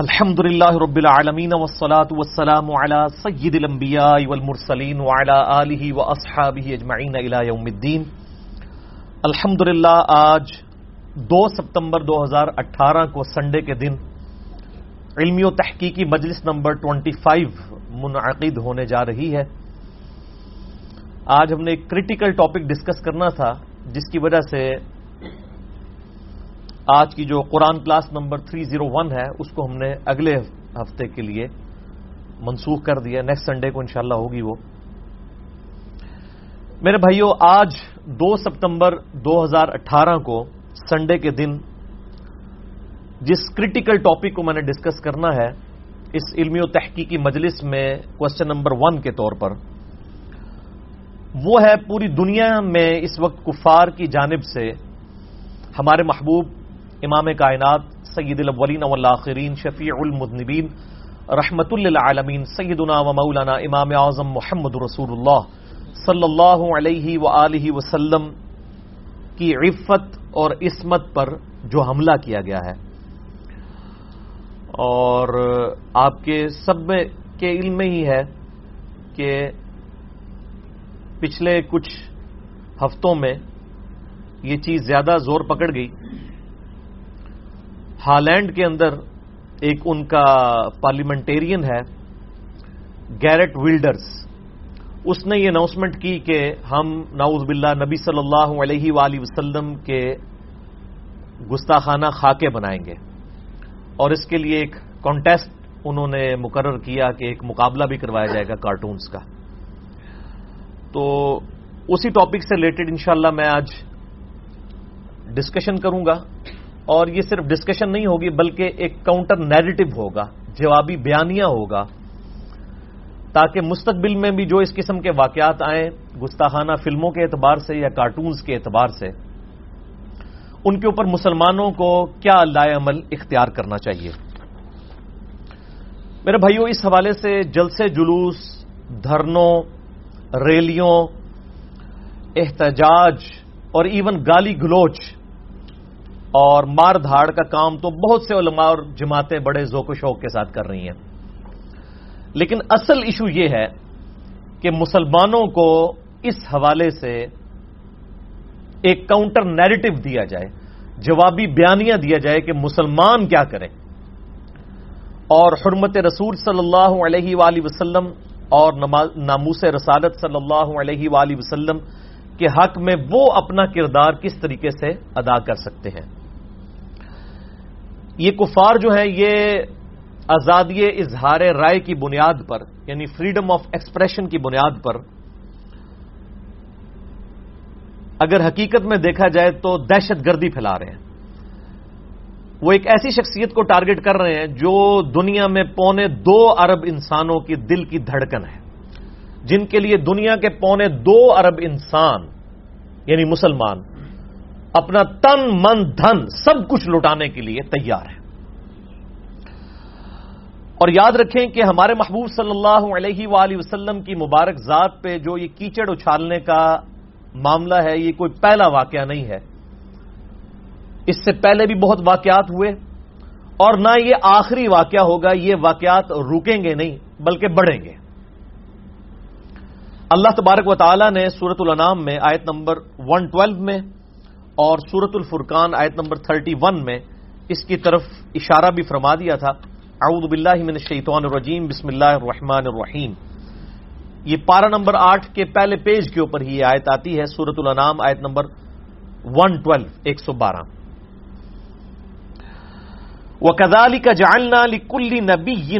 الحمد للہ رب العالمین والصلاة والسلام على سید الانبیاء والمرسلین وعلى آلہ واصحابہ اجمعین الى یوم الدین الحمد للہ آج دو ستمبر دو ہزار اٹھارہ کو سنڈے کے دن علمی و تحقیقی مجلس نمبر ٹوئنٹی فائیو منعقد ہونے جا رہی ہے آج ہم نے ایک کریٹیکل ٹاپک ڈسکس کرنا تھا جس کی وجہ سے آج کی جو قرآن کلاس نمبر 301 ہے، اس کو ہم نے اگلے ہفتے کے لیے منسوخ کر دیا نیکسٹ سنڈے کو انشاءاللہ ہوگی وہ۔ میرے بھائیوں آج دو ستمبر دو ہزار اٹھارہ کو سنڈے کے دن جس کریٹیکل ٹاپک کو میں نے ڈسکس کرنا ہے، اس علمی و تحقیقی مجلس میں کوشچن نمبر ون کے طور پر، وہ ہے پوری دنیا میں اس وقت کفار کی جانب سے ہمارے محبوب امام کائنات سید الاولین والآخرین شفیع المذنبین، رحمت للعالمین، سیدنا و مولانا امام اعظم محمد رسول اللہ صلی اللہ علیہ وآلہ وسلم کی عفت اور عصمت پر جو حملہ کیا گیا ہے۔ اور آپ کے سب کے علم میں ہی ہے کہ پچھلے کچھ ہفتوں میں یہ چیز زیادہ زور پکڑ گئی۔ ہالینڈ کے اندر ایک ان کا پارلیمنٹیرین ہے گیرٹ ولڈرز اس نے یہ اناؤنسمنٹ کی کہ ہم ناؤز باللہ نبی صلی اللہ علیہ وآلہ وسلم کے گستاخانہ خاکے بنائیں گے۔ اور اس کے لیے ایک کانٹیسٹ انہوں نے مقرر کیا کہ ایک مقابلہ بھی کروایا جائے گا کارٹونز کا۔ تو اسی ٹاپک سے ریلیٹڈ انشاءاللہ میں آج ڈسکشن کروں گا۔ اور یہ صرف ڈسکشن نہیں ہوگی، بلکہ ایک کاؤنٹر نیریٹو ہوگا، جوابی بیانیہ ہوگا۔ تاکہ مستقبل میں بھی جو اس قسم کے واقعات آئیں، گستاخانہ فلموں کے اعتبار سے یا کارٹونز کے اعتبار سے، ان کے اوپر مسلمانوں کو کیا لائے عمل اختیار کرنا چاہیے؟ میرے بھائیوں اس حوالے سے جلسے، جلوس، دھرنوں، ریلیوں، احتجاج اور ایون گالی گلوچ اور مار دھاڑ کا کام تو بہت سے علماء اور جماعتیں بڑے ذوق و شوق کے ساتھ کر رہی ہیں۔ لیکن اصل ایشو یہ ہے کہ مسلمانوں کو اس حوالے سے ایک کاؤنٹر نیریٹو دیا جائے، جوابی بیانیہ دیا جائے کہ مسلمان کیا کریں اور حرمت رسول صلی اللہ علیہ وآلہ وسلم اور ناموس رسالت صلی اللہ علیہ وآلہ وسلم کے حق میں وہ اپنا کردار کس طریقے سے ادا کر سکتے ہیں۔ یہ کفار جو ہیں، یہ آزادی اظہار رائے کی بنیاد پر یعنی فریڈم آف ایکسپریشن کی بنیاد پر، اگر حقیقت میں دیکھا جائے تو دہشت گردی پھیلا رہے ہیں۔ وہ ایک ایسی شخصیت کو ٹارگٹ کر رہے ہیں جو دنیا میں پونے دو ارب انسانوں کی دل کی دھڑکن ہے۔ جن کے لیے دنیا کے پونے دو ارب انسان یعنی مسلمان اپنا تن من دھن سب کچھ لوٹانے کے لیے تیار ہے۔ اور یاد رکھیں کہ ہمارے محبوب صلی اللہ علیہ وآلہ وسلم کی مبارک ذات پہ جو یہ کیچڑ اچھالنے کا معاملہ ہے، یہ کوئی پہلا واقعہ نہیں ہے۔ اس سے پہلے بھی بہت واقعات ہوئے اور نہ یہ آخری واقعہ ہوگا، یہ واقعات رکیں گے نہیں، بلکہ بڑھیں گے۔ اللہ تبارک و تعالی نے سورت الانام میں آیت نمبر 112 میں اور سورت الفرقان آیت نمبر 31 میں اس کی طرف اشارہ بھی فرما دیا تھا۔ اعوذ باللہ من الشیطان الرجیم، بسم اللہ الرحمن الرحیم۔ یہ پارہ نمبر آٹھ کے پہلے پیج کے اوپر ہی یہ آیت آتی ہے سورت الانام آیت نمبر 112 ایک سو بارہ۔ وہ کدالی کا جاننا کلی نبی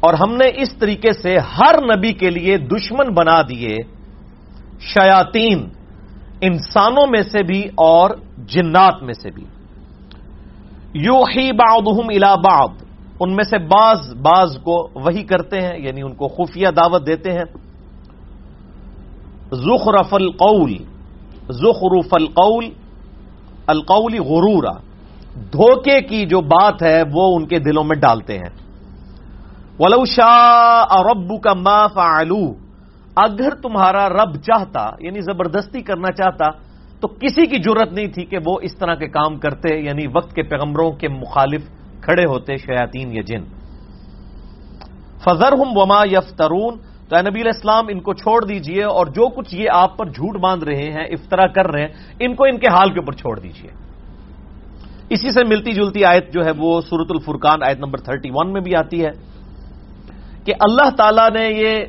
اور ہم نے اس طریقے سے ہر نبی کے لیے دشمن بنا دیے۔ شیاتین انسانوں میں سے بھی اور جنات میں سے بھی۔ یو ہی بعضهم الى بعض، ان میں سے بعض بعض کو وہی کرتے ہیں یعنی ان کو خفیہ دعوت دیتے ہیں۔ زخرف القول زخرف القول القول غرورا۔ دھوکے کی جو بات ہے، وہ ان کے دلوں میں ڈالتے ہیں۔ ولو شاء ربک ما فعلوه۔ اگر تمہارا رب چاہتا یعنی زبردستی کرنا چاہتا، تو کسی کی ضرورت نہیں تھی کہ وہ اس طرح کے کام کرتے یعنی وقت کے پیغمبروں کے مخالف کھڑے ہوتے شیاتین یا جن۔ فضر ہم وما یفترون، تو نبی علیہ السلام، ان کو چھوڑ دیجیے اور جو کچھ یہ آپ پر جھوٹ باندھ رہے ہیں افطرا کر رہے ہیں، ان کو ان کے حال کے اوپر چھوڑ دیجیے۔ اسی سے ملتی جلتی آیت جو ہے، وہ سورت الفرقان آیت نمبر تھرٹی ون میں بھی آتی ہے کہ اللہ تعالی نے یہ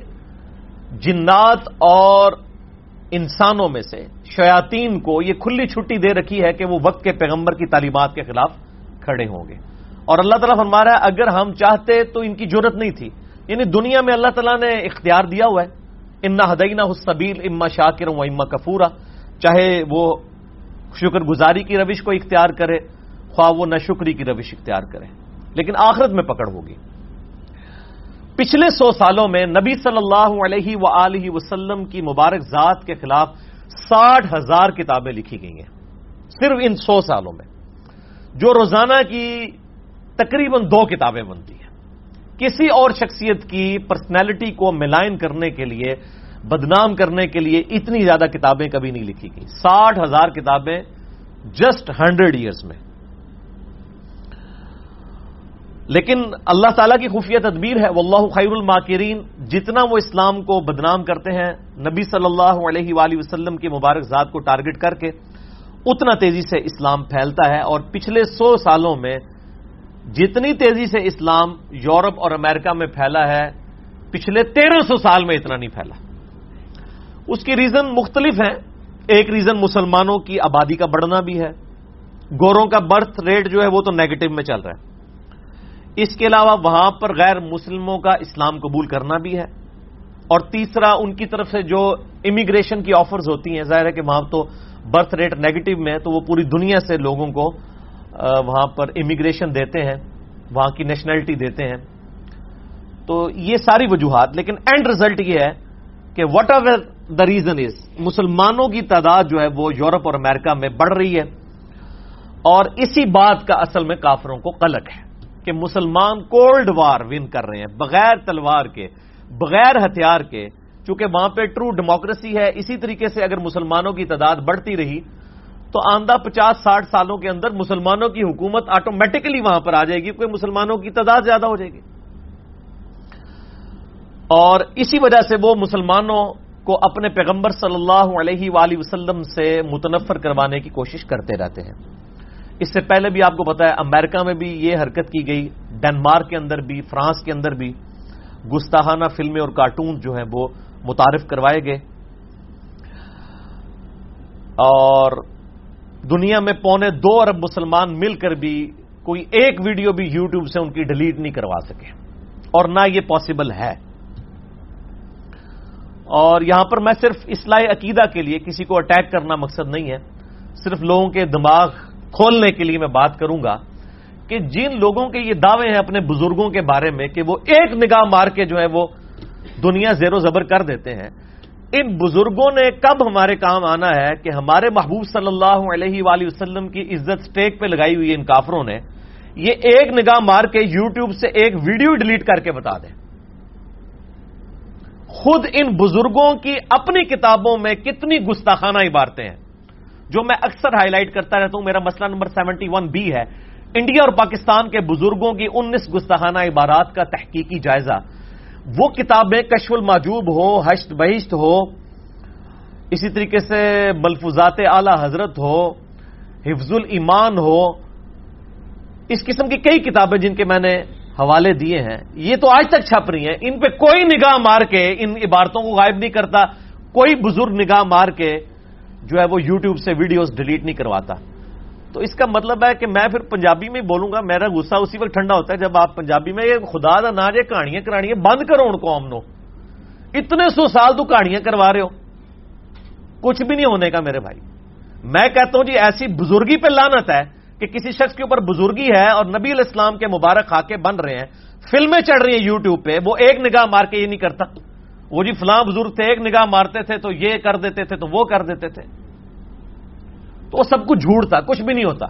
جنات اور انسانوں میں سے شیاتین کو یہ کھلی چھٹی دے رکھی ہے کہ وہ وقت کے پیغمبر کی تعلیمات کے خلاف کھڑے ہوں گے۔ اور اللہ تعالیٰ فرما رہا ہے، اگر ہم چاہتے تو ان کی ضرورت نہیں تھی۔ یعنی دنیا میں اللہ تعالیٰ نے اختیار دیا ہوا ہے۔ انا ہدینہ حسبیل اما شاکر و اما کفورا چاہے وہ شکر گزاری کی روش کو اختیار کرے، خواہ وہ نہ شکری کی روش اختیار کرے۔ لیکن آخرت میں پکڑ ہوگی۔ پچھلے سو سالوں میں نبی صلی اللہ علیہ و وسلم کی مبارک ذات کے خلاف ساٹھ ہزار کتابیں لکھی گئی ہیں۔ صرف ان سو سالوں میں۔ جو روزانہ کی تقریباً دو کتابیں بنتی ہیں۔ کسی اور شخصیت کی پرسنالٹی کو ملائن کرنے کے لیے، بدنام کرنے کے لیے اتنی زیادہ کتابیں کبھی نہیں لکھی گئی ساٹھ ہزار کتابیں جسٹ ہنڈریڈ ایئرس میں۔ لیکن اللہ تعالیٰ کی خفیہ تدبیر ہے، واللہ خیر الماکرین، جتنا وہ اسلام کو بدنام کرتے ہیں، نبی صلی اللہ علیہ وآلہ وسلم کی مبارک ذات کو ٹارگٹ کر کے اتنا تیزی سے اسلام پھیلتا ہے اور پچھلے سو سالوں میں جتنی تیزی سے اسلام یورپ اور امریکہ میں پھیلا ہے، پچھلے تیرہ سو سال میں اتنا نہیں پھیلا۔ اس کی ریزن مختلف ہیں۔ ایک ریزن مسلمانوں کی آبادی کا بڑھنا بھی ہے۔ گوروں کا برتھ ریٹ جو ہے وہ تو نیگیٹو میں چل رہا ہے۔ اس کے علاوہ وہاں پر غیر مسلموں کا اسلام قبول کرنا بھی ہے۔ اور تیسرا، ان کی طرف سے جو امیگریشن کی آفرز ہوتی ہیں، ظاہر ہے کہ وہاں تو برتھ ریٹ نیگیٹو میں ہے، تو وہ پوری دنیا سے لوگوں کو وہاں پر امیگریشن دیتے ہیں، وہاں کی نیشنلٹی دیتے ہیں۔ تو یہ ساری وجوہات، لیکن اینڈ ریزلٹ یہ ہے کہ whatever the reason is مسلمانوں کی تعداد جو ہے وہ یورپ اور امریکہ میں بڑھ رہی ہے۔ اور اسی بات کا اصل میں کافروں کو قلق ہے۔ کہ مسلمان کولڈ وار ون کر رہے ہیں، بغیر تلوار کے، بغیر ہتھیار کے، چونکہ وہاں پہ ٹرو ڈیموکریسی ہے، اسی طریقے سے اگر مسلمانوں کی تعداد بڑھتی رہی، تو آندہ پچاس ساٹھ سالوں کے اندر مسلمانوں کی حکومت آٹومیٹکلی وہاں پر آ جائے گی کیونکہ مسلمانوں کی تعداد زیادہ ہو جائے گی۔ اور اسی وجہ سے وہ مسلمانوں کو اپنے پیغمبر صلی اللہ علیہ وآلہ وسلم سے متنفر کروانے کی کوشش کرتے رہتے ہیں۔ اس سے پہلے بھی آپ کو پتا ہے، امریکہ میں بھی یہ حرکت کی گئی ڈینمارک کے اندر بھی، فرانس کے اندر بھی گستاحانہ فلمیں اور کارٹون جو ہیں وہ متعارف کروائے گئے۔ اور دنیا میں پونے دو ارب مسلمان مل کر بھی کوئی ایک ویڈیو بھی یوٹیوب سے ان کی ڈیلیٹ نہیں کروا سکے۔ اور نہ یہ پاسبل ہے۔ اور یہاں پر میں صرف اصلاح عقیدہ کے لیے کسی کو اٹیک کرنا مقصد نہیں ہے، صرف لوگوں کے دماغ کھولنے کے لیے میں بات کروں گا کہ جن لوگوں کے یہ دعوے ہیں اپنے بزرگوں کے بارے میں کہ وہ ایک نگاہ مار کے جو ہے وہ دنیا زیر و زبر کر دیتے ہیں، ان بزرگوں نے کب ہمارے کام آنا ہے کہ ہمارے محبوب صلی اللہ علیہ وآلہ وسلم کی عزت سٹیک پہ لگائی ہوئی ان کافروں نے، یہ ایک نگاہ مار کے یوٹیوب سے ایک ویڈیو ڈیلیٹ کر کے بتا دیں۔ خود ان بزرگوں کی اپنی کتابوں میں کتنی گستاخانہ عبارتیں ہیں۔ جو میں اکثر ہائی لائٹ کرتا رہتا ہوں، میرا مسئلہ نمبر سیونٹی ون بی ہے۔ انڈیا اور پاکستان کے بزرگوں کی انیس گستاخانہ عبارات کا تحقیقی جائزہ۔ وہ کتابیں کشف الماجوب ہو حشت بہشت ہو، اسی طریقے سے ملفوظات اعلی حضرت ہو، حفظ الایمان ہو، اس قسم کی کئی کتابیں جن کے میں نے حوالے دیے ہیں۔ یہ تو آج تک چھپ رہی ہیں۔ ان پہ کوئی نگاہ مار کے ان عبارتوں کو غائب نہیں کرتا۔ کوئی بزرگ نگاہ مار کے جو ہے وہ یوٹیوب سے ویڈیوز ڈیلیٹ نہیں کرواتا۔ تو اس کا مطلب ہے کہ میں پھر پنجابی میں بولوں گا، میرا غصہ اسی وقت ٹھنڈا ہوتا ہے جب آپ پنجابی میں یہ خدا دا نہ جے کہانیاں کرانی بند کرو ان قوم نو۔ اتنے سو سال تو کہانیاں کروا رہے ہو۔ کچھ بھی نہیں ہونے کا میرے بھائی۔ میں کہتا ہوں جی ایسی بزرگی پہ لانت ہے کہ کسی شخص کے اوپر بزرگی ہے اور نبی علیہ السلام کے مبارک خاکے بن رہے ہیں، فلمیں چڑھ رہی ہیں یوٹیوب پہ، وہ ایک نگاہ مار کے یہ نہیں کرتا۔ وہ جی فلاں بزرگ تھے، ایک نگاہ مارتے تھے تو یہ کر دیتے تھے تو وہ کر دیتے تھے۔ تو وہ سب کچھ جھوٹ تھا، کچھ بھی نہیں ہوتا۔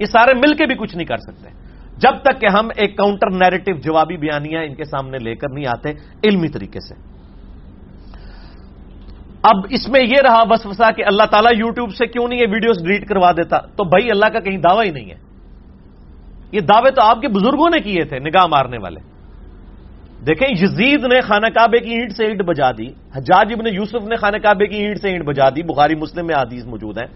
یہ سارے مل کے بھی کچھ نہیں کر سکتے۔ جب تک کہ ہم ایک کاؤنٹر نیریٹو جوابی بیانیاں ان کے سامنے لے کر نہیں آتے علمی طریقے سے۔ اب اس میں یہ رہا بس وسا کہ اللہ تعالیٰ یوٹیوب سے کیوں نہیں یہ ویڈیوز ڈیلیٹ کروا دیتا؟ تو بھائی اللہ کا کہیں دعویٰ ہی نہیں ہے۔ یہ دعوے تو آپ کے بزرگوں نے کیے تھے نگاہ مارنے والے۔ دیکھیں، یزید نے خانہ کعبے کی اینٹ سے اینٹ بجا دی، حجاج ابن یوسف نے خانہ کعبے کی اینٹ سے اینٹ بجا دی، بخاری مسلم میں حدیث موجود ہے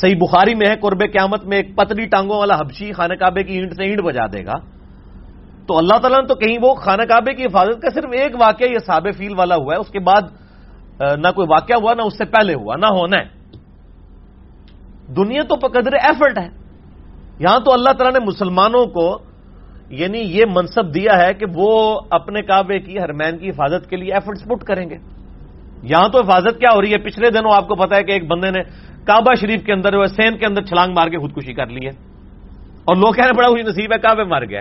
صحیح بخاری میں ہے، قرب قیامت میں ایک پتلی ٹانگوں والا حبشی خانہ کعبے کی اینٹ سے اینٹ بجا دے گا۔ تو اللہ تعالیٰ نے تو کہیں وہ خانہ کعبے کی حفاظت کا صرف ایک واقعہ یہ صاب فیل والا ہوا ہے، اس کے بعد نہ کوئی واقعہ ہوا، نہ اس سے پہلے ہوا، نہ ہونا ہے۔ دنیا تو قدر ایفرٹ ہے۔ یہاں تو اللہ تعالیٰ نے مسلمانوں کو یعنی یہ منصب دیا ہے کہ وہ اپنے کعبے کی ہرمین کی حفاظت کے لیے ایفرٹس پٹ کریں گے۔ یہاں تو حفاظت کیا ہو رہی ہے؟ پچھلے دنوں آپ کو پتا ہے کہ ایک بندے نے کعبہ شریف کے اندر سین کے اندر چھلانگ مار کے خودکشی کر لی ہے۔ اور لوگ کہنے بڑا خوشی نصیب ہے کعبے مار گیا۔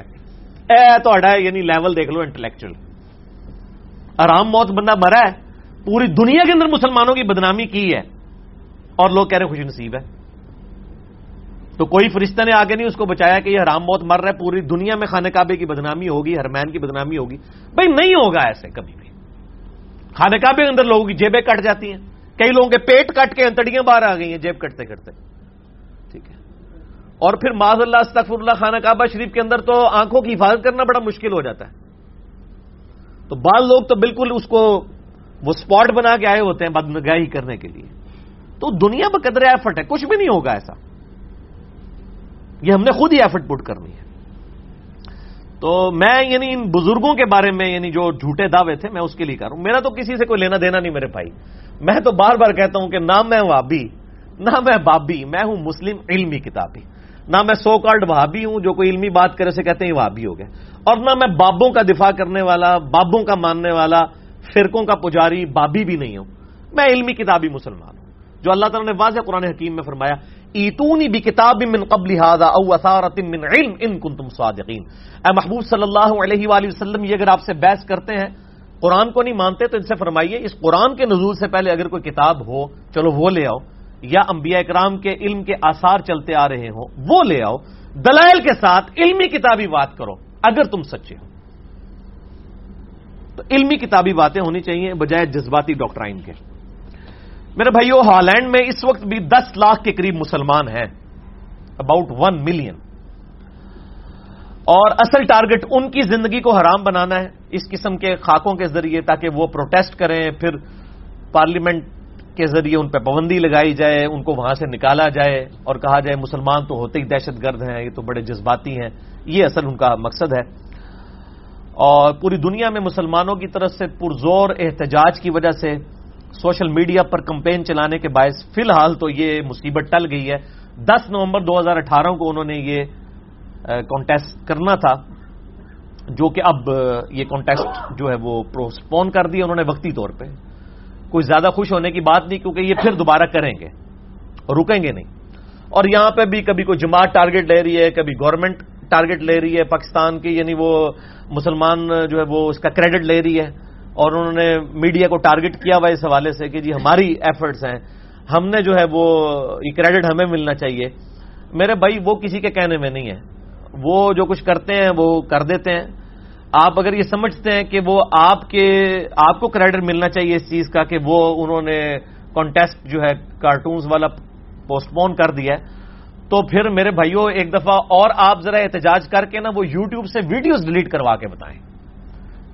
اے تو یعنی لیول دیکھ لو انٹلیکچل آرام موت بندہ مرا ہے۔ پوری دنیا کے اندر مسلمانوں کی بدنامی کی ہے۔ اور لوگ کہہ رہے خوشی نصیب ہے۔ تو کوئی فرشتہ نے آگے نہیں اس کو بچایا کہ یہ حرام موت مر رہا ہے، پوری دنیا میں خانہ کعبے کی بدنامی ہوگی ہرمین کی بدنامی ہوگی۔ بھائی نہیں ہوگا ایسے کبھی بھی۔ خانہ کعبے کے اندر لوگوں کی جیبیں کٹ جاتی ہیں۔ کئی لوگوں کے پیٹ کٹ کے انتڑیاں باہر آ گئی ہیں جیب کٹتے کٹتے۔ ٹھیک ہے۔ اور پھر معذ اللہ، استغفر اللہ، خانہ کعبہ شریف کے اندر تو آنکھوں کی حفاظت کرنا بڑا مشکل ہو جاتا ہے۔ تو بعض لوگ تو بالکل اس کو، وہ سپاٹ بنا کے آئے ہوتے ہیں بدنگاہی کرنے کے لیے۔ تو دنیا میں قدر ایفرٹ ہے، کچھ بھی نہیں ہوگا ایسا۔ یہ ہم نے خود ہی ایفرٹ پٹ کرنی ہے۔ تو میں یعنی ان بزرگوں کے بارے میں یعنی جو جھوٹے دعوے تھے میں اس کے لیے کر رہا ہوں۔ میرا تو کسی سے کوئی لینا دینا نہیں میرے بھائی۔ میں تو بار بار کہتا ہوں کہ نہ میں وابی نہ میں بابی، میں ہوں مسلم علمی کتابی۔ نہ میں سو کارڈ وہابی ہوں جو کوئی علمی بات کرے اسے کہتے ہیں وہابی ہو گئے۔ اور نہ میں بابوں کا دفاع کرنے والا، بابوں کا ماننے والا، فرقوں کا پجاری، بابی بھی نہیں ہوں۔ میں علمی کتابی مسلمان ہوں۔ جو اللہ تعالیٰ نے واضح قرآن حکیم میں فرمایا ایتونی بھی کتاب من قبل او اثارت من علم ان کن تم صادقین. اے محبوب صلی اللہ علیہ وآلہ وسلم، یہ اگر آپ سے بحث کرتے ہیں، قرآن کو نہیں مانتے تو ان سے فرمائیے، اس قرآن کے نزول سے پہلے اگر کوئی کتاب ہو، چلو وہ لے آؤ، یا انبیاء اکرام کے علم کے آثار چلتے آ رہے ہوں، وہ لے آؤ، دلائل کے ساتھ علمی کتابی بات کرو، اگر تم سچے ہو۔ تو علمی کتابی باتیں ہونی چاہیے، بجائے جذباتی ڈاکٹرائن کے۔ میرے بھائیو، ہالینڈ میں اس وقت بھی دس لاکھ کے قریب مسلمان ہیں۔ اباؤٹ ون ملین اور اصل ٹارگٹ ان کی زندگی کو حرام بنانا ہے، اس قسم کے خاکوں کے ذریعے تاکہ وہ پروٹیسٹ کریں، پھر پارلیمنٹ کے ذریعے ان پہ پابندی لگائی جائے، ان کو وہاں سے نکالا جائے۔ اور کہا جائے، مسلمان تو ہوتے ہی دہشت گرد ہیں، یہ تو بڑے جذباتی ہیں۔ یہ اصل ان کا مقصد ہے۔ اور پوری دنیا میں مسلمانوں کی طرف سے پرزور احتجاج کی وجہ سے سوشل میڈیا پر کمپین چلانے کے باعث فی الحال تو یہ مصیبت ٹل گئی ہے۔ دس نومبر دو ہزار اٹھارہ کو انہوں نے یہ کانٹیسٹ کرنا تھا، جو کہ اب یہ کانٹیسٹ جو ہے وہ پروسپون کر دیا انہوں نے وقتی طور پہ۔ کوئی زیادہ خوش ہونے کی بات نہیں، کیونکہ یہ پھر دوبارہ کریں گے، رکیں گے نہیں۔ اور یہاں پہ بھی کبھی کوئی جماعت ٹارگٹ لے رہی ہے، کبھی گورنمنٹ ٹارگٹ لے رہی ہے پاکستان کی یعنی وہ مسلمان جو ہے وہ اس کا کریڈٹ لے رہی ہے۔ اور انہوں نے میڈیا کو ٹارگٹ کیا ہوا اس حوالے سے کہ جی ہماری ایفرٹس ہیں۔ ہم نے جو ہے وہ یہ کریڈٹ ہمیں ملنا چاہیے۔ میرے بھائی، وہ کسی کے کہنے میں نہیں ہے۔ وہ جو کچھ کرتے ہیں، وہ کر دیتے ہیں۔ آپ اگر یہ سمجھتے ہیں کہ وہ آپ کے، آپ کو کریڈٹ ملنا چاہیے اس چیز کا کہ وہ انہوں نے کانٹیسٹ جو ہے کارٹونز والا پوسٹ پون کر دیا ہے، تو پھر میرے بھائیوں ایک دفعہ اور آپ ذرا احتجاج کر کے نا وہ یوٹیوب سے ویڈیوز ڈیلیٹ کروا کے بتائیں۔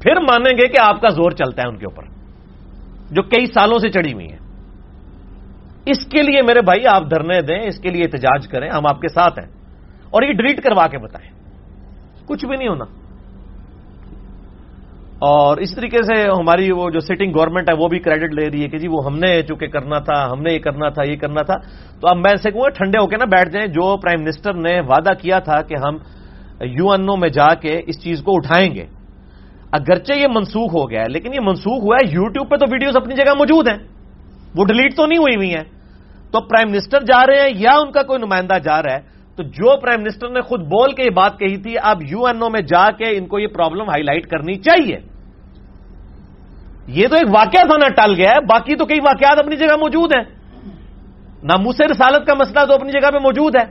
پھر مانیں گے کہ آپ کا زور چلتا ہے ان کے اوپر، جو کئی سالوں سے چڑھی ہوئی ہیں۔ اس کے لیے میرے بھائی، آپ دھرنے دیں، اس کے لیے احتجاج کریں، ہم آپ کے ساتھ ہیں۔ اور یہ ڈیلیٹ کروا کے بتائیں۔ کچھ بھی نہیں ہونا۔ اور اس طریقے سے ہماری وہ جو سٹنگ گورنمنٹ ہے، وہ بھی کریڈٹ لے رہی ہے کہ جی وہ ہم نے چونکہ کرنا تھا، ہم نے یہ کرنا تھا، یہ کرنا تھا۔ تو اب میں سے کہوں ٹھنڈے ہو کے نا بیٹھ جائیں۔ جو پرائم منسٹر نے وعدہ کیا تھا کہ ہم یو این او میں جا کے اس چیز کو اٹھائیں گے اگرچہ یہ منسوخ ہو گیا ہے، لیکن یہ منسوخ ہوا ہے۔ یوٹیوب پہ تو ویڈیوز اپنی جگہ موجود ہیں۔ وہ ڈیلیٹ تو نہیں ہوئی ہوئی ہیں۔ تو پرائم منسٹر جا رہے ہیں یا ان کا کوئی نمائندہ جا رہا ہے، تو جو پرائم منسٹر نے خود بول کے یہ بات کہی تھی، اب یو این او میں جا کے ان کو یہ پرابلم ہائی لائٹ کرنی چاہیے۔ یہ تو ایک واقعہ تھا نہ ٹل گیا ہے، باقی تو کئی واقعات اپنی جگہ موجود ہیں۔ ناموس رسالت کا مسئلہ تو اپنی جگہ پہ موجود ہے۔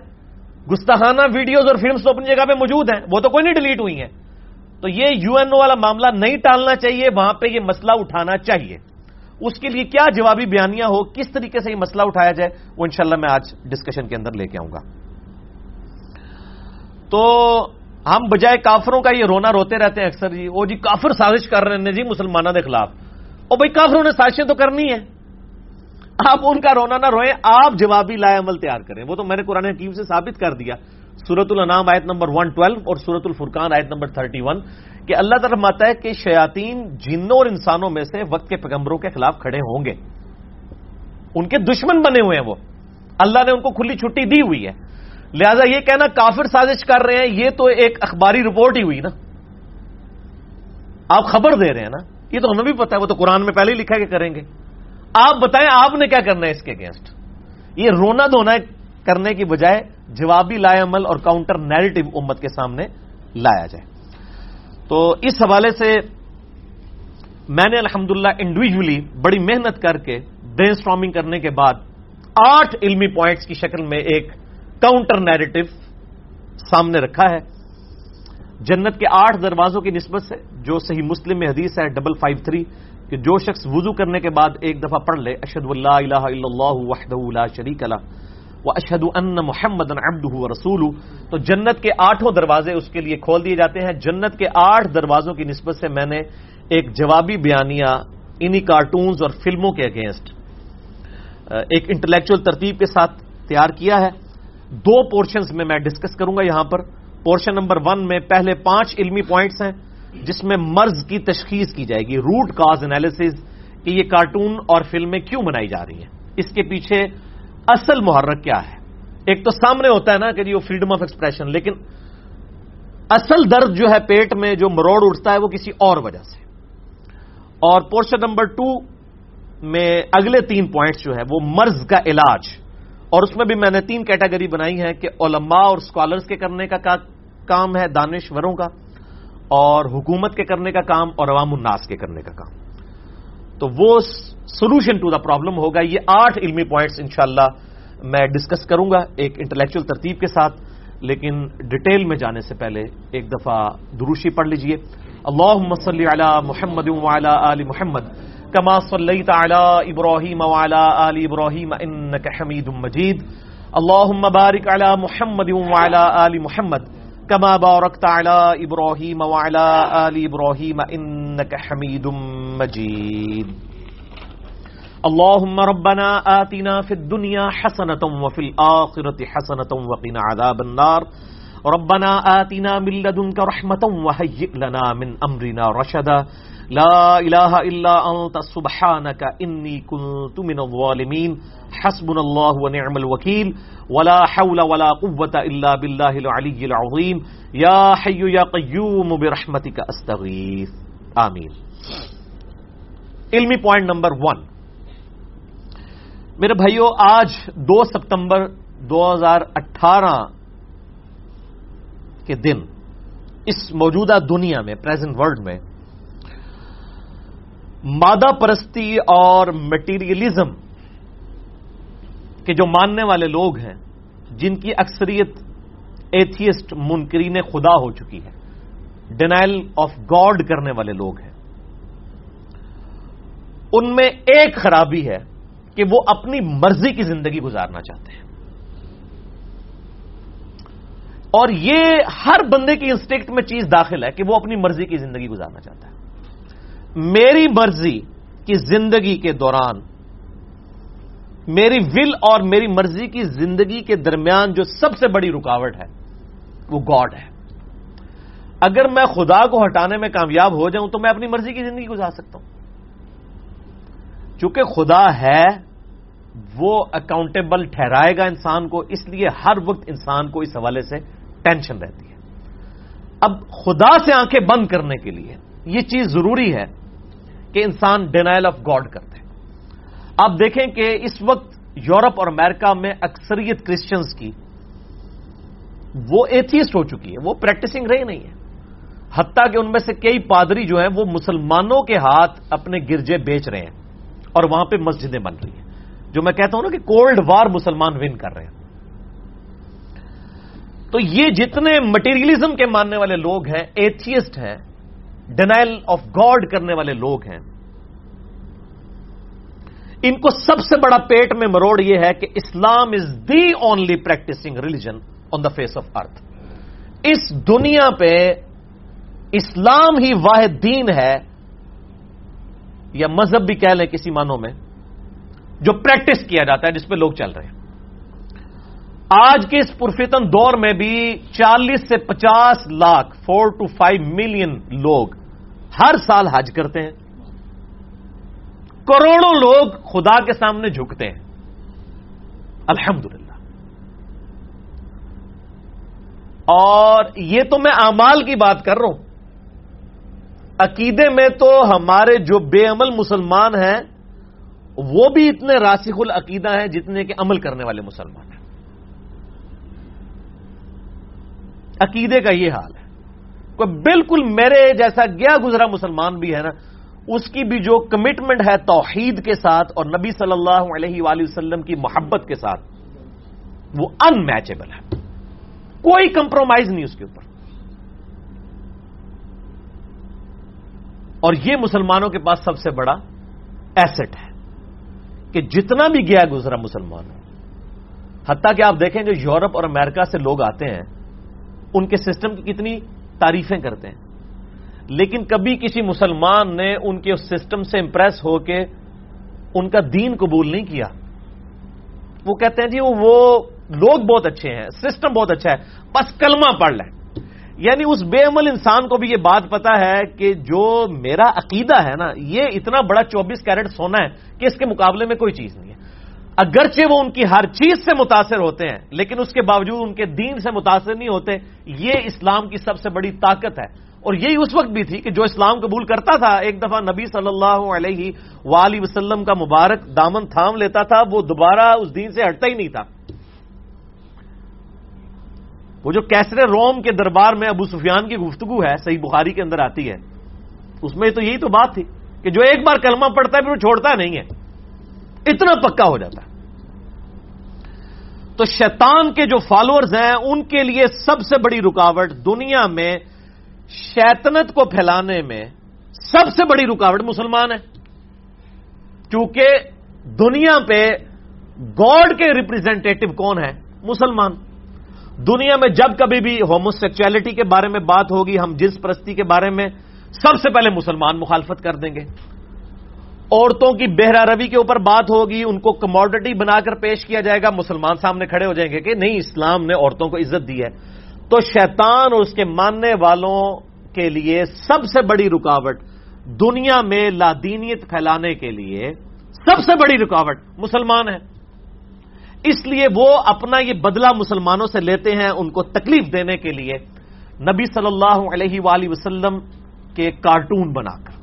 گستاخانہ ویڈیوز اور فلمز تو اپنی جگہ پہ موجود ہیں۔ وہ تو کوئی نہیں ڈیلیٹ ہوئی ہیں۔ تو یہ یو این او والا معاملہ نہیں ٹالنا چاہیے، وہاں پہ یہ مسئلہ اٹھانا چاہیے۔ اس کے لیے کیا جوابی بیانیاں ہو، کس طریقے سے یہ مسئلہ اٹھایا جائے، وہ انشاءاللہ میں آج ڈسکشن کے اندر لے کے آؤں گا۔ تو ہم بجائے کافروں کا یہ رونا روتے رہتے ہیں اکثر جی۔ وہ جی کافر سازش کر رہے ہیں جی مسلمانوں کے خلاف۔ اور بھائی، کافروں نے سازشیں تو کرنی ہے آپ ان کا رونا نہ روئیں، آپ جوابی لائے عمل تیار کریں۔ وہ تو میں نے قرآن حکیم سے ثابت کر دیا۔ سورت الانام آیت نمبر 112 اور سورت الفرقان آیت نمبر 31 کہ اللہ تعالیٰ ماتا ہے کہ شیاطین جنوں اور انسانوں میں سے وقت کے پیغمبروں کے خلاف کھڑے ہوں گے۔ ان کے دشمن بنے ہوئے ہیں وہ۔ اللہ نے ان کو کھلی چھٹی دی ہوئی ہے۔ لہذا یہ کہنا کافر سازش کر رہے ہیں، یہ تو ایک اخباری رپورٹ ہی ہوئی نا۔ آپ خبر دے رہے ہیں نا۔ یہ تو ہمیں بھی پتا ہے، وہ تو قرآن میں پہلے ہی لکھا کہ کریں گے۔ آپ بتائیں آپ نے کیا کرنا ہے اس کے اگینسٹ یہ رونا دھونا کرنے کی بجائے جوابی لائے عمل اور کاؤنٹر نیریٹو امت کے سامنے لایا جائے۔ تو اس حوالے سے میں نے الحمدللہ انڈیویجلی بڑی محنت کر کے برین اسٹرامنگ کرنے کے بعد آٹھ علمی پوائنٹس کی شکل میں ایک کاؤنٹر نیریٹو سامنے رکھا ہے۔ جنت کے آٹھ دروازوں کی نسبت سے جو صحیح مسلم میں حدیث ہے ڈبل فائیو تھری کہ جو شخص وضو کرنے کے بعد ایک دفعہ پڑھ لے اشد اللہ الہ الا اللہ وحدہ لا شریک اللہ وہ اشد ان محمد ابد رسول تو جنت کے آٹھوں دروازے اس کے لیے کھول دیے جاتے ہیں۔ جنت کے آٹھ دروازوں کی نسبت سے میں نے ایک جوابی بیانیہ انہی کارٹونز اور فلموں کے اگینسٹ، ایک انٹلیکچل ترتیب کے ساتھ تیار کیا ہے۔ دو پورشنز میں میں ڈسکس کروں گا یہاں پر۔ پورشن نمبر ون میں پہلے پانچ علمی پوائنٹس ہیں، جس میں مرض کی تشخیص کی جائے گی۔ روٹ کاز انالیس کہ یہ کارٹون اور فلمیں کیوں بنائی جا رہی ہیں۔ اس کے پیچھے اصل محرک کیا ہے؟ ایک تو سامنے ہوتا ہے نا کہ جی وہ فریڈم آف ایکسپریشن لیکن اصل درد جو ہے پیٹ میں جو مروڑ اٹھتا ہے وہ کسی اور وجہ سے۔ اور پورشن نمبر ٹو میں اگلے تین پوائنٹس جو ہے وہ مرض کا علاج۔ اور اس میں بھی میں نے تین کیٹیگری بنائی ہے کہ علماء اور اسکالرس کے کرنے کا کام ہے، دانشوروں کا، اور حکومت کے کرنے کا کام اور عوام الناس کے کرنے کا کام۔ تو وہ سولوشن ٹو دا پرابلم ہوگا. یہ آٹھ علمی پوائنٹس انشاءاللہ میں ڈسکس کروں گا ایک انٹلیکچل ترتیب کے ساتھ، لیکن ڈیٹیل میں جانے سے پہلے ایک دفعہ دروشی پڑھ لیجیے. اللہ صلی علی محمد وعلی آل محمد، کما صلیت علی ابراہیم وعلی آل ابراہیم انک حمید مجید. اللہم بارک علی محمد وعلی آل محمد كما باركت على إبراهيم وعلى آل إبراهيم إنك حميد مجيد اللهم ربنا آتنا في الدنيا حسنة وفي الآخرة حسنة وقنا عذاب النار. ربنا آتنا من لدنك رحمة وهيئ لنا من أمرنا رشدا. لا إله إلا أنت سبحانك إني كنت من الظالمين. حسبنا الله ونعم الوكيل. ولا حول ولا قوة إلا بالله العلي العظيم. يا حي يا قيوم برحمتك أستغيث. آمين. علمی پوائنٹ نمبر ون میرے بھائیو، آج دو ستمبر دو ہزار اٹھارہ کے دن اس موجودہ دنیا میں پریزنٹ ورلڈ میں، مادہ پرستی اور مٹیریلزم کے جو ماننے والے لوگ ہیں، جن کی اکثریت ایتھیسٹ منکرین خدا ہو چکی ہے ڈینائل آف گاڈ کرنے والے لوگ ہیں۔ ان میں ایک خرابی ہے کہ وہ اپنی مرضی کی زندگی گزارنا چاہتے ہیں۔ اور یہ ہر بندے کی انسٹکٹ میں چیز داخل ہے کہ وہ اپنی مرضی کی زندگی گزارنا چاہتا ہے۔ میری مرضی کی زندگی کے دوران، میری ول اور میری مرضی کی زندگی کے درمیان جو سب سے بڑی رکاوٹ ہے، وہ گاڈ ہے۔ اگر میں خدا کو ہٹانے میں کامیاب ہو جاؤں تو میں اپنی مرضی کی زندگی گزار سکتا ہوں۔ چونکہ خدا ہے، وہ اکاؤنٹیبل ٹھہرائے گا انسان کو، اس لیے ہر وقت انسان کو اس حوالے سے ٹینشن رہتی ہے۔ اب خدا سے آنکھیں بند کرنے کے لیے یہ چیز ضروری ہے کہ انسان ڈینائل آف گاڈ کرتے۔ آپ دیکھیں کہ اس وقت یورپ اور امریکہ میں اکثریت کرسچنس کی وہ ایتھیسٹ ہو چکی ہے، وہ پریکٹسنگ رہی نہیں ہے۔ حتیٰ کہ ان میں سے کئی پادری جو ہیں، وہ مسلمانوں کے ہاتھ اپنے گرجے بیچ رہے ہیں۔ اور وہاں پہ مسجدیں بن رہی ہیں۔ جو میں کہتا ہوں نا کہ کولڈ وار مسلمان ون کر رہے ہیں۔ تو یہ جتنے مٹیریلزم کے ماننے والے لوگ ہیں ایتھیسٹ ہیں ڈینائل آف گاڈ کرنے والے لوگ ہیں، ان کو سب سے بڑا پیٹ میں مروڑ یہ ہے کہ Islam is the only practicing religion on the face of earth اس دنیا پہ اسلام ہی واحد دین ہے۔ یا مذہب بھی کہہ لیں کسی معنوں میں، جو پریکٹس کیا جاتا ہے، جس پہ لوگ چل رہے ہیں۔ آج کے اس پرفتن دور میں بھی چالیس سے پچاس lakh four to five million لوگ ہر سال حج کرتے ہیں۔ کروڑوں لوگ خدا کے سامنے جھکتے ہیں۔ الحمدللہ۔ اور یہ تو میں امال کی بات کر رہا ہوں۔ عقیدے میں تو ہمارے جو بے عمل مسلمان ہیں، وہ بھی اتنے راسخ العقیدہ ہیں جتنے کہ عمل کرنے والے مسلمان ہیں۔ عقیدے کا یہ حال ہے۔ کوئی بالکل میرے جیسا گیا گزرا مسلمان بھی ہے نا، اس کی بھی جو کمٹمنٹ ہے توحید کے ساتھ اور نبی صلی اللہ علیہ وآلہ وسلم کی محبت کے ساتھ، وہ ان میچبل ہے۔ کوئی کمپرومائز نہیں اس کے اوپر۔ اور یہ مسلمانوں کے پاس سب سے بڑا ایسٹ ہے کہ جتنا بھی گیا گزرا مسلمان حتیٰ کہ آپ دیکھیں جو یورپ اور امریکہ سے لوگ آتے ہیں، ان کے سسٹم کی کتنی تعریفیں کرتے ہیں۔ لیکن کبھی کسی مسلمان نے ان کے اس سسٹم سے امپریس ہو کے ان کا دین قبول نہیں کیا۔ وہ کہتے ہیں جی وہ لوگ بہت اچھے ہیں، سسٹم بہت اچھا ہے، بس کلمہ پڑھ لیں۔ یعنی اس بے عمل انسان کو بھی یہ بات پتا ہے کہ جو میرا عقیدہ ہے نا، یہ اتنا بڑا چوبیس کیرٹ سونا ہے کہ اس کے مقابلے میں کوئی چیز نہیں ہے۔ اگرچہ وہ ان کی ہر چیز سے متاثر ہوتے ہیں، لیکن اس کے باوجود ان کے دین سے متاثر نہیں ہوتے، یہ اسلام کی سب سے بڑی طاقت ہے۔ اور یہی اس وقت بھی تھی کہ جو اسلام قبول کرتا تھا، ایک دفعہ نبی صلی اللہ علیہ وآلہ وسلم کا مبارک دامن تھام لیتا تھا، وہ دوبارہ اس دین سے ہٹتا ہی نہیں تھا۔ وہ جو کیسرے روم کے دربار میں ابو سفیان کی گفتگو ہے، صحیح بخاری کے اندر آتی ہے۔ اس میں تو یہی تو بات تھی کہ جو ایک بار کلمہ پڑتا ہے، پھر وہ چھوڑتا نہیں ہے۔ اتنا پکا ہو جاتا ہے۔ تو شیطان کے جو فالوورز ہیں، ان کے لیے سب سے بڑی رکاوٹ دنیا میں شیطنت کو پھیلانے میں سب سے بڑی رکاوٹ مسلمان ہے۔ کیونکہ دنیا پہ گاڈ کے ریپرزینٹیٹو کون ہے مسلمان۔ دنیا میں جب کبھی بھی ہوموسیکچولیٹی کے بارے میں بات ہوگی، ہم جنس پرستی کے بارے میں سب سے پہلے مسلمان مخالفت کر دیں گے۔ عورتوں کی بہرا روی کے اوپر بات ہوگی، ان کو کموڈٹی بنا کر پیش کیا جائے گا، مسلمان سامنے کھڑے ہو جائیں گے کہ نہیں، اسلام نے عورتوں کو عزت دی ہے۔ تو شیطان اور اس کے ماننے والوں کے لیے سب سے بڑی رکاوٹ دنیا میں لادینیت پھیلانے کے لیے سب سے بڑی رکاوٹ مسلمان ہے۔ اس لیے وہ اپنا یہ بدلہ مسلمانوں سے لیتے ہیں ان کو تکلیف دینے کے لیے۔ نبی صلی اللہ علیہ وآلہ وسلم کے کارٹون بنا کر۔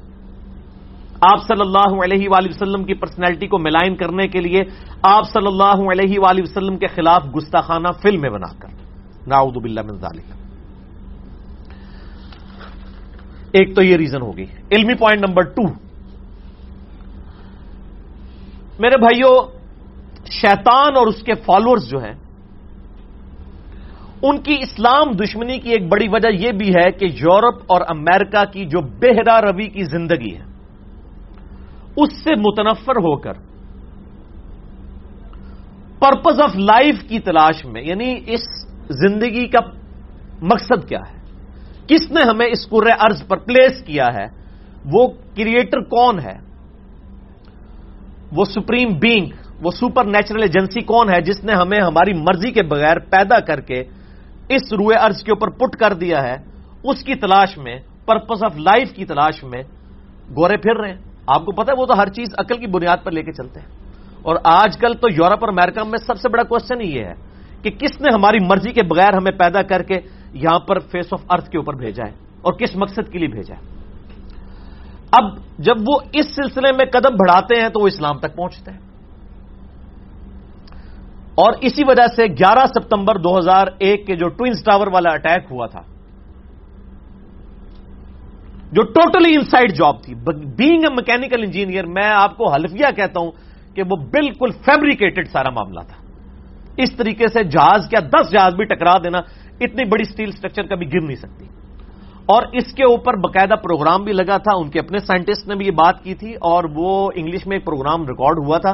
آپ صلی اللہ علیہ وآلہ وسلم کی پرسنالٹی کو ملائن کرنے کے لیے آپ صلی اللہ علیہ وآلہ وسلم کے خلاف گستاخانہ فلمیں بنا کر۔ ناؤد باللہ من ذالک۔ ایک تو یہ ریزن ہوگی۔ علمی پوائنٹ نمبر ٹو۔ میرے بھائیوں شیطان اور اس کے فالوورز جو ہیں، ان کی اسلام دشمنی کی ایک بڑی وجہ یہ بھی ہے کہ یورپ اور امریکہ کی جو بہرا روی کی زندگی ہے، اس سے متنفر ہو کر پرپز آف لائف کی تلاش میں یعنی اس زندگی کا مقصد کیا ہے؟ کس نے ہمیں اس قر ارض پر پلیس کیا ہے؟ وہ کریٹر کون ہے؟ وہ سپریم بینگ وہ سپر نیچرل ایجنسی کون ہے جس نے ہمیں ہماری مرضی کے بغیر پیدا کر کے اس روئے ارض کے اوپر پٹ کر دیا ہے، اس کی تلاش میں پرپز آف لائف کی تلاش میں گورے پھر رہے ہیں۔ آپ کو پتا ہے، وہ تو ہر چیز عقل کی بنیاد پر لے کے چلتے ہیں۔ اور آج کل تو یورپ اور امیرکا میں سب سے بڑا کوشچن یہ ہے کہ کس نے ہماری مرضی کے بغیر ہمیں پیدا کر کے یہاں پر فیس آف ارتھ کے اوپر بھیجا ہے اور کس مقصد کے لیے بھیجا ہے۔ اب جب وہ اس سلسلے میں قدم بڑھاتے ہیں تو وہ اسلام تک پہنچتے ہیں۔ اور اسی وجہ سے گیارہ ستمبر دو ہزار ایک کے جو ٹوئنس ٹاور والا اٹیک ہوا تھا، جو ٹوٹلی انسائڈ جاب تھی بینگ اے میکینکل انجینئر میں آپ کو حلفیہ کہتا ہوں کہ وہ بالکل فیبریکیٹڈ سارا معاملہ تھا۔ اس طریقے سے جہاز کیا دس جہاز بھی ٹکرا دینا اتنی بڑی سٹیل سٹرکچر کبھی گر نہیں سکتی۔ اور اس کے اوپر باقاعدہ پروگرام بھی لگا تھا، ان کے اپنے سائنٹسٹ نے بھی یہ بات کی تھی اور وہ انگلش میں ایک پروگرام ریکارڈ ہوا تھا۔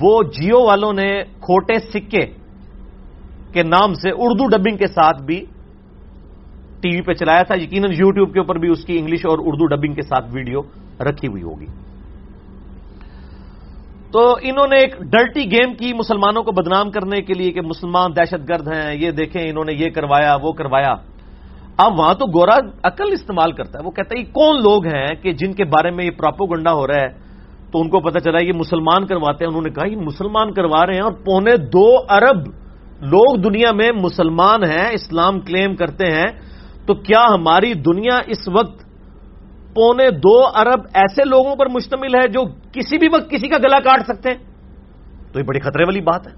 وہ جیو والوں نے کھوٹے سکے کے نام سے اردو ڈبنگ کے ساتھ بھی ٹی وی پہ چلایا تھا۔ یقیناً یوٹیوب کے اوپر بھی اس کی انگلش اور اردو ڈبنگ کے ساتھ ویڈیو رکھی ہوئی ہوگی۔ تو انہوں نے ایک ڈرٹی گیم کی مسلمانوں کو بدنام کرنے کے لیے کہ مسلمان دہشت گرد ہیں، یہ دیکھیں انہوں نے یہ کروایا، وہ کروایا۔ اب وہاں تو گورا عقل استعمال کرتا ہے۔ وہ کہتا ہے یہ کون لوگ ہیں کہ جن کے بارے میں یہ پراپو گنڈا ہو رہا ہے؟ تو ان کو پتا چلا یہ مسلمان کرواتے ہیں۔ انہوں نے کہا یہ مسلمان کروا رہے ہیں اور پونے دو ارب لوگ دنیا میں مسلمان ہیں، اسلام کلیم کرتے ہیں۔ تو کیا ہماری دنیا اس وقت پونے دو ارب ایسے لوگوں پر مشتمل ہے جو کسی بھی وقت کسی کا گلا کاٹ سکتے ہیں؟ تو یہ بڑی خطرے والی بات ہے۔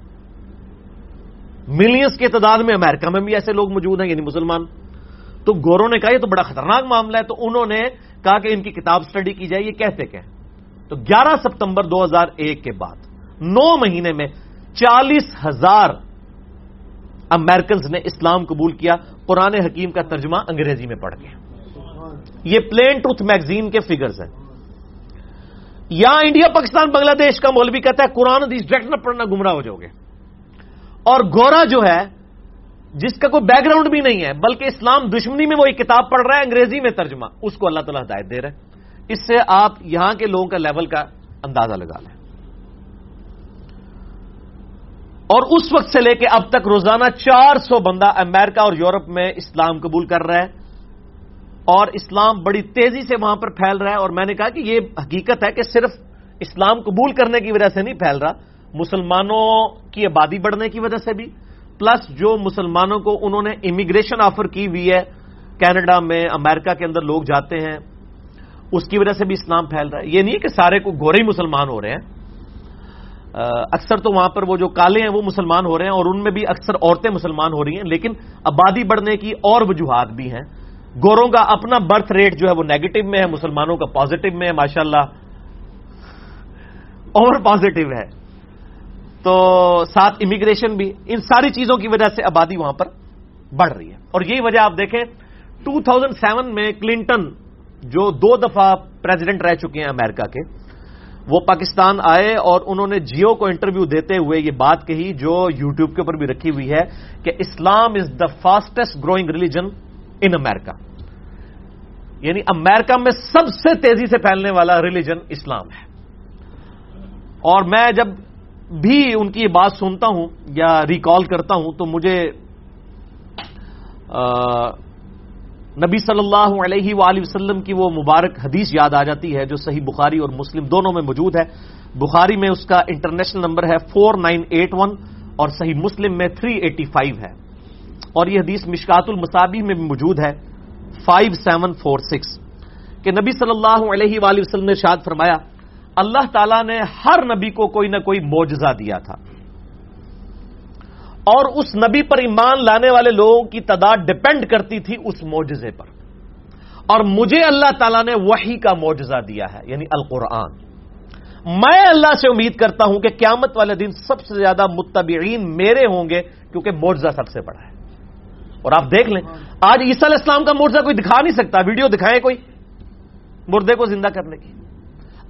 ملینس کی تعداد میں امریکہ میں بھی ایسے لوگ موجود ہیں یعنی مسلمان۔ تو گوروں نے کہا یہ تو بڑا خطرناک معاملہ ہے۔ تو انہوں نے کہا کہ ان کی کتاب سٹڈی کی جائے، یہ کہتے کہ تو گیارہ ستمبر دو ہزار ایک کے بعد نو مہینے میں چالیس ہزار امیرکنز نے اسلام قبول کیا، قرآن حکیم کا ترجمہ انگریزی میں پڑھ کے۔ یہ پلین ٹروتھ میگزین کے فگرز ہیں۔ یہاں انڈیا، پاکستان، بنگلہ دیش کا مولوی کہتا ہے، قرآن حدیث ڈائریکٹ نہ پڑھنا گمراہ ہو جاؤ گے۔ اور گورا جو ہے، جس کا کوئی بیک گراؤنڈ بھی نہیں ہے، بلکہ اسلام دشمنی میں وہ ایک کتاب پڑھ رہا ہے، انگریزی میں ترجمہ، اس کو اللہ تعالیٰ ہدایت دے رہا ہے اس سے آپ یہاں کے لوگوں کا لیول کا اندازہ لگا لیں۔ اور اس وقت سے لے کے اب تک روزانہ چار سو بندہ امریکہ اور یورپ میں اسلام قبول کر رہا ہے اور اسلام بڑی تیزی سے وہاں پر پھیل رہا ہے۔ اور میں نے کہا کہ یہ حقیقت ہے کہ صرف اسلام قبول کرنے کی وجہ سے نہیں پھیل رہا، مسلمانوں کی آبادی بڑھنے کی وجہ سے بھی۔ پلس جو مسلمانوں کو انہوں نے امیگریشن آفر کی ہوئی ہے، کینیڈا میں، امریکہ کے اندر لوگ جاتے ہیں۔ اس کی وجہ سے بھی اسلام پھیل رہا ہے۔ یہ نہیں کہ سارے کو گورے ہی مسلمان ہو رہے ہیں۔ اکثر تو وہاں پر وہ جو کالے ہیں وہ مسلمان ہو رہے ہیں اور ان میں بھی اکثر عورتیں مسلمان ہو رہی ہیں، لیکن آبادی بڑھنے کی اور وجوہات بھی ہیں۔ گوروں کا اپنا برتھ ریٹ جو ہے وہ نیگیٹو میں ہے، مسلمانوں کا پازیٹو میں ہے ماشاء اللہ اور پازیٹو ہے۔ تو ساتھ امیگریشن بھی، ان ساری چیزوں کی وجہ سے آبادی وہاں پر بڑھ رہی ہے۔ اور یہی وجہ آپ دیکھیں ٹو تھاؤزینڈ سیون میں کلنٹن جو دو دفعہ پریزیڈنٹ رہ چکے ہیں امریکہ کے، وہ پاکستان آئے اور انہوں نے جیو کو انٹرویو دیتے ہوئے یہ بات کہی جو یوٹیوب کے اوپر بھی رکھی ہوئی ہے کہ Islam is the fastest growing religion in America یعنی امیرکا میں سب سے تیزی سے پھیلنے والا ریلیجن اسلام ہے۔ اور میں جب بھی ان کی بات سنتا ہوں یا ریکال کرتا ہوں تو مجھے نبی صلی اللہ علیہ وآلہ وسلم کی وہ مبارک حدیث یاد آ جاتی ہے جو صحیح بخاری اور مسلم دونوں میں موجود ہے۔ بخاری میں اس کا انٹرنیشنل نمبر ہے فور نائن ایٹ ون اور صحیح مسلم میں تھری ایٹی فائیو ہے۔ اور یہ حدیث مشکات المصابی میں بھی موجود ہے فائیو سیون فور سکس کہ نبی صلی اللہ علیہ وآلہ وسلم نے شاد فرمایا، اللہ تعالیٰ نے ہر نبی کو کوئی نہ کوئی معجزہ دیا تھا۔ اور اس نبی پر ایمان لانے والے لوگوں کی تعداد ڈپینڈ کرتی تھی اس معجزے پر۔ اور مجھے اللہ تعالیٰ نے وہی کا معجزہ دیا ہے یعنی القرآن۔ میں اللہ سے امید کرتا ہوں کہ قیامت والے دن سب سے زیادہ متبعین میرے ہوں گے، کیونکہ معجزہ سب سے بڑا ہے۔ اور آپ دیکھ لیں، آج عیسیٰ علیہ السلام کا معجزہ کوئی دکھا نہیں سکتا۔ ویڈیو دکھائے کوئی؟ مردے کو زندہ کرنے کی۔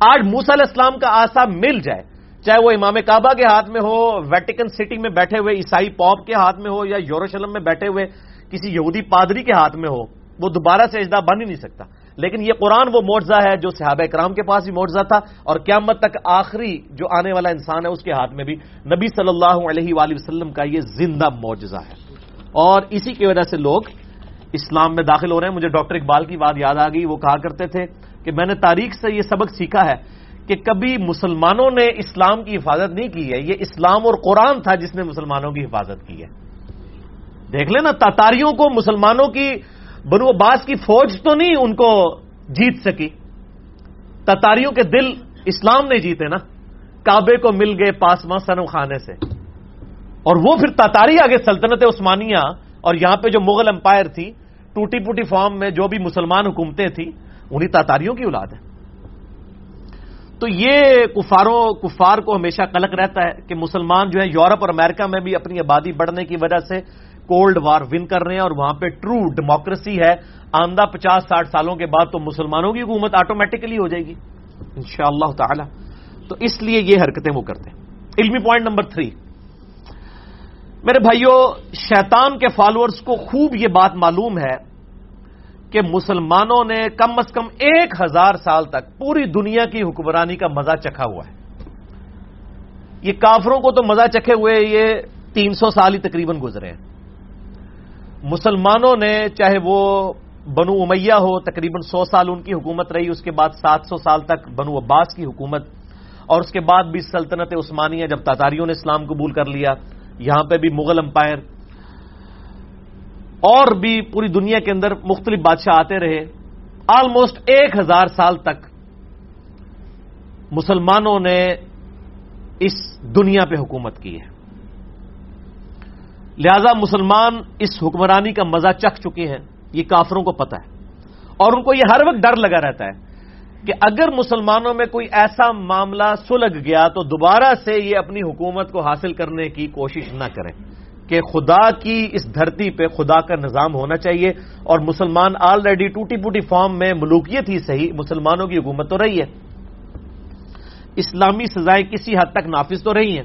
آج موسا علیہ السلام کا آسا مل جائے۔ چاہے وہ امام کعبہ کے ہاتھ میں ہو، ویٹیکن سٹی میں بیٹھے ہوئے، عیسائی پاپ کے ہاتھ میں ہو یا یوروشلم میں بیٹھے ہوئے کسی یہودی پادری کے ہاتھ میں ہو، وہ دوبارہ سے اجدا بن ہی نہیں سکتا۔ لیکن یہ قرآن وہ معجزہ ہے جو صحابہ کرام کے پاس بھی معجزہ تھا اور قیامت تک آخری جو آنے والا انسان ہے، اس کے ہاتھ میں بھی نبی صلی اللہ علیہ وآلہ وسلم کا یہ زندہ معجزہ ہے۔ اور اسی کی وجہ سے لوگ اسلام میں داخل ہو رہے ہیں۔ مجھے ڈاکٹر اقبال کی بات یاد آ گئی، وہ کہا کرتے تھے کہ میں نے تاریخ سے یہ سبق سیکھا ہے کہ کبھی مسلمانوں نے اسلام کی حفاظت نہیں کی ہے۔ یہ اسلام اور قرآن تھا جس نے مسلمانوں کی حفاظت کی ہے۔ دیکھ لیں نا تاتاریوں کو مسلمانوں کی بنو عباس کی فوج تو نہیں ان کو جیت سکی۔ تاتاریوں کے دل اسلام نے جیتے نا۔ کعبے کو مل گئے پاسما سنم خانے سے۔ اور وہ پھر تاتاری آگے سلطنت عثمانیہ اور یہاں پہ جو مغل امپائر تھی، ٹوٹی پوٹی فارم میں جو بھی مسلمان حکومتیں تھیں، انہیں تاتاریوں کی اولاد ہے۔ تو یہ کفاروں کفار کو ہمیشہ قلق رہتا ہے کہ مسلمان جو ہے یورپ اور امریکہ میں بھی اپنی آبادی بڑھنے کی وجہ سے کولڈ وار ون کر رہے ہیں اور وہاں پہ ٹرو ڈیموکریسی ہے۔ آندہ پچاس ساٹھ سالوں کے بعد تو مسلمانوں کی حکومت آٹومیٹکلی ہو جائے گی۔ ان شاء اللہ تعالی۔ تو اس لیے یہ حرکتیں وہ کرتے ہیں۔ علمی پوائنٹ نمبر تھری۔ میرے بھائیوں شیطان کے فالوورز کو خوب یہ بات معلوم ہے کہ مسلمانوں نے کم از کم ایک ہزار سال تک پوری دنیا کی حکمرانی کا مزہ چکھا ہوا ہے۔ یہ کافروں کو تو مزہ چکھے ہوئے یہ تین سو سال ہی تقریباً گزرے ہیں۔ مسلمانوں نے چاہے وہ بنو امیہ ہو، تقریباً سو سال ان کی حکومت رہی، اس کے بعد سات سو سال تک بنو عباس کی حکومت، اور اس کے بعد بھی سلطنت عثمانیہ جب تاتاریوں نے اسلام قبول کر لیا، یہاں پہ بھی مغل امپائر اور بھی پوری دنیا کے اندر مختلف بادشاہ آتے رہے۔ آلموسٹ ایک ہزار سال تک مسلمانوں نے اس دنیا پہ حکومت کی ہے۔ لہذا مسلمان اس حکمرانی کا مزہ چکھ چکے ہیں، یہ کافروں کو پتا ہے۔ اور ان کو یہ ہر وقت ڈر لگا رہتا ہے کہ اگر مسلمانوں میں کوئی ایسا معاملہ سلگ گیا تو دوبارہ سے یہ اپنی حکومت کو حاصل کرنے کی کوشش نہ کریں۔ کہ خدا کی اس دھرتی پہ خدا کا نظام ہونا چاہیے اور مسلمان آلریڈی ٹوٹی پوٹی فارم میں ملوکیت ہی صحیح مسلمانوں کی حکومت تو رہی ہے۔ اسلامی سزائیں کسی حد تک نافذ تو رہی ہیں۔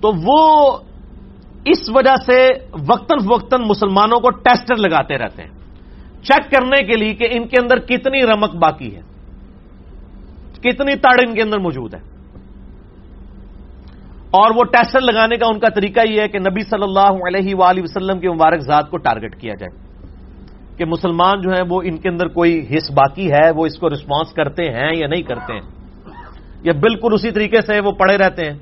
تو وہ اس وجہ سے وقتاً فوقتاً مسلمانوں کو ٹیسٹر لگاتے رہتے ہیں۔ چیک کرنے کے لیے کہ ان کے اندر کتنی رمک باقی ہے۔ کتنی تڑ ان کے اندر موجود ہے۔ اور وہ ٹیسٹر لگانے کا ان کا طریقہ یہ ہے کہ نبی صلی اللہ علیہ وآلہ وسلم کے مبارک ذات کو ٹارگٹ کیا جائے کہ مسلمان جو ہیں وہ ان کے اندر کوئی حص باقی ہے، وہ اس کو رسپانس کرتے ہیں یا نہیں کرتے ہیں؟ یا بالکل اسی طریقے سے وہ پڑے رہتے ہیں؟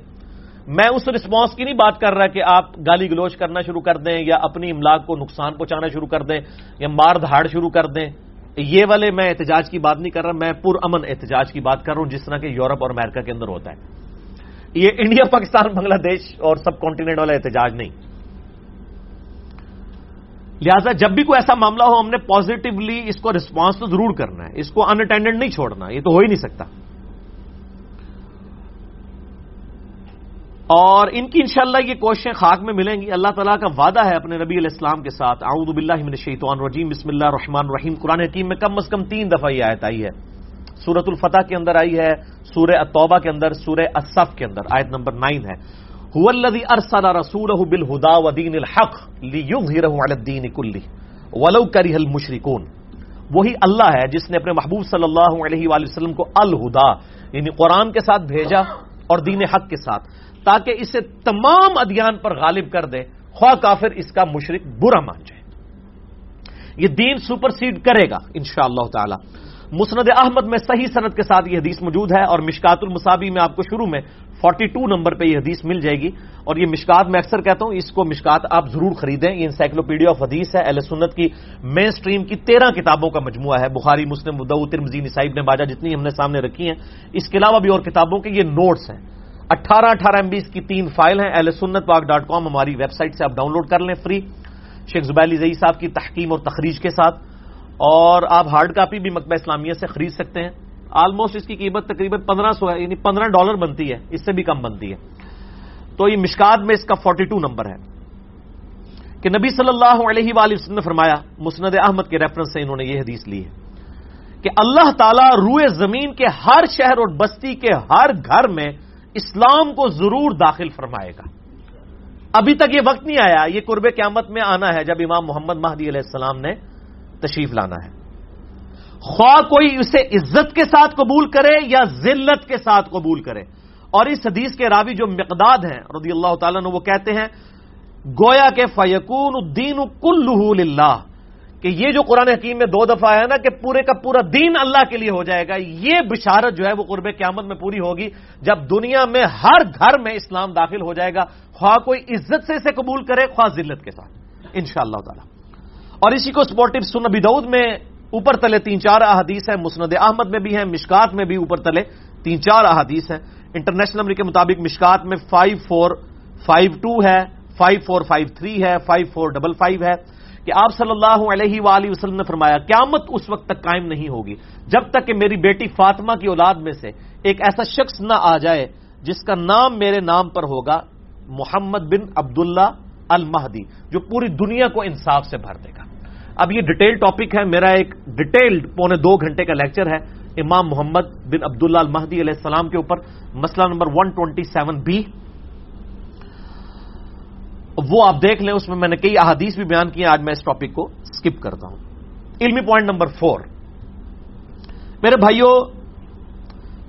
میں اس رسپانس کی نہیں بات کر رہا کہ آپ گالی گلوچ کرنا شروع کر دیں یا اپنی املاک کو نقصان پہنچانا شروع کر دیں یا مار دھاڑ شروع کر دیں۔ یہ والے میں احتجاج کی بات نہیں کر رہا، میں پر امن احتجاج کی بات کر رہا ہوں جس طرح کہ یورپ اور امریکہ کے اندر ہوتا ہے۔ یہ انڈیا، پاکستان، بنگلہ دیش اور سب کانٹیننٹ والا احتجاج نہیں۔ لہٰذا جب بھی کوئی ایسا معاملہ ہو، ہم نے پازیٹیولی اس کو ریسپانس تو ضرور کرنا ہے، اس کو انٹینڈنٹ نہیں چھوڑنا، یہ تو ہو ہی نہیں سکتا۔ اور ان کی انشاءاللہ یہ کوششیں خاک میں ملیں گی۔ اللہ تعالیٰ کا وعدہ ہے اپنے نبی علیہ السلام کے ساتھ۔ اعوذ باللہ من الشیطان الرجیم، بسم اللہ الرحمن الرحیم۔ قرآن حکیم میں کم از کم تین دفعہ یہ آیت آئی ہے۔ سورت الفتح کے اندر آئی ہے سورہ التوبہ کے اندر سورہ اصف کے اندر، آیت نمبر نائن ہے۔ الذي ارسل رسوله بالهدى ودين الحق ليظهره على الدين كله ولو كره المشركون وہی اللہ ہے جس نے اپنے محبوب صلی اللہ علیہ وآلہ وسلم کو الہدا یعنی قرآن کے ساتھ بھیجا اور دین حق کے ساتھ، تاکہ اسے تمام ادیان پر غالب کر دے، خواہ کافر اس کا مشرق برا مان جائے۔ یہ دین سپر سیڈ کرے گا ان شاء اللہ تعالی۔ مسند احمد میں صحیح صنعت کے ساتھ یہ حدیث موجود ہے اور مشکات المصابی میں آپ کو شروع میں 42 نمبر پہ یہ حدیث مل جائے گی اور یہ مشکات میں اکثر کہتا ہوں اس کو مشکات آپ ضرور خریدیں یہ انسائکلوپیڈیا آف حدیث ہے، اہل سنت کی مین اسٹریم کی تیرہ کتابوں کا مجموعہ ہے۔ بخاری، مسلم مدعو ترمزی نصائب نے باجا جتنی ہم نے سامنے رکھی ہیں۔ اس کے علاوہ بھی اور کتابوں کے یہ نوٹس ہیں۔ اٹھارہ اٹھارہ ایم بیس کی تین فائل ہیں۔ ایل سنت پاک ڈاٹ کام ہماری ویب سائٹ سے آپ ڈاؤن لوڈ کر لیں فری۔ شیخ زبیلی زئی صاحب کی تحکیم اور تخریج کے ساتھ۔ اور آپ ہارڈ کاپی بھی مکبہ اسلامیہ سے خرید سکتے ہیں۔ آلموسٹ اس کی قیمت تقریباً پندرہ سو ہے یعنی پندرہ ڈالر بنتی ہے، اس سے بھی کم بنتی ہے۔ تو یہ مشکات میں اس کا فورٹی ٹو نمبر ہے۔ کہ نبی صلی اللہ علیہ وآلہ وسلم نے فرمایا، مسند احمد کے ریفرنس سے انہوں نے یہ حدیث لی ہے کہ اللہ تعالیٰ روئے زمین کے ہر شہر اور بستی کے ہر گھر میں اسلام کو ضرور داخل فرمائے گا۔ ابھی تک یہ وقت نہیں آیا، یہ قرب قیامت میں آنا ہے، جب امام محمد مہدی علیہ السلام نے تشریف لانا ہے۔ خواہ کوئی اسے عزت کے ساتھ قبول کرے یا ذلت کے ساتھ قبول کرے۔ اور اس حدیث کے راوی جو مقداد ہیں، رضی اللہ تعالیٰ نے وہ کہتے ہیں، گویا کے فیقون الدین کل اللہ کہ یہ جو قرآن حکیم میں دو دفعہ ہے نا، کہ پورے کا پورا دین اللہ کے لیے ہو جائے گا۔ یہ بشارت جو ہے وہ قرب قیامت میں پوری ہوگی، جب دنیا میں ہر گھر میں اسلام داخل ہو جائے گا۔ خواہ کوئی عزت سے اسے قبول کرے، خواہ ذلت کے ساتھ۔ ان شاء اللہ تعالی۔ اور اسی کو سپورٹو سن ابی دعود میں اوپر تلے تین چار احادیث ہے مسند احمد میں بھی ہیں، مشکات میں بھی اوپر تلے تین چار احادیث ہیں۔ انٹرنیشنل نمبر کے مطابق مشکات میں فائیو فور فائیو ٹو ہے فائیو فور فائیو تھری ہے فائیو فور ڈبل فائیو ہے کہ آپ صلی اللہ علیہ وآلہ وسلم نے فرمایا، قیامت اس وقت تک قائم نہیں ہوگی جب تک کہ میری بیٹی فاطمہ کی اولاد میں سے ایک ایسا شخص نہ آ جائے جس کا نام میرے نام پر ہوگا محمد بن عبداللہ المہدی، جو پوری دنیا کو انصاف سے بھر دے گا۔ اب یہ ڈیٹیل ٹاپک ہے، میرا ایک ڈیٹیلڈ پونے دو گھنٹے کا لیکچر ہے امام محمد بن عبداللہ المہدی علیہ السلام کے اوپر، مسئلہ number one twenty seven B وہ آپ دیکھ لیں، اس میں میں نے کئی احادیث بھی بیان کیے، آج میں اس ٹاپک کو اسکپ کرتا ہوں۔ علمی پوائنٹ نمبر فور میرے بھائیوں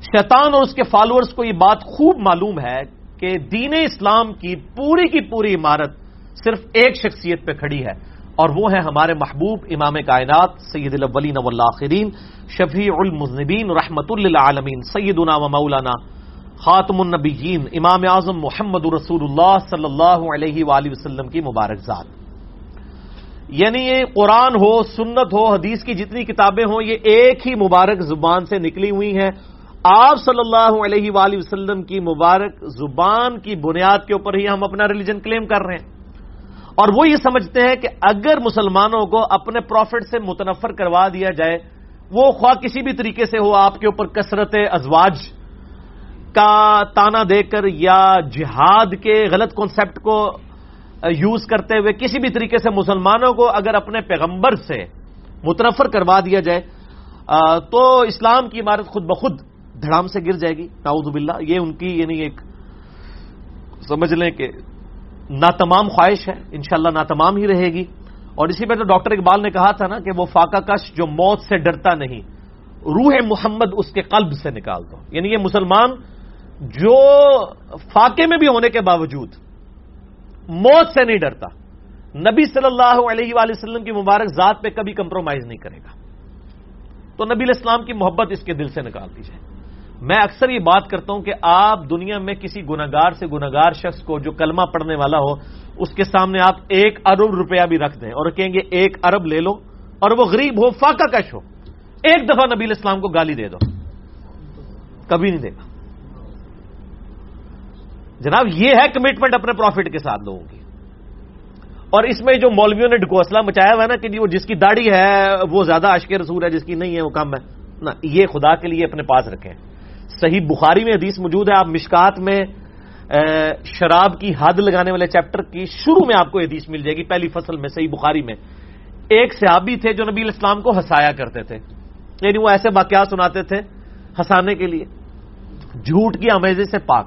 شیطان اور اس کے فالوورز کو یہ بات خوب معلوم ہے کہ دین اسلام کی پوری کی پوری عمارت صرف ایک شخصیت پہ کھڑی ہے۔ اور وہ ہے ہمارے محبوب امام کائنات سید الاولین والآخرین، شفیع المذنبین رحمت للعالمین، سیدنا و مولانا خاتم النبیین، امام اعظم محمد رسول اللہ صلی اللہ علیہ وآلہ وسلم کی مبارک ذات۔ یعنی یہ قرآن ہو، سنت ہو، حدیث کی جتنی کتابیں ہوں، یہ ایک ہی مبارک زبان سے نکلی ہوئی ہیں۔ آپ صلی اللہ علیہ وآلہ وسلم کی مبارک زبان کی بنیاد کے اوپر ہی ہم اپنا ریلیجن کلیم کر رہے ہیں۔ اور وہ یہ سمجھتے ہیں کہ اگر مسلمانوں کو اپنے پروفٹ سے متنفر کروا دیا جائے، وہ خواہ کسی بھی طریقے سے ہو، آپ کے اوپر کثرت ازواج کا تانا دے کر یا جہاد کے غلط کانسیپٹ کو یوز کرتے ہوئے کسی بھی طریقے سے مسلمانوں کو اگر اپنے پیغمبر سے متنفر کروا دیا جائے تو اسلام کی عمارت خود بخود دھڑام سے گر جائے گی۔ ناؤد باللہ، یہ ان کی یعنی ایک سمجھ لیں کہ ناتمام خواہش ہے، انشاءاللہ ناتمام ہی رہے گی۔ اور اسی پہ تو ڈاکٹر اقبال نے کہا تھا نا کہ وہ فاقہ کش جو موت سے ڈرتا نہیں، روح محمد اس کے قلب سے نکال دو۔ یعنی یہ مسلمان جو فاقے میں بھی ہونے کے باوجود موت سے نہیں ڈرتا، نبی صلی اللہ علیہ وآلہ وسلم کی مبارک ذات پہ کبھی کمپرومائز نہیں کرے گا۔ تو نبی الاسلام کی محبت اس کے دل سے نکال دی جائے۔ میں اکثر یہ بات کرتا ہوں کہ آپ دنیا میں کسی گناگار سے گناگار شخص کو جو کلمہ پڑھنے والا ہو، اس کے سامنے آپ ایک ارب روپیہ بھی رکھ دیں اور کہیں گے ایک ارب لے لو اور وہ غریب ہو، فاقہ کش ہو، ایک دفعہ نبی اسلام کو گالی دے دو۔ کبھی نہیں دے گا۔ جناب، یہ ہے کمٹمنٹ اپنے پروفٹ کے ساتھ لوگوں کی۔ اور اس میں جو مولویوں نے ڈکوسلا مچایا ہوا ہے نا کہ جی وہ جس کی داڑھی ہے، وہ زیادہ عشق رسول ہے، جس کی نہیں ہے، وہ کم ہے۔ نا یہ خدا کے لیے اپنے پاس رکھیں۔ صحیح بخاری میں حدیث موجود ہے، آپ مشکات میں شراب کی حد لگانے والے چیپٹر کی شروع میں آپ کو حدیث مل جائے گی، پہلی فصل میں، صحیح بخاری میں۔ ایک صحابی تھے جو نبی اسلام کو ہسایا کرتے تھے۔ یعنی وہ ایسے واقعات سناتے تھے ہسانے کے لیے۔ جھوٹ کی امیزے سے پاک۔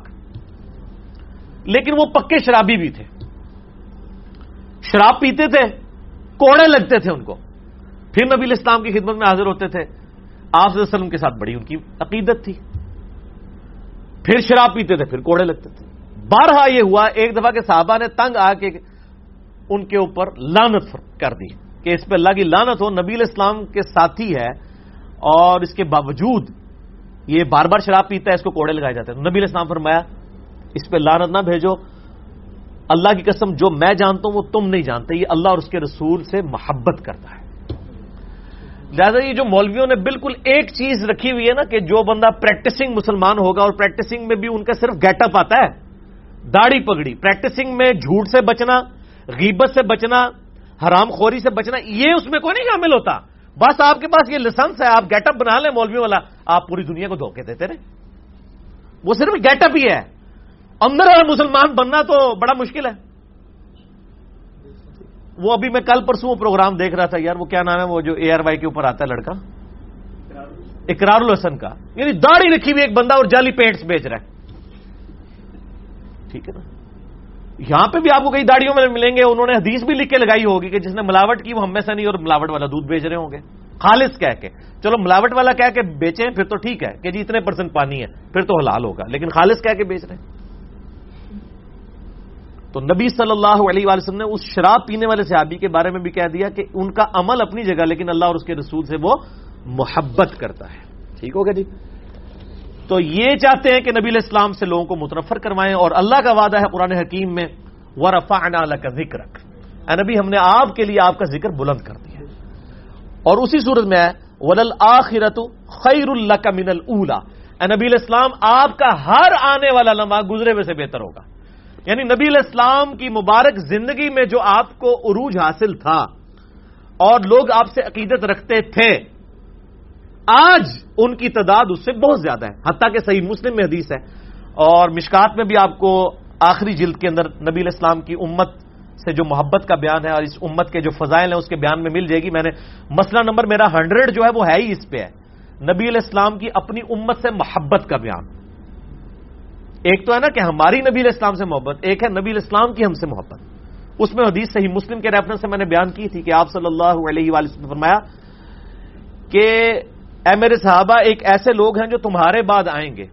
لیکن وہ پکے شرابی بھی تھے۔ شراب پیتے تھے، کوڑے لگتے تھے ان کو۔ پھر نبی اسلام کی خدمت میں حاضر ہوتے تھے۔ آپ وسلم کے ساتھ بڑی ان کی عقیدت تھی۔ پھر شراب پیتے تھے، پھر کوڑے لگتے تھے۔ بارہا یہ ہوا، ایک دفعہ کے صحابہ نے تنگ آ کے ان کے اوپر لانت کر دی کہ اس پہ اللہ کی لانت ہو۔ نبی اسلام کے ساتھی ہے اور اس کے باوجود یہ بار بار شراب پیتا ہے، اس کو کوڑے لگائے جاتے ہیں۔ نبی اسلام فرمایا، اس پہ لانت نہ بھیجو۔ اللہ کی قسم، جو میں جانتا ہوں، وہ تم نہیں جانتے۔ یہ اللہ اور اس کے رسول سے محبت کرتا ہے۔ لہٰذا یہ جو مولویوں نے بالکل ایک چیز رکھی ہوئی ہے نا کہ جو بندہ پریکٹسنگ مسلمان ہوگا اور پریکٹسنگ میں بھی ان کا صرف گیٹ اپ آتا ہے، داڑھی پگڑی پریکٹسنگ میں جھوٹ سے بچنا، غیبت سے بچنا، حرام خوری سے بچنا، یہ اس میں کوئی نہیں شامل ہوتا۔ بس آپ کے پاس یہ لسنس ہے، آپ گیٹ اپ بنا لیں مولویوں والا، آپ پوری دنیا کو دھوکے دیتے رہے وہ صرف گیٹ اپ ہی ہے۔ اندر والا مسلمان بننا تو بڑا مشکل ہے۔ وہ ابھی میں کل پرسوں وہ پروگرام دیکھ رہا تھا یار، وہ کیا نام ہے، وہ جو اے آر وائی کے اوپر آتا ہے لڑکا؟ اقرار الحسن کا۔ یعنی داڑھی رکھی ہوئی ایک بندہ اور جالی پینٹس بیچ رہا ہے۔ ٹھیک ہے نا؟ یہاں پہ بھی آپ کو کئی داڑیوں میں ملیں گے، انہوں نے حدیث بھی لکھ کے لگائی ہوگی کہ جس نے ملاوٹ کی، وہ ہم میں سے نہیں اور ملاوٹ والا دودھ بیچ رہے ہوں گے۔ خالص کہہ کے۔ چلو ملاوٹ والا کہہ کے بیچیں، پھر تو ٹھیک ہے کہ جی اتنے پرسنٹ پانی ہے، پھر تو حلال ہوگا، لیکن خالص کہہ کے بیچ رہے ہیں۔ تو نبی صلی اللہ علیہ وسلم نے اس شراب پینے والے صحابی کے بارے میں بھی کہہ دیا کہ ان کا عمل اپنی جگہ، لیکن اللہ اور اس کے رسول سے وہ محبت کرتا ہے۔ ٹھیک ہوگا جی؟ تو یہ چاہتے ہیں کہ نبی علیہ السلام سے لوگوں کو متنفر کروائیں اور اللہ کا وعدہ ہے قرآن حکیم میں وہ رفا کا ذکر اے نبی، ہم نے آپ کے لیے آپ کا ذکر بلند کر دیا۔ اور اسی صورت میں ولل آخرت خیر اللہ کا من اللہ اے نبی علیہ السلام، آپ کا ہر آنے والا لمحہ گزرے ہوئے سے بہتر ہوگا۔ یعنی نبی علیہ السلام کی مبارک زندگی میں جو آپ کو عروج حاصل تھا اور لوگ آپ سے عقیدت رکھتے تھے، آج ان کی تعداد اس سے بہت زیادہ ہے، حتیٰ کہ صحیح مسلم میں حدیث ہے۔ اور مشکات میں بھی آپ کو آخری جلد کے اندر نبی الاسلام کی امت سے جو محبت کا بیان ہے اور اس امت کے جو فضائل ہیں، اس کے بیان میں مل جائے گی۔ میں نے مسئلہ نمبر، میرا ہنڈریڈ جو ہے وہ ہے ہی اس پہ ہے۔ نبی علیہ السلام کی اپنی امت سے محبت کا بیان۔ ایک تو ہے نا کہ ہماری نبی علیہ السلام سے محبت، ایک ہے نبی علیہ السلام کی ہم سے محبت۔ اس میں حدیث صحیح مسلم کے ریفرنس سے میں نے بیان کی تھی کہ آپ صلی اللہ علیہ وسلم نے فرمایا کہ اے میرے صحابہ، ایک ایسے لوگ ہیں جو تمہارے بعد آئیں گے،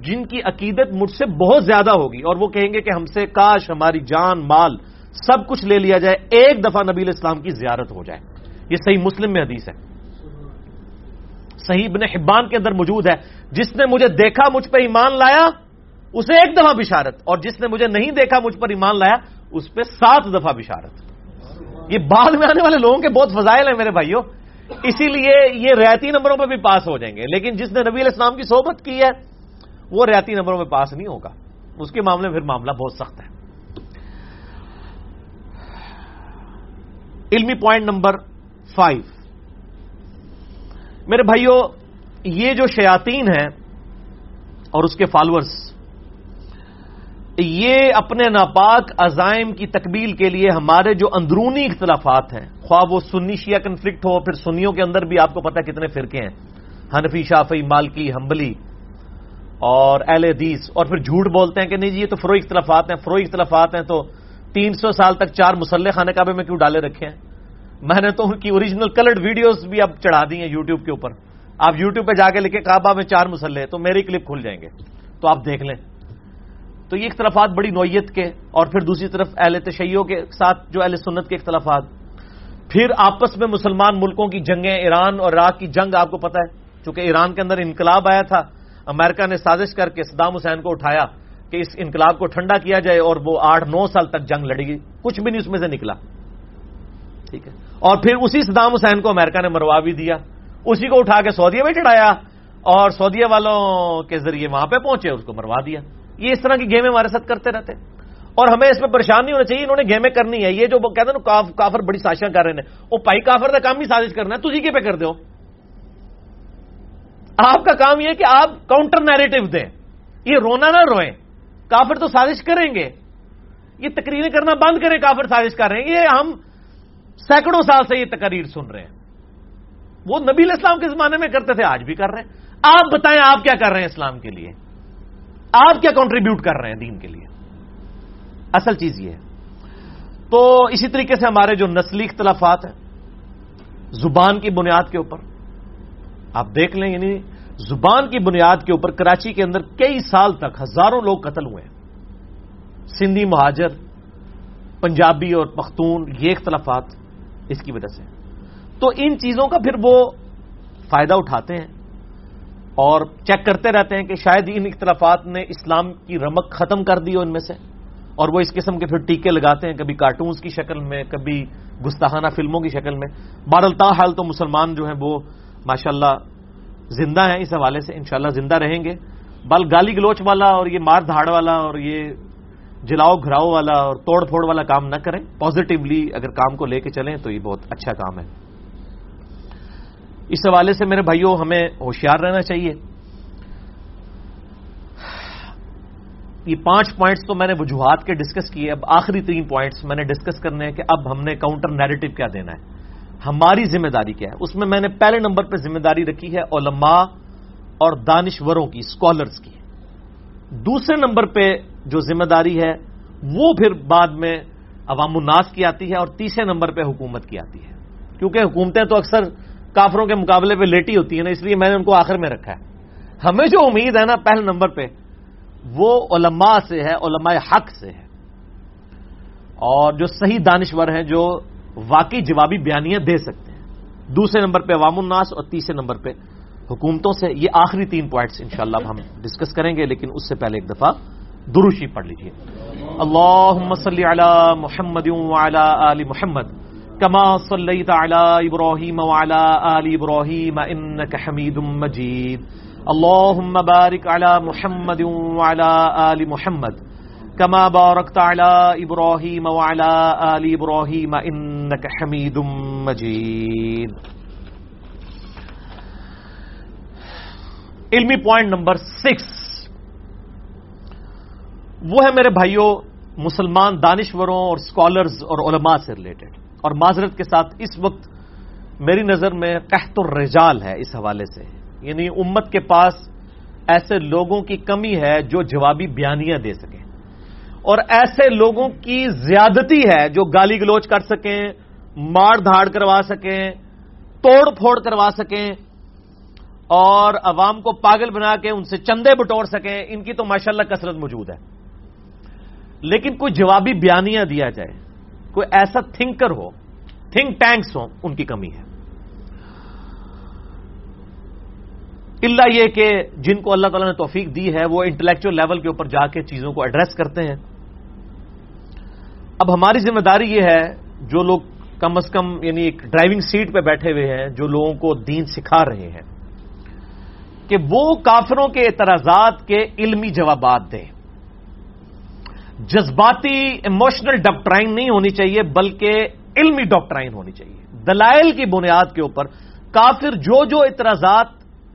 جن کی عقیدت مجھ سے بہت زیادہ ہوگی اور وہ کہیں گے کہ ہم سے کاش، ہماری جان، مال سب کچھ لے لیا جائے، ایک دفعہ نبی علیہ السلام کی زیارت ہو جائے۔ یہ صحیح مسلم میں حدیث ہے۔ صحیح ابن حبان کے اندر موجود ہے۔ جس نے مجھے دیکھا، مجھ پہ ایمان لایا اسے ایک دفعہ بشارت، اور جس نے مجھے نہیں دیکھا، مجھ پر ایمان لایا، اس پہ سات دفعہ بشارت۔ یہ بعد میں آنے والے لوگوں کے بہت فضائل ہیں میرے بھائیوں۔ اسی لیے یہ ریاتی نمبروں پہ بھی پاس ہو جائیں گے۔ لیکن جس نے نبی علیہ السلام کی صحبت کی ہے، وہ ریاتی نمبروں میں پاس نہیں ہوگا۔ اس کے معاملے میں پھر معاملہ بہت سخت ہے۔ علمی پوائنٹ نمبر فائیو۔ میرے بھائیوں، یہ جو شیاتین ہیں اور اس کے فالوورز یہ اپنے ناپاک عزائم کی تکمیل کے لیے ہمارے جو اندرونی اختلافات ہیں، خواہ وہ سنی شیعہ کنفلکٹ ہو، پھر سنیوں کے اندر بھی آپ کو پتا کتنے فرقے ہیں۔ حنفی شافی مالکی ہمبلی اور اہل حدیث۔ اور پھر جھوٹ بولتے ہیں کہ نہیں جی یہ تو فروئی اختلافات ہیں فروئی اختلافات ہیں تو تین سو سال تک چار مسلح خانے کعبے میں کیوں ڈالے رکھے ہیں؟ میں نے تو ان کی اوریجنل کلرڈ ویڈیوز بھی اب چڑھا دی ہیں یوٹیوب کے اوپر۔ آپ یوٹیوب پہ جا کے لکھے کعبہ میں چار مسلح، تو میری کلپ کھل جائیں گے۔ تو آپ دیکھ لیں۔ تو یہ اختلافات بڑی نوعیت کے اور پھر دوسری طرف اہل تشیعوں کے ساتھ جو اہل سنت کے اختلافات۔ پھر آپس میں مسلمان ملکوں کی جنگیں، ایران اور عراق کی جنگ، آپ کو پتا ہے، چونکہ ایران کے اندر انقلاب آیا تھا، امریکہ نے سازش کر کے صدام حسین کو اٹھایا کہ اس انقلاب کو ٹھنڈا کیا جائے اور وہ آٹھ نو سال تک جنگ لڑے گی۔ کچھ بھی نہیں، اس میں سے نکلا۔ ٹھیک ہے۔ اور پھر اسی صدام حسین کو امریکہ نے مروا بھی دیا۔ اسی کو اٹھا کے سعودیہ میں چڑھایا اور سعودیہ والوں کے ذریعے وہاں پہ پہنچے، اس کو مروا دیا۔ یہ اس طرح کی گیمیں ہمارے ساتھ کرتے رہتے اور ہمیں اس میں پریشان نہیں ہونا چاہیے، انہوں نے گیمیں کرنی ہے۔ یہ جو کہتے ہیں نا کافر بڑی سازشیں کر رہے ہیں۔ وہ پائی کافر کا کام بھی سازش کرنا ہے۔ تجھی کے پہ کر دو آپ کا کام یہ کہ آپ کاؤنٹر نیریٹو دیں۔ یہ رونا نہ روئیں۔ کافر تو سازش کریں گے۔ یہ تقریریں کرنا بند کریں، کافر سازش کر رہے ہیں۔ یہ ہم سینکڑوں سال سے یہ تقریر سن رہے ہیں۔ وہ نبی اسلام کے زمانے میں کرتے تھے، آج بھی کر رہے ہیں۔ آپ بتائیں، آپ کیا کر رہے ہیں اسلام کے لیے؟ آپ کیا کنٹریبیوٹ کر رہے ہیں دین کے لیے؟ اصل چیز یہ ہے۔ تو اسی طریقے سے ہمارے جو نسلی اختلافات ہیں، زبان کی بنیاد کے اوپر، آپ دیکھ لیں یعنی زبان کی بنیاد کے اوپر کراچی کے اندر کئی سال تک ہزاروں لوگ قتل ہوئے ہیں۔ سندھی مہاجر، پنجابی اور پختون، یہ اختلافات اس کی وجہ سے تو ان چیزوں کا پھر وہ فائدہ اٹھاتے ہیں۔ اور چیک کرتے رہتے ہیں کہ شاید ان اختلافات نے اسلام کی رمک ختم کر دی ہو ان میں سے۔ اور وہ اس قسم کے پھر ٹیکے لگاتے ہیں، کبھی کارٹونز کی شکل میں، کبھی گستاحانہ فلموں کی شکل میں۔ بادلتا حال تو مسلمان جو ہیں وہ ماشاءاللہ زندہ ہیں اس حوالے سے، انشاءاللہ زندہ رہیں گے۔ بل گالی گلوچ والا اور یہ مار دھاڑ والا اور یہ جلاؤ گھراؤ والا اور توڑ پھوڑ والا کام نہ کریں۔ پازیٹیولی اگر کام کو لے کے چلیں تو یہ بہت اچھا کام ہے۔ اس حوالے سے میرے بھائیوں ہمیں ہوشیار رہنا چاہیے۔ یہ پانچ پوائنٹس تو میں نے وجوہات کے ڈسکس کیے، اب آخری تین پوائنٹس میں نے ڈسکس کرنے ہیں کہ اب ہم نے کاؤنٹر نیریٹو کیا دینا ہے۔ ہماری ذمہ داری کیا ہے؟ اس میں میں نے پہلے نمبر پہ ذمہ داری رکھی ہے علماء اور دانشوروں کی اسکالرس کی۔ دوسرے نمبر پہ جو ذمہ داری ہے، وہ پھر بعد میں عوام الناس کی آتی ہے اور تیسرے نمبر پہ حکومت کی آتی ہے۔ کیونکہ حکومتیں تو اکثر کافروں کے مقابلے پہ لیٹی ہوتی ہیں نا، اس لیے میں نے ان کو آخر میں رکھا ہے۔ ہمیں جو امید ہے نا پہلے نمبر پہ، وہ علماء سے ہے، علماء حق سے ہے۔ اور جو صحیح دانشور ہیں، جو واقعی جوابی بیانیاں دے سکتے ہیں۔ دوسرے نمبر پہ عوام الناس اور تیسرے نمبر پہ حکومتوں سے یہ آخری تین پوائنٹس انشاءاللہ ہم ڈسکس کریں گے، لیکن اس سے پہلے ایک دفعہ دروشی پڑھ لیجیے اللہ صلی علی محمد وعلی آل محمد۔ کما صلیت علی ابراہیم وعلی آل ابراہیم انک حمید مجید اللہم بارک علی محمد وعلی آل محمد. كما باركت على إبراهيم وعلى آل إبراهيم إنك حميد مجيد. علمی پوائنٹ نمبر سکس وہ ہے میرے بھائیوں مسلمان دانشوروں اور سکالرز اور علماء سے ریلیٹڈ اور معذرت کے ساتھ اس وقت میری نظر میں قحط الرجال ہے اس حوالے سے۔ یعنی امت کے پاس ایسے لوگوں کی کمی ہے جو جوابی بیانیاں دے سکیں۔ اور ایسے لوگوں کی زیادتی ہے جو گالی گلوچ کر سکیں، مار دھاڑ کروا سکیں، توڑ پھوڑ کروا سکیں اور عوام کو پاگل بنا کے ان سے چندے بٹور سکیں، ان کی تو ماشاءاللہ کثرت موجود ہے۔ لیکن کوئی جوابی بیانیاں دیا جائے۔ کوئی ایسا تھنکر ہو، تھنک ٹینکس ہوں، ان کی کمی ہے۔ اللہ یہ کہ جن کو اللہ تعالیٰ نے توفیق دی ہے، وہ انٹلیکچل لیول کے اوپر جا کے چیزوں کو ایڈریس کرتے ہیں۔ اب ہماری ذمہ داری یہ ہے، جو لوگ کم از کم یعنی ایک ڈرائیونگ سیٹ پہ بیٹھے ہوئے ہیں، جو لوگوں کو دین سکھا رہے ہیں، کہ وہ کافروں کے اعتراضات کے علمی جوابات دیں۔ جذباتی ایموشنل ڈاکٹرائن نہیں ہونی چاہیے، بلکہ علمی ڈاکٹرائن ہونی چاہیے۔ دلائل کی بنیاد کے اوپر کافر جو جو اعتراضات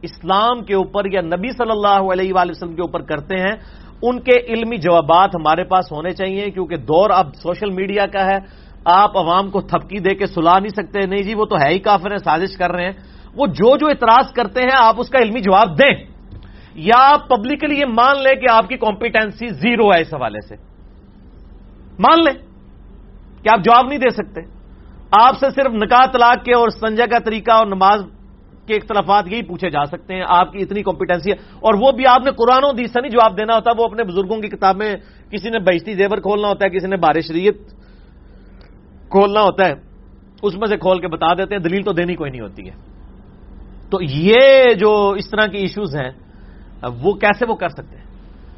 اسلام کے اوپر یا نبی صلی اللہ علیہ وآلہ وسلم کے اوپر کرتے ہیں، ان کے علمی جوابات ہمارے پاس ہونے چاہیے، کیونکہ دور اب سوشل میڈیا کا ہے۔ آپ عوام کو تھپکی دے کے سلا نہیں سکتے، نہیں جی وہ تو ہے ہی کافر ہیں، سازش کر رہے ہیں۔ وہ جو جو اعتراض کرتے ہیں، آپ اس کا علمی جواب دیں۔ یا پبلکلی یہ مان لیں کہ آپ کی کمپیٹنسی زیرو ہے اس حوالے سے؟ مان لیں کہ آپ جواب نہیں دے سکتے۔ آپ سے صرف نکاح طلاق کے اور سنجا کا طریقہ اور نماز کے اختلافات یہی پوچھے جا سکتے ہیں۔ آپ کی اتنی کمپیٹنسی ہے۔ اور وہ بھی آپ نے قرآن و دیس سے نہیں جواب دینا ہوتا، وہ اپنے بزرگوں کی کتاب میں کسی نے بہشتی زیور کھولنا ہوتا ہے، کسی نے بار شریعت کھولنا ہوتا ہے، اس میں سے کھول کے بتا دیتے ہیں، دلیل تو دینی کوئی نہیں ہوتی ہے۔ تو یہ جو اس طرح کی ایشوز ہیں وہ کیسے وہ کر سکتے ہیں؟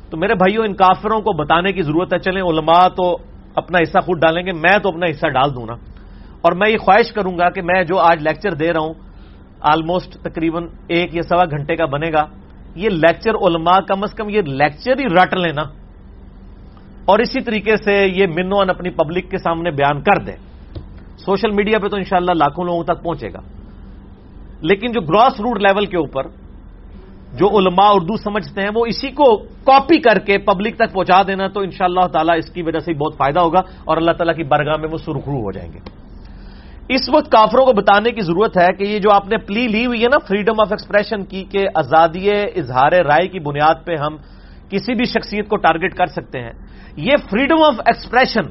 تو میرے بھائیوں ان کافروں کو بتانے کی ضرورت ہے، چلیں علماء تو اپنا حصہ خود ڈالیں گے، میں تو اپنا حصہ ڈال دوں نا۔ اور میں یہ خواہش کروں گا کہ میں جو آج لیکچر دے رہا ہوں آلموسٹ تقریباً ایک یا سوا گھنٹے کا بنے گا، یہ لیکچر علماء کم از کم یہ لیکچر ہی رٹ لینا اور اسی طریقے سے یہ منو ان اپنی پبلک کے سامنے بیان کر دے سوشل میڈیا پہ تو انشاءاللہ لاکھوں لوگوں تک پہنچے گا۔ لیکن جو گراس روٹ لیول کے اوپر جو علماء اردو سمجھتے ہیں وہ اسی کو کاپی کر کے پبلک تک پہنچا دینا تو ان شاء اللہ تعالیٰ اس کی وجہ سے بہت فائدہ ہوگا اور اللہ تعالیٰ کی برگاہ میں وہ سرخرو ہو جائیں گے۔ اس وقت کافروں کو بتانے کی ضرورت ہے کہ یہ جو آپ نے پلی لی ہوئی ہے نا فریڈم آف ایکسپریشن کی کہ آزادی اظہار رائے کی بنیاد پہ ہم کسی بھی شخصیت کو ٹارگٹ کر سکتے ہیں، یہ فریڈم آف ایکسپریشن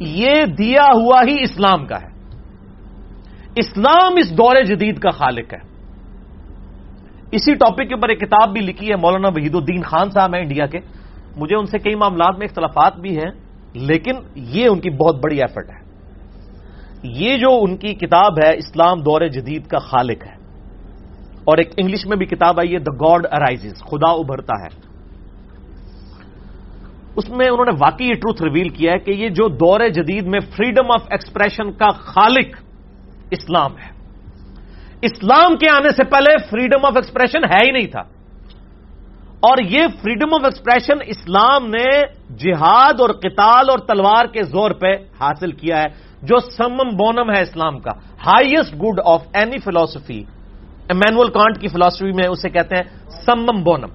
یہ دیا ہوا ہی اسلام کا ہے۔ اسلام اس دور جدید کا خالق ہے۔ اسی ٹاپک کے اوپر ایک کتاب بھی لکھی ہے مولانا وحید الدین خان صاحب ہیں انڈیا کے۔ مجھے ان سے کئی معاملات میں اختلافات بھی ہیں، لیکن یہ ان کی بہت بڑی ایفرٹ ہے۔ یہ جو ان کی کتاب ہے، اسلام دور جدید کا خالق ہے۔ اور ایک انگلش میں بھی کتاب آئی ہے دا گاڈ ارائیز خدا ابھرتا ہے۔ اس میں انہوں نے واقعی یہ ٹروتھ ریویل کیا ہے کہ یہ جو دور جدید میں فریڈم آف ایکسپریشن کا خالق اسلام ہے۔ اسلام کے آنے سے پہلے فریڈم آف ایکسپریشن ہے ہی نہیں تھا۔ اور یہ فریڈم آف ایکسپریشن اسلام نے جہاد اور قتال اور تلوار کے زور پہ حاصل کیا ہے، جو سمم بونم ہے اسلام کا۔ Highest good of any philosophy Immanuel Kant کی فلاسفی میں اسے کہتے ہیں سمم بونم۔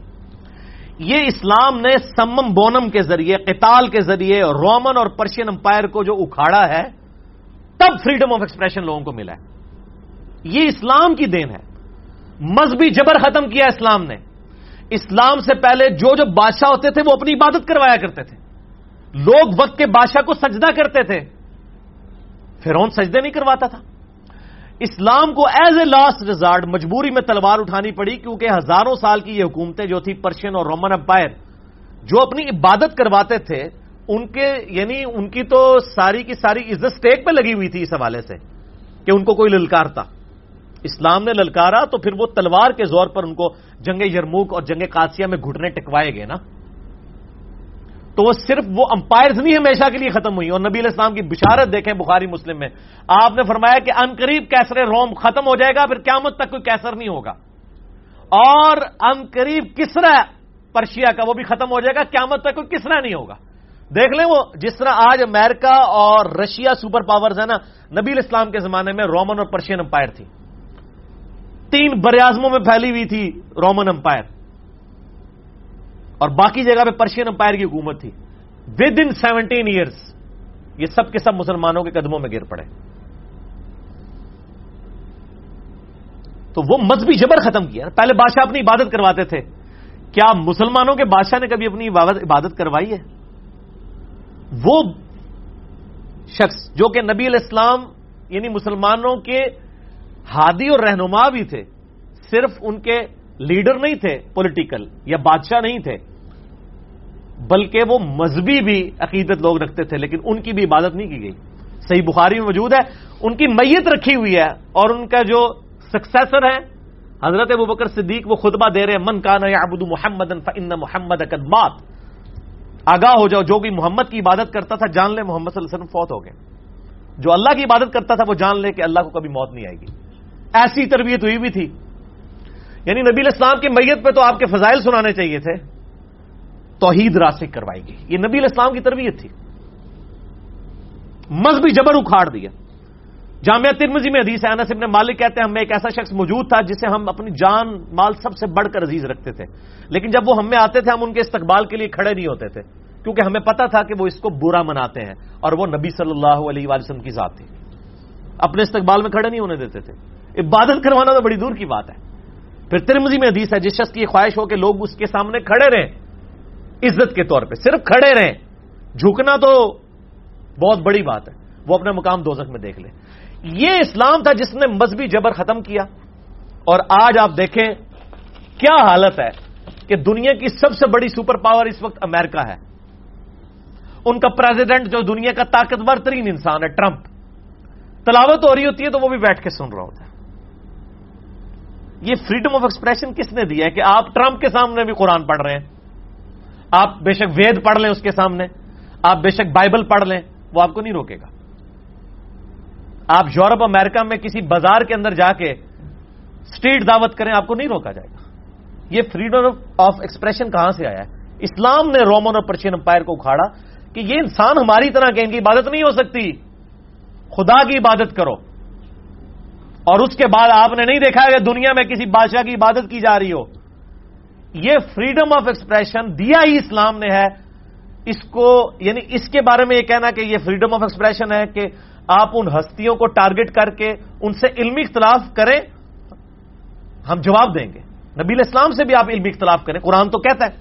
یہ اسلام نے سمم بونم کے ذریعے، قتال کے ذریعے رومن اور پرشین امپائر کو جو اکھاڑا ہے، تب فریڈم آف ایکسپریشن لوگوں کو ملا ہے۔ یہ اسلام کی دین ہے۔ مذہبی جبر ختم کیا اسلام نے۔ اسلام سے پہلے جو جو بادشاہ ہوتے تھے وہ اپنی عبادت کروایا کرتے تھے۔ لوگ وقت کے بادشاہ کو سجدہ کرتے تھے۔ فرون سجدے نہیں کرواتا تھا۔ اسلام کو ایز اے لاسٹ ریزارٹ مجبوری میں تلوار اٹھانی پڑی کیونکہ ہزاروں سال کی یہ حکومتیں جو تھی پرشین اور رومن امپائر، جو اپنی عبادت کرواتے تھے، ان کے یعنی ان کی تو ساری کی ساری عزت اسٹیک پہ لگی ہوئی تھی اس حوالے سے کہ ان کو کوئی للکارتا اسلام نے للکارا تو پھر وہ تلوار کے زور پر ان کو جنگ یرموک اور جنگ کاسیا میں گھٹنے ٹکوائے گئے نا؟ تو وہ صرف وہ امپائرز نہیں ہمیشہ کے لیے ختم ہوئی اور نبی علیہ السلام کی بشارت دیکھیں بخاری مسلم میں۔ آپ نے فرمایا کہ ان قریب کیسر روم ختم ہو جائے گا، پھر قیامت تک کوئی کیسر نہیں ہوگا۔ اور ان قریب کسرا پرشیا کا وہ بھی ختم ہو جائے گا، قیامت تک کوئی کسرا نہیں ہوگا۔ دیکھ لیں وہ جس طرح آج امریکہ اور رشیا سپر پاورز ہے نا، نبی الاسلام کے زمانے میں رومن اور پرشین امپائر تھی تین بریازموں میں پھیلی ہوئی تھی رومن امپائر اور باقی جگہ پہ پرشین امپائر کی حکومت تھی۔ ود ان سیونٹین ایئرس یہ سب کے سب مسلمانوں کے قدموں میں گر پڑے۔ تو وہ مذہبی جبر ختم کیا۔ پہلے بادشاہ اپنی عبادت کرواتے تھے۔ کیا مسلمانوں کے بادشاہ نے کبھی اپنی عبادت کروائی ہے؟ وہ شخص جو کہ نبی علیہ السلام یعنی مسلمانوں کے ہادی اور رہنما بھی تھے۔ صرف ان کے لیڈر نہیں تھے پولیٹیکل یا بادشاہ نہیں تھے، بلکہ وہ مذہبی بھی عقیدت لوگ رکھتے تھے، لیکن ان کی بھی عبادت نہیں کی گئی۔ صحیح بخاری میں موجود ہے، ان کی میت رکھی ہوئی ہے اور ان کا جو سکسیسر ہے، حضرت ابو بکر صدیق، وہ خطبہ دے رہے ہیں، من کانا یا ابود محمد محمد اکدمات آگاہ ہو جاؤ، جو بھی محمد کی عبادت کرتا تھا، جان لے، محمد صلی اللہ علیہ وسلم فوت ہو گئے۔ جو اللہ کی عبادت کرتا تھا، وہ جان لے کہ اللہ کو کبھی موت نہیں آئے گی۔ ایسی تربیت ہوئی بھی تھی۔ یعنی نبی الاسلام کی میت پہ تو آپ کے فضائل سنانے چاہیے تھے۔ توحید راسک کروائے گی یہ نبی الاسلام کی تربیت تھی۔ مذہبی جبر اکھاڑ دیا۔ جامعہ ترمزی میں حدیث انس ابن مالک کہتے ہیں ہمیں ایک ایسا شخص موجود تھا جسے ہم اپنی جان، مال سب سے بڑھ کر عزیز رکھتے تھے۔ لیکن جب وہ ہم میں آتے تھے، ہم ان کے استقبال کے لیے کھڑے نہیں ہوتے تھے۔ کیونکہ ہمیں پتا تھا کہ وہ اس کو برا مناتے ہیں اور وہ نبی صلی اللہ علیہ وسلم کی ذات تھی۔ اپنے استقبال میں کھڑے نہیں ہونے دیتے تھے۔ عبادت کروانا تو بڑی دور کی بات ہے۔ پھر ترمزی میں حدیث ہے، جس شخص کی خواہش ہو کہ لوگ اس کے سامنے کھڑے رہیں، عزت کے طور پہ صرف کھڑے رہیں۔ جھکنا تو بہت بڑی بات ہے، وہ اپنا مقام دوزخ میں دیکھ لے۔ یہ اسلام تھا جس نے مذہبی جبر ختم کیا۔ اور آج آپ دیکھیں کیا حالت ہے کہ دنیا کی سب سے بڑی سپر پاور اس وقت امریکہ ہے۔ ان کا پریزیڈنٹ جو دنیا کا طاقتور ترین انسان ہے، ٹرمپ۔ تلاوت ہو رہی ہوتی ہے تو وہ بھی بیٹھ کے سن رہا ہوتا ہے۔ یہ فریڈم آف ایکسپریشن کس نے دیا ہے کہ آپ ٹرمپ کے سامنے بھی قرآن پڑھ رہے ہیں؟ آپ بے شک وید پڑھ لیں اس کے سامنے، آپ بے شک بائبل پڑھ لیں، وہ آپ کو نہیں روکے گا۔ آپ یورپ، امریکہ میں کسی بازار کے اندر جا کے اسٹریٹ دعوت کریں، آپ کو نہیں روکا جائے گا۔ یہ فریڈم آف ایکسپریشن کہاں سے آیا ہے؟ اسلام نے رومن اور پرشین امپائر کو اکھاڑا کہ یہ انسان ہماری طرح کہ ان کی عبادت نہیں ہو سکتی۔ خدا کی عبادت کرو۔ اور اس کے بعد آپ نے نہیں دیکھا کہ دنیا میں کسی بادشاہ کی عبادت کی جا رہی ہو۔ یہ فریڈم آف ایکسپریشن دیا ہی اسلام نے ہے۔ اس کو یعنی اس کے بارے میں یہ کہنا کہ یہ فریڈم آف ایکسپریشن ہے کہ آپ ان ہستیوں کو ٹارگٹ کر کے ان سے علمی اختلاف کریں، ہم جواب دیں گے۔ نبی اسلام سے بھی آپ علمی اختلاف کریں۔ قرآن تو کہتا ہے۔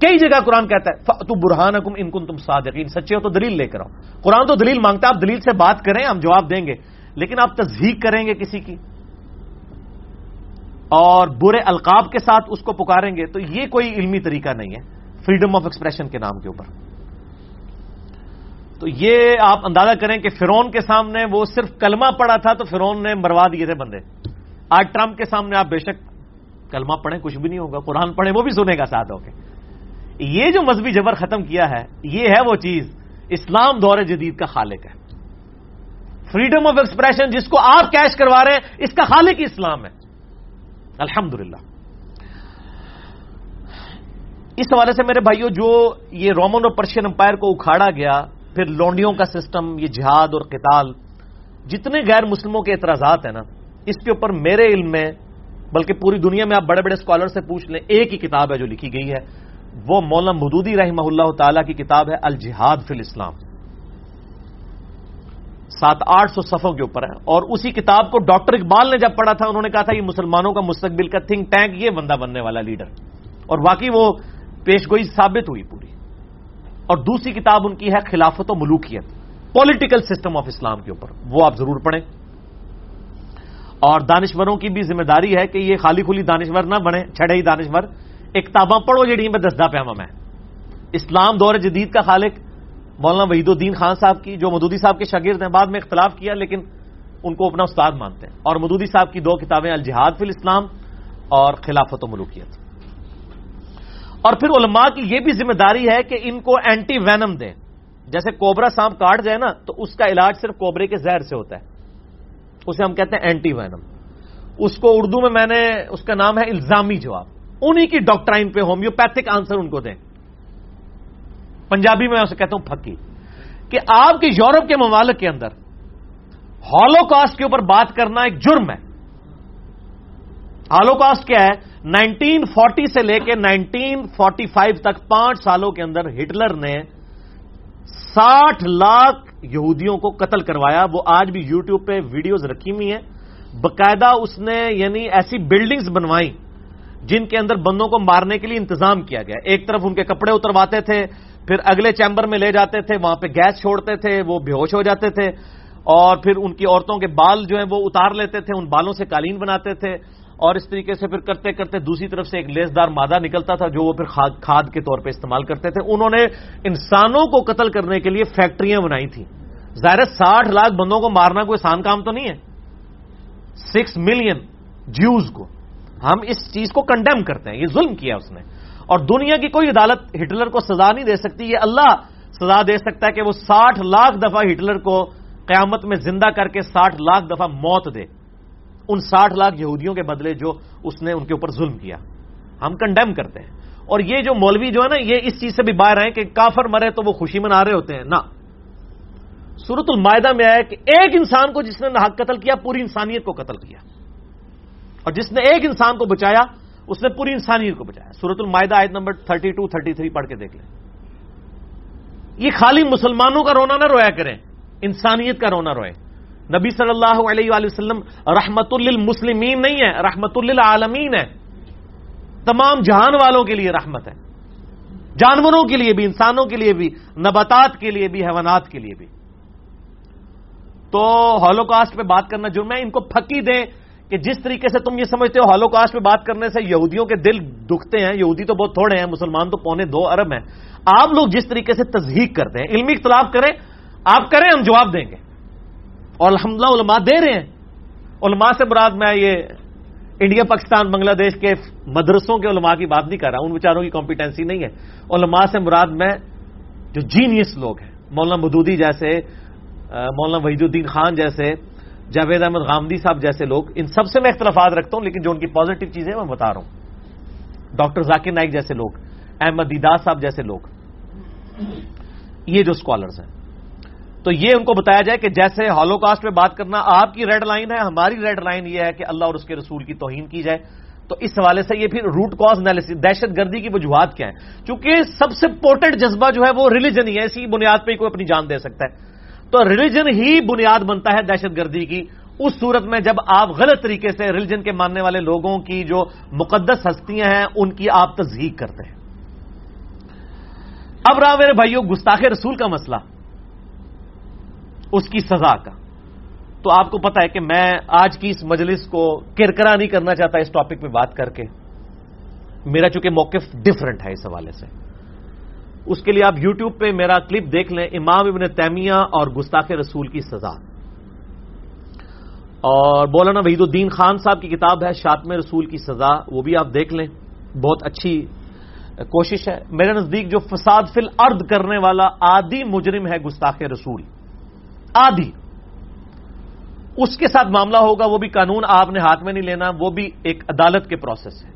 کئی جگہ قرآن کہتا ہے تو برہان حکم ان کن تم صادقین سچے ہو تو دلیل لے کر آؤ۔ قرآن تو دلیل مانگتا ہے، آپ دلیل سے بات کریں، ہم جواب دیں گے۔ لیکن آپ تصدیق کریں گے کسی کی اور برے القاب کے ساتھ اس کو پکاریں گے تو یہ کوئی علمی طریقہ نہیں ہے فریڈم آف ایکسپریشن کے نام کے اوپر۔ تو یہ آپ اندازہ کریں کہ فرون کے سامنے وہ صرف کلمہ پڑا تھا تو فرون نے مروا دیے تھے بندے۔ آج ٹرمپ کے سامنے آپ بے شک کلمہ پڑھیں، کچھ بھی نہیں ہوگا، قرآن پڑھیں، وہ بھی سنے گا ساتھ ہو کے۔ یہ جو مذہبی جبر ختم کیا ہے، یہ ہے وہ چیز، اسلام دور جدید کا خالق ہے۔ فریڈم آف ایکسپریشن جس کو آپ کیش کروا رہے ہیں، اس کا خالق اسلام ہے۔ الحمد اس حوالے سے میرے بھائیوں جو یہ رومن اور پرشین امپائر کو اکھاڑا گیا، پھر لونڈیوں کا سسٹم یہ جہاد اور قتال، جتنے غیر مسلموں کے اعتراضات ہیں نا، اس کے اوپر میرے علم میں، بلکہ پوری دنیا میں آپ بڑے بڑے اسکالر سے پوچھ لیں، ایک ہی کتاب ہے جو لکھی گئی ہے۔ وہ مولانا مدودی رحمہ اللہ تعالی کی کتاب ہے، الجہاد فی الاسلام۔ سات آٹھ سو صفوں کے اوپر ہے اور اسی کتاب کو ڈاکٹر اقبال نے جب پڑھا تھا، انہوں نے کہا تھا، یہ مسلمانوں کا مستقبل کا تھنک ٹینک یہ بندہ بننے والا لیڈر اور واقعی وہ پیش گوئی ثابت ہوئی پوری۔ اور دوسری کتاب ان کی ہے، خلافت و ملوکیت۔ پولیٹیکل سسٹم آف اسلام کے اوپر۔ وہ آپ ضرور پڑھیں۔ اور دانشوروں کی بھی ذمہ داری ہے کہ یہ خالی کھلی دانشور نہ بنے، چھڑے ہی دانشور۔ ایک کتاباں پڑھو جہی میں دسدہ پہ میں اسلام دور جدید کا خالق مولانا وحید الدین خان صاحب کی، جو مدودی صاحب کے شاگرد ہیں، بعد میں اختلاف کیا، لیکن ان کو اپنا استاد مانتے ہیں۔ اور مدودی صاحب کی دو کتابیں، الجہاد فی الاسلام اور خلافت و ملوکیت۔ اور پھر علماء کی یہ بھی ذمہ داری ہے کہ ان کو اینٹی وینم دیں۔ جیسے کوبرا سانپ کاٹ جائے نا، تو اس کا علاج صرف کوبرے کے زہر سے ہوتا ہے۔ اسے ہم کہتے ہیں اینٹی وینم اس کو اردو میں میں نے، اس کا نام ہے الزامی جواب۔ انہی کی ڈاکٹرائن پہ ہومیوپیتھک آنسر ان کو دیں۔ پنجابی میں اسے کہتا ہوں پھکی، کہ آپ کے یورپ کے ممالک کے اندر ہالو کاسٹ کے اوپر بات کرنا ایک جرم ہے۔ ہالو کاسٹ کیا ہے؟ نائنٹین فورٹی سے لے کے نائنٹین فورٹی فائیو تک پانچ سالوں کے اندر ہٹلر نے ساٹھ لاکھ یہودیوں کو قتل کروایا۔ وہ آج بھی یوٹیوب پہ ویڈیوز رکھی ہوئی ہیں۔ باقاعدہ اس نے یعنی ایسی بلڈنگز بنوائی جن کے اندر بندوں کو مارنے کے لیے انتظام کیا گیا۔ ایک طرف ان کے کپڑے اترواتے تھے پھر اگلے چیمبر میں لے جاتے تھے، وہاں پہ گیس چھوڑتے تھے، وہ بے ہوش ہو جاتے تھے۔ اور پھر ان کی عورتوں کے بال جو ہیں وہ اتار لیتے تھے، ان بالوں سے قالین بناتے تھے۔ اور اس طریقے سے پھر کرتے کرتے دوسری طرف سے ایک لیسدار مادہ نکلتا تھا، جو وہ پھر کھاد کے طور پہ استعمال کرتے تھے۔ انہوں نے انسانوں کو قتل کرنے کے لیے فیکٹریاں بنائی تھیں۔ ظاہر ساٹھ لاکھ بندوں کو مارنا کوئی آسان کام تو نہیں ہے۔ سکس ملین جیوز کو۔ ہم اس چیز کو کنڈیم کرتے ہیں، یہ ظلم کیا اس نے۔ اور دنیا کی کوئی عدالت ہٹلر کو سزا نہیں دے سکتی، یہ اللہ سزا دے سکتا ہے کہ وہ ساٹھ لاکھ دفعہ ہٹلر کو قیامت میں زندہ کر کے ساٹھ لاکھ دفعہ موت دے۔ ان ساٹھ لاکھ یہودیوں کے بدلے جو اس نے ان کے اوپر ظلم کیا۔ ہم کنڈیم کرتے ہیں۔ اور یہ جو مولوی جو ہے نا، یہ اس چیز سے بھی باہر آئے کہ کافر مرے تو وہ خوشی منا رہے ہوتے ہیں۔ نہ۔ سورت المائدہ میں آیا کہ ایک انسان کو جس نے ناحق قتل کیا، پوری انسانیت کو قتل کیا۔ اور جس نے ایک انسان کو بچایا اس نے پوری انسانیت کو بچایا سورت المائدہ آیت نمبر تھرٹی ٹو تھرٹی تھری پڑھ کے دیکھ لیں۔ یہ خالی مسلمانوں کا رونا نہ رویا کریں، انسانیت کا رونا روئے۔ نبی صلی اللہ علیہ وآلہ وسلم رحمت للمسلمین نہیں ہے، رحمت للعالمین ہے۔ تمام جہان والوں کے لیے رحمت ہے۔ جانوروں کے لیے بھی، انسانوں کے لیے بھی، نباتات کے لیے بھی، حیوانات کے لیے بھی۔ تو ہالو کاسٹ پہ بات کرنا جرم ہے، ان کو پھکی دیں۔ کہ جس طریقے سے تم یہ سمجھتے ہو ہالو کاسٹ پہ بات کرنے سے یہودیوں کے دل دکھتے ہیں، یہودی تو بہت تھوڑے ہیں، مسلمان تو پونے دو ارب ہیں۔ آپ لوگ جس طریقے سے تصدیق کرتے ہیں، علمی اختلاف کریں، آپ کریں، ہم جواب دیں گے۔ اور الحمد علماء دے رہے ہیں۔ علماء سے مراد میں یہ انڈیا، پاکستان، بنگلہ دیش کے مدرسوں کے علماء کی بات نہیں کر رہا ان بیچاروں کی کمپیٹنسی نہیں ہے۔ علماء سے مراد میں جو جینیس لوگ ہیں، مولانا مدودی جیسے مولانا وحید الدین خان جیسے جاوید احمد غامدی صاحب جیسے لوگ، ان سب سے میں اختلافات رکھتا ہوں، لیکن جو ان کی پازیٹو چیزیں میں بتا رہا ہوں۔ ڈاکٹر ذاکر نائک جیسے لوگ، احمد دیداس صاحب جیسے لوگ۔ یہ جو اسکالرس ہیں۔ تو یہ ان کو بتایا جائے کہ جیسے ہالو کاسٹ میں بات کرنا آپ کی ریڈ لائن ہے، ہماری ریڈ لائن یہ ہے کہ اللہ اور اس کے رسول کی توہین کی جائے۔ تو اس حوالے سے یہ پھر روٹ کاز انالیس دہشت گردی کی وجوہات کیا ہیں؟ چونکہ سب سے پورٹڈ جذبہ جو ہے وہ ریلیجن ہی ہے، اسی بنیاد پہ ہی کوئی اپنی جان دے سکتا ہے۔ تو ریلیجن ہی بنیاد بنتا ہے دہشت گردی کی۔ اس صورت میں جب آپ غلط طریقے سے ریلیجن کے ماننے والے لوگوں کی جو مقدس ہستیاں ہیں، ان کی آپ تصدیق کرتے ہیں۔ اب رہا میرے بھائیوں گستاخ رسول کا مسئلہ، اس کی سزا کا۔ تو آپ کو پتا ہے کہ میں آج کی اس مجلس کو کرکرا نہیں کرنا چاہتا اس ٹاپک پہ بات کر کے۔ میرا چونکہ موقف ڈفرنٹ ہے اس حوالے سے۔ اس کے لیے آپ یوٹیوب پہ میرا کلپ دیکھ لیں، امام ابن تیمیہ اور گستاخ رسول کی سزا۔ اور بولانا وحید الدین خان صاحب کی کتاب ہے شاطم رسول کی سزا، وہ بھی آپ دیکھ لیں۔ بہت اچھی کوشش ہے۔ میرے نزدیک جو فساد فل ارد کرنے والا آدھی مجرم ہے گستاخ رسول۔ آدھی اس کے ساتھ معاملہ ہوگا، وہ بھی قانون آپ نے ہاتھ میں نہیں لینا، وہ بھی ایک عدالت کے پروسیس ہے۔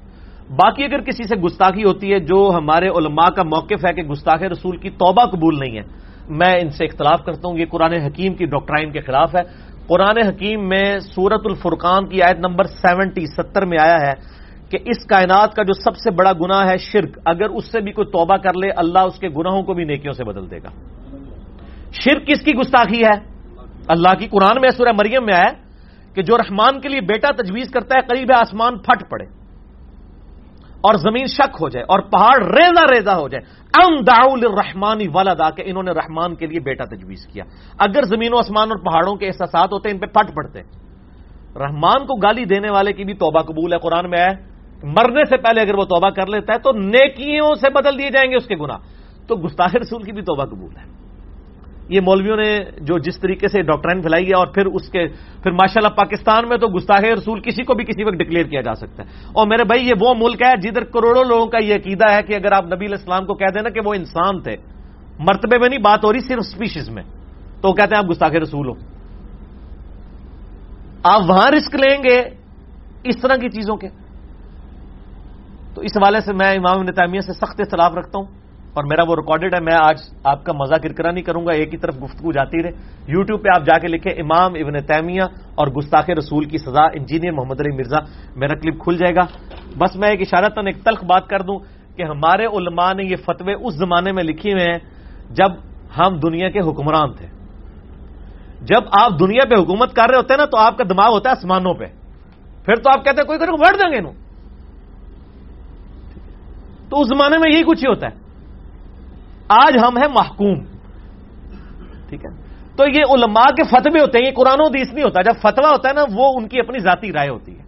باقی اگر کسی سے گستاخی ہوتی ہے، جو ہمارے علماء کا موقف ہے کہ گستاخ رسول کی توبہ قبول نہیں ہے، میں ان سے اختلاف کرتا ہوں، یہ قرآن حکیم کی ڈاکٹرائن کے خلاف ہے۔ قرآن حکیم میں سورت الفرقان کی آیت نمبر سیونٹی، ستر میں آیا ہے کہ اس کائنات کا جو سب سے بڑا گنا ہے شرک، اگر اس سے بھی کوئی توبہ کر لے، اللہ اس کے گناہوں کو بھی نیکیوں سے بدل دے گا۔ شرک کس کی گستاخی ہے؟ اللہ کی قرآن میں سورہ مریم میں آیا کہ جو رحمان کے لیے بیٹا تجویز کرتا ہے، قریب آسمان پھٹ پڑے۔ اور زمین شک ہو جائے اور پہاڑ ریزا ریزا ہو جائے۔ ام داؤل رحمانی والا کہ انہوں نے رحمان کے لیے بیٹا تجویز کیا۔ اگر زمین و آسمان اور پہاڑوں کے احساسات ہوتے، ان پہ پھٹ پڑتے۔ رحمان کو گالی دینے والے کی بھی توبہ قبول ہے، قرآن میں ہے۔ مرنے سے پہلے اگر وہ توبہ کر لیتا ہے، تو نیکیوں سے بدل دیے جائیں گے اس کے گنا تو گستاخ رسول کی بھی توبہ قبول ہے۔ یہ مولویوں نے جو جس طریقے سے ڈاکٹرائن پھیلائی ہے اور پھر اس کے پھر ماشاءاللہ پاکستان میں تو گستاخ رسول کسی کو بھی کسی وقت ڈکلیئر کیا جا سکتا ہے۔ اور میرے بھائی، یہ وہ ملک ہے جدھر کروڑوں لوگوں کا یہ عقیدہ ہے کہ اگر آپ نبی علیہ السلام کو کہہ دینا کہ وہ انسان تھے، مرتبے میں نہیں، بات ہو رہی صرف اسپیشیز میں۔ تو وہ کہتے ہیں آپ گستاخ رسول ہو۔ آپ وہاں رسک لیں گے اس طرح کی چیزوں کے۔ تو اس حوالے سے میں امام نتامیہ سے سخت اختلاف رکھتا ہوں۔ اور میرا وہ ریکارڈڈ ہے، میں آج آپ کا مزہ کرکرا نہیں کروں گا، ایک ہی طرف گفتگو جاتی رہے۔ یوٹیوب پہ آپ جا کے لکھیں امام ابن تیمیہ اور گستاخ رسول کی سزا، انجینئر محمد علی مرزا۔ میرا کلپ کھل جائے گا۔ بس میں ایک اشارت ایک تلخ بات کر دوں کہ ہمارے علماء نے یہ فتوے اس زمانے میں لکھی ہوئے ہیں جب ہم دنیا کے حکمران تھے۔ جب آپ دنیا پہ حکومت کر رہے ہوتے ہیں نا، تو آپ کا دماغ ہوتا ہے آسمانوں پہ۔ پھر تو آپ کہتے ہیں، کوئی کرے بڑھ دیں گے تو اس زمانے میں یہی کچھ ہی ہوتا ہے۔ آج ہم ہیں محکوم۔ ٹھیک ہے؟ تو یہ علماء کے فتوے ہوتے ہیں، یہ قرآن و حدیث نہیں ہوتا۔ جب فتوا ہوتا ہے نا، وہ ان کی اپنی ذاتی رائے ہوتی ہے۔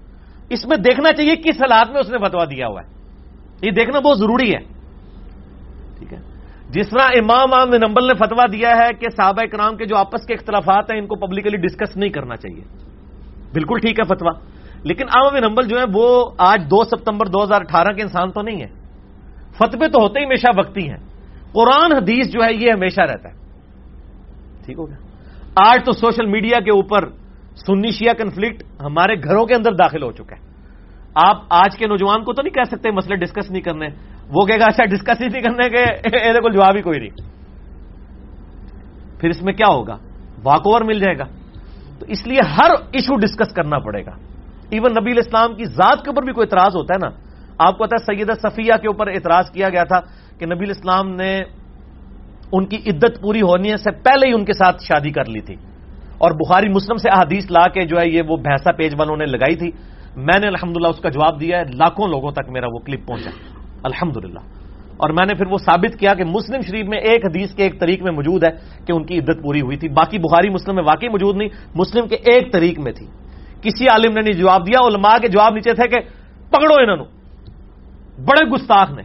اس میں دیکھنا چاہیے کس حالات میں اس نے فتوا دیا ہوا ہے۔ یہ دیکھنا بہت ضروری ہے۔ ٹھیک ہے؟ جس طرح امام عام نمبل نے فتوا دیا ہے کہ صحابہ کرام کے جو آپس کے اختلافات ہیں، ان کو پبلکلی ڈسکس نہیں کرنا چاہیے۔ بالکل ٹھیک ہے فتوا لیکن عام نمبل جو ہے، وہ آج دو ستمبر دو ہزار اٹھارہ کے انسان تو نہیں ہے۔ فتوے تو ہوتے ہی ہمیشہ وقتی ہیں۔ قرآن حدیث جو ہے یہ ہمیشہ رہتا ہے۔ ٹھیک ہو گیا۔ آج تو سوشل میڈیا کے اوپر سنی شیعہ کنفلکٹ ہمارے گھروں کے اندر داخل ہو چکا ہے۔ آپ آج کے نوجوان کو تو نہیں کہہ سکتے مسئلے ڈسکس نہیں کرنے۔ وہ کہے گا اچھا ڈسکس ہی نہیں کرنے کے کو جواب ہی کوئی نہیں۔ پھر اس میں کیا ہوگا؟ واک اوور مل جائے گا۔ تو اس لیے ہر ایشو ڈسکس کرنا پڑے گا۔ ایون نبی اسلام کی ذات کے اوپر بھی کوئی اعتراض ہوتا ہے نا۔ آپ کو پتا ہے سیدہ صفیہ کے اوپر اعتراض کیا گیا تھا۔ کہ نبی الاسلام نے ان کی عدت پوری ہونے سے پہلے ہی ان کے ساتھ شادی کر لی تھی۔ اور بخاری مسلم سے احادیث لا کے جو ہے یہ وہ بھینسا پیج والوں نے لگائی تھی۔ میں نے الحمدللہ اس کا جواب دیا ہے، لاکھوں لوگوں تک میرا وہ کلپ پہنچا۔ الحمدللہ۔ اور میں نے پھر وہ ثابت کیا کہ مسلم شریف میں ایک حدیث کے ایک طریق میں موجود ہے کہ ان کی عدت پوری ہوئی تھی۔ باقی بخاری مسلم میں واقعی موجود نہیں، مسلم کے ایک طریق میں تھی۔ کسی عالم نے نہیں جواب دیا، علماء کے جواب نیچے تھے کہ پکڑو انہوں بڑے گستاخ نے۔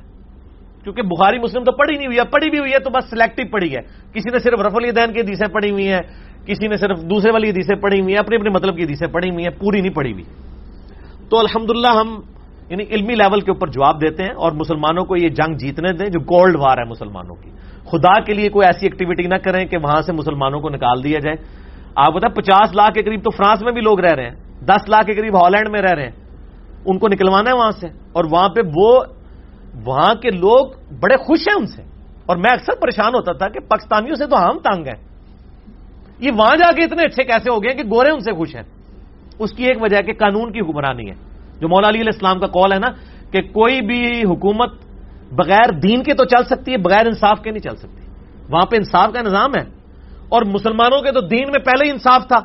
کیونکہ بخاری مسلم تو پڑھی نہیں ہوئی ہے پڑھی بھی ہوئی ہے تو بس سلیکٹو پڑھی ہے۔ کسی نے صرف رف الدین کی حدیثیں پڑھی ہوئی ہیں، کسی نے صرف دوسرے والی حدیثیں پڑھی ہوئی ہیں، اپنے اپنے مطلب کی حدیثیں پڑھی ہوئی ہیں، پوری نہیں پڑھی ہوئی۔ تو الحمدللہ ہم یعنی علمی لیول کے اوپر جواب دیتے ہیں اور مسلمانوں کو یہ جنگ جیتنے دیں، جو گولڈ وار ہے مسلمانوں کی۔ خدا کے لیے کوئی ایسی ایکٹیویٹی نہ کریں کہ وہاں سے مسلمانوں کو نکال دیا جائے۔ آپ بتائیں، پچاس لاکھ کے قریب تو فرانس میں بھی لوگ رہ رہے ہیں، دس لاکھ کے قریب ہالینڈ میں رہ رہے ہیں۔ ان کو نکلوانا ہے وہاں سے۔ اور وہاں پہ وہ وہاں کے لوگ بڑے خوش ہیں ان سے۔ اور میں اکثر پریشان ہوتا تھا کہ پاکستانیوں سے تو ہم تانگ ہیں۔ یہ وہاں جا کے اتنے اچھے کیسے ہو گئے کہ گورے ان سے خوش ہیں؟ اس کی ایک وجہ کہ قانون کی حکمرانی ہے۔ جو مولا علی علیہ السلام کا کال ہے نا کہ کوئی بھی حکومت بغیر دین کے تو چل سکتی ہے، بغیر انصاف کے نہیں چل سکتی۔ وہاں پہ انصاف کا نظام ہے۔ اور مسلمانوں کے تو دین میں پہلے ہی انصاف تھا۔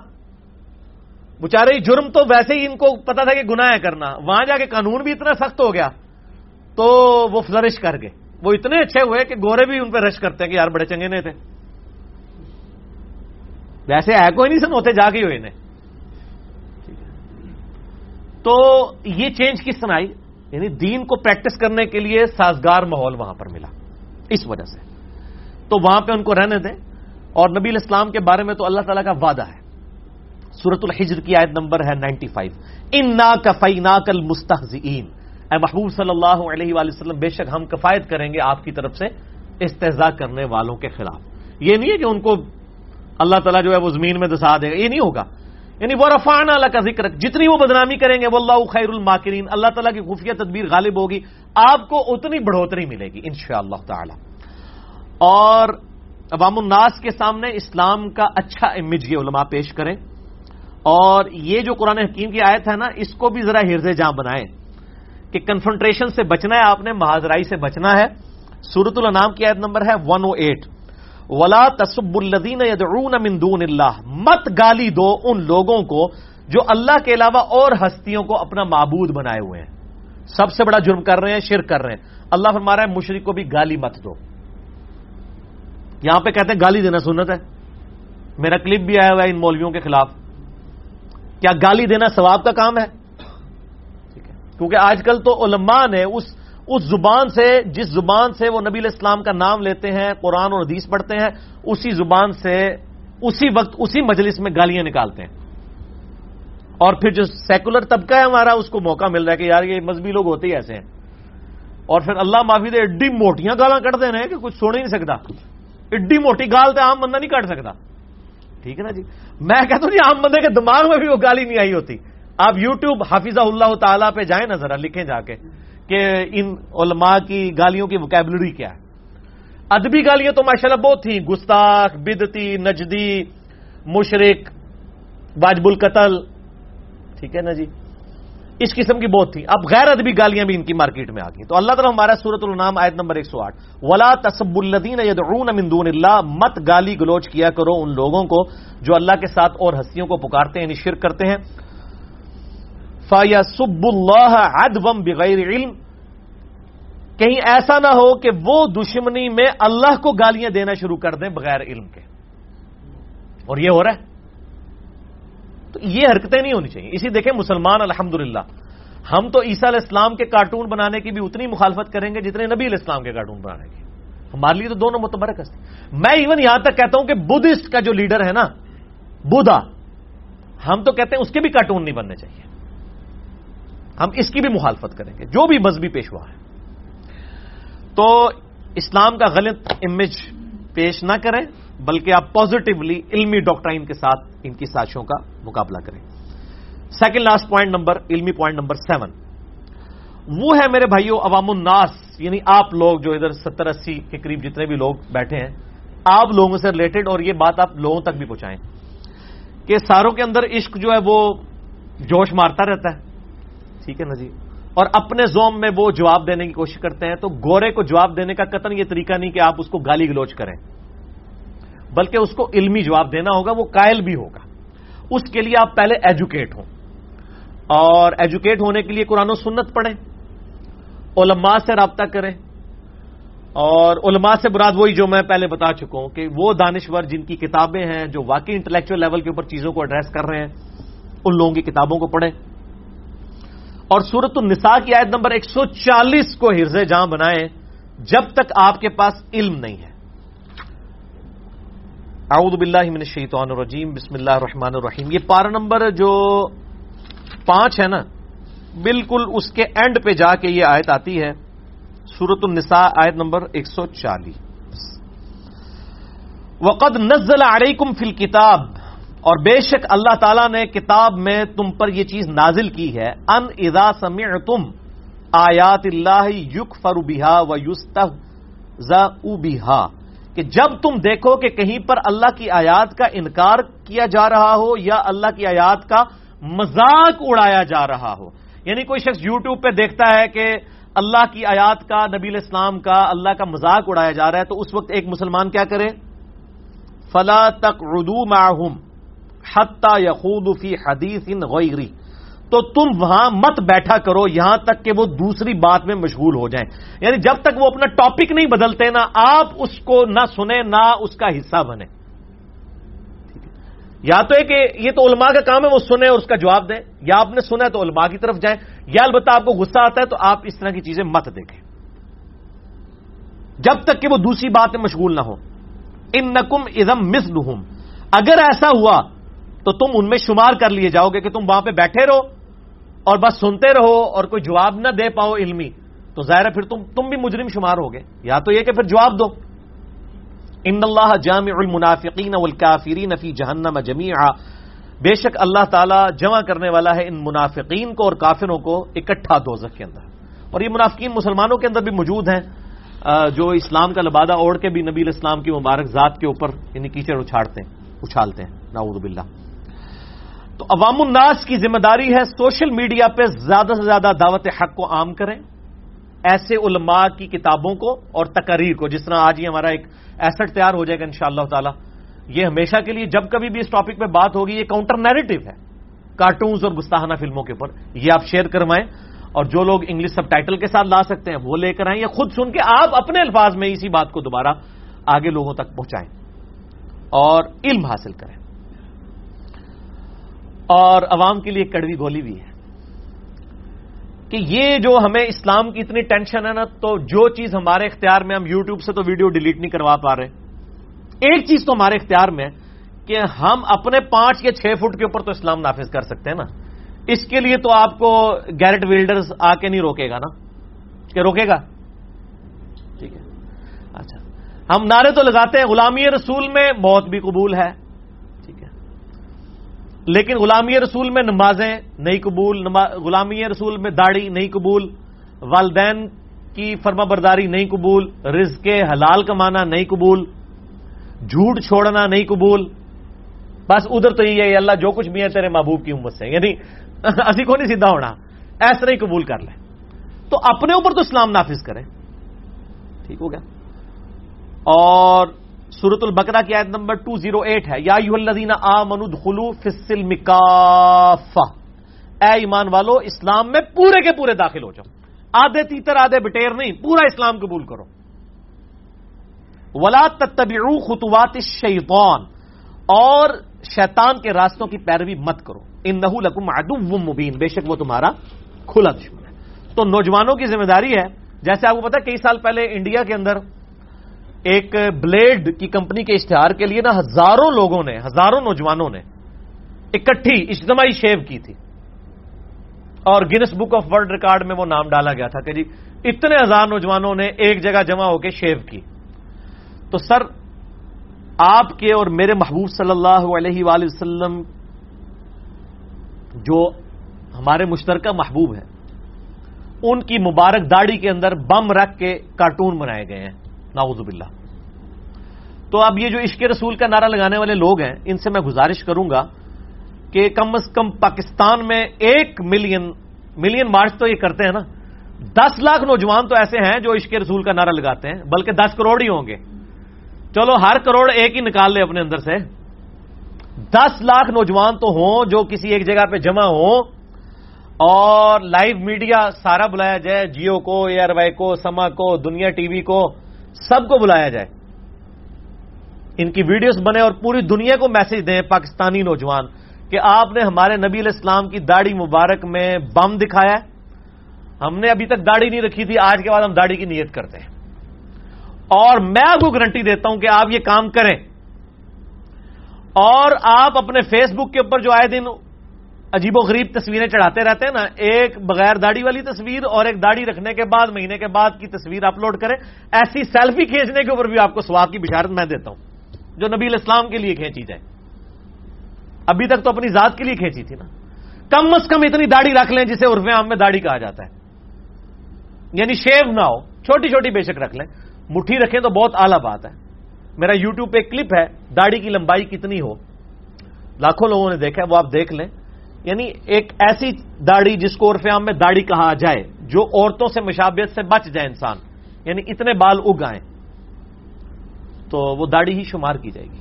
بچارے جرم تو ویسے ہی ان کو پتا تھا کہ گناہ ہے کرنا۔ وہاں جا کے قانون بھی اتنا سخت ہو گیا۔ تو وہ فلرش کر گئے۔ وہ اتنے اچھے ہوئے کہ گورے بھی ان پہ رش کرتے ہیں کہ یار بڑے چنگے نہیں تھے۔ ویسے ہے کوئی نہیں سن ہوتے جا کے ہوئے انہیں۔ تو یہ چینج کس طرح آئی؟ یعنی دین کو پریکٹس کرنے کے لیے سازگار ماحول وہاں پر ملا۔ اس وجہ سے۔ تو وہاں پہ ان کو رہنے دیں۔ اور نبی الاسلام کے بارے میں تو اللہ تعالیٰ کا وعدہ ہے۔ سورت الحجر کی آیت نمبر ہے نائنٹی فائیو۔ ان نا کفئی نا کل مستحزین اے محبوب صلی اللہ علیہ وآلہ وسلم، بے شک ہم کفایت کریں گے آپ کی طرف سے استحضا کرنے والوں کے خلاف۔ یہ نہیں ہے کہ ان کو اللہ تعالیٰ جو ہے وہ زمین میں دسا دے گا، یہ نہیں ہوگا۔ یعنی وہ رفان اللہ کا ذکر جتنی وہ بدنامی کریں گے وہ اللہ خیر الماکرین اللہ تعالیٰ کی خفیہ تدبیر غالب ہوگی، آپ کو اتنی بڑھوتری ملے گی ان شاء اللہ تعالی۔ اور عوام الناس کے سامنے اسلام کا اچھا امیج یہ علماء پیش کریں۔ اور یہ جو قرآن حکیم کی آیت ہے نا، اس کو بھی ذرا ہرز جاں بنائیں۔ کہ کنفرنٹریشن سے بچنا ہے، آپ نے مہاجرائی سے بچنا ہے۔ سورت النام کی آیت نمبر ہے ون او ایٹ ولا تصب الدین من دون اللہ مت گالی دو ان لوگوں کو جو اللہ کے علاوہ اور ہستیوں کو اپنا معبود بنائے ہوئے ہیں۔ سب سے بڑا جرم کر رہے ہیں، شرک کر رہے ہیں۔ اللہ فرما رہا ہے مشرق کو بھی گالی مت دو۔ یہاں پہ کہتے ہیں، گالی دینا سنت ہے۔ میرا کلپ بھی آیا ہوا ہے ان مولویوں کے خلاف۔ کیا گالی دینا ثواب کا کام ہے؟ کیونکہ آج کل تو علماء نے اس اس زبان سے، جس زبان سے وہ نبی الاسلام کا نام لیتے ہیں، قرآن اور حدیث پڑھتے ہیں، اسی زبان سے اسی وقت اسی مجلس میں گالیاں نکالتے ہیں۔ اور پھر جو سیکولر طبقہ ہے ہمارا، اس کو موقع مل رہا ہے کہ یار یہ مذہبی لوگ ہوتے ہی ایسے ہیں۔ اور پھر اللہ معافی دے، ایڈی موٹیاں گالاں کٹ دینا ہے کہ کچھ سوڑ ہی نہیں سکتا۔ ایڈی موٹی گال تو عام بندہ نہیں کٹ سکتا۔ ٹھیک ہے نا جی؟ میں کہتا ہوں جی عام بندے کے دماغ میں بھی وہ گالی نہیں آئی ہوتی۔ آپ یوٹیوب حافظہ اللہ تعالیٰ پہ جائیں نا ذرا، لکھیں جا کے کہ ان علماء کی گالیوں کی وکیبلری کیا ہے۔ ادبی گالیاں تو ماشاءاللہ بہت تھیں۔ گستاخ بدتی نجدی مشرق واجب القتل، ٹھیک ہے نا جی؟ اس قسم کی بہت تھی اب غیر ادبی گالیاں بھی ان کی مارکیٹ میں آ گئی تو اللہ تعالیٰ ہمارا سورت النام آیت نمبر ایک سو آٹھ، ولا تصب الدین دون اللہ مت گالی گلوچ کیا کرو ان لوگوں کو جو اللہ کے ساتھ اور ہستیوں کو پکارتے ہیں یعنی شرک کرتے ہیں۔ فیا سب اللہ ادم بغیر علم۔ کہیں ایسا نہ ہو کہ وہ دشمنی میں اللہ کو گالیاں دینا شروع کر دیں بغیر علم کے۔ اور یہ ہو رہا ہے۔ تو یہ حرکتیں نہیں ہونی چاہیے۔ اسی دیکھیں مسلمان الحمد ہم تو عیسیٰ علیہ السلام کے کارٹون بنانے کی بھی اتنی مخالفت کریں گے جتنے نبی علیہ السلام کے کارٹون بنانے کی۔ ہمارے لیے تو دونوں متبرک ہستی میں ایون یہاں تک کہتا ہوں کہ بدھسٹ کا جو لیڈر ہے نا بدا ہم تو کہتے ہیں اس کے بھی کارٹون نہیں بننے چاہیے۔ ہم اس کی بھی مخالفت کریں گے، جو بھی مذہبی پیشوا ہے۔ تو اسلام کا غلط امیج پیش نہ کریں، بلکہ آپ پازیٹیولی علمی ڈاکٹرائن کے ساتھ ان کی سازشوں کا مقابلہ کریں۔ سیکنڈ لاسٹ پوائنٹ نمبر علمی پوائنٹ نمبر سیون وہ ہے میرے بھائیوں عوام الناس یعنی آپ لوگ جو ادھر ستر اسی کے قریب جتنے بھی لوگ بیٹھے ہیں، آپ لوگوں سے ریلیٹڈ اور یہ بات آپ لوگوں تک بھی پہنچائیں کہ ساروں کے اندر عشق جو ہے وہ جوش مارتا رہتا ہے۔ ٹھیک ہے نا جی اور اپنے زوم میں وہ جواب دینے کی کوشش کرتے ہیں تو گورے کو جواب دینے کا قطن یہ طریقہ نہیں کہ آپ اس کو گالی گلوچ کریں۔ بلکہ اس کو علمی جواب دینا ہوگا، وہ قائل بھی ہوگا۔ اس کے لیے آپ پہلے ایجوکیٹ ہوں۔ اور ایجوکیٹ ہونے کے لیے قرآن و سنت پڑھیں۔ علماء سے رابطہ کریں۔ اور علماء سے براد وہی جو میں پہلے بتا چکا ہوں کہ وہ دانشور جن کی کتابیں ہیں جو واقعی انٹلیکچل لیول کے اوپر چیزوں کو ایڈریس کر رہے ہیں، ان لوگوں کی کتابوں کو پڑھیں۔ اور سورت النساء کی آیت نمبر ایک سو چالیس کو ہرز جہاں بنائیں، جب تک آپ کے پاس علم نہیں ہے۔ اعوذ باللہ من الشیطان الرجیم، بسم اللہ الرحمن الرحیم۔ یہ پارا نمبر جو پانچ ہے نا، بالکل اس کے اینڈ پہ جا کے یہ آیت آتی ہے۔ سورت النساء آیت نمبر ایک سو چالیس۔ وقد نزل علیکم فی الکتاب اور بے شک اللہ تعالیٰ نے کتاب میں تم پر یہ چیز نازل کی ہے، ان اذا سمعتم آیات اللہ یق بها و بها کہ جب تم دیکھو کہ کہیں پر اللہ کی آیات کا انکار کیا جا رہا ہو یا اللہ کی آیات کا مذاق اڑایا جا رہا ہو۔ یعنی کوئی شخص یوٹیوب پہ دیکھتا ہے کہ اللہ کی آیات کا، نبی اسلام کا، اللہ کا مذاق اڑایا جا رہا ہے، تو اس وقت ایک مسلمان کیا کرے؟ فلا تک ردو معہم حتہ یخود فی حدیث ان غیری تو تم وہاں مت بیٹھا کرو، یہاں تک کہ وہ دوسری بات میں مشغول ہو جائیں۔ یعنی جب تک وہ اپنا ٹاپک نہیں بدلتے نا آپ اس کو نہ سنیں، نہ اس کا حصہ بنے یا تو کہ یہ تو علماء کا کام ہے، وہ سنیں اور اس کا جواب دیں۔ یا آپ نے سنا ہے تو علماء کی طرف جائیں۔ یا البتہ آپ کو غصہ آتا ہے تو آپ اس طرح کی چیزیں مت دیکھیں۔ جب تک کہ وہ دوسری بات میں مشغول نہ ہو۔ ان نقم ازم مس اگر ایسا ہوا تو تم ان میں شمار کر لیے جاؤ گے کہ تم وہاں پہ بیٹھے رہو اور بس سنتے رہو اور کوئی جواب نہ دے پاؤ علمی۔ تو ظاہر ہے پھر تم تم بھی مجرم شمار ہوگے یا تو یہ کہ پھر جواب دو۔ ان اللہ جامع المنافقین والکافرین فی جہنم جمیعا۔ بے شک اللہ تعالیٰ جمع کرنے والا ہے ان منافقین کو اور کافروں کو اکٹھا دوزخ کے اندر۔ اور یہ منافقین مسلمانوں کے اندر بھی موجود ہیں۔ جو اسلام کا لبادہ اوڑھ کے بھی نبی الاسلام کی مبارک ذات کے اوپر یعنی کیچڑ اچھاڑتے ہیں، اچھالتے ہیں۔ نعوذ باللہ۔ تو عوام الناس کی ذمہ داری ہے سوشل میڈیا پہ زیادہ سے زیادہ دعوت حق کو عام کریں، ایسے علماء کی کتابوں کو اور تقریر کو، جس طرح آج ہی ہمارا ایک ایسٹ تیار ہو جائے گا ان شاء اللہ تعالی۔ یہ ہمیشہ کے لیے جب کبھی بھی اس ٹاپک پہ بات ہوگی، یہ کاؤنٹر نیریٹو ہے۔ کارٹونز اور گستاحانہ فلموں کے اوپر، یہ آپ شیئر کروائیں۔ اور جو لوگ انگلش سب ٹائٹل کے ساتھ لا سکتے ہیں، وہ لے کر آئیں یا خود سن کے آپ اپنے الفاظ میں اسی بات کو دوبارہ آگے لوگوں تک پہنچائیں۔ اور علم حاصل کریں۔ اور عوام کے لیے کڑوی گولی بھی ہے۔ کہ یہ جو ہمیں اسلام کی اتنی ٹینشن ہے نا، تو جو چیز ہمارے اختیار میں، ہم یوٹیوب سے تو ویڈیو ڈیلیٹ نہیں کروا پا رہے۔ ایک چیز تو ہمارے اختیار میں کہ ہم اپنے پانچ یا چھ فٹ کے اوپر تو اسلام نافذ کر سکتے ہیں نا۔ اس کے لیے تو آپ کو گیرٹ ویلڈرز آ کے نہیں روکے گا نا۔ کہ روکے گا؟ ٹھیک ہے۔ اچھا۔ ہم نعرے تو لگاتے ہیں، غلامی رسول میں موت بھی قبول ہے۔ لیکن غلامی رسول میں نمازیں نہیں قبول غلامی رسول میں داڑھی نہیں قبول، والدین کی فرما برداری نہیں قبول، رزق حلال کمانا نہیں قبول، جھوٹ چھوڑنا نہیں قبول۔ بس ادھر تو یہ ہے اللہ جو کچھ بھی ہے تیرے محبوب کی امت سے۔ یعنی اسی کو نہیں سیدھا ہونا، ایسا ہی قبول کر لیں تو اپنے اوپر تو اسلام نافذ کریں ٹھیک ہو گیا۔ اور سورت البکرا کی آیت نمبر ٹو زیرو ایٹ ہے، یا یو اے ایمان والو، اسلام میں پورے کے پورے داخل ہو جاؤ۔ آدھے تیتر، آدھے بٹیر نہیں، پورا اسلام قبول کرو۔ ولا تتبعو خطوات الشیطان، اور شیطان کے راستوں کی پیروی مت کرو۔ ان نحو لکم عدو مبین، بے شک وہ تمہارا کھلا دشمن ہے۔ تو نوجوانوں کی ذمہ داری ہے، جیسے آپ کو پتا کئی سال پہلے انڈیا کے اندر ایک بلیڈ کی کمپنی کے اشتہار کے لیے نا ہزاروں لوگوں نے، ہزاروں نوجوانوں نے اکٹھی اجتماعی شیو کی تھی۔ اور Guinness Book of World Record میں وہ نام ڈالا گیا تھا کہ جی اتنے ہزار نوجوانوں نے ایک جگہ جمع ہو کے شیو کی۔ تو سر، آپ کے اور میرے محبوب صلی اللہ علیہ وآلہ وسلم جو ہمارے مشترکہ محبوب ہیں، ان کی مبارک داڑھی کے اندر بم رکھ کے کارٹون بنائے گئے ہیں۔ ناؤز باللہ۔ تو اب یہ جو عشق رسول کا نعرہ لگانے والے لوگ ہیں، ان سے میں گزارش کروں گا کہ کم از کم پاکستان میں ایک ملین ملین مارچ تو یہ کرتے ہیں نا، دس لاکھ نوجوان تو ایسے ہیں جو عشق رسول کا نعرہ لگاتے ہیں، بلکہ دس کروڑ ہی ہوں گے۔ چلو ہر کروڑ ایک ہی نکال لے اپنے اندر سے۔ دس لاکھ نوجوان تو ہوں جو کسی ایک جگہ پہ جمع ہوں۔ اور لائیو میڈیا سارا بلایا جائے، جیو کو ایئر وائی کو، سما کو، دنیا ٹی وی کو۔ سب کو بلایا جائے۔ ان کی ویڈیوز بنے اور پوری دنیا کو میسج دیں پاکستانی نوجوان کہ آپ نے ہمارے نبی علیہ السلام کی داڑھی مبارک میں بم دکھایا ہے۔ ہم نے ابھی تک داڑھی نہیں رکھی تھی، آج کے بعد ہم داڑھی کی نیت کرتے ہیں۔ اور میں آپ کو گارنٹی دیتا ہوں کہ آپ یہ کام کریں۔ اور آپ اپنے فیس بک کے اوپر جو آئے دن عجیب و غریب تصویریں چڑھاتے رہتے ہیں نا، ایک بغیر داڑھی والی تصویر اور ایک داڑھی رکھنے کے بعد، مہینے کے بعد کی تصویر اپلوڈ کریں۔ ایسی سیلفی کھینچنے کے اوپر بھی آپ کو سواب کی بشارت میں دیتا ہوں، جو نبی الاسلام کے لیے کھینچی جائے۔ ابھی تک تو اپنی ذات کے لیے کھینچی تھی نا۔ کم از کم اتنی داڑھی رکھ لیں جسے عرف عام میں داڑھی کہا جاتا ہے۔ یعنی شیو نہ ہو، چھوٹی چھوٹی بے شک رکھ لیں۔ مٹھی رکھیں تو بہت اعلیٰ بات ہے۔ میرا یو ٹیوب پہ کلپ ہے، داڑھی کی لمبائی کتنی ہو۔ لاکھوں لوگوں نے دیکھا وہ آپ دیکھ لیں۔ یعنی ایک ایسی داڑھی جس کو عرف عام میں داڑھی کہا جائے، جو عورتوں سے مشابت سے بچ جائے انسان۔ یعنی اتنے بال اگ آئیں تو وہ داڑھی ہی شمار کی جائے گی۔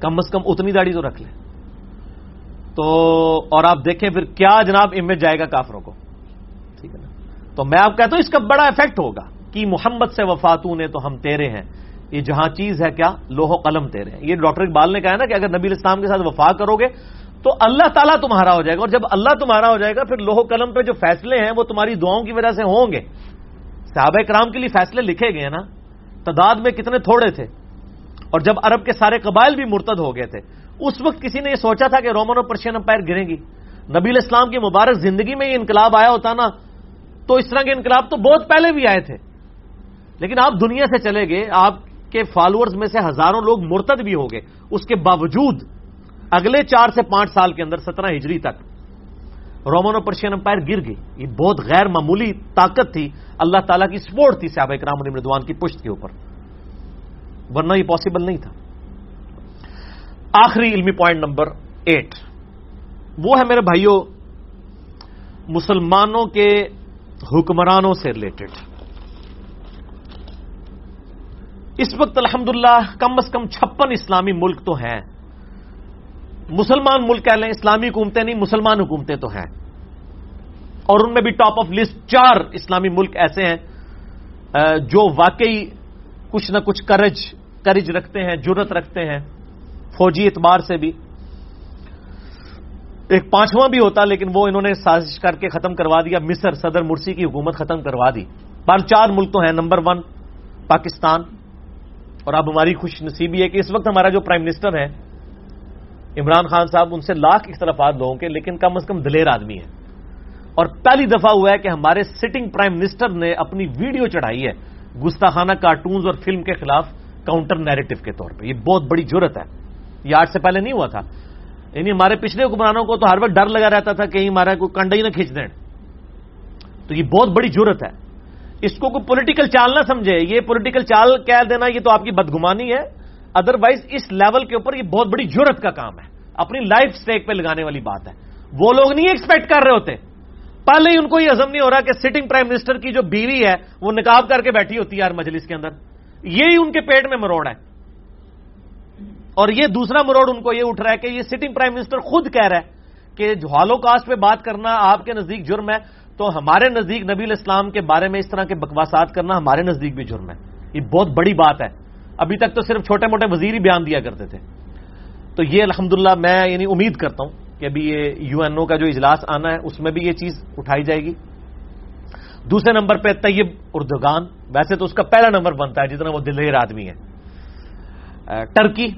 کم از کم اتنی داڑھی تو رکھ لیں۔ تو اور آپ دیکھیں پھر کیا جناب امیج جائے گا کافروں کو؟ ٹھیک ہے نا؟ تو میں آپ کہتا ہوں اس کا بڑا افیکٹ ہوگا کہ محمد سے وفاتوں نے تو ہم تیرے ہیں۔ یہ جہاں چیز ہے کیا؟ لوہ قلم تیرے ہیں۔ یہ ڈاکٹر اقبال نے کہا نا کہ اگر نبی اسلام کے ساتھ وفا کرو گے تو اللہ تعالیٰ تمہارا ہو جائے گا اور جب اللہ تمہارا ہو جائے گا، پھر لوہ قلم پہ جو فیصلے ہیں، وہ تمہاری دعاؤں کی وجہ سے ہوں گے۔ صحابہ کرام کے لیے فیصلے لکھے گئے نا، تعداد میں کتنے تھوڑے تھے۔ اور جب عرب کے سارے قبائل بھی مرتد ہو گئے تھے، اس وقت کسی نے یہ سوچا تھا کہ رومن اور پرشین امپائر گریں گی۔ نبی اسلام کی مبارک زندگی میں یہ انقلاب آیا ہوتا نا، تو اس طرح کے انقلاب تو بہت پہلے بھی آئے تھے۔ لیکن آپ دنیا سے چلے گئے، آپ کے فالوورز میں سے ہزاروں لوگ مرتد بھی ہو گئے۔ اس کے باوجود اگلے چار سے پانچ سال کے اندر سترہ ہجری تک رومن اور پرشین امپائر گر گئی یہ بہت غیر معمولی طاقت تھی۔ اللہ تعالیٰ کی سپورٹ تھی صحابہ کرام علی مردوان کی پشت کے اوپر۔ ورنہ یہ پاسبل نہیں تھا۔ آخری علمی پوائنٹ نمبر ایٹ وہ ہے میرے بھائیوں مسلمانوں کے حکمرانوں سے ریلیٹڈ اس وقت الحمدللہ کم از کم چھپن اسلامی ملک تو ہیں۔ مسلمان ملک کہہ لیں، اسلامی حکومتیں نہیں، مسلمان حکومتیں تو ہیں۔ اور ان میں بھی ٹاپ آف لسٹ چار اسلامی ملک ایسے ہیں جو واقعی کچھ نہ کچھ کرج کرج رکھتے ہیں جرت رکھتے ہیں، فوجی اعتبار سے بھی۔ ایک پانچواں بھی ہوتا، لیکن وہ انہوں نے سازش کر کے ختم کروا دیا۔ مصر، صدر مرسی کی حکومت ختم کروا دی۔ پر چار ملک تو ہیں، نمبر ون پاکستان۔ اور اب ہماری خوش نصیبی ہے کہ اس وقت ہمارا جو پرائم منسٹر ہے عمران خان صاحب ان سے لاکھ اختلافات لوگوں کے، لیکن کم از کم دلیر آدمی ہے اور پہلی دفعہ ہوا ہے کہ ہمارے سٹنگ پرائم منسٹر نے اپنی ویڈیو چڑھائی ہے گستاخانہ کارٹونز اور فلم کے خلاف کاؤنٹر نیریٹو کے طور پہ۔ یہ بہت بڑی ضرورت ہے۔ یہ آج سے پہلے نہیں ہوا تھا۔ یعنی ہمارے پچھلے حکمرانوں کو تو ہر وقت ڈر لگا رہتا تھا کہیں ہمارا کوئی کنڈا ہی نہ کھینچ دیں۔ تو یہ بہت بڑی ضرورت ہے۔ اس کو کوئی پولیٹیکل چال نہ سمجھے۔ یہ پولیٹیکل چال کہہ دینا یہ تو آپ کی بدگمانی ہے۔ ادروائز اس لیول کے اوپر یہ بہت بڑی جرت کا کام ہے۔ اپنی لائف سٹیک پہ لگانے والی بات ہے۔ وہ لوگ نہیں ایکسپیکٹ کر رہے ہوتے۔ پہلے ہی ان کو یہ عزم نہیں ہو رہا کہ سٹنگ پرائم منسٹر کی جو بیوی ہے، وہ نکاب کر کے بیٹھی ہوتی ہے یار مجلس کے اندر۔ یہی ان کے پیٹ میں مروڑ ہے۔ اور یہ دوسرا مروڑ ان کو یہ اٹھ رہا ہے کہ یہ سٹنگ پرائم منسٹر خود کہہ رہا ہے کہ ہالو کاسٹ پہ بات کرنا آپ کے نزدیک جرم ہے، تو ہمارے نزدیک نبی الاسلام کے بارے میں اس طرح کے بکواسات کرنا ہمارے نزدیک بھی جرم ہے۔ یہ بہت بڑی بات ہے۔ ابھی تک تو صرف چھوٹے موٹے وزیر ہی بیان دیا کرتے تھے۔ تو یہ الحمدللہ میں یعنی امید کرتا ہوں کہ ابھی یہ یو این او کا جو اجلاس آنا ہے، اس میں بھی یہ چیز اٹھائی جائے گی۔ دوسرے نمبر پہ طیب اردگان، ویسے تو اس کا پہلا نمبر بنتا ہے، جتنا وہ دلیر آدمی ہے۔ ٹرکی،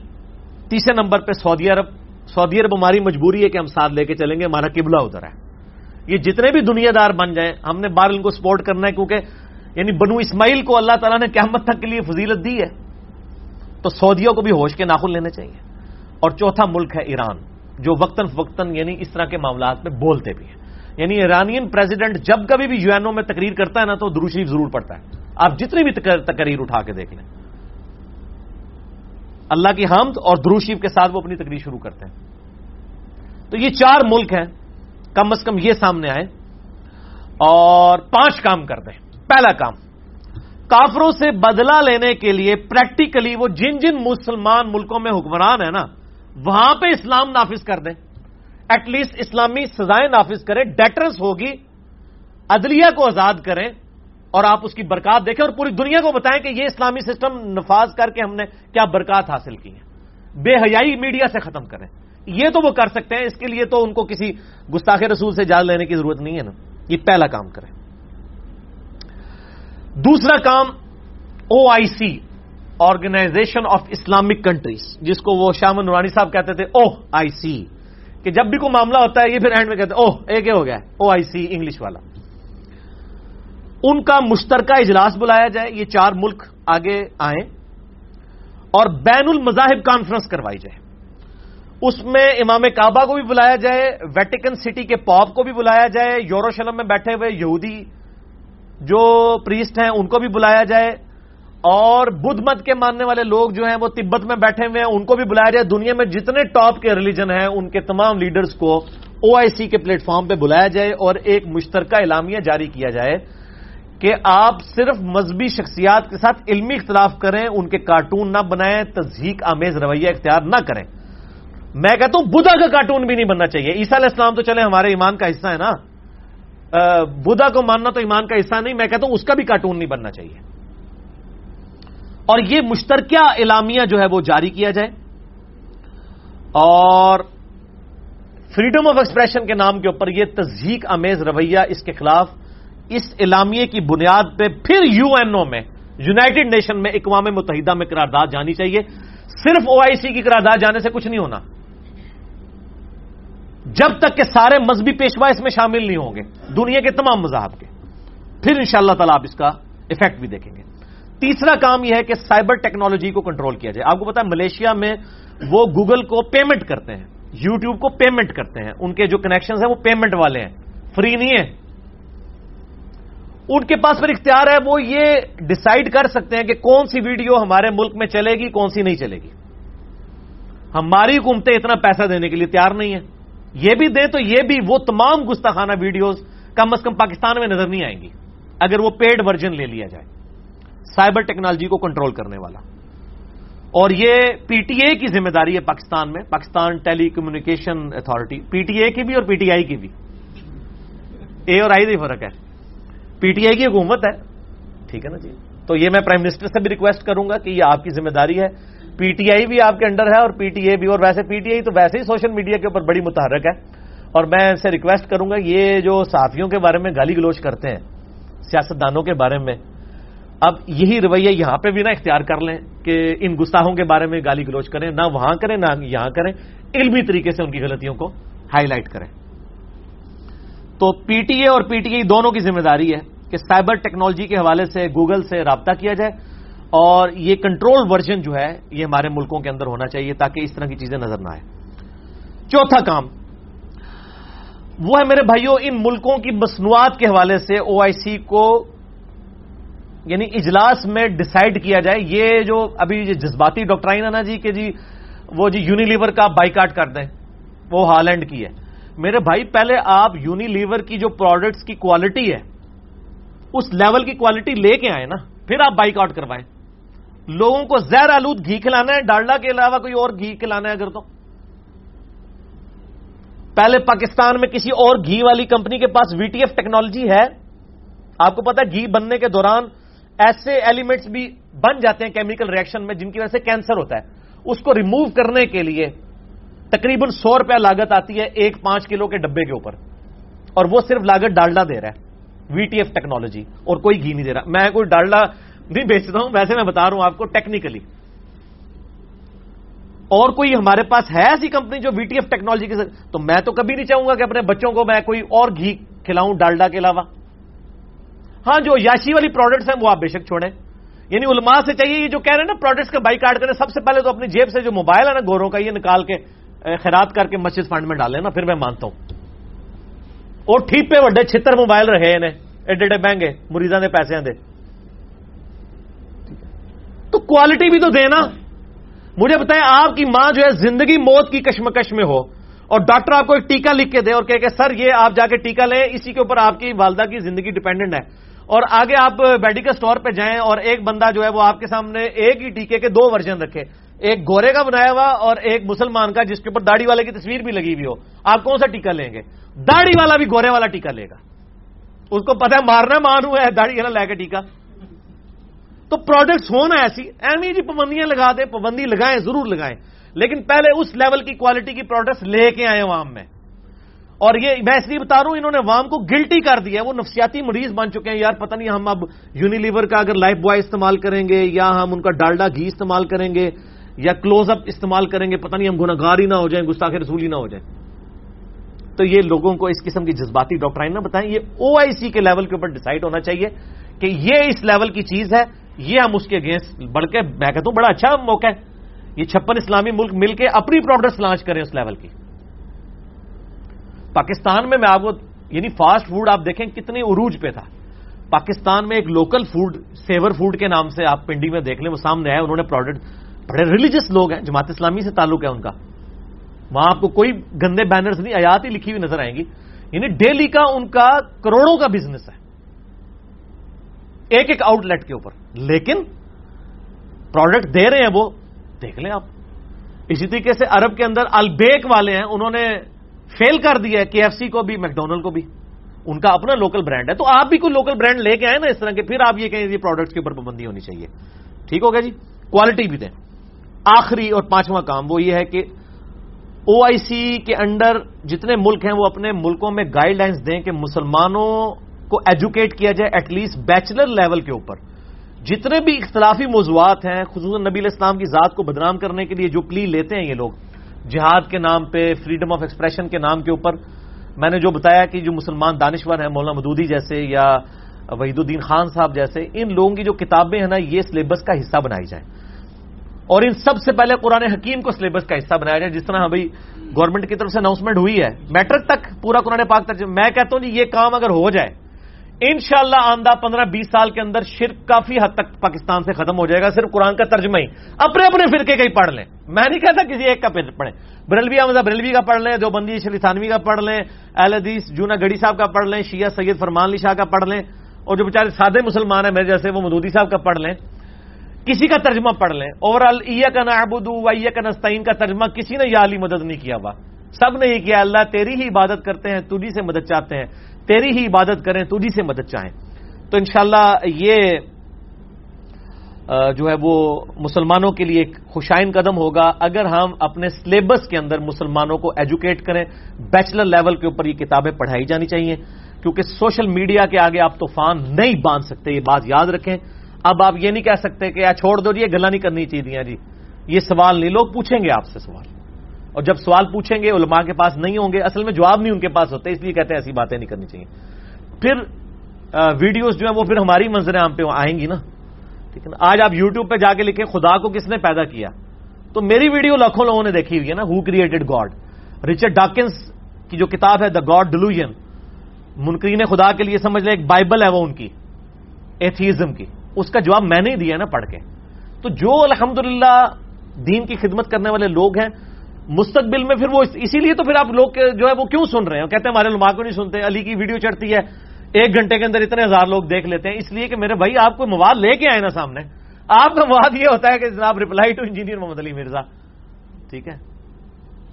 تیسرے نمبر پہ سعودی عرب۔ سعودی عرب ہماری مجبوری ہے کہ ہم ساتھ لے کے چلیں گے، ہمارا قبلہ ادھر ہے۔ یہ جتنے بھی دنیا دار بن جائیں، ہم نے بار ان کو سپورٹ کرنا ہے، کیونکہ یعنی بنو اسماعیل کو اللہ تعالیٰ نے قیامت تک کے لیے فضیلت دی ہے۔ تو سعودیوں کو بھی ہوش کے ناخن لینے چاہیے۔ اور چوتھا ملک ہے ایران، جو وقتاً فوقتاً یعنی اس طرح کے معاملات میں بولتے بھی ہیں۔ یعنی ایرانین پریزیڈنٹ جب کبھی بھی یو این او میں تقریر کرتا ہے نا تو دروشریف ضرور پڑتا ہے۔ آپ جتنی بھی تقریر اٹھا کے دیکھ لیں۔ اللہ کی حمد اور دروشیف کے ساتھ وہ اپنی تقریر شروع کرتے ہیں۔ تو یہ چار ملک ہیں، کم از کم یہ سامنے آئے۔ اور پانچ کام کر دیں پہلا کام کافروں سے بدلہ لینے کے لیے پریکٹیکلی وہ جن جن مسلمان ملکوں میں حکمران ہیں نا، وہاں پہ اسلام نافذ کر دیں۔ ایٹ لیسٹ اسلامی سزائیں نافذ کریں ڈیٹرنس ہوگی۔ عدلیہ کو آزاد کریں اور آپ اس کی برکات دیکھیں اور پوری دنیا کو بتائیں کہ یہ اسلامی سسٹم نفاذ کر کے ہم نے کیا برکات حاصل کی ہے۔ بے حیائی میڈیا سے ختم کریں۔ یہ تو وہ کر سکتے ہیں، اس کے لیے تو ان کو کسی گستاخ رسول سے جال لینے کی ضرورت نہیں ہے نا۔ یہ پہلا کام کریں۔ دوسرا کام O I C organisation of Islamic countries جس کو وہ شام نورانی صاحب کہتے تھے او آئی سی کہ جب بھی کوئی معاملہ ہوتا ہے یہ پھر اینڈ میں کہتے ہیں، اوہ ایک ہو گیا؟ او آئی سی انگلش والا۔ ان کا مشترکہ اجلاس بلایا جائے، یہ چار ملک آگے آئیں اور بین المذاہب کانفرنس کروائی جائے۔ اس میں امام کعبہ کو بھی بلایا جائے ویٹیکن سٹی کے پاپ کو بھی بلایا جائے، یوروشلم میں بیٹھے ہوئے یہودی جو پریسٹ ہیں ان کو بھی بلایا جائے اور بدھ مت کے ماننے والے لوگ جو ہیں وہ تبت میں بیٹھے ہوئے ہیں، ان کو بھی بلایا جائے۔ دنیا میں جتنے ٹاپ کے ریلیجن ہیں، ان کے تمام لیڈرز کو او آئی سی کے پلیٹ فارم پہ بلایا جائے اور ایک مشترکہ اعلامیہ جاری کیا جائے کہ آپ صرف مذہبی شخصیات کے ساتھ علمی اختلاف کریں، ان کے کارٹون نہ بنائیں تزہیق آمیز رویہ اختیار نہ کریں۔ میں کہتا ہوں بدھا کا کارٹون بھی نہیں بننا چاہیے۔ عیسیٰ علیہ السلام تو چلے ہمارے ایمان کا حصہ ہے نا۔ بدھا کو ماننا تو ایمان کا حصہ نہیں، میں کہتا ہوں اس کا بھی کارٹون نہیں بننا چاہیے۔ اور یہ مشترکہ اعلامیہ جو ہے وہ جاری کیا جائے۔ اور فریڈم آف ایکسپریشن کے نام کے اوپر یہ تزہیق امیز رویہ اس کے خلاف اس اعلامیے کی بنیاد پہ پھر یو این او میں یوناٹیڈ نیشن میں، اقوام متحدہ میں قرارداد جانی چاہیے۔ صرف او آئی سی کی قرارداد جانے سے کچھ نہیں ہونا۔ جب تک کہ سارے مذہبی پیشوا اس میں شامل نہیں ہوں گے، دنیا کے تمام مذاہب کے۔ پھر ان شاء اللہ تعالیٰ آپ اس کا افیکٹ بھی دیکھیں گے۔ تیسرا کام یہ ہے کہ سائبر ٹیکنالوجی کو کنٹرول کیا جائے۔ آپ کو پتا ہے، ملیشیا میں وہ گوگل کو پیمنٹ کرتے ہیں یوٹیوب کو پیمنٹ کرتے ہیں۔ ان کے جو کنیکشن ہیں وہ پیمنٹ والے ہیں۔ فری نہیں ہے ان کے پاس پھر اختیار ہے، وہ یہ ڈسائڈ کر سکتے ہیں کہ کون سی ویڈیو ہمارے ملک میں چلے گی، کون سی نہیں چلے گی۔ ہماری حکومتیں اتنا پیسہ دینے کے لیے تیار نہیں ہے یہ بھی دیں تو یہ بھی وہ تمام گستاخانہ ویڈیوز کم از کم پاکستان میں نظر نہیں آئیں گی اگر وہ پیڈ ورژن لے لیا جائے۔ سائبر ٹیکنالوجی کو کنٹرول کرنے والا۔ اور یہ پی ٹی اے کی ذمہ داری ہے پاکستان میں، Pakistan telecommunication authority P T A کی بھی اور پی ٹی آئی کی بھی۔ اے اور آئی فرق ہے۔ پی ٹی آئی کی حکومت ہے۔ ٹھیک ہے نا جی؟ تو یہ میں پرائم منسٹر سے بھی ریکویسٹ کروں گا کہ یہ آپ کی ذمہ داری ہے۔ پی ٹی آئی بھی آپ کے انڈر ہے اور پی ٹی اے بھی، اور ویسے پی ٹی آئی تو ویسے ہی سوشل میڈیا کے اوپر بڑی متحرک ہے۔ اور میں ان سے ریکویسٹ کروں گا، یہ جو صحافیوں کے بارے میں گالی گلوچ کرتے ہیں، سیاستدانوں کے بارے میں، اب یہی رویہ یہاں پہ بھی نہ اختیار کر لیں کہ ان گستاحوں کے بارے میں گالی گلوچ کریں، نہ وہاں کریں، نہ یہاں کریں، علمی طریقے سے ان کی غلطیوں کو ہائی لائٹ کریں۔ تو پی ٹی اے اور پی ٹی اے دونوں کی ذمہ داری ہے کہ سائبر ٹیکنالوجی کے حوالے سے گوگل سے رابطہ کیا جائے۔ اور یہ کنٹرول ورژن جو ہے، یہ ہمارے ملکوں کے اندر ہونا چاہیے تاکہ اس طرح کی چیزیں نظر نہ آئے چوتھا کام، وہ ہے میرے بھائیوں ان ملکوں کی مصنوعات کے حوالے سے او آئی سی کو یعنی اجلاس میں ڈسائڈ کیا جائے۔ یہ جو ابھی جذباتی ڈاکٹرائن ہے نا جی کہ جی وہ جی یونیلیور کا بائیکاٹ کر دیں، وہ ہالینڈ کی ہے۔ میرے بھائی، پہلے آپ یونیلیور کی جو پروڈکٹس کی کوالٹی ہے، اس لیول کی کوالٹی لے کے آئے نا، پھر آپ بائک آؤٹ کروائیں۔ لوگوں کو زہر آلود گھی کھلانا ہے، ڈالڈا کے علاوہ کوئی اور گھی کھلانا ہے اگر تو۔ پہلے پاکستان میں کسی اور گھی والی کمپنی کے پاس وی ٹی ایف ٹیکنالوجی ہے۔ آپ کو پتا گھی بننے کے دوران ایسے ایلیمنٹس بھی بن جاتے ہیں کیمیکل ریئیکشن میں جن کی وجہ سے کینسر ہوتا ہے۔ اس کو ریموو کرنے کے لیے تقریباً سو روپیہ لاگت آتی ہے ایک پانچ کلو کے ڈبے کے اوپر۔ اور وہ صرف لاگت ڈالڈا دے رہا ہے، وی ٹی ایف ٹیکنالوجی، اور کوئی گھی نہیں دے رہا۔ میں کوئی ڈالڈا جی، نہیں بیچتا ہوں، ویسے میں بتا رہا ہوں آپ کو ٹیکنیکلی اور کوئی ہمارے پاس ہے ایسی کمپنی جو وی ٹی ایف ٹیکنالوجی کے تو میں تو کبھی نہیں چاہوں گا کہ اپنے بچوں کو میں کوئی اور گھی کھلاؤں ڈالڈا کے علاوہ۔ ہاں جو یاشی والی پروڈکٹس ہیں، وہ آپ بے شک چھوڑیں۔ یعنی علماء سے چاہیے یہ جو کہہ رہے ہیں نا پروڈکٹس کا بائی کارڈ کریں۔ سب سے پہلے تو اپنی جیب سے جو موبائل ہے نا، گوروں کا یہ نکال کے خیرات کر کے مسجد فنڈ میں ڈالیں نا، پھر میں مانتا ہوں۔ اور ٹھیک پہ وڈے چھتر موبائل رہے ایڈے ایڈے مہنگے مریضوں کے پیسے دے۔ تو کوالٹی بھی تو دینا مجھے بتائیں آپ کی ماں جو ہے زندگی موت کی کشمکش میں ہو اور ڈاکٹر آپ کو ایک ٹیکا لکھ کے دے اور کہ سر یہ آپ جا کے ٹیکا لیں، اسی کے اوپر آپ کی والدہ کی زندگی ڈپینڈنٹ ہے۔ اور آگے آپ میڈیکل سٹور پہ جائیں اور ایک بندہ جو ہے وہ آپ کے سامنے ایک ہی ٹیکے کے دو ورژن رکھے۔ ایک گورے کا بنایا ہوا اور ایک مسلمان کا، جس کے اوپر داڑھی والے کی تصویر بھی لگی ہوئی ہو۔ آپ کون سا ٹیکا لیں گے؟ داڑھی والا بھی گورے والا ٹیکا لے گا۔ اس کو پتا ہے مارنا مان ہوا ہے، داڑھی والا لے کے ٹیکا تو پروڈکٹس ہونا ایسی۔ ایمی جی پابندیاں لگا دیں، پابندی لگائیں، ضرور لگائیں۔ لیکن پہلے اس لیول کی کوالٹی کی پروڈکٹس لے کے آئے عوام میں۔ اور یہ میں اس لیے بتا رہا ہوں، انہوں نے عوام کو گلٹی کر دیا وہ نفسیاتی مریض بن چکے ہیں۔ یار، پتہ نہیں ہم اب یونیلیور کا اگر لائف بوائے استعمال کریں گے یا ہم ان کا ڈالڈا گھی استعمال کریں گے یا کلوز اپ استعمال کریں گے، پتہ نہیں ہم گناگار ہی نہ ہو جائیں، گستاخ رسول ہی نہ ہو جائیں۔ تو یہ لوگوں کو اس قسم کی جذباتی ڈاکٹرائن نہ بتائیں۔ یہ او آئی سی کے لیول کے اوپر ڈیسائڈ ہونا چاہیے کہ یہ اس لیول کی چیز ہے یہ ہم اس کے اگینسٹ بڑھ کے میں کہتا ہوں بڑا اچھا موقع ہے۔ یہ چھپن اسلامی ملک مل کے اپنی پروڈکٹس لانچ کریں اس لیول کی۔ پاکستان میں میں آپ کو یعنی فاسٹ فوڈ آپ دیکھیں کتنے عروج پہ تھا۔ پاکستان میں ایک لوکل فوڈ سیور فوڈ کے نام سے آپ پنڈی میں دیکھ لیں، وہ سامنے آئے، انہوں نے پروڈکٹ بڑے ریلیجس لوگ ہیں، جماعت اسلامی سے تعلق ہے ان کا۔ وہاں آپ کو کوئی گندے بینرز نہیں، آیات ہی لکھی ہوئی نظر آئیں گی۔ یعنی ڈیلی کا ان کا کروڑوں کا بزنس ہے۔ ایک ایک آؤٹ لیٹ کے اوپر۔ لیکن پروڈکٹ دے رہے ہیں وہ، دیکھ لیں آپ۔ اسی طریقے سے عرب کے اندر البیک والے ہیں، انہوں نے فیل کر دیا ہے کے ایف سی کو بھی میکڈونلڈ کو بھی۔ ان کا اپنا لوکل برانڈ ہے۔ تو آپ بھی کوئی لوکل برانڈ لے کے آئے نا اس طرح کے، پھر آپ یہ کہیں پروڈکٹس کے اوپر پابندی ہونی چاہیے۔ ٹھیک ہو گیا جی؟ کوالٹی بھی دیں۔ آخری اور پانچواں کام وہ یہ ہے کہ او آئی سی کے انڈر جتنے ملک ہیں وہ اپنے ملکوں میں گائیڈ لائنس دیں کہ مسلمانوں کو ایجوکیٹ کیا جائے ایٹ لیسٹ بیچلر لیول کے اوپر۔ جتنے بھی اختلافی موضوعات ہیں، خصوصاً نبی الاسلام کی ذات کو بدنام کرنے کے لیے جو پلی لیتے ہیں یہ لوگ، جہاد کے نام پہ فریڈم آف ایکسپریشن کے نام کے اوپر، میں نے جو بتایا کہ جو مسلمان دانشور ہیں، مولانا مدودی جیسے یا وحید الدین خان صاحب جیسے، ان لوگوں کی جو کتابیں ہیں نا، یہ سلیبس کا حصہ بنائی جائیں۔ اور ان سب سے پہلے قرآن حکیم کو سلیبس کا حصہ بنایا جائے، جس طرح ہاں ابھی گورنمنٹ کی طرف سے اناؤنسمنٹ ہوئی ہے۔ میٹرک تک پورا قرآن پاک تک میں کہتا ہوں جی یہ کام اگر ہو جائے ان شاء اللہ آندہ پندرہ بیس سال کے اندر شرک کافی حد تک پاکستان سے ختم ہو جائے گا، صرف قرآن کا ترجمہ ہی۔ اپنے اپنے فرقے کا ہی پڑھ لیں۔ میں نہیں کہتا کسی ایک کا پڑھیں۔ بریلوی احمد بریلوی کا پڑھ لیں جو بندی شری تھانوی کا پڑھ لیں، اہل حدیث جونا گڑی صاحب کا پڑھ لیں، شیعہ سید فرمان علی شاہ کا پڑھ لیں، اور جو بیچارے سادے مسلمان ہیں میرے جیسے وہ مدودی صاحب کا پڑھ لیں۔ کسی کا ترجمہ پڑھ لیں۔ اوور آل کا نابود کا نستعین کا ترجمہ کسی نے یا علی مدد نہیں کیا ہوا۔ سب نے یہ کیا، اللہ تیری ہی عبادت کرتے ہیں، تجھی سے مدد چاہتے ہیں۔ تیری ہی عبادت کریں تجھی سے مدد چاہیں۔ تو انشاءاللہ یہ جو ہے وہ مسلمانوں کے لیے ایک خوشائن قدم ہوگا۔ اگر ہم اپنے سلیبس کے اندر مسلمانوں کو ایجوکیٹ کریں بیچلر لیول کے اوپر یہ کتابیں پڑھائی جانی چاہیے۔ کیونکہ سوشل میڈیا کے آگے آپ طوفان نہیں باندھ سکتے، یہ بات یاد رکھیں۔ اب آپ یہ نہیں کہہ سکتے کہ یا چھوڑ دو جی یہ گلا نہیں کرنی چاہیے جی۔ یہ سوال نہیں، لوگ پوچھیں گے آپ سے سوال۔ اور جب سوال پوچھیں گے، علماء کے پاس نہیں ہوں گے، اصل میں جواب نہیں ان کے پاس ہوتے، اس لیے کہتے ہیں ایسی باتیں نہیں کرنی چاہیے۔ پھر ویڈیوز جو ہیں وہ پھر ہماری منظر عام پہ آئیں گی نا۔ ٹھیک ہے نا؟ آج آپ یوٹیوب پہ جا کے لکھیں، خدا کو کس نے پیدا کیا؟ تو میری ویڈیو لاکھوں لوگوں نے دیکھی ہوئی ہے نا who created God Richard Dawkins کی جو کتاب ہے دا گاڈ ڈلوژن منکرین خدا کے لیے سمجھ لیں، ایک بائبل ہے وہ ان کی ایتھیزم کی۔ اس کا جواب میں نے دیا نا پڑھ کے۔ تو جو الحمدللہ دین کی خدمت کرنے والے لوگ ہیں مستقبل میں پھر وہ اسی لیے تو پھر آپ لوگ جو ہے وہ کیوں سن رہے ہیں؟ کہتے ہیں ہمارے لمحہ کو نہیں سنتے، علی کی ویڈیو چڑھتی ہے، ایک گھنٹے کے اندر اتنے ہزار لوگ دیکھ لیتے ہیں۔ اس لیے کہ میرے بھائی، آپ کو مواد لے کے آئے نا سامنے۔ آپ کا مواد یہ ہوتا ہے کہ جناب reply to engineer Muhammad Ali Mirza. ٹھیک ہے؟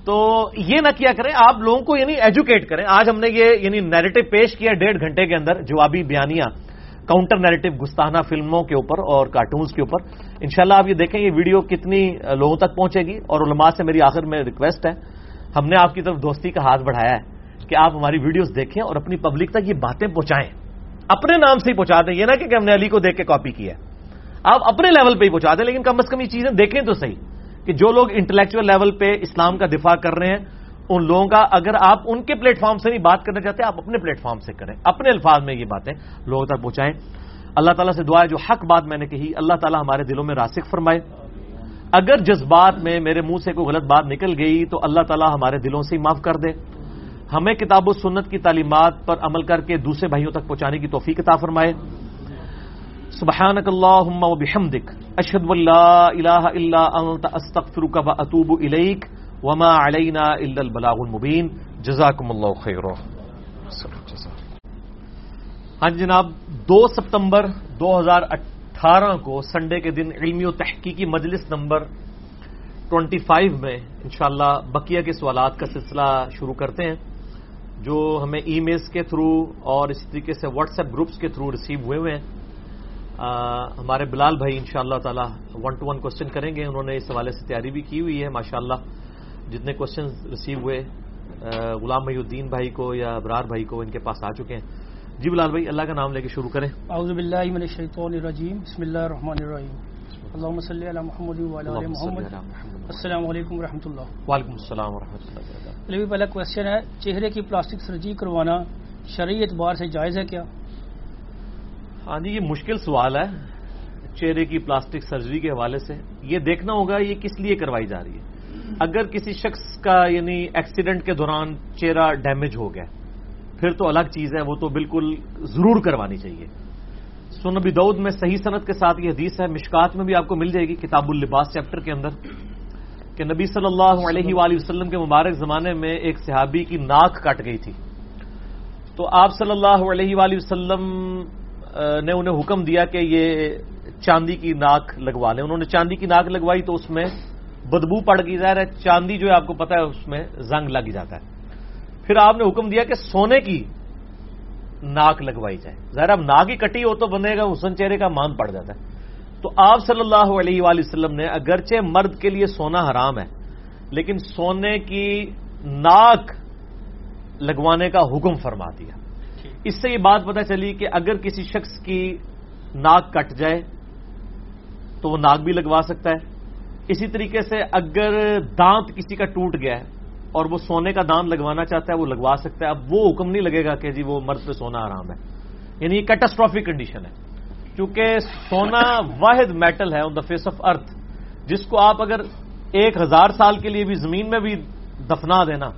تو یہ نہ کیا کریں، آپ لوگوں کو یعنی ایجوکیٹ کریں۔ آج ہم نے یہ یعنی نیریٹو پیش کیا ڈیڑھ گھنٹے کے اندر، جوابی بیانیاں۔ کاؤنٹر نیریٹو گستانہ فلموں کے اوپر اور کارٹونز کے اوپر۔ انشاءاللہ آپ یہ دیکھیں یہ ویڈیو کتنی لوگوں تک پہنچے گی اور علماء سے میری آخر میں ریکویسٹ ہے۔ ہم نے آپ کی طرف دوستی کا ہاتھ بڑھایا ہے کہ آپ ہماری ویڈیوز دیکھیں اور اپنی پبلک تک یہ باتیں پہنچائیں۔ اپنے نام سے ہی پہنچا دیں، یہ نہ کہ ہم نے علی کو دیکھ کے کاپی کیا آپ اپنے لیول پہ ہی پہنچا دیں، لیکن کم از کم یہ چیزیں دیکھیں تو صحیح کہ جو لوگ انٹلیکچوئل لیول پہ اسلام کا دفاع کر رہے ہیں ان لوگوں کا اگر آپ ان کے پلیٹ فارم سے نہیں بات کرنا چاہتے آپ اپنے پلیٹ فارم سے کریں، اپنے الفاظ میں یہ باتیں لوگوں تک پہنچائیں۔ اللہ تعالیٰ سے دعا ہے، جو حق بات میں نے کہی، اللہ تعالیٰ ہمارے دلوں میں راسک فرمائے۔ اگر جذبات میں میرے منہ سے کوئی غلط بات نکل گئی، تو اللہ تعالیٰ ہمارے دلوں سے ہی معاف کر دے۔ ہمیں کتاب و سنت کی تعلیمات پر عمل کر کے دوسرے بھائیوں تک پہنچانے کی توفیق عطا فرمائے۔ سبحانك اللهم وبحمدك اشهد ان لا اله الا انت استغفرك واتوب اليك وما علينا الا البلاغ المبين. جزاكم الله خيرا ہاں جی جناب، دو ستمبر دو ہزار اٹھارہ کو سنڈے کے دن علمی و تحقیقی مجلس نمبر ٹوینٹی فائیو میں انشاءاللہ بقیہ کے سوالات کا سلسلہ شروع کرتے ہیں، جو ہمیں ای میلز کے تھرو اور اسی طریقے سے واٹس ایپ گروپس کے تھرو ریسیو ہوئے ہوئے ہیں۔ ہمارے بلال بھائی ان شاء اللہ تعالیٰ ون ٹو ون کوشچن کریں گے، انہوں نے اس حوالے سے تیاری بھی کی ہوئی ہے ماشاء اللہ جتنے کوشچن ریسیو ہوئے غلام محی الدین بھائی کو یا ابرار بھائی کو ان کے پاس آ چکے ہیں۔ جی بلال بھائی اللہ کا نام لے کے شروع کریں۔ اعوذ باللہ من الشیطان الرجیم بسم اللہ الرحمن الرحیم۔ اللہم صلی علی محمد وعلی محمد۔ السلام علیکم ورحمۃ اللہ وعلیکم السلام ورحمۃ اللہ پہلا کوشچن ہے چہرے کی پلاسٹک سرجری کروانا شرعی اعتبار سے جائز ہے کیا؟ ہاں جی یہ مشکل سوال ہے چہرے کی پلاسٹک سرجری کے حوالے سے۔ یہ دیکھنا ہوگا یہ کس لیے کروائی جا رہی ہے؟ اگر کسی شخص کا یعنی ایکسیڈنٹ کے دوران چہرہ ڈیمیج ہو گیا، پھر تو الگ چیز ہے، وہ تو بالکل ضرور کروانی چاہیے۔ سن نبی دعود میں صحیح صنعت کے ساتھ یہ حدیث ہے، مشکات میں بھی آپ کو مل جائے گی کتاب اللباس چیپٹر کے اندر، کہ نبی صلی اللہ علیہ وآلہ وسلم کے مبارک زمانے میں ایک صحابی کی ناک کٹ گئی تھی۔ تو آپ صلی اللہ علیہ وآلہ وسلم نے انہیں حکم دیا کہ یہ چاندی کی ناک لگوا لیں۔ انہوں نے چاندی کی ناک لگوائی تو اس میں بدبو پڑ گئی ظاہر ہے چاندی جو ہے آپ کو پتا ہے اس میں زنگ لگ جاتا ہے۔ پھر آپ نے حکم دیا کہ سونے کی ناک لگوائی جائے۔ ظاہر اب ناک ہی کٹی ہو تو بنے گا حسن چہرے کا مان پڑ جاتا ہے۔ تو آپ صلی اللہ علیہ وآلہ وسلم نے اگرچہ مرد کے لیے سونا حرام ہے لیکن سونے کی ناک لگوانے کا حکم فرما دیا۔ اس سے یہ بات پتہ چلی کہ اگر کسی شخص کی ناک کٹ جائے تو وہ ناک بھی لگوا سکتا ہے اسی طریقے سے اگر دانت کسی کا ٹوٹ گیا ہے اور وہ سونے کا دانت لگوانا چاہتا ہے، وہ لگوا سکتا ہے۔ اب وہ حکم نہیں لگے گا کہ جی وہ مرد پہ سونا آرام ہے۔ یعنی یہ کیٹاسٹرافک کنڈیشن ہے۔ کیونکہ سونا واحد میٹل ہے آن دا فیس آف ارتھ جس کو آپ اگر ایک ہزار سال کے لیے بھی زمین میں بھی دفنا دینا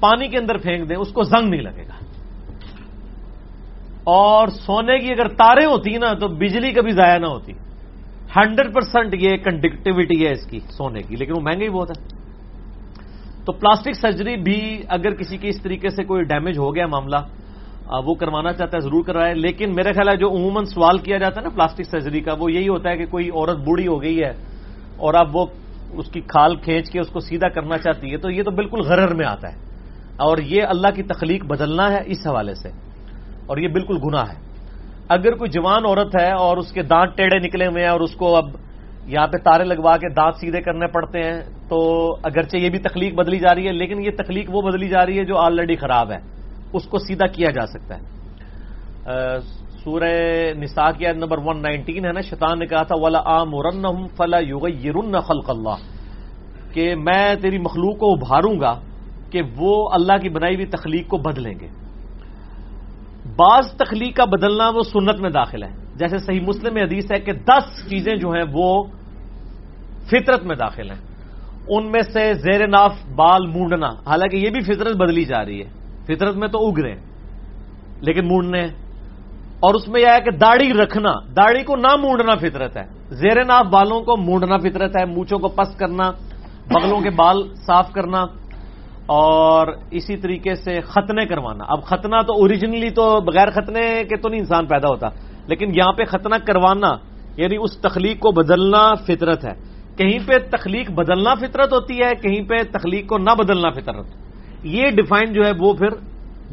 پانی کے اندر پھینک دیں، اس کو زنگ نہیں لگے گا۔ اور سونے کی اگر تاریں ہوتی نا، تو بجلی کبھی ضائع نہ ہوتی۔ ہنڈریڈ پرسینٹ یہ کنڈکٹیوٹی ہے اس کی سونے کی، لیکن وہ مہنگا ہی بہت ہے۔ تو پلاسٹک سرجری بھی اگر کسی کے اس طریقے سے کوئی ڈیمیج ہو گیا معاملہ وہ کروانا چاہتا ہے، ضرور کروائے لیکن میرا خیال ہے جو عموماً سوال کیا جاتا ہے نا پلاسٹک سرجری کا، وہ یہی ہوتا ہے کہ کوئی عورت بوڑھی ہو گئی ہے اور اب وہ اس کی کھال کھینچ کے اس کو سیدھا کرنا چاہتی ہے، تو یہ تو بالکل غرر میں آتا ہے۔ اور یہ اللہ کی تخلیق بدلنا ہے اس حوالے سے، اور یہ بالکل گناہ ہے۔ اگر کوئی جوان عورت ہے اور اس کے دانت ٹیڑے نکلے ہوئے ہیں اور اس کو اب یہاں پہ تارے لگوا کے دانت سیدھے کرنے پڑتے ہیں، تو اگرچہ یہ بھی تخلیق بدلی جا رہی ہے، لیکن یہ تخلیق وہ بدلی جا رہی ہے جو آلریڈی خراب ہے۔ اس کو سیدھا کیا جا سکتا ہے۔ سورہ نساء کی نمبر ون نائنٹین ہے نا، شیطان نے کہا تھا، ولا عام فلا یوگ خلق اللہ کہ میں تیری مخلوق کو ابھاروں گا کہ وہ اللہ کی بنائی ہوئی تخلیق کو بدلیں گے۔ بعض تخلیق کا بدلنا وہ سنت میں داخل ہے۔ جیسے صحیح مسلم میں حدیث ہے کہ دس چیزیں جو ہیں وہ فطرت میں داخل ہیں۔ ان میں سے زیر ناف بال مونڈنا، حالانکہ یہ بھی فطرت بدلی جا رہی ہے۔ فطرت میں تو اگ رہے ہیں، لیکن مونڈنے اور اس میں یہ ہے کہ داڑھی رکھنا، داڑھی کو نہ مونڈنا فطرت ہے۔ زیر ناف بالوں کو مونڈنا فطرت ہے، مونچھوں کو پس کرنا، بغلوں کے بال صاف کرنا۔ اور اسی طریقے سے ختنے کروانا۔ اب ختنہ تو اوریجنلی تو بغیر ختنے کے تو نہیں انسان پیدا ہوتا، لیکن یہاں پہ ختنہ کروانا یعنی اس تخلیق کو بدلنا فطرت ہے۔ کہیں پہ تخلیق بدلنا فطرت ہوتی ہے، کہیں پہ تخلیق کو نہ بدلنا فطرت۔ یہ ڈیفائن جو ہے وہ پھر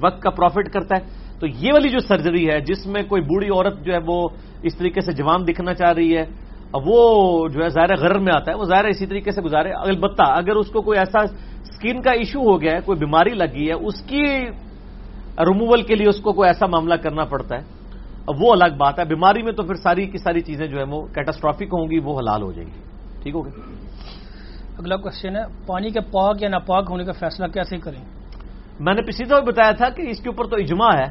وقت کا پروفٹ کرتا ہے۔ تو یہ والی جو سرجری ہے، جس میں کوئی بوڑھی عورت جو ہے وہ اس طریقے سے جوان دکھنا چاہ رہی ہے وہ جو ہے ظاہر غرر میں آتا ہے، وہ ظاہر اسی طریقے سے گزارے۔ البتہ اگر اس کو کوئی ایسا اسکن کا ایشو ہو گیا ہے کوئی بیماری لگی ہے اس کی ریموول کے لیے اس کو کوئی ایسا معاملہ کرنا پڑتا ہے۔ اب وہ الگ بات ہے بیماری میں تو پھر ساری کی ساری چیزیں جو ہے وہ کیٹاسٹرافک ہوں گی وہ حلال ہو جائیں گی۔ ٹھیک ہوگی اگلا کوشچن ہے پانی کے پاک یا ناپاک ہونے کا فیصلہ کیسے کریں؟ میں نے پچھلی دفعہ بتایا تھا کہ اس کے اوپر تو اجماع ہے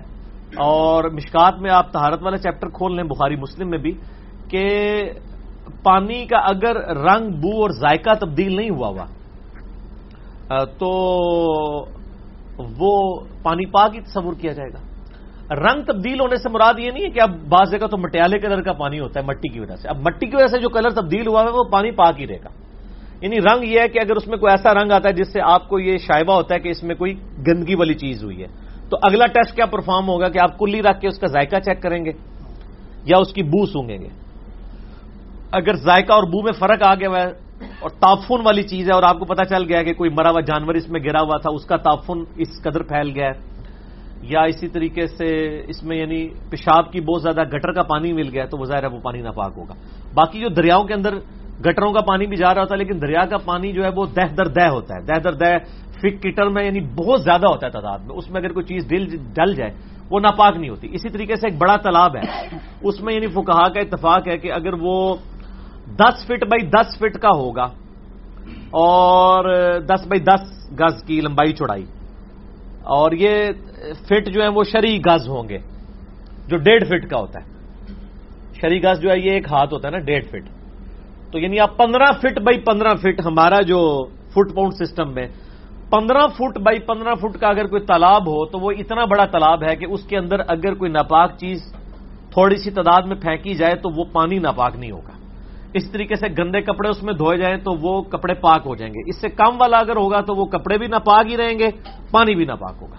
اور مشکات میں آپ تہارت والا چیپٹر کھول لیں بخاری مسلم میں بھی کہ پانی کا اگر رنگ بو اور ذائقہ تبدیل نہیں ہوا ہوا تو وہ پانی پاک ہی تصور کیا جائے گا۔ رنگ تبدیل ہونے سے مراد یہ نہیں ہے کہ اب بعض جگہ تو مٹیالے کلر کا پانی ہوتا ہے مٹی کی وجہ سے۔ اب مٹی کی وجہ سے جو کلر تبدیل ہوا ہے وہ پانی پاک ہی رہے گا۔ یعنی رنگ یہ ہے کہ اگر اس میں کوئی ایسا رنگ آتا ہے جس سے آپ کو یہ شائبہ ہوتا ہے کہ اس میں کوئی گندگی والی چیز ہوئی ہے۔ تو اگلا ٹیسٹ کیا پرفارم ہوگا کہ آپ کلی رکھ کے اس کا ذائقہ چیک کریں گے یا اس کی بو سونگیں گے۔ اگر ذائقہ اور بو میں فرق آ گیا ہے اور تافن والی چیز ہے اور آپ کو پتا چل گیا کہ کوئی مرا ہوا جانور اس میں گرا ہوا تھا، اس کا تافن اس قدر پھیل گیا ہے، یا اسی طریقے سے اس میں یعنی پیشاب کی بہت زیادہ گٹر کا پانی مل گیا تو وہ ظاہر ہے وہ پانی ناپاک ہوگا۔ باقی جو دریاؤں کے اندر گٹروں کا پانی بھی جا رہا ہوتا ہے، لیکن دریا کا پانی جو ہے وہ دہ در دہ ہوتا ہے۔ دہ در دہ فک کیٹر میں یعنی بہت زیادہ ہوتا ہے تعداد میں۔ اس میں اگر کوئی چیز ڈل جائے، وہ ناپاک نہیں ہوتی۔ اسی طریقے سے ایک بڑا تالاب ہے۔ اس میں یعنی فکہ کا اتفاق ہے کہ اگر وہ دس فٹ بائی دس فٹ کا ہوگا اور دس بائی دس گز کی لمبائی چوڑائی اور یہ فٹ جو ہے وہ شری گز ہوں گے جو ڈیڑھ فٹ کا ہوتا ہے شری گز جو ہے یہ ایک ہاتھ ہوتا ہے نا ڈیڑھ فٹ تو یعنی آپ پندرہ فٹ بائی پندرہ فٹ ہمارا جو فٹ پاؤنڈ سسٹم میں پندرہ فٹ بائی پندرہ فٹ کا اگر کوئی تالاب ہو تو وہ اتنا بڑا تالاب ہے کہ اس کے اندر اگر کوئی ناپاک چیز تھوڑی سی تعداد میں پھینکی جائے تو وہ پانی ناپاک نہیں ہوگا اس طریقے سے گندے کپڑے اس میں دھوئے جائیں تو وہ کپڑے پاک ہو جائیں گے۔ اس سے کم والا اگر ہوگا تو وہ کپڑے بھی ناپاک ہی رہیں گے پانی بھی ناپاک ہوگا۔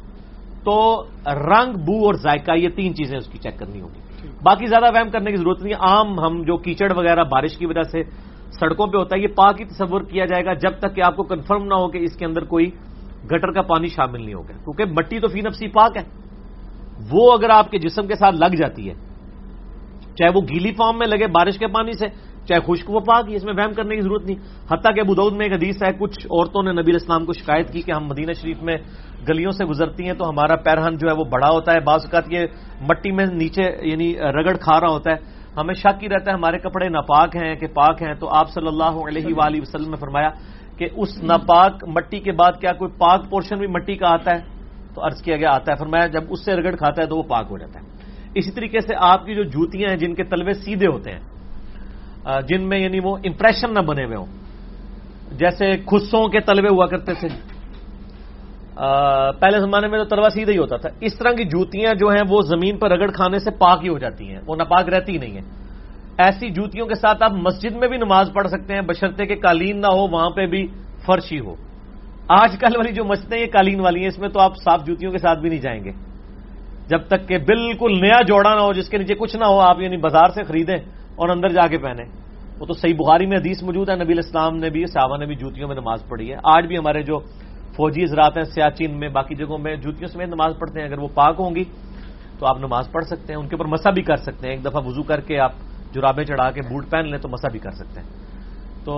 تو رنگ بو اور ذائقہ یہ تین چیزیں اس کی چیک کرنی ہوگی۔ باقی زیادہ وہم کرنے کی ضرورت نہیں عام ہم جو کیچڑ وغیرہ بارش کی وجہ سے سڑکوں پہ ہوتا ہے یہ پاک ہی تصور کیا جائے گا جب تک کہ آپ کو کنفرم نہ ہو کہ اس کے اندر کوئی گٹر کا پانی شامل نہیں ہوگا۔ کیونکہ مٹی تو فی نفسی پاک ہے۔ وہ اگر آپ کے جسم کے ساتھ لگ جاتی ہے چاہے وہ گیلی فارم میں لگے بارش کے پانی سے چاہے خشک و پاک، اس میں وہم کرنے کی ضرورت نہیں۔ حتیٰ کہ ابود میں ایک حدیث ہے، کچھ عورتوں نے نبی اسلام کو شکایت کی کہ ہم مدینہ شریف میں گلیوں سے گزرتی ہیں تو ہمارا پیرہن جو ہے وہ بڑا ہوتا ہے۔ بعض اوقات یہ مٹی میں نیچے یعنی رگڑ کھا رہا ہوتا ہے۔ ہمیں شک ہی رہتا ہے، ہمارے کپڑے ناپاک ہیں کہ پاک ہیں۔ تو آپ صلی اللہ علیہ وآلہ وسلم نے فرمایا کہ اس ناپاک مٹی کے بعد کیا کوئی پاک پورشن بھی مٹی کا آتا ہے؟ تو عرض کیا گیا، آتا ہے۔ فرمایا جب اس سے رگڑ کھاتا ہے تو وہ پاک ہو جاتا ہے۔ اسی طریقے سے آپ کی جو جوتیاں ہیں، جن کے تلوے سیدھے ہوتے ہیں جن میں یعنی وہ امپریشن نہ بنے ہوئے ہوں۔ جیسے خصوں کے تلوے ہوا کرتے تھے۔ پہلے زمانے میں تو تلوا سیدھا ہی ہوتا تھا۔ اس طرح کی جوتیاں جو ہیں وہ زمین پر رگڑ کھانے سے پاک ہی ہو جاتی ہیں۔ وہ ناپاک رہتی ہی نہیں ہے ایسی جوتیوں کے ساتھ آپ مسجد میں بھی نماز پڑھ سکتے ہیں، بشرطے کے قالین نہ ہو، وہاں پہ بھی فرش ہی ہو۔ آج کل والی جو مسجدیں یہ قالین والی ہیں، اس میں تو آپ صاف جوتیوں کے ساتھ بھی نہیں جائیں گے۔ جب تک کہ بالکل نیا جوڑا نہ ہو، جس کے نیچے کچھ نہ ہو، آپ یعنی بازار سے خریدیں۔ اور اندر جا کے پہنے۔ وہ تو صحیح بخاری میں حدیث موجود ہے نبی اسلام نے بھی صحابہ نے بھی جوتیوں میں نماز پڑھی ہے۔ آج بھی ہمارے جو فوجی حضرات ہیں سیاچین میں باقی جگہوں میں جوتیوں سے نماز پڑھتے ہیں۔ اگر وہ پاک ہوں گی تو آپ نماز پڑھ سکتے ہیں ان کے اوپر مسا بھی کر سکتے ہیں۔ ایک دفعہ وضو کر کے آپ جرابیں چڑھا کے بوٹ پہن لیں تو مسا بھی کر سکتے ہیں۔ تو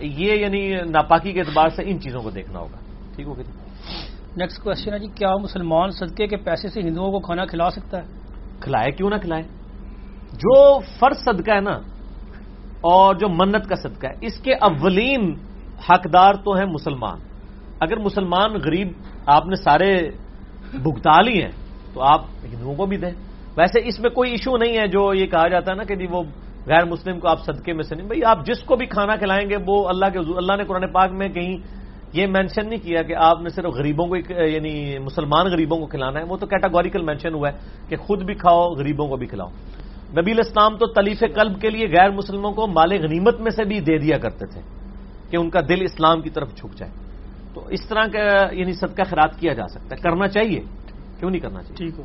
یہ یعنی ناپاکی کے اعتبار سے ان چیزوں کو دیکھنا ہوگا۔ ٹھیک ہوگی نیکسٹ کوشچن ہے جی کیا مسلمان صدقے کے پیسے سے ہندوؤں کو کھانا کھلا سکتا ہے؟ کھلائے کیوں نہ کھلائے؟ جو فرض صدقہ ہے نا، اور جو منت کا صدقہ ہے، اس کے اولین حقدار تو ہیں مسلمان۔ اگر مسلمان غریب آپ نے سارے بھگتا لی ہیں، تو آپ ہندوؤں کو بھی دیں۔ ویسے اس میں کوئی ایشو نہیں ہے جو یہ کہا جاتا ہے نا کہ جی وہ غیر مسلم کو آپ صدقے میں سے نہیں، بھائی آپ جس کو بھی کھانا کھلائیں گے، وہ اللہ کے اللہ نے قرآن پاک میں کہیں یہ مینشن نہیں کیا کہ آپ نے صرف غریبوں کو یعنی مسلمان غریبوں کو کھلانا ہے، وہ تو کیٹاگوریکل مینشن ہوا ہے کہ خود بھی کھاؤ، غریبوں کو بھی کھلاؤ۔ نبی الاسلام تو تلیف قلب کے لیے غیر مسلموں کو مال غنیمت میں سے بھی دے دیا کرتے تھے کہ ان کا دل اسلام کی طرف جھک جائے۔ تو اس طرح کا یعنی صدقہ خیرات کیا جا سکتا ہے؟ کرنا چاہیے۔ کیوں نہیں کرنا چاہیے؟ ٹھیک ہو۔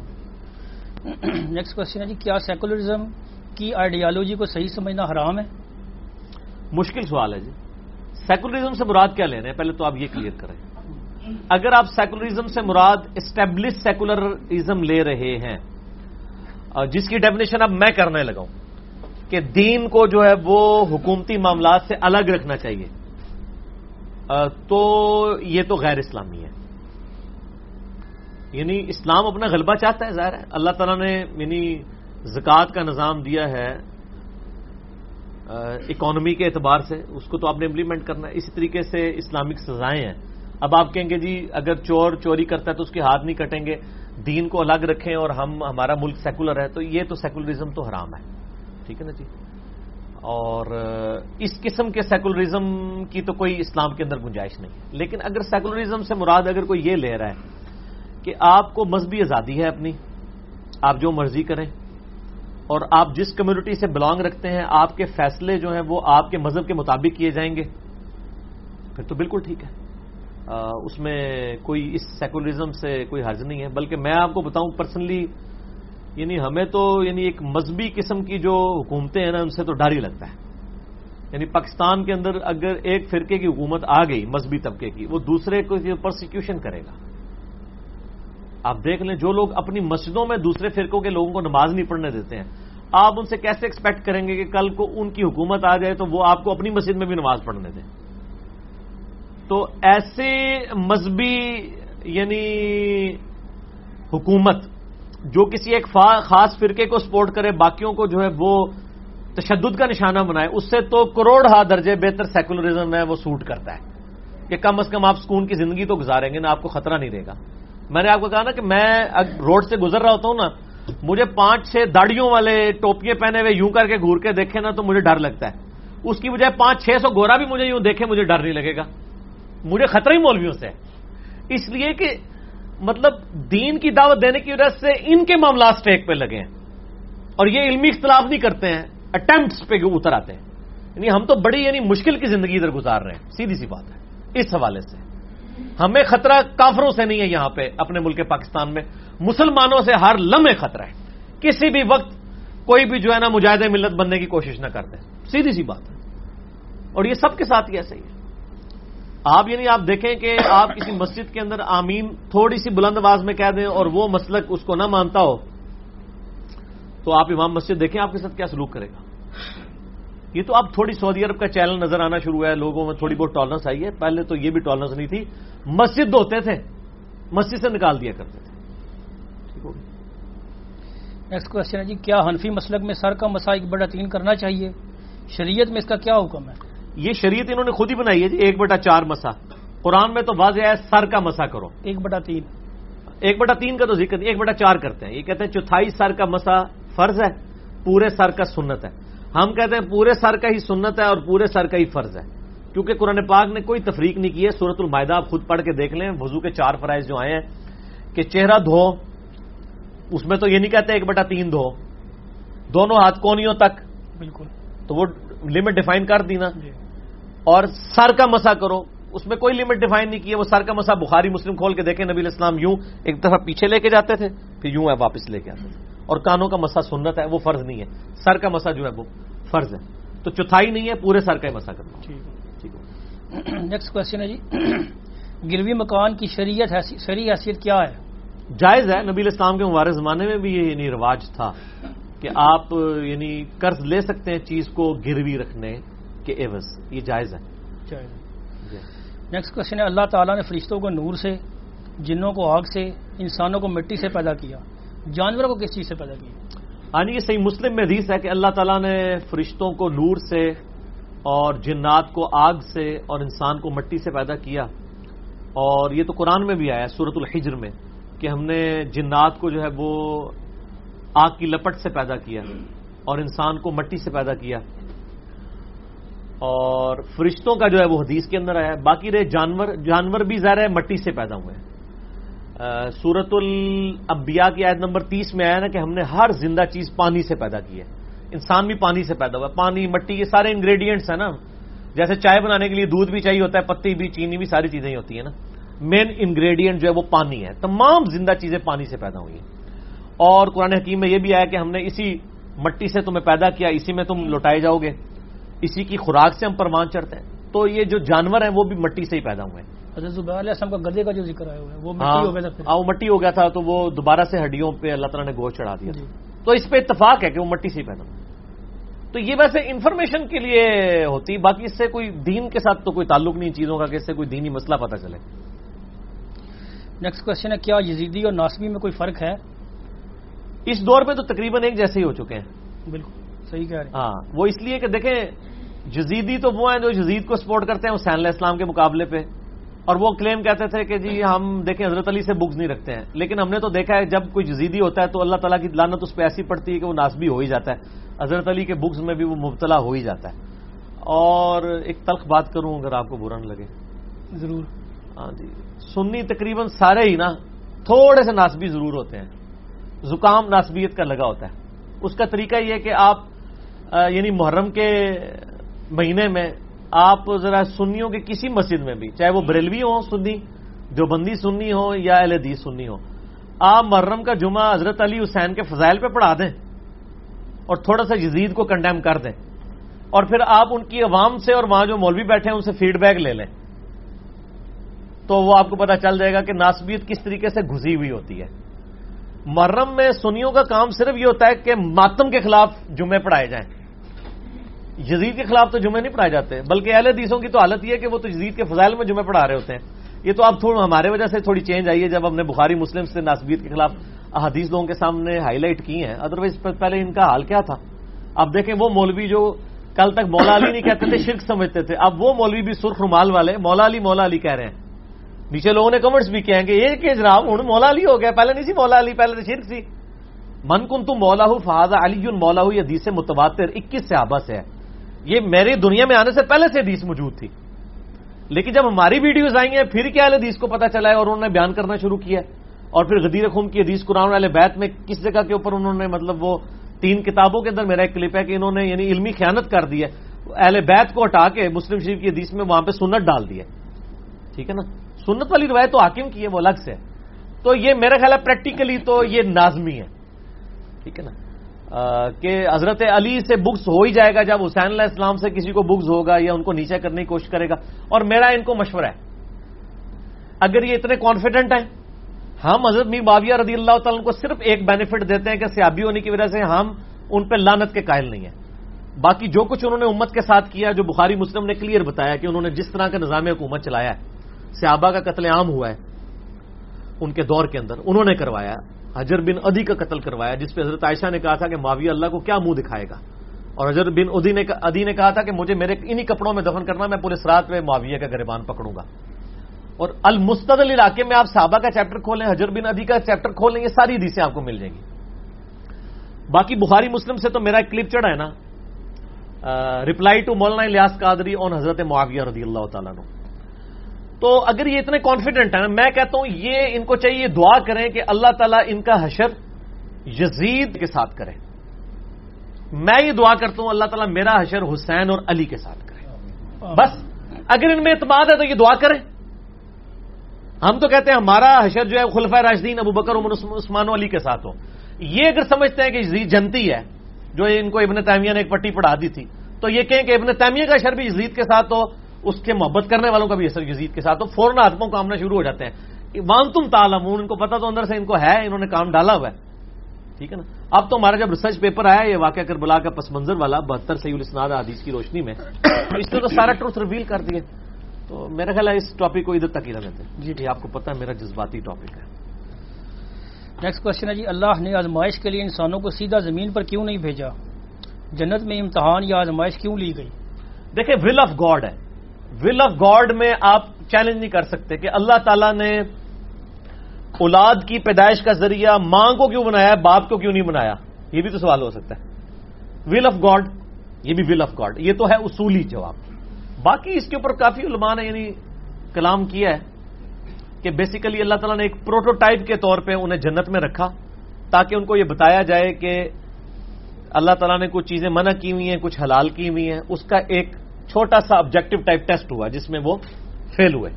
نیکسٹ کوشچن ہے جی کیا سیکولرزم کی آئیڈیالوجی کو صحیح سمجھنا حرام ہے؟ مشکل سوال ہے جی۔ سیکولرزم سے مراد کیا لے رہے ہیں؟ پہلے تو آپ یہ کلیئر کریں۔ اگر آپ سیکولرزم سے مراد اسٹیبلش سیکولرزم لے رہے ہیں جس کی ڈیفینیشن اب میں کرنے لگا ہوں کہ دین کو جو ہے وہ حکومتی معاملات سے الگ رکھنا چاہیے۔ تو یہ تو غیر اسلامی ہے۔ یعنی اسلام اپنا غلبہ چاہتا ہے، ظاہر ہے۔ اللہ تعالیٰ نے یعنی زکوٰۃ کا نظام دیا ہے اکانومی کے اعتبار سے۔ اس کو تو آپ نے امپلیمنٹ کرنا ہے۔ اسی طریقے سے اسلامک سزائیں ہیں۔ اب آپ کہیں گے جی اگر چور چوری کرتا ہے تو اس کے ہاتھ نہیں کٹیں گے۔ دین کو الگ رکھیں اور ہم، ہمارا ملک سیکولر ہے، تو یہ تو سیکولرزم تو حرام ہے۔ ٹھیک ہے نا جی؟ اور اس قسم کے سیکولرزم کی تو کوئی اسلام کے اندر گنجائش نہیں۔ لیکن اگر سیکولرزم سے مراد اگر کوئی یہ لے رہا ہے کہ آپ کو مذہبی آزادی ہے اپنی، آپ جو مرضی کریں، اور آپ جس کمیونٹی سے بلانگ رکھتے ہیں، آپ کے فیصلے جو ہیں وہ آپ کے مذہب کے مطابق کیے جائیں گے، پھر تو بالکل ٹھیک ہے۔ اس میں کوئی اس سیکولرزم سے کوئی حرض نہیں ہے، بلکہ میں آپ کو بتاؤں پرسنلی یعنی ہمیں تو یعنی ایک مذہبی قسم کی جو حکومتیں ہیں نا، ان سے تو ڈر ہی لگتا ہے۔ یعنی پاکستان کے اندر اگر ایک فرقے کی حکومت آ گئی، مذہبی طبقے کی، وہ دوسرے کو پرسیکیوشن کرے گا۔ آپ دیکھ لیں، جو لوگ اپنی مسجدوں میں دوسرے فرقوں کے لوگوں کو نماز نہیں پڑھنے دیتے ہیں، آپ ان سے کیسے ایکسپیکٹ کریں گے کہ کل کو ان کی حکومت آ جائے تو وہ آپ کو اپنی مسجد میں بھی نماز پڑھنے دیں؟ تو ایسے مذہبی یعنی حکومت جو کسی ایک خاص فرقے کو سپورٹ کرے، باقیوں کو جو ہے وہ تشدد کا نشانہ بنائے، اس سے تو کروڑ ہا درجے بہتر سیکولرزم ہے، وہ سوٹ کرتا ہے۔ کہ کم از کم آپ سکون کی زندگی تو گزاریں گے نا آپ کو خطرہ نہیں رہے گا۔ میں نے آپ کو کہا نا کہ میں روڈ سے گزر رہا ہوتا ہوں نا، مجھے پانچ چھ داڑیوں والے ٹوپیاں پہنے ہوئے یوں کر کے گور کے دیکھے نا تو مجھے ڈر لگتا ہے۔ اس کی بجائے پانچ چھ سو گورا بھی مجھے یوں دیکھے، مجھے ڈر نہیں لگے گا۔ مجھے خطرہ ہی مولویوں سے اس لیے کہ مطلب دین کی دعوت دینے کی وجہ سے ان کے معاملات اسٹیک پہ لگے ہیں۔ اور یہ علمی اختلاف نہیں کرتے ہیں اٹمپٹس پہ اتر آتے ہیں۔ یعنی ہم تو بڑی یعنی مشکل کی زندگی ادھر گزار رہے ہیں، سیدھی سی بات ہے۔ اس حوالے سے۔ ہمیں خطرہ کافروں سے نہیں ہے یہاں پہ، اپنے ملک پاکستان میں۔ مسلمانوں سے ہر لمحے خطرہ ہے۔ کسی بھی وقت کوئی بھی جو ہے نا مجاہدہ ملت بننے کی کوشش نہ کرتے سیدھی سی بات ہے۔ اور یہ سب کے ساتھ ہی ایسے ہی ہے۔ آپ یعنی آپ دیکھیں کہ آپ کسی مسجد کے اندر آمین تھوڑی سی بلند آواز میں کہہ دیں اور وہ مسلک اس کو نہ مانتا ہو، تو آپ امام مسجد دیکھیں آپ کے ساتھ کیا سلوک کرے گا۔ یہ تو اب تھوڑی سعودی عرب کا چینل نظر آنا شروع ہوا ہے، لوگوں میں تھوڑی بہت ٹالرنس آئی ہے۔ پہلے تو یہ بھی ٹالرنس نہیں تھی، مسجد ہوتے تھے، مسجد سے نکال دیا کرتے تھے۔ ٹھیک ہوگی نیکسٹ کوشچن ہے جی؟ کیا حنفی مسلک میں سر کا مسا ایک بڑا تین کرنا چاہیے؟ شریعت میں اس کا کیا حکم ہے؟ یہ شریعت انہوں نے خود ہی بنائی ہے جی ایک بٹا چار مسا۔ قرآن میں تو واضح ہے سر کا مسا کرو۔ ایک بٹا تین۔ ایک بٹا تین کا تو ذکر نہیں ایک بٹا چار کرتے ہیں۔ یہ کہتے ہیں چوتھائی سر کا مسا فرض ہے پورے سر کا سنت ہے۔ ہم کہتے ہیں پورے سر کا ہی سنت ہے اور پورے سر کا ہی فرض ہے۔ کیونکہ قرآن پاک نے کوئی تفریق نہیں کی ہے۔ سورت المائدہ آپ خود پڑھ کے دیکھ لیں وضو کے چار فرائض جو آئے ہیں کہ چہرہ دھو اس میں تو یہ نہیں کہتے ایک بٹا تین دھو۔ دونوں ہاتھ کونیوں تک۔ بالکل۔ تو وہ لمٹ ڈیفائن کر دی نا۔ جی۔ اور سر کا مسا کرو۔ اس میں کوئی لمٹ ڈیفائن نہیں کی ہے وہ سر کا مسا بخاری مسلم کھول کے دیکھیں نبی الاسلام یوں ایک دفعہ پیچھے لے کے جاتے تھے پھر یوں ہے واپس لے کے آتے تھے۔ اور کانوں کا مسا سنت ہے وہ فرض نہیں ہے۔ سر کا مسا جو ہے وہ فرض ہے۔ تو چوتھائی نہیں ہے پورے سر کا ہی مسا کرنا۔ ٹھیک ہے۔ نیکسٹ کوشچن ہے جی۔ گروی مکان کی شریعت شریع حیثیت کیا ہے؟ جائز ہے نبی الاسلام کے مبارک زمانے میں بھی یہ یعنی رواج تھا کہ آپ یعنی قرض لے سکتے ہیں چیز کو گروی رکھنے۔ کے عوض یہ جائز ہے۔ نیکسٹ کوشچن ہے اللہ تعالیٰ نے فرشتوں کو نور سے جنوں کو آگ سے انسانوں کو مٹی سے پیدا کیا۔ جانوروں کو کس چیز سے پیدا کیا؟ ہاں یہ صحیح مسلم میں حدیث ہے کہ اللہ تعالیٰ نے فرشتوں کو نور سے اور جنات کو آگ سے اور انسان کو مٹی سے پیدا کیا۔ اور یہ تو قرآن میں بھی آیا سورت الحجر میں کہ ہم نے جنات کو جو ہے وہ آگ کی لپٹ سے پیدا کیا اور انسان کو مٹی سے پیدا کیا۔ اور فرشتوں کا جو ہے وہ حدیث کے اندر آیا ہے۔ باقی رہے جانور جانور بھی ظاہر ہے مٹی سے پیدا ہوئے ہیں۔ سورت الانبیاء کی عید نمبر تیس میں آیا نا کہ ہم نے ہر زندہ چیز پانی سے پیدا کی ہے۔ انسان بھی پانی سے پیدا ہوا ہے۔ پانی، مٹی، یہ سارے انگریڈینٹس ہیں نا۔ جیسے چائے بنانے کے لیے دودھ بھی چاہیے ہوتا ہے، پتی بھی، چینی بھی، ساری چیزیں ہی ہوتی ہیں نا۔ مین انگریڈینٹ جو ہے وہ پانی ہے۔ تمام زندہ چیزیں پانی سے پیدا ہوئی ہیں۔ اور قرآن حکیم میں یہ بھی آیا کہ ہم نے اسی مٹی سے تمہیں پیدا کیا، اسی میں تم لوٹائے جاؤ گے۔ اسی کی خوراک سے ہم پروان چڑھتے ہیں۔ تو یہ جو جانور ہیں وہ بھی مٹی سے ہی پیدا ہوئے ہیں۔ کا گدے کا جو ذکر آیا ہوا ہے وہ مٹی ہو گیا تھا ہاں، وہ مٹی ہو گیا تھا تو وہ دوبارہ سے ہڈیوں پہ اللہ تعالیٰ نے گوشت چڑھا دیا جی۔ تو اس پہ اتفاق ہے کہ وہ مٹی سے ہی پیدا تو یہ ویسے انفارمیشن کے لیے ہوتی باقی اس سے کوئی دین کے ساتھ تو کوئی تعلق نہیں چیزوں کا کہ اس سے کوئی دینی مسئلہ پتہ چلے۔ نیکسٹ کوشچن ہے کیا یزیدی اور ناسبی میں کوئی فرق ہے؟ اس دور پہ تو تقریباً ایک جیسے ہی ہو چکے ہیں۔ بالکل صحیح کہہ رہے ہیں۔ ہاں وہ اس لیے کہ دیکھیں جزیدی تو وہ ہیں جو جزید کو سپورٹ کرتے ہیں حسین علیہ السلام کے مقابلے پہ۔ اور وہ کلیم کہتے تھے کہ جی ہم دیکھیں حضرت علی سے بکس نہیں رکھتے ہیں۔ لیکن ہم نے تو دیکھا ہے جب کوئی جزیدی ہوتا ہے تو اللہ تعالیٰ کی لانت اس پہ ایسی پڑتی ہے کہ وہ ناسبی ہو ہی جاتا ہے۔ حضرت علی کے بکس میں بھی وہ مبتلا ہو ہی جاتا ہے۔ اور ایک تلخ بات کروں اگر آپ کو برا نہ لگے۔ ضرور۔ ہاں جی۔ سنی تقریباً سارے ہی نا تھوڑے سے ناسبی ضرور ہوتے ہیں۔ زکام ناسبیت کا لگا ہوتا ہے۔ اس کا طریقہ یہ کہ آپ یعنی محرم کے مہینے میں آپ ذرا سنیوں کے کسی مسجد میں بھی چاہے وہ بریلوی ہوں سنی جو بندی سنی ہو یا اہل حدیث سنی ہو آپ محرم کا جمعہ حضرت علی حسین کے فضائل پہ پڑھا دیں اور تھوڑا سا جزید کو کنڈیم کر دیں اور پھر آپ ان کی عوام سے اور وہاں جو مولوی بیٹھے ہیں ان سے فیڈ بیک لے لیں تو وہ آپ کو پتا چل جائے گا کہ ناسبیت کس طریقے سے گھسی ہوئی ہوتی ہے۔ محرم میں سنیوں کا کام صرف یہ ہوتا ہے کہ ماتم کے خلاف جمعے پڑھائے جائیں۔ جزید کے خلاف تو جمعے نہیں پڑھائے جاتے، بلکہ اہل حدیثوں کی تو حالت یہ ہے کہ وہ تو جزید کے فضائل میں جمعے پڑھا رہے ہوتے ہیں۔ یہ تو اب تھوڑا ہمارے وجہ سے تھوڑی چینج آئی ہے جب ہم نے بخاری مسلم سے ناسبیت کے خلاف احادیث لوگوں کے سامنے ہائی لائٹ کی ہیں۔ ادروائز پہلے ان کا حال کیا تھا؟ اب دیکھیں وہ مولوی جو کل تک مولا علی نہیں کہتے تھے، شرک سمجھتے تھے۔ اب وہ مولوی بھی سرخ رومال والے، مولا علی مولا علی کہہ رہے ہیں۔ نیچے لوگوں نے کمنٹس بھی کہیں گے یہ کہ جناب ہوں مولا علی ہو گیا، پہلے نہیں سی مولا علی، پہلے تو شرک سی۔ من کن تم مولا ہوں فہذا علی، مولا ہوں یہ دیس متبادر اکیس سے ہے۔ یہ میری دنیا میں آنے سے پہلے سے حدیث موجود تھی۔ لیکن جب ہماری ویڈیوز آئی ہیں، پھر کیا حدیث کو پتا چلا ہے اور انہوں نے بیان کرنا شروع کیا اور پھر غدیر خم کی حدیث قرآن والے بیت میں کس جگہ کے اوپر انہوں نے مطلب وہ تین کتابوں کے اندر میرا ایک کلپ ہے کہ انہوں نے یعنی علمی خیانت کر دی ہے۔ اہل بیت کو ہٹا کے مسلم شریف کی حدیث میں وہاں پہ سنت ڈال دی ہے۔ ٹھیک ہے نا؟ سنت والی روایت تو حاکم کی ہے، وہ الگ سے تو یہ میرا خیال ہے پریکٹیکلی تو یہ نازمی ہے۔ ٹھیک ہے نا؟ کہ حضرت علی سے بکس ہو ہی جائے گا جب حسین علیہ السلام سے کسی کو بکس ہوگا یا ان کو نیچے کرنے کی کوشش کرے گا۔ اور میرا ان کو مشورہ ہے۔ اگر یہ اتنے کانفیڈنٹ ہیں، ہم حضرت می باویہ رضی اللہ تعالیٰ کو صرف ایک بینیفٹ دیتے ہیں کہ سیابی ہونے کی وجہ سے ہم ان پہ لانت کے قائل نہیں ہیں۔ باقی جو کچھ انہوں نے امت کے ساتھ کیا، جو بخاری مسلم نے کلیئر بتایا کہ انہوں نے جس طرح کا نظام حکومت چلایا ہے سیابا کا قتل عام ہوا ہے، ان کے دور کے اندر انہوں نے کروایا۔ حجر بن ادی کا قتل کروایا، جس پہ حضرت عائشہ نے کہا تھا کہ معاویہ اللہ کو کیا منہ دکھائے گا؟ اور حضر بن ادی نے ادی نے کہا تھا کہ مجھے میرے انہی کپڑوں میں دفن کرنا، میں پورے رات میں معاویہ کا گربان پکڑوں گا۔ اور المستدل علاقے میں آپ صحابہ کا چیپٹر کھولیں، حجر بن ادی کا چیپٹر کھولیں، یہ ساری حدیثیں آپ کو مل جائیں گی۔ باقی بخاری مسلم سے تو میرا ایک کلپ چڑھا ہے نا۔ ریپلائی ٹو مولانا لیاس قادری آن حضرت معاویہ رضی اللہ تعالیٰ تو اگر یہ اتنے کانفیڈنٹ ہیں میں کہتا ہوں یہ ان کو چاہیے دعا کریں کہ اللہ تعالیٰ ان کا حشر یزید کے ساتھ کرے۔ میں یہ دعا کرتا ہوں، اللہ تعالیٰ میرا حشر حسین اور علی کے ساتھ کرے۔ بس، اگر ان میں اعتماد ہے تو یہ دعا کریں۔ ہم تو کہتے ہیں ہمارا حشر جو ہے خلفۂ راشدین ابو بکر، عمر عثمان علی کے ساتھ ہو۔ یہ اگر سمجھتے ہیں کہ یزید جنتی ہے، جو ان کو ابن تعمیہ نے ایک پٹی پڑھا دی تھی، تو یہ کہیں کہ ابن تعمیہ کا حشر بھی یزید کے ساتھ ہو اس کے محبت کرنے والوں کا بھی اثر یزید کے ساتھ۔ تو فوراً آتموں کو آمنا شروع ہو جاتے ہیں۔ وان تم تالم ان کو پتا تو اندر سے ان کو ہے انہوں نے کام ڈالا ہوا ہے۔ ٹھیک ہے نا؟ اب تو ہمارا جب ریسرچ پیپر آیا یہ واقعہ کر بلا کا پس منظر والا بہتر سی الاسناد حدیث کی روشنی میں اس نے تو سارا ٹروتھ ریویل کر دیے۔ تو میرا خیال ہے اس ٹاپک کو ادھر تک ہی رہتے جی جی آپ کو پتا ہے میرا جذباتی ٹاپک ہے۔ نیکسٹ کوشچن ہے جی اللہ نے آزمائش کے لیے انسانوں کو سیدھا زمین پر کیوں نہیں بھیجا؟ جنت میں امتحان یا آزمائش کیوں لی گئی؟ دیکھیں ول آف گاڈ ہے۔ ول آف گاڈ میں آپ چیلنج نہیں کر سکتے کہ اللہ تعالیٰ نے اولاد کی پیدائش کا ذریعہ ماں کو کیوں بنایا، باپ کو کیوں نہیں بنایا؟ یہ بھی تو سوال ہو سکتا ہے۔ ول آف گاڈ یہ بھی ول آف گاڈ یہ تو ہے اصولی جواب۔ باقی اس کے اوپر کافی علماء نے یعنی کلام کیا ہے کہ بیسیکلی اللہ تعالیٰ نے ایک پروٹوٹائپ کے طور پہ انہیں جنت میں رکھا تاکہ ان کو یہ بتایا جائے کہ اللہ تعالیٰ نے کچھ چیزیں منع کی ہوئی ہیں، کچھ حلال کی ہوئی ہیں۔ اس کا ایک چھوٹا سا آبجیکٹو ٹائپ ٹیسٹ ہوا جس میں وہ فیل ہوئے۔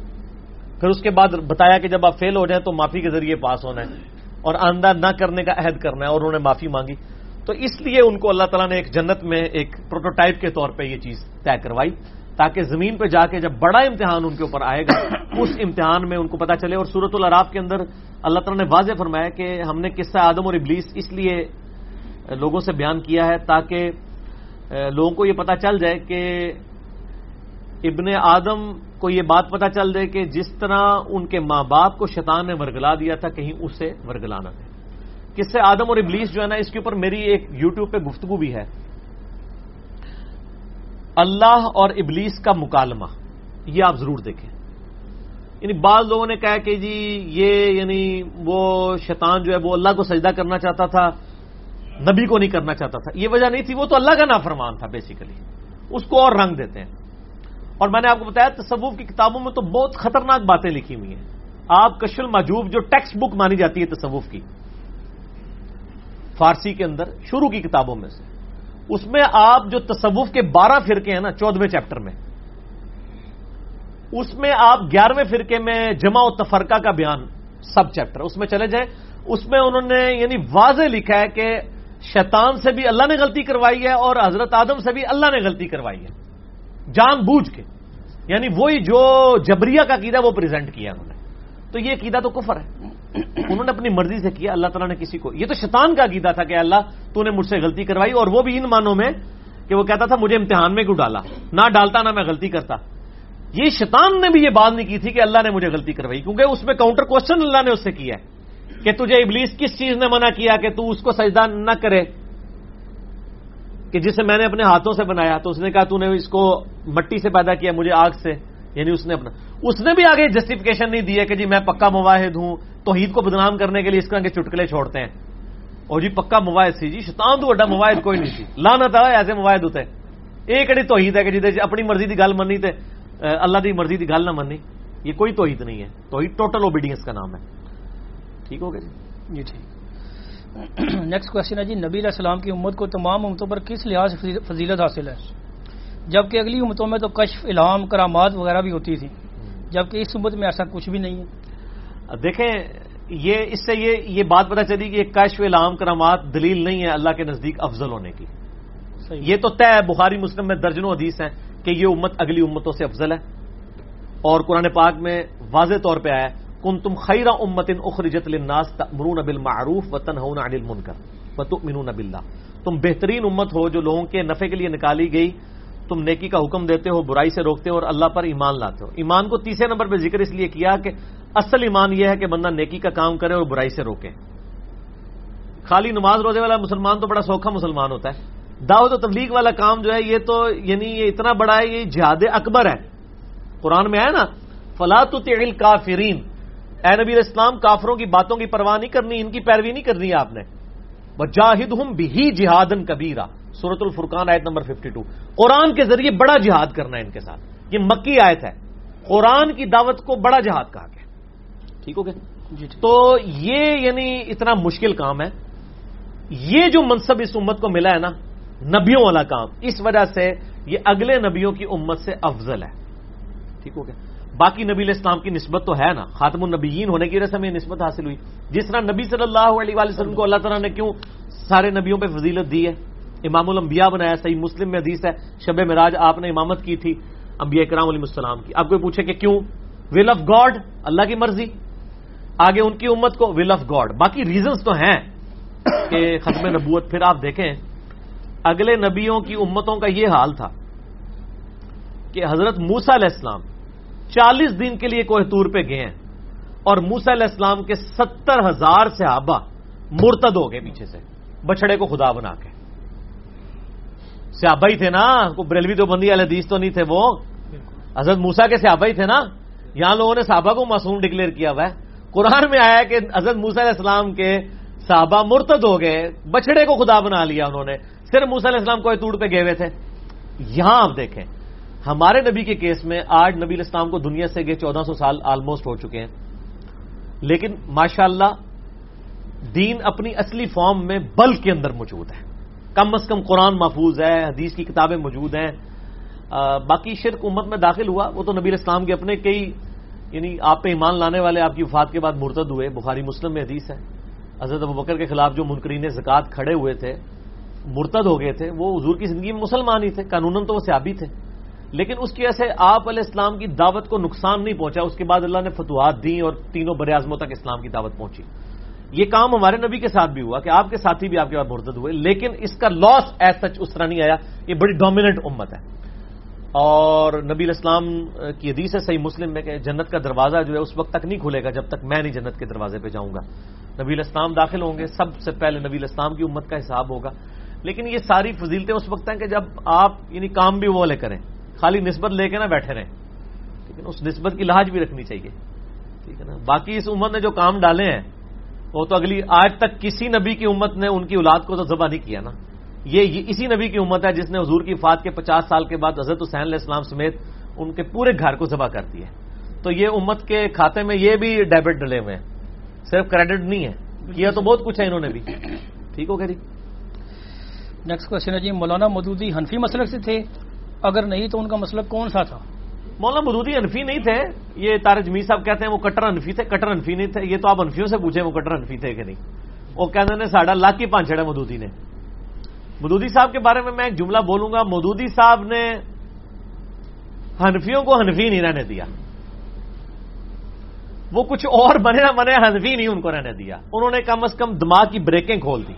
پھر اس کے بعد بتایا کہ جب آپ فیل ہو جائیں تو معافی کے ذریعے پاس ہونا ہے اور آندہ نہ کرنے کا عہد کرنا ہے اور انہوں نے معافی مانگی۔ تو اس لیے ان کو اللہ تعالیٰ نے ایک جنت میں ایک پروٹوٹائپ کے طور پہ یہ چیز طے کروائی تاکہ زمین پہ جا کے جب بڑا امتحان ان کے اوپر آئے گا، اس امتحان میں ان کو پتا چلے۔ اور سورت العراف کے اندر اللہ تعالیٰ نے واضح فرمایا کہ ہم نے قصہ آدم اور ابلیس اس لیے لوگوں سے بیان کیا ہے تاکہ لوگوں کو یہ پتا چل جائے کہ ابن آدم کو یہ بات پتا چل جائے کہ جس طرح ان کے ماں باپ کو شیطان نے ورگلا دیا تھا، کہیں اسے ورگلانا تھا۔ کس سے؟ آدم اور ابلیس جو ہے نا، اس کے اوپر میری ایک یوٹیوب پہ گفتگو بھی ہے۔ اللہ اور ابلیس کا مکالمہ، یہ آپ ضرور دیکھیں۔ یعنی بعض لوگوں نے کہا کہ جی یہ یعنی وہ شیطان جو ہے، وہ اللہ کو سجدہ کرنا چاہتا تھا، نبی کو نہیں کرنا چاہتا تھا۔ یہ وجہ نہیں تھی، وہ تو اللہ کا نافرمان تھا بیسیکلی اس کو اور رنگ دیتے ہیں۔ اور میں نے آپ کو بتایا تصوف کی کتابوں میں تو بہت خطرناک باتیں لکھی ہوئی ہیں۔ آپ کشل ماجوب جو ٹیکسٹ بک مانی جاتی ہے تصوف کی، فارسی کے اندر شروع کی کتابوں میں سے۔ اس میں آپ جو تصوف کے بارہ فرقے ہیں نا چودہویں چیپٹر میں، اس میں آپ گیارہویں فرقے میں جمع و تفرقہ کا بیان سب چیپٹر۔ اس میں چلے جائیں۔ اس میں انہوں نے یعنی واضح لکھا ہے کہ شیطان سے بھی اللہ نے غلطی کروائی ہے اور حضرت آدم سے بھی اللہ نے غلطی کروائی ہے۔ جان بوجھ کے یعنی وہی جو جبریہ کا قیدا وہ پریزنٹ کیا انہوں نے۔ تو یہ قیدا تو کفر ہے۔ انہوں نے اپنی مرضی سے کیا، اللہ تعالیٰ نے کسی کو یہ تو شیطان کا عقیدہ تھا کہ اللہ، تو نے مجھ سے غلطی کروائی، اور وہ بھی ان مانوں میں کہ وہ کہتا تھا، مجھے امتحان میں کیوں ڈالا؟ نہ ڈالتا، نہ میں غلطی کرتا۔ یہ شیطان نے بھی یہ بات نہیں کی تھی کہ اللہ نے مجھے غلطی کروائی، کیونکہ اس میں کاؤنٹر کوشچن اللہ نے اس سے کیا ہے کہ تجھے ابلیس کس چیز نے منع کیا کہ تو اس کو سجدہ نہ کرے؟ کہ جسے میں نے اپنے ہاتھوں سے بنایا تو اس نے کہا تو نے اس کو مٹی سے پیدا کیا، مجھے آگ سے یعنی اس نے اپنا۔ اس نے بھی آگے جسٹیفکیشن نہیں دی ہے کہ جی میں پکا مواحد ہوں، توحید کو بدنام کرنے کے لیے اس طرح کے چٹکلے چھوڑتے ہیں۔ اور جی پکا مواحد سی جی شیطان تو بڑا مواحد کوئی نہیں سی۔ لانا تھا ایسے مواحد ہوتے ایک اڑی توحید ہے کہ جی, جی اپنی مرضی کی گل منی تے اللہ کی مرضی کی گل نہ منی یہ کوئی توحید نہیں ہے۔ توحید ٹوٹل اوبیڈینس کا نام ہے۔ ٹھیک ہو گیا جی؟ جی ٹھیک۔ نیکسٹ کوشچن ہے جی نبی علیہ السلام کی امت کو تمام امتوں پر کس لحاظ سے فضیلت حاصل ہے؟ جبکہ اگلی امتوں میں تو کشف الہام کرامات وغیرہ بھی ہوتی تھی جبکہ اس امت میں ایسا کچھ بھی نہیں ہے۔ دیکھیں یہ اس سے یہ یہ بات پتہ چلی کہ کشف الہام کرامات دلیل نہیں ہے اللہ کے نزدیک افضل ہونے کی۔ یہ تو طے بخاری مسلم میں درجنوں حدیث ہیں کہ یہ امت اگلی امتوں سے افضل ہے۔ اور قرآن پاک میں واضح طور پہ آیا کن تم خیرہ امتن اخرجت الناس مرون ابل معروف وطن ہوں منکر وتؤمنون باللہ۔ تم بہترین امت ہو جو لوگوں کے نفع کے لیے نکالی گئی۔ تم نیکی کا حکم دیتے ہو، برائی سے روکتے ہو اور اللہ پر ایمان لاتے ہو۔ ایمان کو تیسرے نمبر پہ ذکر اس لیے کیا کہ اصل ایمان یہ ہے کہ بندہ نیکی کا کام کرے اور برائی سے روکے۔ خالی نماز روزے والا مسلمان تو بڑا سوکھا مسلمان ہوتا ہے۔ دعوت و تبلیغ والا کام جو ہے یہ تو یعنی یہ اتنا بڑا ہے، یہ جہاد اکبر ہے۔ قرآن میں ہے نا فلاط کافرین اے نبی اسلام کافروں کی باتوں کی پرواہ نہیں کرنی ان کی پیروی نہیں کرنی آپ نے۔ جاہد ہوں بھی جہادن کبیرہ سورت الفرقان آیت نمبر 52 قرآن کے ذریعے بڑا جہاد کرنا ہے ان کے ساتھ۔ یہ مکی آیت ہے۔ قرآن کی دعوت کو بڑا جہاد کہا گیا۔ ٹھیک ہو گیا؟ جی تو یہ یعنی اتنا مشکل کام ہے۔ یہ جو منصب اس امت کو ملا ہے نا نبیوں والا کام اس وجہ سے یہ اگلے نبیوں کی امت سے افضل ہے۔ ٹھیک ہو گیا؟ باقی نبی علیہ السلام کی نسبت تو ہے نا، خاتم النبیین ہونے کی وجہ سے ہمیں نسبت حاصل ہوئی۔ جس طرح نبی صلی اللہ علیہ وسلم کو اللہ تعالیٰ نے کیوں سارے نبیوں پہ فضیلت دی ہے؟ امام الانبیاء بنایا، صحیح مسلم میں حدیث ہے، شب مراج آپ نے امامت کی تھی، انبیاء کرام علیہ السلام کی۔ آپ کو پوچھے کہ کیوں؟ ول آف گاڈ اللہ کی مرضی۔ آگے ان کی امت کو ول آف گاڈ باقی ریزنس تو ہیں کہ ختم نبوت، پھر آپ دیکھیں، اگلے نبیوں کی امتوں کا یہ حال تھا کہ حضرت موسا علیہ السلام چالیس دن کے لیے کوہ تور پہ گئے ہیں۔ اور موسا علیہ السلام کے ستر ہزار صحابہ مرتد ہو گئے پیچھے سے۔ بچڑے کو خدا بنا کے۔ صحابہ ہی تھے نا بریلوی تو بندی والے حدیث تو نہیں تھے وہ۔ حضرت موسا کے صحابہ ہی تھے نا۔ یہاں لوگوں نے صحابہ کو معصوم ڈکلیئر کیا ہوا ہے۔ قرآن میں آیا کہ حضرت موسا علیہ السلام کے صحابہ مرتد ہو گئے بچڑے کو خدا بنا لیا انہوں نے۔ صرف موسا علیہ السلام کو توڑ پہ گئے ہوئے تھے۔ یہاں آپ دیکھیں۔ ہمارے نبی کے کیس میں آج نبی الاسلام کو دنیا سے گئے چودہ سو سال آلموسٹ ہو چکے ہیں۔ لیکن ماشاءاللہ، دین اپنی اصلی فارم میں بل کے اندر موجود ہے۔ کم از کم قرآن محفوظ ہے، حدیث کی کتابیں موجود ہیں۔ باقی شرک امت میں داخل ہوا، وہ تو نبی اسلام کے اپنے کئی یعنی آپ پہ ایمان لانے والے آپ کی وفات کے بعد مرتد ہوئے۔ بخاری مسلم میں حدیث ہے۔ حضرت ابو بکر کے خلاف جو منکرین زکات کھڑے ہوئے تھے، مرتد ہو گئے تھے، وہ حضور کی زندگی میں مسلمان ہی تھے قانون تو وہ سیابی تھے۔ لیکن اس کی وجہ سے آپ علیہ السلام کی دعوت کو نقصان نہیں پہنچا، اس کے بعد اللہ نے فتوحات دی اور تینوں بر اعظموں تک اسلام کی دعوت پہنچی۔ یہ کام ہمارے نبی کے ساتھ بھی ہوا کہ آپ کے ساتھی بھی آپ کے بعد مرتد ہوئے، لیکن اس کا لاس ایز سچ اس طرح نہیں آیا۔ یہ بڑی ڈومیننٹ امت ہے۔ اور نبی الاسلام کی حدیث ہے، صحیح مسلم میں کہ جنت کا دروازہ جو ہے اس وقت تک نہیں کھلے گا جب تک میں نہیں جنت کے دروازے پہ جاؤں گا۔ نبی الاسلام داخل ہوں گے، سب سے پہلے نبی الاسلام کی امت کا حساب ہوگا۔ لیکن یہ ساری فضیلتیں اس وقت ہیں کہ جب آپ یعنی کام بھی وہ والے کریں۔ خالی نسبت لے کے نہ بیٹھے رہیں۔ لیکن اس نسبت کی لحاظ بھی رکھنی چاہیے۔ ٹھیک ہے نا؟ باقی اس امت نے جو کام ڈالے ہیں، وہ تو اگلی آج تک کسی نبی کی امت نے ان کی اولاد کو تو ذبح نہیں کیا نا۔ یہ اسی نبی کی امت ہے جس نے حضور کی فات کے پچاس سال کے بعد حضرت حسین علیہ السلام سمیت ان کے پورے گھر کو ذبح کر دیا تو یہ امت کے کھاتے میں یہ بھی ڈیبٹ ڈلے ہوئے ہیں۔ صرف کریڈٹ نہیں ہے، کیا تو بہت کچھ ہے انہوں نے بھی۔ ٹھیک ہو گیا جی۔ نیکسٹ کوشچن ہے جی مولانا مدودی حنفی مسلک سے تھے۔ اگر نہیں تو ان کا مسلک کون سا تھا؟ مولانا مدودی انفی نہیں تھے؟ یہ تارج می صاحب کہتے ہیں وہ کٹر انفی تھے، کٹر انفی نہیں تھے، یہ تو آپ انفیوں سے پوچھیں وہ کٹر انفی تھے کہ نہیں؟ وہ کہتے ہیں ساڑھا لاکھ کی پانچ چڑھا مدودی نے۔ مدودی صاحب کے بارے میں میں ایک جملہ بولوں گا مدودی صاحب نے ہنفیوں کو ہنفی نہیں رہنے دیا۔ وہ کچھ اور بنے نہ بنے ہنفی نہیں ان کو رہنے دیا۔ انہوں نے کم از کم دماغ کی بریکیں کھول دی۔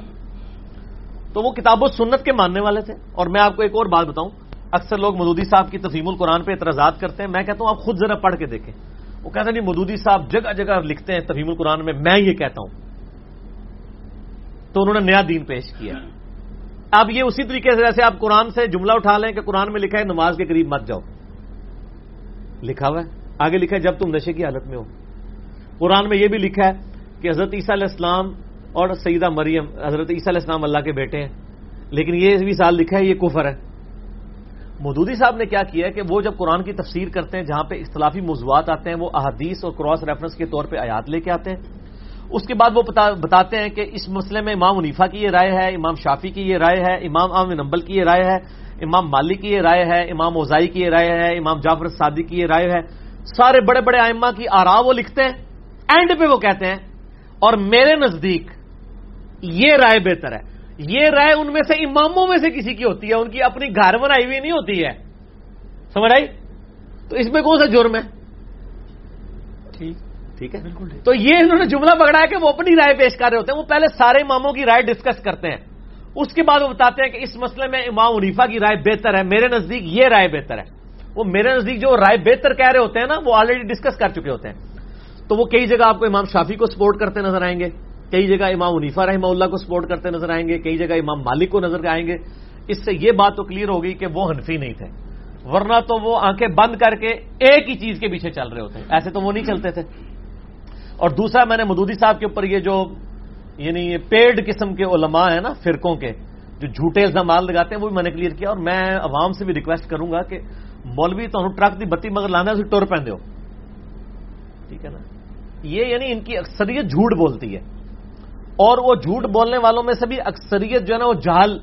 تو وہ کتاب و سنت کے ماننے والے تھے۔ اور میں آپ کو ایک اور بات بتاؤں۔ اکثر لوگ مدودی صاحب کی تفہیم القرآن پہ اعتراضات کرتے ہیں۔ میں کہتا ہوں آپ خود ذرا پڑھ کے دیکھیں۔ وہ کہتے ہیں نہیں، مدودی صاحب جگہ جگہ لکھتے ہیں تفہیم القرآن میں میں یہ کہتا ہوں۔ تو انہوں نے نیا دین پیش کیا۔ اب یہ اسی طریقے سے جیسے آپ قرآن سے جملہ اٹھا لیں کہ قرآن میں لکھا ہے، نماز کے قریب مت جاؤ۔ لکھا ہوا ہے؟ آگے لکھا ہے، جب تم نشے کی حالت میں ہو۔ قرآن میں یہ بھی لکھا ہے کہ حضرت عیسیٰ علیہ السلام اور سیدہ مریم، حضرت عیسیٰ علیہ السلام اللہ کے بیٹے ہیں۔ لیکن یہ بھی سال لکھا ہے، یہ کفر ہے۔ مودودی صاحب نے کیا کیا کہ وہ جب قرآن کی تفسیر کرتے ہیں، جہاں پہ اختلافی موضوعات آتے ہیں، وہ احادیث اور کراس ریفرنس کے طور پہ آیات لے کے آتے ہیں۔ اس کے بعد وہ بتاتے ہیں کہ اس مسئلے میں امام منیفا کی یہ رائے ہے، امام شافی کی یہ رائے ہے، امام عام نمبل کی یہ رائے ہے، امام مالک کی یہ رائے ہے، امام اوزائی کی یہ رائے ہے، امام جعفر صادی کی یہ رائے ہے۔ سارے بڑے بڑے آئمہ کی آرا وہ لکھتے ہیں اینڈ پہ وہ کہتے ہیں۔ اور میرے نزدیک یہ رائے بہتر ہے۔ یہ رائے ان میں سے اماموں میں سے کسی کی ہوتی ہے؟ ان کی اپنی گھر بنائی ہوئی نہیں ہوتی ہے۔ سمجھ آئی؟ تو اس میں کون سا جرم ہے؟ ٹھیک۔ ہے۔ بالکل تو یہ انہوں نے جملہ پکڑا ہے کہ وہ اپنی رائے پیش کر رہے ہوتے ہیں۔ وہ پہلے سارے اماموں کی رائے ڈسکس کرتے ہیں۔ اس کے بعد وہ بتاتے ہیں کہ اس مسئلے میں امام عنیفا کی رائے بہتر ہے۔ میرے نزدیک یہ رائے بہتر ہے۔ وہ میرے نزدیک جو رائے بہتر کہہ رہے ہوتے ہیں نا وہ آلریڈی ڈسکس کر چکے ہوتے ہیں۔ تو وہ کئی جگہ آپ کو امام شافی کو سپورٹ کرتے نظر آئیں گے۔ کئی جگہ امام عنیفا رحمہ اللہ کو سپورٹ کرتے نظر آئیں گے، کئی جگہ امام مالک کو نظر آئیں گے۔ اس سے یہ بات تو کلیئر ہوگی کہ وہ حنفی نہیں تھے۔ ورنہ تو وہ آنکھیں بند کر کے ایک ہی چیز کے پیچھے چل رہے ہوتے ایسے تو وہ نہیں چلتے تھے۔ اور دوسرا، میں نے مدودی صاحب کے اوپر یہ جو یعنی پیڈ قسم کے علماء ہیں نا، فرقوں کے، جو جھوٹے الزامات لگاتے ہیں، وہ بھی میں نے کلیئر کیا۔ اور میں عوام سے بھی ریکویسٹ کروں گا کہ مولوی تو ٹرک دی بتی مگر لانا سے ٹور پہ ٹھیک ہے نا؟ یہ یعنی ان کی اکثریت جھوٹ بولتی ہے۔ اور وہ جھوٹ بولنے والوں میں سے بھی اکثریت جو ہے نا وہ جہال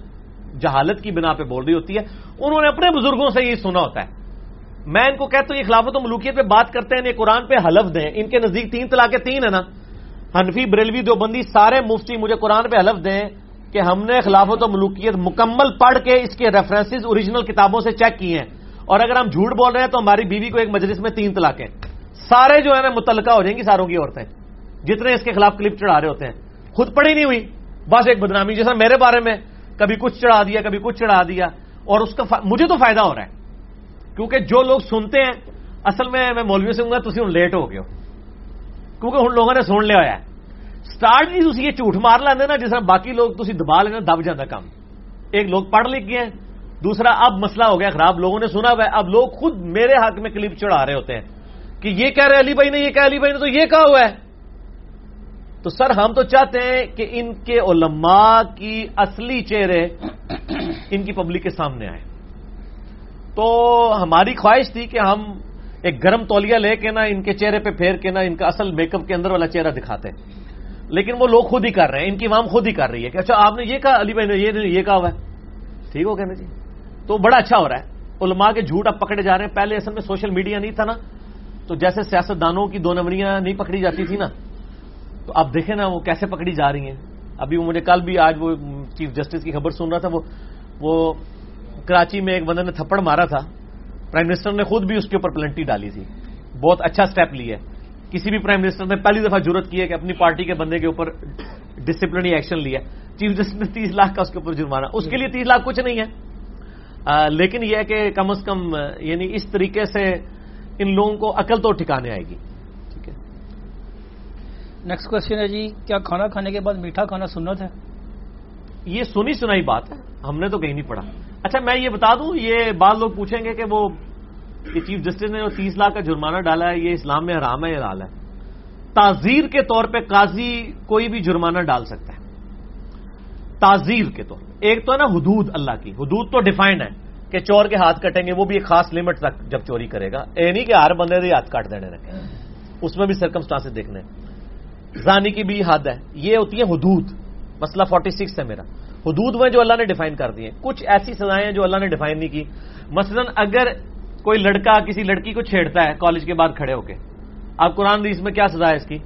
جہالت کی بنا پہ بول رہی ہوتی ہے۔ انہوں نے اپنے بزرگوں سے یہ سنا ہوتا ہے۔ میں ان کو کہتا ہوں، یہ خلافت و ملوکیت پہ بات کرتے ہیں، یہ قرآن پہ حلف دیں۔ ان کے نزدیک تین طلاقیں تین ہے نا۔ حنفی، بریلوی، دیوبندی، سارے مفتی مجھے قرآن پہ حلف دیں کہ ہم نے خلافت و ملوکیت مکمل پڑھ کے اس کے ریفرنسز اوریجنل کتابوں سے چیک کیے ہیں۔ اور اگر ہم جھوٹ بول رہے ہیں تو ہماری بیوی کو ایک مجلس میں تین طلاقیں۔ سارے جو ہے نا متعلقہ ہو جائیں گی، ساروں کی عورتیں۔ جتنے اس کے خلاف کلپ چڑھا رہے ہوتے ہیں۔ خود پڑھی نہیں ہوئی۔ بس ایک بدنامی جیسا میرے بارے میں کبھی کچھ چڑھا دیا، کبھی کچھ چڑھا دیا۔ اور اس کا فا... مجھے تو فائدہ ہو رہا ہے۔ کیونکہ جو لوگ سنتے ہیں، اصل میں میں مولوی سے ہوں گا تھی ہوں لیٹ ہو گئے ہو۔ کیونکہ ان لوگوں نے سن لیا ہوا ہے۔ سٹارٹ جی تھی یہ جھوٹ مار لینا نا، جس طرح باقی لوگ تھی دبا لینا دب جاتا کام ایک لوگ پڑھ لکھ گئے ہیں، دوسرا اب مسئلہ ہو گیا خراب، لوگوں نے سنا ہوا ہے۔ اب لوگ خود میرے حق میں کلپ چڑھا رہے ہوتے ہیں کہ یہ کہہ رہے علی بھائی نے یہ کہہ علی بھائی نے تو یہ کہا ہوا ہے؟ تو سر ہم تو چاہتے ہیں کہ ان کے علماء کی اصلی چہرے ان کی پبلک کے سامنے آئے۔ تو ہماری خواہش تھی کہ ہم ایک گرم تولیہ لے کے نا ان کے چہرے پہ پھیر کے نا ان کا اصل میک اپ کے اندر والا چہرہ دکھاتے۔ لیکن وہ لوگ خود ہی کر رہے ہیں، ان کی عوام خود ہی کر رہی ہے کہ اچھا آپ نے یہ کہا، علی بھائی نے یہ کہا ہوا ہے۔ ٹھیک ہو کہنا جی۔ تو بڑا اچھا ہو رہا ہے۔ علماء کے جھوٹ اب پکڑے جا رہے ہیں۔ پہلے اصل میں سوشل میڈیا نہیں تھا نا۔ تو جیسے سیاست دانوں کی دو نمبریاں نہیں پکڑی جاتی تھی نا۔ تو اب دیکھیں نا وہ کیسے پکڑی جا رہی ہیں۔ ابھی وہ مجھے کل بھی آج وہ چیف جسٹس کی خبر سن رہا تھا، وہ کراچی میں ایک بندے نے تھپڑ مارا تھا۔ پرائم منسٹر نے خود بھی اس کے اوپر پلنٹی ڈالی تھی۔ بہت اچھا سٹیپ لیا کسی بھی پرائم منسٹر نے پہلی دفعہ ضرورت کی ہے کہ اپنی پارٹی کے بندے کے اوپر ڈسپلنری ایکشن لیا۔ چیف جسٹس نے تیس لاکھ کا اس کے اوپر جرمانہ۔ اس کے لیے تیس لاکھ کچھ نہیں ہے۔ لیکن یہ ہے کہ کم از کم یعنی اس طریقے سے ان لوگوں کو عقل تو ٹھکانے آئے گی۔ نیکسٹ کوشچن ہے جی کیا کھانا کھانے کے بعد میٹھا کھانا سنت ہے؟ یہ سنی سنائی بات ہے، ہم نے تو کہیں نہیں پڑھا۔ اچھا میں یہ بتا دوں، یہ بعض لوگ پوچھیں گے کہ وہ چیف جسٹس نے جو تیس لاکھ کا جرمانہ ڈالا ہے، یہ اسلام میں حرام ہے یا حال ہے؟ تعزیر کے طور پہ قاضی کوئی بھی جرمانہ ڈال سکتا ہے۔ تعزیر کے طور ایک تو ہے نا حدود اللہ کی۔ حدود تو ڈیفائنڈ ہے کہ چور کے ہاتھ کٹیں گے، وہ بھی ایک خاص لمٹ تک جب چوری کرے گا۔ اے نہیں کہ ہر بندے ہاتھ کاٹ دینے رکھے اس میں بھی سرکمسٹانس دیکھنے۔ زانی کی بھی حد ہے۔ یہ ہوتی ہے حدود۔ مسئلہ فورٹی سکس ہے میرا۔ حدود میں جو اللہ نے ڈیفائن کر دی ہیں کچھ ایسی سزائیں جو اللہ نے ڈیفائن نہیں کی۔ مثلا اگر کوئی لڑکا کسی لڑکی کو چھیڑتا ہے کالج کے بعد کھڑے ہو کے۔ اب قرآن دی اس میں کیا سزا ہے اس کی؟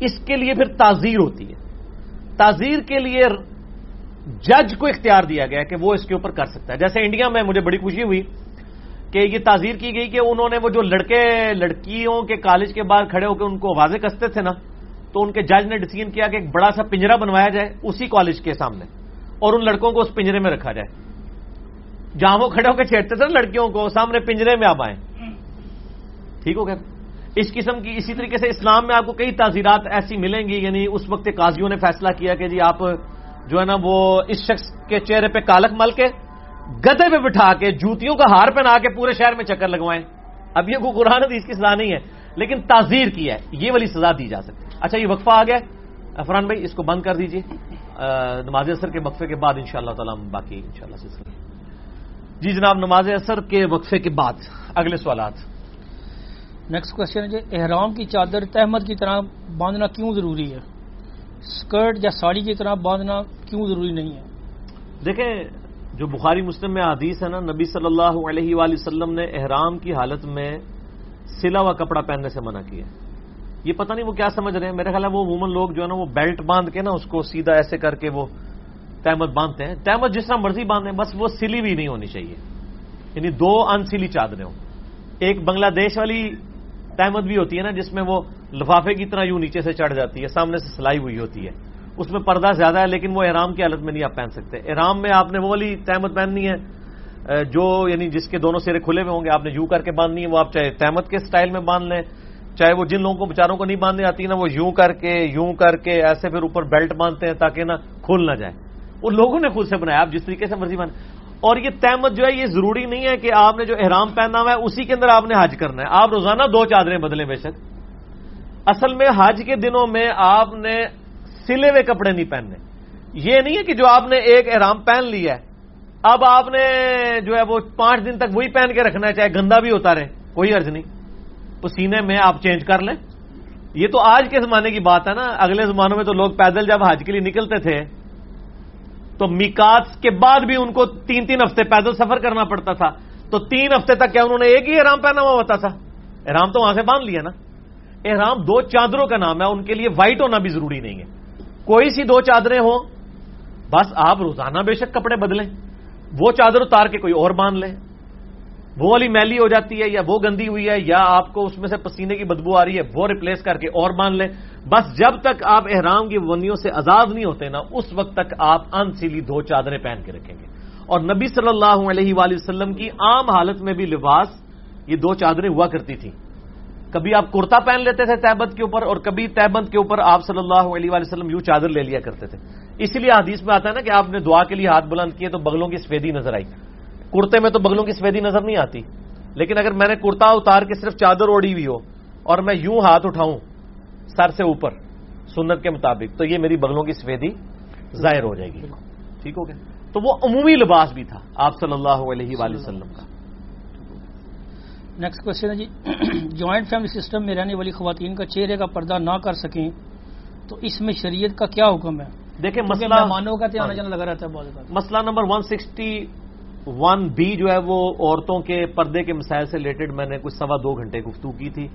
اس کے لیے پھر تعزیر ہوتی ہے۔ تعزیر کے لیے جج کو اختیار دیا گیا کہ وہ اس کے اوپر کر سکتا ہے۔ جیسے انڈیا میں مجھے بڑی خوشی ہوئی۔ کہ یہ تعزیر کی گئی کہ انہوں نے وہ جو لڑکے لڑکیوں کے کالج کے بعد کھڑے ہو کے ان کو واضح کستے تھے نا، تو ان کے جج نے ڈسیزن کیا کہ ایک بڑا سا پنجرا بنوایا جائے اسی کالج کے سامنے اور ان لڑکوں کو اس پنجرے میں رکھا جائے۔ جہاں وہ کھڑے ہو کے چھیڑتے تھے لڑکیوں کو، سامنے پنجرے میں آپ آئے ٹھیک ہو گیا۔ اس قسم کی، اسی طریقے سے اسلام میں آپ کو کئی تعزیرات ایسی ملیں گی یعنی اس وقت قاضیوں نے فیصلہ کیا کہ جی آپ جو ہے نا وہ اس شخص کے چہرے پہ کالک مل کے گدے پہ بٹھا کے جوتیوں کا ہار پہنا کے پورے شہر میں چکر لگوائیں۔ اب یہ کوئی قرآن اس کی سزا نہیں ہے لیکن تعزیر کی ہے یہ والی سزا دی جا سکتی اچھا یہ وقفہ آ گیا۔ افران بھائی اس کو بند کر دیجیے نماز اثر کے وقفے کے بعد ان شاء اللہ تعالیٰ باقی ان شاء اللہ جی جناب نماز اثر کے وقفے کے بعد اگلے سوالات۔ نیکسٹ کوشچن جی احرام کی چادر تحمد کی طرح باندھنا کیوں ضروری ہے؟ اسکرٹ یا ساڑی کی طرح باندھنا کیوں ضروری نہیں ہے؟ دیکھیں جو بخاری مسلم میں حدیث ہے نا، نبی صلی اللہ علیہ وآلہ وسلم نے احرام کی حالت میں سلا ہوا کپڑا پہننے سے منع کیا۔ یہ پتہ نہیں وہ کیا سمجھ رہے ہیں۔ میرے خیال ہے وہ عموماً لوگ جو ہے نا، وہ بیلٹ باندھ کے نا، اس کو سیدھا ایسے کر کے وہ تحمد باندھتے ہیں۔ تحمد جس طرح مرضی باندھیں، بس وہ سلی بھی نہیں ہونی چاہیے۔ یعنی دو انسلی چادریں ہوں۔ ایک بنگلہ دیش والی تحمد بھی ہوتی ہے نا، جس میں وہ لفافے کی طرح یوں نیچے سے چڑھ جاتی ہے، سامنے سے سلائی ہوئی ہوتی ہے۔ اس میں پردہ زیادہ ہے، لیکن وہ احرام کی حالت میں نہیں آپ پہن سکتے۔ احرام میں آپ نے وہ والی تحمد پہننی ہے جو یعنی جس کے دونوں سرے کھلے ہوئے ہوں گے، آپ نے یوں کر کے باندھنی ہے، وہ آپ چاہے تحمد کے سٹائل میں باندھ لیں، چاہے وہ جن لوگوں کو بچاروں کو نہیں باندھنے آتی نا، وہ یوں کر کے، یوں کر کے ایسے پھر اوپر بیلٹ باندھتے ہیں تاکہ نا کھول نہ جائے۔ وہ لوگوں نے خود سے بنایا، آپ جس طریقے سے مرضی باندھ۔ اور یہ تحمد جو ہے، یہ ضروری نہیں ہے کہ آپ نے جو احرام پہنا ہوا ہے، اسی کے اندر آپ نے حج کرنا ہے۔ آپ روزانہ دو چادریں بدلیں بے شک۔ اصل میں حج کے دنوں میں آپ نے سلے ہوئے کپڑے نہیں پہننے۔ یہ نہیں ہے کہ جو آپ نے ایک احرام پہن لیا ہے، اب آپ نے جو ہے وہ پانچ دن تک وہی پہن کے رکھنا ہے، چاہے گندا بھی ہوتا رہے، کوئی عرض نہیں۔ پسینے میں آپ چینج کر لیں۔ یہ تو آج کے زمانے کی بات ہے نا۔ اگلے زمانوں میں تو لوگ پیدل جب حج کے لیے نکلتے تھے، تو میکات کے بعد بھی ان کو تین تین ہفتے پیدل سفر کرنا پڑتا تھا۔ تو تین ہفتے تک کیا انہوں نے ایک ہی احرام پہنا ہوا ہوتا تھا؟ احرام تو وہاں سے باندھ لیا نا۔ احرام دو چادروں کا نام ہے، ان کے لیے وائٹ ہونا بھی ضروری نہیں ہے۔ کوئی سی دو چادریں ہوں، بس آپ روزانہ بے شک کپڑے بدلیں۔ وہ چادر اتار کے کوئی اور باندھ لیں۔ وہ والی میلی ہو جاتی ہے یا وہ گندی ہوئی ہے یا آپ کو اس میں سے پسینے کی بدبو آ رہی ہے، وہ ریپلیس کر کے اور باندھ لیں۔ بس جب تک آپ احرام کی بندیوں سے آزاد نہیں ہوتے نا، اس وقت تک آپ ان سیلی دو چادریں پہن کے رکھیں گے۔ اور نبی صلی اللہ علیہ وآلہ وسلم کی عام حالت میں بھی لباس یہ دو چادریں ہوا کرتی تھیں۔ کبھی آپ کرتا پہن لیتے تھے تیبت کے اوپر اور کبھی تیبت کے اوپر آپ صلی اللہ علیہ وآلہ وسلم یوں چادر لے لیا کرتے تھے۔ اسی لیے حدیث میں آتا ہے نا کہ آپ نے دعا کے لیے ہاتھ بلند کیے تو بغلوں کی سفیدی نظر آئی۔ کرتے میں تو بغلوں کی سفیدی نظر نہیں آتی۔ لیکن اگر میں نے کرتا اتار کے صرف چادر اوڑی ہوئی ہو اور میں یوں ہاتھ اٹھاؤں سر سے اوپر سنت کے مطابق تو یہ میری بغلوں کی سفیدی ظاہر ہو جائے گی۔ ٹھیک ہو گیا؟ تو وہ عمومی لباس بھی تھا آپ صلی اللہ علیہ وآلہ وسلم کا۔ نیکسٹ کوشچن ہے جی۔ جوائنٹ فیملی سسٹم میں رہنے والی خواتین کا چہرے کا پردہ نہ کر سکیں تو اس میں شریعت کا کیا حکم ہے؟ دیکھیں مسئلہ مہمانوں کا آنا جانا لگا رہتا ہے بہت زیادہ۔ مسئلہ number one sixty one B جو ہے وہ عورتوں کے پردے کے مسائل سے ریلیٹڈ میں نے کچھ سوا دو گھنٹے گفتگو کی تھی۔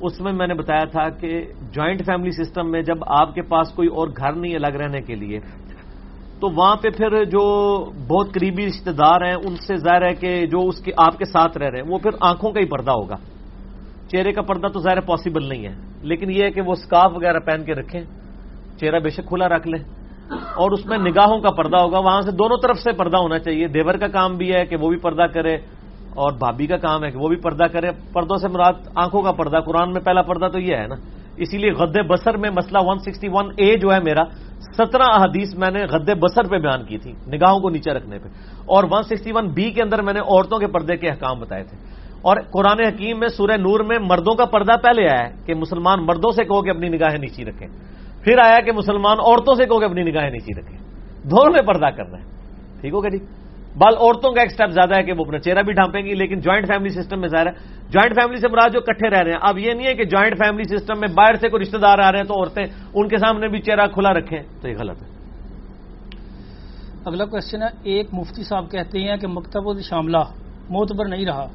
اس میں میں نے بتایا تھا کہ جوائنٹ فیملی سسٹم میں جب آپ کے پاس کوئی اور گھر نہیں الگ رہنے کے لیے تو وہاں پہ پھر جو بہت قریبی رشتہ دار ہیں، ان سے ظاہر ہے کہ جو اس کے آپ کے ساتھ رہ رہے ہیں، وہ پھر آنکھوں کا ہی پردہ ہوگا۔ چہرے کا پردہ تو ظاہر پاسبل نہیں ہے۔ لیکن یہ ہے کہ وہ اسکارف وغیرہ پہن کے رکھیں، چہرہ بے شک کھلا رکھ لیں۔ اور اس میں نگاہوں کا پردہ ہوگا، وہاں سے دونوں طرف سے پردہ ہونا چاہیے۔ دیور کا کام بھی ہے کہ وہ بھی پردہ کرے، اور بھابھی کا کام ہے کہ وہ بھی پردہ کرے۔ پردوں سے مراد آنکھوں کا پردہ، قرآن میں پہلا پردہ تو یہ ہے نا۔ اسی لیے غد بسر میں مسئلہ 161 اے جو ہے میرا سترہ احادیث میں نے غد بسر پہ بیان کی تھی، نگاہوں کو نیچے رکھنے پہ۔ اور 161 بی کے اندر میں نے عورتوں کے پردے کے احکام بتائے تھے۔ اور قرآن حکیم میں سورہ نور میں مردوں کا پردہ پہلے آیا ہے کہ مسلمان مردوں سے کہو کہ اپنی نگاہیں نیچی رکھیں۔ پھر آیا کہ مسلمان عورتوں سے کہو کہ اپنی نگاہیں نیچی رکھیں۔ دونوں میں پردہ کرنا ہے۔ ٹھیک ہوگا جی؟ بال عورتوں کا ایک سٹیپ زیادہ ہے کہ وہ اپنا چہرہ بھی ڈھانپیں گی لیکن جوائنٹ فیملی سسٹم میں ظاہر ہے جوائنٹ فیملی سے مراد جو کٹھے رہ رہے ہیں اب یہ نہیں ہے کہ جوائنٹ فیملی سسٹم میں باہر سے کوئی رشتہ دار آ رہے ہیں تو عورتیں ان کے سامنے بھی چہرہ کھلا رکھیں تو یہ غلط ہے۔ اگلا کوشچن ہے ایک مفتی صاحب کہتے ہیں کہ مکتب شاملہ معتبر نہیں رہا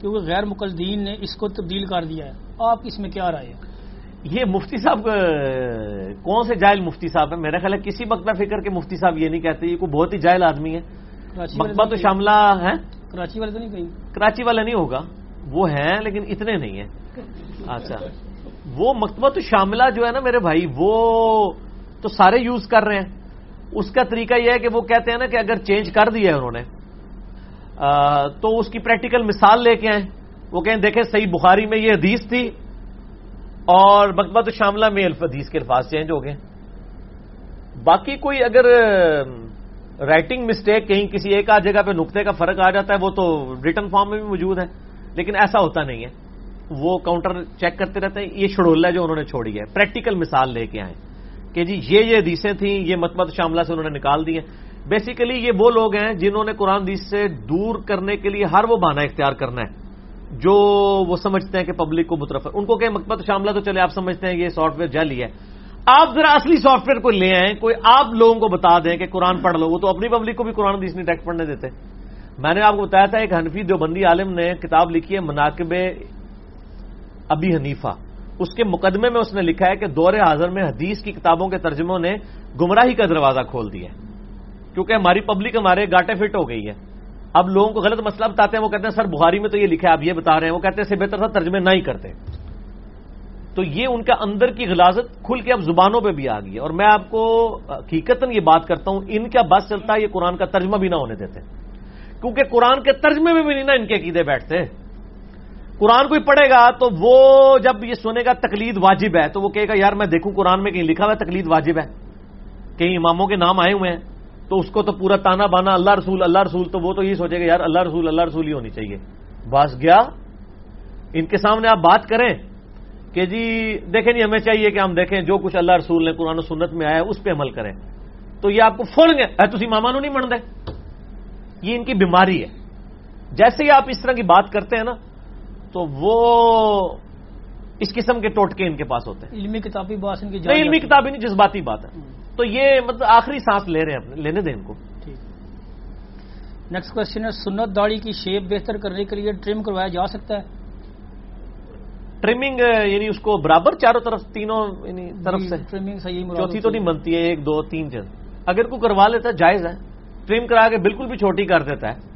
کیونکہ غیر مقلدین نے اس کو تبدیل کر دیا ہے۔ آپ اس میں کیا رائے ہے یہ مفتی صاحب کون سے جائل مفتی صاحب ہیں؟ میرا خیال ہے کسی مکتبہ فکر کے مفتی صاحب یہ نہیں کہتے یہ کوئی بہت ہی جائل آدمی ہے مکتبہ تو شاملہ ہے کراچی والے تو نہیں کہیں۔ کراچی والا نہیں ہوگا۔ وہ ہیں لیکن اتنے نہیں ہیں۔ اچھا۔ وہ مکتبہ تو شاملہ جو ہے نا میرے بھائی وہ تو سارے یوز کر رہے ہیں۔ اس کا طریقہ یہ ہے کہ وہ کہتے ہیں نا کہ اگر چینج کر دیا ہے انہوں نے تو اس کی پریکٹیکل مثال لے کے آئیں۔ وہ کہیں دیکھیں صحیح بخاری میں یہ حدیث تھی اور مکتبہ تو شاملہ میں حدیث کے الفاظ چینج ہو گئے۔ باقی کوئی اگر رائٹنگ مسٹیک کہیں کسی ایک آدھ جگہ پہ نقطے کا فرق آ جاتا ہے، وہ تو ریٹرن فارم میں بھی موجود ہے۔ لیکن ایسا ہوتا نہیں ہے۔ وہ کاؤنٹر چیک کرتے رہتے ہیں، یہ شڑولہ جو انہوں نے چھوڑی ہے۔ پریکٹیکل مثال لے کے آئیں۔ کہ جی یہ یہ حدیثیں تھیں، یہ متمت شاملہ سے انہوں نے نکال دی ہیں۔ بیسیکلی یہ وہ لوگ ہیں جنہوں نے قرآن حدیث سے دور کرنے کے لیے ہر وہ بہانہ اختیار کرنا ہے۔ جو وہ سمجھتے ہیں کہ پبلک کو مترف ہے ان کو کہ مکمت شاملہ تو چلے، آپ سمجھتے ہیں یہ سافٹ ویئر جعلی ہے۔ آپ ذرا اصلی سافٹ ویئر کو لے آئیں، کوئی آپ لوگوں کو بتا دیں کہ قرآن پڑھ لو، وہ تو اپنی پبلک کو بھی قرآن حدیث نہیں ٹیکس پڑھنے دیتے۔ میں نے آپ کو بتایا تھا، ایک حنفی دیوبندی عالم نے کتاب لکھی ہے مناقب ابی حنیفہ۔ اس کے مقدمے میں اس نے لکھا ہے کہ دور حاضر میں حدیث کی کتابوں کے ترجموں نے گمراہی کا دروازہ کھول دیا ہے۔ کیونکہ ہماری پبلک ہمارے گاٹے فٹ ہو گئی ہے۔ اب لوگوں کو غلط مسئلہ بتاتے ہیں، وہ کہتے ہیں، سر، بخاری میں تو یہ لکھا ہے، آپ یہ بتا رہے ہیں۔ وہ کہتے ہیں اس سے بہتر تھا ترجمے نہ ہی کرتے۔ تو یہ ان کا اندر کی غلازت کھل کے اب زبانوں پہ بھی آ گئی ہے۔ اور میں آپ کو حقیقت یہ بات کرتا ہوں، ان کا بس چلتا ہے، یہ قرآن کا ترجمہ بھی نہ ہونے دیتے۔ کیونکہ قرآن کے ترجمے میں بھی نہیں نا ان کے عقیدے بیٹھتے۔ قرآن کوئی پڑھے گا تو وہ جب یہ سنے گا تقلید واجب ہے، تو وہ کہے گا، یار میں دیکھوں قرآن میں کہیں لکھا ہوا تقلید واجب ہے۔ کہیں اماموں کے نام آئے ہوئے ہیں، تو اس کو تو پورا تانا بانا، اللہ رسول اللہ رسول، تو وہ تو یہ سوچے گا، یار اللہ رسول اللہ رسول ہی ہونی چاہیے۔ بس گیا۔ ان کے سامنے آپ بات کریں۔ کہ جی دیکھیں نہیں ہمیں چاہیے کہ ہم دیکھیں جو کچھ اللہ رسول نے قرآن و سنت میں آیا ہے اس پہ عمل کریں۔ تو یہ آپ کو فون گے تھی ماما نو نہیں دے یہ ان کی بیماری ہے۔ جیسے ہی آپ اس طرح کی بات کرتے ہیں نا تو وہ اس قسم کے ٹوٹکے ان کے پاس ہوتے ہیں۔ علمی کتابی بات ان کی نہیں علمی کتابیں نہیں جذباتی بات ہے۔ تو یہ مطلب آخری سانس لے رہے ہیں اپنے لینے دیں ان کو۔ ٹھیک۔ نیکسٹ کوشچن ہے سنت داڑھی کی شیپ بہتر کرنے کے لیے ٹرم کروایا جا سکتا ہے؟ ٹریمنگ یعنی اس کو برابر چاروں طرف تینوں یعنی طرف سے ٹریمنگ صحیح چوتھی تو نہیں بنتی ہے ایک دو تین چند اگر کوئی کروا لیتا ہے جائز ہے ٹریم کرا کے بالکل بھی چھوٹی کر دیتا ہے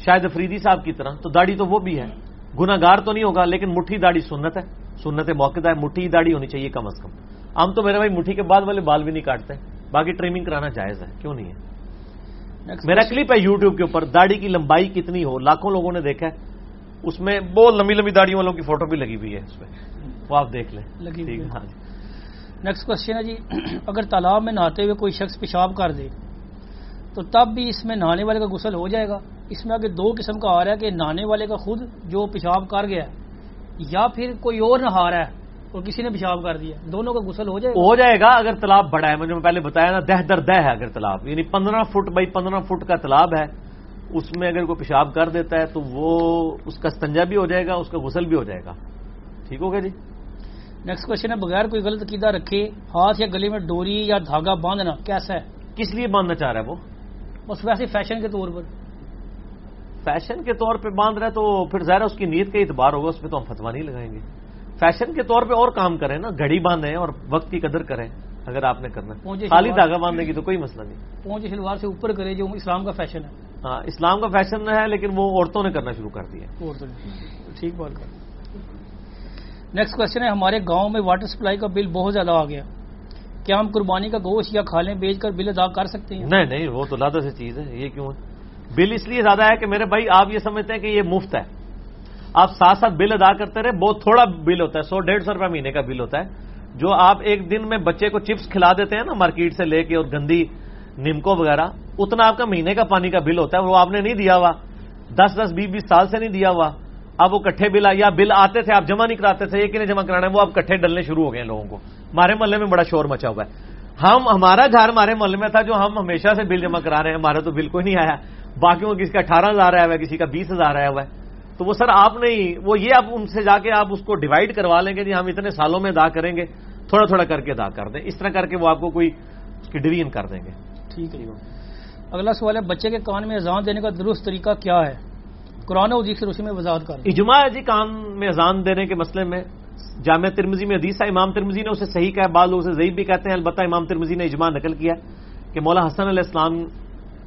شاید افریدی صاحب کی طرح تو داڑھی تو وہ بھی ہے گناگار تو نہیں ہوگا لیکن مٹھی داڑھی سنت ہے سنت موقع ہے مٹھی داڑھی ہونی چاہیے کم از کم ہم تو میرے بھائی مٹھی کے بعد والے بال بھی نہیں کاٹتے باقی ٹریمنگ کرانا جائز ہے کیوں نہیں ہے میرا کلپ ہے یوٹیوب کے اوپر داڑھی کی لمبائی کتنی ہو لاکھوں لوگوں نے دیکھا ہے اس میں بہت لمبی لمبی داڑھی والوں کی فوٹو بھی لگی ہوئی ہے اس میں۔ وہ آپ دیکھ لیں۔ لگی ہوئی۔ ہاں جی۔ نیکسٹ کوشچن ہے جی۔ اگر تالاب میں نہاتے ہوئے کوئی شخص پیشاب کر دے تو تب بھی اس میں نہانے والے کا غسل ہو جائے گا۔ اس میں آگے دو قسم کا آ رہا ہے کہ نہانے والے کا خود جو پیشاب کر گیا ہے یا پھر کوئی اور نہا رہا ہے اور کسی نے پیشاب کر دیا دونوں کا غسل ہو جائے ہو جائے گا اگر تالاب بڑا ہے مجھے میں پہلے بتایا نا دہ در دہ ہے اگر تالاب یعنی پندرہ فٹ بائی پندرہ فٹ کا تالاب ہے۔ اس میں اگر کوئی پیشاب کر دیتا ہے تو وہ اس کا استنجا بھی ہو جائے گا اس کا غسل بھی ہو جائے گا۔ ٹھیک ہو گیا جی؟ نیکسٹ کوشچن ہے بغیر کوئی غلط عقیدہ رکھے ہاتھ یا گلے میں ڈوری یا دھاگا باندھنا کیسا ہے؟ کس لیے باندھنا چاہ رہا ہے وہ؟ بس ویسے فیشن کے طور پر۔ فیشن کے طور پہ باندھ رہا ہے تو پھر ظاہر اس کی نیت کا اعتبار ہوگا اس پہ تو ہم فتوا نہیں لگائیں گے۔ فیشن کے طور پہ اور کام کریں نا گھڑی باندھیں اور وقت کی قدر کریں اگر آپ نے کرنا پہنچے خالی دھاگا باندھنے کی تو کوئی مسئلہ نہیں۔ پہنچ شلوار سے اوپر کرے جو اسلام کا فیشن ہے۔ ہاں اسلام کا فیشن ہے لیکن وہ عورتوں نے کرنا شروع کر دیا۔ ٹھیک بات کر نیکسٹ کوشچن ہے ہمارے گاؤں میں واٹر سپلائی کا بل بہت زیادہ آ گیا۔ کیا ہم قربانی کا گوشت یا کھالیں بیچ کر بل ادا کر سکتے ہیں؟ نہیں نہیں وہ تو لادہ سے چیز ہے یہ کیوں ہے؟ بل اس لیے زیادہ ہے کہ میرے بھائی آپ یہ سمجھتے ہیں کہ یہ مفت ہے۔ آپ ساتھ ساتھ بل ادا کرتے رہے بہت تھوڑا بل ہوتا ہے سو ڈیڑھ سو روپے مہینے کا بل ہوتا ہے۔ جو آپ ایک دن میں بچے کو چپس کھلا دیتے ہیں نا مارکیٹ سے لے کے اور گندی نمکو وغیرہ، اتنا آپ کا مہینے کا پانی کا بل ہوتا ہے، وہ آپ نے نہیں دیا ہوا۔ دس دس، بیس بیس سال سے نہیں دیا ہوا۔ اب وہ کٹھے بل یا بل آتے تھے، آپ جمع نہیں کراتے تھے یہ جمع کرانا ہے، وہ اب کٹھے ڈلنے شروع ہو گئے ہیں لوگوں کو۔ ہمارے محلے میں بڑا شور مچا ہوا ہے۔ ہم، ہمارا گھر ہمارے محلے میں تھا جو ہم ہمیشہ سے بل جمع کرا رہے ہیں، ہمارا تو بل کوئی نہیں آیا۔ باقیوں کا کسی کا اٹھارہ ہزار آیا ہوا ہے، کسی کا بیس ہزار آیا ہوا ہے۔ تو وہ سر آپ نہیں، وہ یہ آپ ان سے جا کے آپ اس کو ڈیوائڈ کروا لیں گے جی ہم اتنے سالوں میں ادا کریں گے، تھوڑا تھوڑا کر کے ادا کر دیں۔ اس طرح کر کے وہ آپ کو کوئی اس کی ڈویژن کر دیں گے۔ ٹھیک ہے جی اگلا سوال ہے، بچے کے کان میں اذان دینے کا درست طریقہ کیا ہے؟ قرآن و حدیث کی روشنی میں وضاحت کر۔ اجماع ہے جی کان میں اذان دینے کے مسئلے میں۔ جامعہ ترمزی میں حدیث ہے، امام ترمزی نے اسے صحیح کہا، بعض لوگ اسے ضعیف بھی کہتے ہیں۔ البتہ امام ترمزی نے اجماع نقل کیا کہ مولا حسن علیہ السلام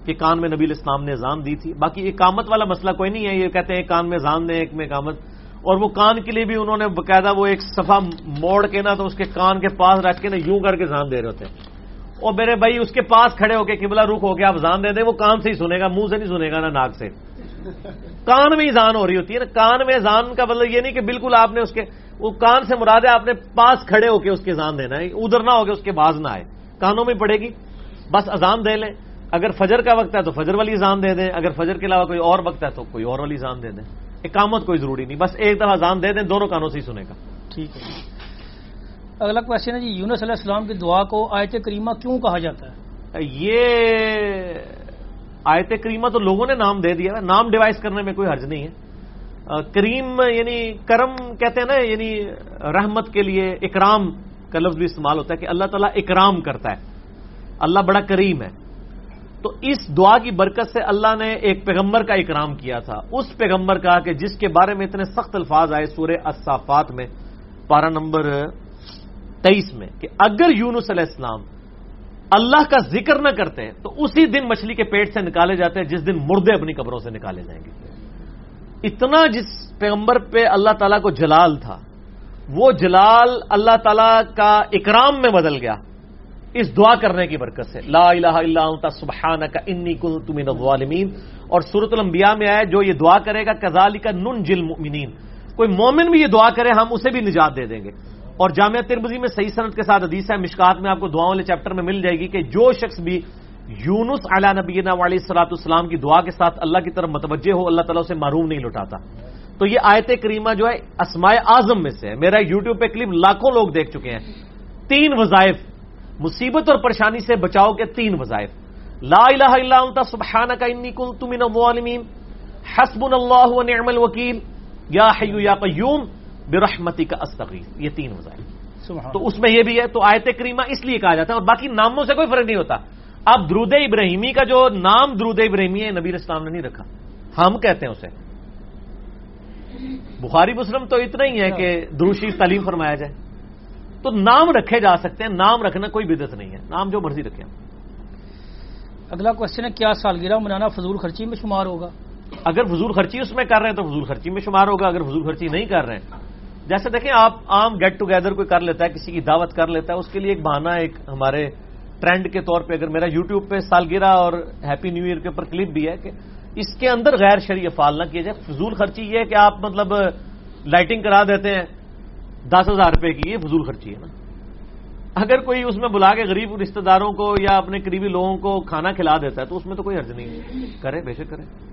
کے کان میں نبی الاسلام نے اذان دی تھی۔ باقی اقامت والا مسئلہ کوئی نہیں ہے، یہ کہتے ہیں ایک کان میں اذان دیں ایک میں اقامت۔ اور وہ کان کے لیے بھی انہوں نے باقاعدہ وہ ایک صفحہ موڑ کے نا، تو اس کے کان کے پاس رکھ کے نا یوں کر کے اذان دے رہے ہوتے ہیں۔ اور میرے بھائی اس کے پاس کھڑے ہو کے قبلہ رخ ہو کے آپ اذان دے دیں، وہ کان سے ہی سنے گا، منہ سے نہیں سنے گا نا ناک سے۔ کان میں اذان ہو رہی ہوتی ہے نا۔ کان میں اذان کا مطلب یہ نہیں کہ بالکل آپ نے اس کے، وہ کان سے مراد ہے آپ نے پاس کھڑے ہو کے اس کے اذان دینا ہے، ادھر نہ ہو کے اس کے باز نہ آئے۔ کانوں میں پڑے گی۔ بس اذان دے لیں۔ اگر فجر کا وقت ہے تو فجر والی اذان دے دیں۔ اگر فجر کے علاوہ کوئی اور وقت ہے تو کوئی اور والی اذان دے دیں۔ اقامت کوئی ضروری نہیں، بس ایک دفعہ اذان دے دیں، دونوں کانوں سے ہی سنے گا۔ ٹھیک ہے۔ اگلا کوشچن ہے جی یونس علیہ السلام کی دعا کو آیت کریمہ کیوں کہا جاتا ہے؟ یہ آیت کریمہ تو لوگوں نے نام دے دیا نام ڈیوائز کرنے میں کوئی حرج نہیں ہے۔ کریم یعنی کرم کہتے ہیں نا یعنی رحمت کے لیے اکرام کا لفظ بھی استعمال ہوتا ہے کہ اللہ تعالیٰ اکرام کرتا ہے۔ اللہ بڑا کریم ہے۔ تو اس دعا کی برکت سے اللہ نے ایک پیغمبر کا اکرام کیا تھا۔ اس پیغمبر کا کہ جس کے بارے میں اتنے سخت الفاظ آئے سورہ الصافات میں پارا نمبر تیئیس میں کہ اگر یونس علیہ السلام اللہ کا ذکر نہ کرتے تو اسی دن مچھلی کے پیٹ سے نکالے جاتے ہیں، جس دن مردے اپنی قبروں سے نکالے جائیں گے۔ اتنا جس پیغمبر پہ اللہ تعالیٰ کو جلال تھا، وہ جلال اللہ تعالیٰ کا اکرام میں بدل گیا۔ اس دعا کرنے کی برکت سے۔ لا الہ الا انت سبحانک انی کنت من الظالمین۔ اور سورۃ الانبیاء میں آئے، جو یہ دعا کرے گا، کذالک ننجل المؤمنین۔ کوئی مومن بھی یہ دعا کرے، ہم اسے بھی نجات دے دیں گے۔ اور جامعہ ترمزی میں صحیح صنعت کے ساتھ حدیث ہے۔ مشکات میں آپ کو دعاؤں والے چیپٹر میں مل جائے گی کہ جو شخص بھی یونس علی نبینا علیہ الصلوۃ السلام کی دعا کے ساتھ اللہ کی طرف متوجہ ہو، اللہ تعالیٰ سے معروم نہیں لٹاتا۔ تو یہ آیت کریمہ جو ہے اسماء اعظم میں سے ہے۔ میرا یوٹیوب پہ کلپ لاکھوں لوگ دیکھ چکے ہیں۔ تین وظائف، مصیبت اور پریشانی سے بچاؤ کے تین وظائف۔ لا الہ الا انت، سبحانک انی کنت من الظالمین۔ حسبنا اللہ ونعم الوکیل۔ یا حی یا قیوم۔ برحمتک استغیث یہ تین وظائف۔ تو اس میں یہ بھی ہے تو آیت کریمہ اس لیے کہا جاتا ہے اور باقی ناموں سے کوئی فرق نہیں ہوتا۔ اب درود ابراہیمی کا جو نام درود ابراہیمی ہے نبی اسلام نے نہیں رکھا۔ ہم کہتے ہیں اسے۔ بخاری مسلم تو اتنا ہی ہے کہ دروشی تعلیم فرمایا جائے۔ تو نام رکھے جا سکتے ہیں نام رکھنا کوئی بدت نہیں ہے۔ نام جو مرضی رکھیں۔ اگلا کوشچن ہے کیا سالگرہ منانا فضول خرچی میں شمار ہوگا؟ اگر فضول خرچی اس میں کر رہے ہیں تو فضول خرچی میں شمار ہوگا اگر فضول خرچی نہیں کر رہے ہیں جیسے دیکھیں آپ عام گیٹ ٹوگیدر کوئی کر لیتا ہے، کسی کی دعوت کر لیتا ہے، اس کے لیے ایک بہانہ، ایک ہمارے ٹرینڈ کے طور پہ اگر میرا یوٹیوب پہ سالگرہ اور ہیپی نیو ایئر کے اوپر کلپ بھی ہے کہ اس کے اندر غیر شرعی افعال نہ کیے جائے فضول خرچی یہ ہے کہ آپ مطلب لائٹنگ کرا دیتے ہیں، دس ہزار روپے کی یہ فضول خرچی ہے نا۔ اگر کوئی اس میں بلا کے غریب رشتہ داروں کو یا اپنے قریبی لوگوں کو کھانا کھلا دیتا ہے تو اس میں تو کوئی حرج نہیں ہے۔ کرے، بے شک کرے۔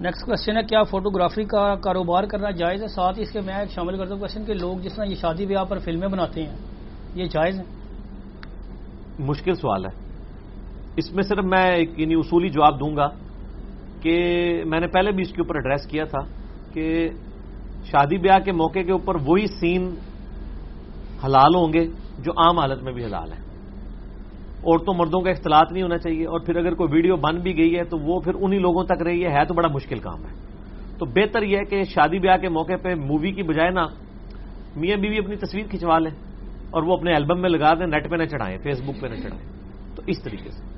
نیکسٹ کوشچن ہے، کیا فوٹوگرافی کا کاروبار کرنا جائز ہے؟ ساتھ ہی اس کے میں ایک شامل کرتا ہوں کوشچن کہ لوگ جس طرح یہ شادی بیاہ پر فلمیں بناتے ہیں، یہ جائز ہے؟ مشکل سوال ہے۔ اس میں صرف میں ایک یعنی اصولی جواب دوں گا کہ میں نے پہلے بھی اس کے اوپر ایڈریس کیا تھا کہ شادی بیاہ کے موقع کے اوپر وہی سین حلال ہوں گے جو عام حالت میں بھی حلال ہیں۔ عورتوں مردوں کا اختلاط نہیں ہونا چاہیے اور پھر اگر کوئی ویڈیو بن بھی گئی ہے تو وہ پھر انہی لوگوں تک رہی ہے تو بڑا مشکل کام ہے۔ تو بہتر یہ ہے کہ شادی بیاہ کے موقع پہ مووی کی بجائے نا میاں بیوی اپنی تصویر کھنچوا لیں اور وہ اپنے البم میں لگا دیں نیٹ پہ نہ چڑھائیں فیس بک پہ نہ چڑھائیں۔ تو اس طریقے سے۔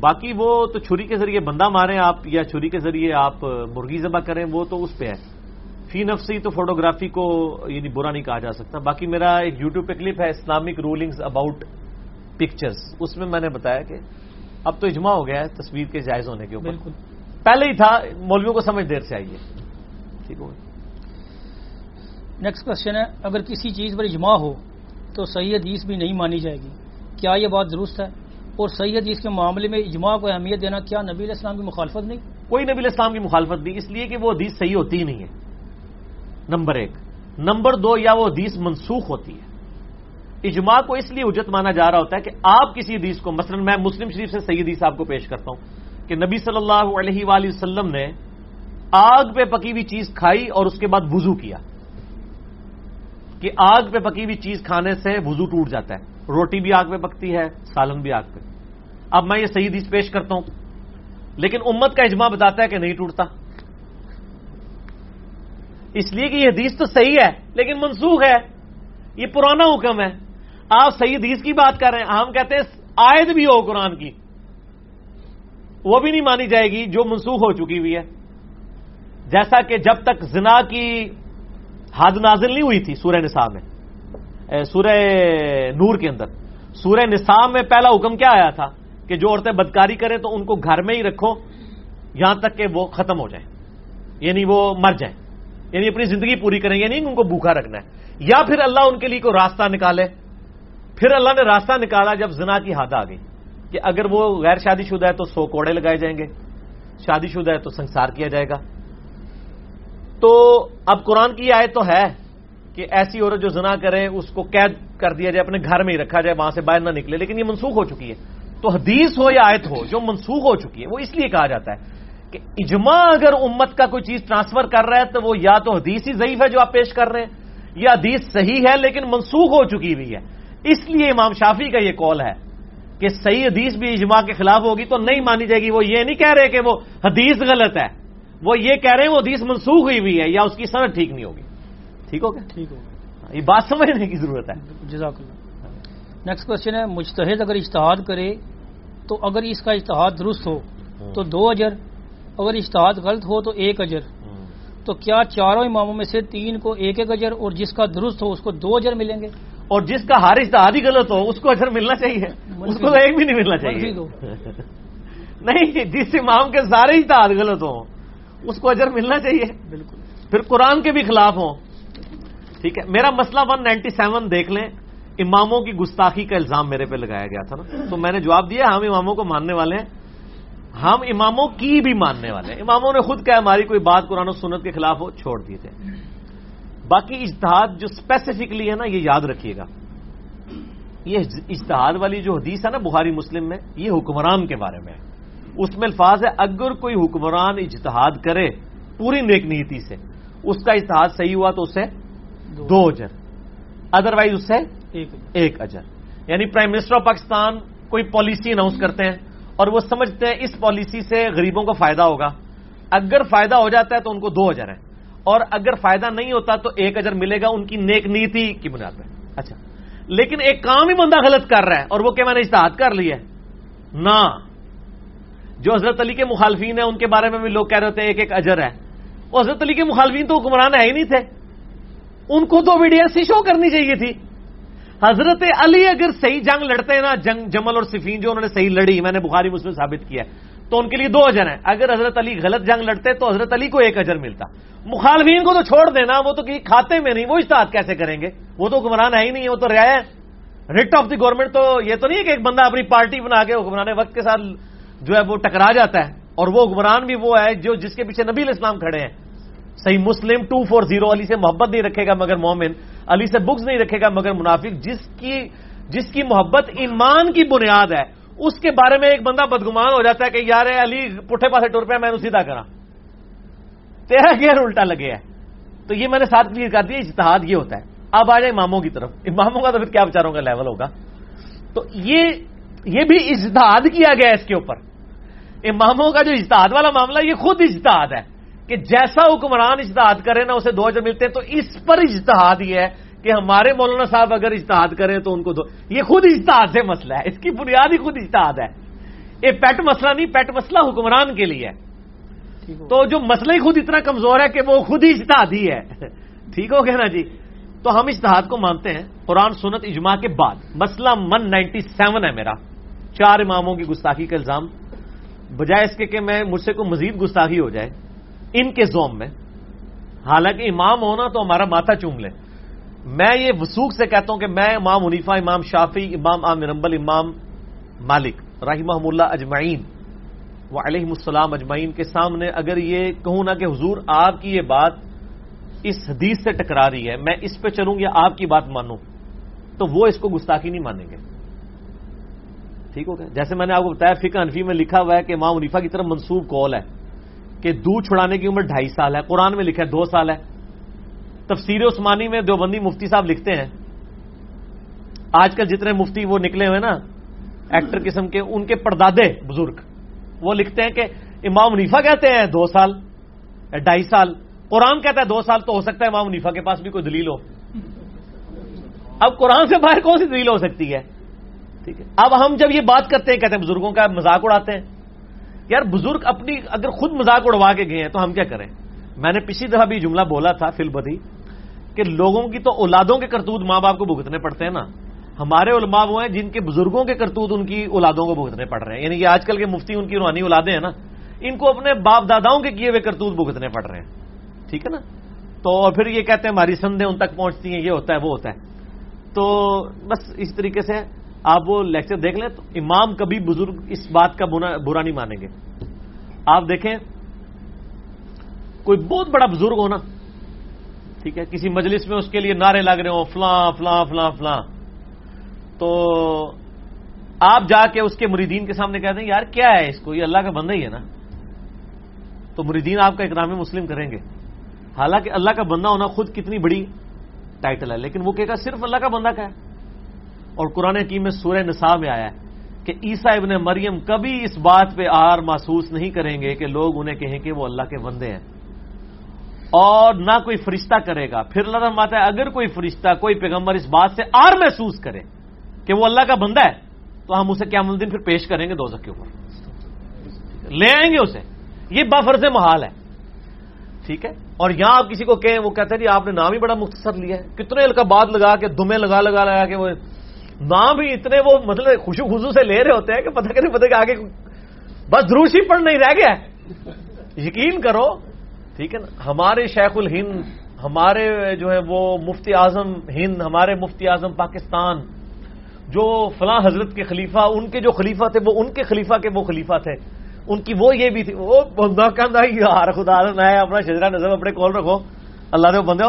باقی وہ تو چھری کے ذریعے بندہ ماریں آپ یا چھری کے ذریعے آپ مرغی ذبح کریں، وہ تو اس پہ ہے۔ فی نفسی تو فوٹوگرافی کو یعنی برا نہیں کہا جا سکتا۔ باقی میرا ایک یوٹیوب پہ کلپ ہے اسلامک رولنگز اباؤٹ پکچرز اس میں میں نے بتایا کہ اب تو اجماع ہو گیا ہے تصویر کے جائز ہونے کے اوپر۔ بالکل۔ پہلے ہی تھا مولویوں کو سمجھ دیر سے آئیے۔ ٹھیک ہو نیکسٹ کوشچن ہے اگر کسی چیز پر اجماع ہو تو صحیح حدیث بھی نہیں مانی جائے گی۔ کیا یہ بات درست ہے؟ اور صحیح حدیث کے معاملے میں اجماع کو اہمیت دینا کیا نبی علیہ السلام کی مخالفت نہیں؟ کوئی نبی علیہ السلام کی مخالفت نہیں اس لیے کہ وہ حدیث صحیح ہوتی ہی نہیں ہے۔ نمبر ایک۔ نمبر دو یا وہ حدیث منسوخ ہوتی ہے۔ اجماع کو اس لیے اجت مانا جا رہا ہوتا ہے کہ آپ کسی حدیث کو، مثلا میں مسلم شریف سے صحیح حدیث آپ کو پیش کرتا ہوں کہ نبی صلی اللہ علیہ وآلہ وسلم نے آگ پہ پکی ہوئی چیز کھائی اور اس کے بعد وضو کیا۔ کہ آگ پہ پکی ہوئی چیز کھانے سے وضو ٹوٹ جاتا ہے۔ روٹی بھی آگ پہ پکتی ہے، سالن بھی آگ پہ۔ اب میں یہ صحیح حدیث پیش کرتا ہوں۔ لیکن امت کا اجماع بتاتا ہے کہ نہیں ٹوٹتا۔ اس لیے کہ یہ حدیث تو صحیح ہے، لیکن منسوخ ہے۔ یہ پرانا حکم ہے۔ آپ صحیح حدیث کی بات کر رہے ہیں، ہم کہتے ہیں آیت بھی ہو قرآن کی۔ وہ بھی نہیں مانی جائے گی جو منسوخ ہو چکی ہوئی ہے۔ جیسا کہ جب تک زنا کی حد نازل نہیں ہوئی تھی سورہ نساء میں سورہ نور کے اندر۔ سورہ نساء میں پہلا حکم کیا آیا تھا کہ جو عورتیں بدکاری کریں تو ان کو گھر میں ہی رکھو، یہاں تک کہ وہ ختم ہو جائیں۔ یعنی وہ مر جائیں۔ یعنی اپنی زندگی پوری کریں یعنی ان کو بھوکا رکھنا ہے۔ یا پھر اللہ ان کے لیے کوئی راستہ نکالے۔ پھر اللہ نے راستہ نکالا جب زنا کی حد آ گئی کہ اگر وہ غیر شادی شدہ ہے تو سو کوڑے لگائے جائیں گے شادی شدہ ہے تو سنسار کیا جائے گا۔ تو اب قرآن کی آیت تو ہے کہ ایسی عورت جو زنا کرے، اس کو قید کر دیا جائے، اپنے گھر میں ہی رکھا جائے، وہاں سے باہر نہ نکلے، لیکن یہ منسوخ ہو چکی ہے۔ تو حدیث ہو یا آیت ہو، جو منسوخ ہو چکی ہے، وہ اس لیے کہا جاتا ہے کہ اجماع اگر امت کا کوئی چیز ٹرانسفر کر رہا ہے تو وہ یا تو حدیث ہی ضعیف ہے جو آپ پیش کر رہے ہیں، یا حدیث صحیح ہے لیکن منسوخ ہو چکی ہوئی ہے۔ اس لیے امام شافی کا یہ کال ہے کہ صحیح حدیث بھی اجماع کے خلاف ہوگی تو نہیں مانی جائے گی۔ وہ یہ نہیں کہہ رہے کہ وہ حدیث غلط ہے۔ وہ یہ کہہ رہے ہیں وہ حدیث منسوخ ہوئی ہوئی ہے یا اس کی صنعت ٹھیک نہیں ہوگی۔ ٹھیک ہو گیا؟ ٹھیک ہو یہ بات سمجھنے کی ضرورت ہے۔ جزاک اللہ نیکسٹ کوشچن ہے مجتہد اگر اشتہاد کرے تو اگر اس کا اشتہاد درست ہو تو دو اجر اگر اشتہاد غلط ہو تو ایک اجر۔ تو کیا چاروں اماموں میں سے تین کو ایک ایک اجر اور جس کا درست ہو اس کو دو اجر ملیں گے؟ اور جس کا اشتہاد ہی غلط ہو اس کو اجر ملنا چاہیے۔ اس کو ایک بھی نہیں ملنا چاہیے۔ نہیں جس امام کے سارے اشتہاد غلط ہوں اس کو اجر ملنا چاہیے۔ بالکل۔ پھر قرآن کے بھی خلاف ہوں۔ ٹھیک ہے میرا مسئلہ ون نائنٹی سیون دیکھ لیں۔ اماموں کی گستاخی کا الزام میرے پہ لگایا گیا تھا نا۔ تو میں نے جواب دیا ہم اماموں کو ماننے والے ہیں۔ ہم اماموں کی بھی ماننے والے ہیں۔ اماموں نے خود کہا ہماری کوئی بات قرآن و سنت کے خلاف ہو چھوڑ دیے تھے۔ باقی اجتہاد جو اسپیسیفکلی ہے نا یہ یاد رکھیے گا۔ یہ اجتہاد والی جو حدیث ہے نا بخاری مسلم میں یہ حکمران کے بارے میں ہے۔ اس میں الفاظ ہے اگر کوئی حکمران اجتہاد کرے پوری نیک نیتی سے اس کا اجتہاد صحیح ہوا تو اسے دو اجر۔ ادروائز اس سے ایک اجر۔ یعنی پرائم منسٹر آف پاکستان کوئی پالیسی اناؤنس کرتے ہیں اور وہ سمجھتے ہیں اس پالیسی سے غریبوں کو فائدہ ہوگا۔ اگر فائدہ ہو جاتا ہے تو ان کو دو اجر ہے اور اگر فائدہ نہیں ہوتا تو ایک اجر ملے گا ان کی نیک نیتی کی بنیاد پہ اچھا۔ لیکن ایک کام ہی بندہ غلط کر رہا ہے اور وہ کہ میں نے اشتہاد کر لیا ہے۔ نہ۔ جو حضرت علی کے مخالفین ہیں، ان کے بارے میں بھی لوگ کہہ رہے ہوتے ہیں، ایک ایک اجر ہے۔ وہ حضرت علی کے مخالفین تو حکمران ہے ہی نہیں تھے۔ ان کو تو ویڈیو شو کرنی چاہیے تھی۔ حضرت علی اگر صحیح جنگ لڑتے ہیں نا، جنگ جمل اور صفین جو انہوں نے صحیح لڑی، میں نے بخاری مسلم ثابت کیا ہے۔ تو ان کے لیے دو اجر ہیں۔ اگر حضرت علی غلط جنگ لڑتے تو حضرت علی کو ایک اجر ملتا۔ مخالفین کو تو چھوڑ دینا، وہ تو کہیں کھاتے میں نہیں، وہ اشتہاد کیسے کریں گے؟ وہ تو حکمران ہے ہی نہیں، وہ تو ریا ہے۔ ریٹ آف دی گورنمنٹ تو یہ تو نہیں ہے کہ ایک بندہ اپنی پارٹی بنا کے حکمران وقت کے ساتھ جو ہے وہ ٹکرا جاتا ہے، اور وہ حکمران بھی وہ ہے جو جس کے پیچھے نبی الاسلام کھڑے ہیں۔ Sahih Muslim two four zero, Ali سے محبت نہیں رکھے گا مگر مومن، علی سے بکس نہیں رکھے گا مگر منافق، جس کی جس کی محبت ایمان کی بنیاد ہے۔ اس کے بارے میں ایک بندہ بدگمان ہو جاتا ہے کہ یار علی پٹھے پاسے ٹور پہ میں نے سیدھا کرا تیرا گیئر الٹا لگے ہے؟ تو یہ میں نے ساتھ کلیئر کر دیا، اجتہاد یہ ہوتا ہے۔ اب آ جائے اماموں کی طرف۔ اماموں کا تو پھر کیا بچاروں کا لیول ہوگا؟ تو یہ یہ بھی اجتہاد کیا گیا اس کے اوپر۔ اماموں کا جو اجتہاد والا معاملہ، یہ خود اجتہاد ہے کہ جیسا حکمران اجتہاد کرے نا اسے دو اجر ملتے ہیں تو اس پر اجتہاد یہ ہے کہ ہمارے مولانا صاحب اگر اجتہاد کریں تو ان کو دو یہ خود اجتہاد سے مسئلہ ہے۔ اس کی بنیاد ہی خود اجتہاد ہے۔ یہ پیٹ مسئلہ نہیں پیٹ مسئلہ حکمران کے لیے ہے۔ تو جو مسئلہ ہی خود اتنا کمزور ہے کہ وہ خود ہی اجتہاد ہی ہے۔ ٹھیک ہو گیا نا جی؟ تو ہم اجتہاد کو مانتے ہیں۔ قرآن سنت اجماع کے بعد۔ مسئلہ من نائنٹی سیون ہے میرا۔ چار اماموں کی گستاخی کا الزام۔ بجائے اس کے کہ میں مجھ سے کوئی مزید گستاخی ہو جائے۔ ان کے زوم میں۔ حالانکہ امام ہونا تو ہمارا ماتھا چوم لے۔ میں یہ وسوخ سے کہتا ہوں کہ میں امام منیفا امام شافی امام عام رمبل امام مالک رحمہ اللہ اجمعین و علیہ السلام اجمعین کے سامنے اگر یہ کہوں نا کہ حضور آپ کی یہ بات اس حدیث سے ٹکرا رہی ہے، میں اس پہ چلوں یا آپ کی بات مانوں، تو وہ اس کو گستاخی نہیں مانیں گے۔ ٹھیک ہو گیا؟ جیسے میں نے آپ کو بتایا فکر انفی میں لکھا ہوا ہے کہ امام منیفا کی طرف منسوخ کال ہے کہ دودھ چھڑانے کی عمر ڈھائی سال ہے، قرآن میں لکھا ہے دو سال ہے۔ تفسیر عثمانی میں دیوبندی مفتی صاحب لکھتے ہیں۔ آج کل جتنے مفتی وہ نکلے ہوئے نا ایکٹر قسم کے، ان کے پردادے بزرگ، وہ لکھتے ہیں کہ امام منیفا کہتے ہیں دو سال ڈھائی سال، قرآن کہتا ہے دو سال تو ہو سکتا ہے امام منیفا کے پاس بھی کوئی دلیل ہو۔ اب قرآن سے باہر کون سی دلیل ہو سکتی ہے؟ ٹھیک ہے۔ اب ہم جب یہ بات کرتے ہیں، کہتے ہیں بزرگوں کا مذاق اڑاتے ہیں۔ یار بزرگ اپنی اگر خود مذاق اڑوا کے گئے ہیں تو ہم کیا کریں؟ میں نے پچھلی دفعہ بھی جملہ بولا تھا فل بدھی کہ لوگوں کی تو اولادوں کے کرتوت ماں باپ کو بھگتنے پڑتے ہیں نا۔ ہمارے علماء وہ ہیں جن کے بزرگوں کے کرتوت ان کی اولادوں کو بھگتنے پڑ رہے ہیں۔ یعنی کہ آج کل کے مفتی ان کی روحانی اولادیں ہیں نا۔ ان کو اپنے باپ داداؤں کے کیے ہوئے کرتوت بھگتنے پڑ رہے ہیں۔ ٹھیک ہے نا؟ تو اور پھر یہ کہتے ہیں ہماری سندیں ان تک پہنچتی ہیں، یہ ہوتا ہے، وہ ہوتا ہے۔ تو بس اس طریقے سے آپ وہ لیکچر دیکھ لیں تو امام کبھی بزرگ اس بات کا برا نہیں مانیں گے۔ آپ دیکھیں، کوئی بہت بڑا بزرگ ہونا ٹھیک ہے کسی مجلس میں اس کے لیے نعرے لگ رہے ہوں، فلاں فلاں فلاں فلاں۔ تو آپ جا کے اس کے مریدین کے سامنے کہتے ہیں یار کیا ہے اس کو؟ یہ اللہ کا بندہ ہی ہے نا۔ تو مریدین آپ کا اکرام مسلم کریں گے۔ حالانکہ اللہ کا بندہ ہونا خود کتنی بڑی ٹائٹل ہے، لیکن وہ کہے گا، صرف اللہ کا بندہ کا ہے؟ اور قرآن حکیم میں سورہ نصاب میں آیا ہے کہ عیسیٰ ابن مریم کبھی اس بات پہ آر محسوس نہیں کریں گے کہ لوگ انہیں کہیں کہ وہ اللہ کے بندے ہیں۔ اور نہ کوئی فرشتہ کرے گا۔ پھر اللہ ماتا ہے، اگر کوئی فرشتہ، کوئی پیغمبر اس بات سے آر محسوس کرے کہ وہ اللہ کا بندہ ہے، تو ہم اسے کیا دن پھر پیش کریں گے دوزک کے اوپر۔ لے آئیں گے اسے۔ یہ بفرز محال ہے۔ ٹھیک ہے؟ اور یہاں آپ کسی کو کہیں، وہ کہتے ہیں جی آپ نے نام ہی بڑا مختصر لیا ہے۔ کتنے القابات لگا کے دمے لگا لگا لگا کے وہ نام ہی اتنے وہ مطلب خوشو خوشو سے لے رہے ہوتے ہیں کہ پتہ کہ پتہ کہ آگے بس دروشی پڑھ نہیں رہ گیا۔ یقین کرو ٹھیک ہے نا؟ ہمارے شیخ الہند، ہمارے جو ہے وہ مفتی اعظم ہند، ہمارے مفتی اعظم پاکستان، جو فلاں حضرت کے خلیفہ، ان کے جو خلیفہ تھے، وہ ان کے خلیفہ کے وہ خلیفہ تھے۔ ان کی وہ یہ بھی تھی، وہ بندہ کہنا یار خدا میں اپنا شجرا نظم اپنے کول رکھو۔ اللہ دے بندے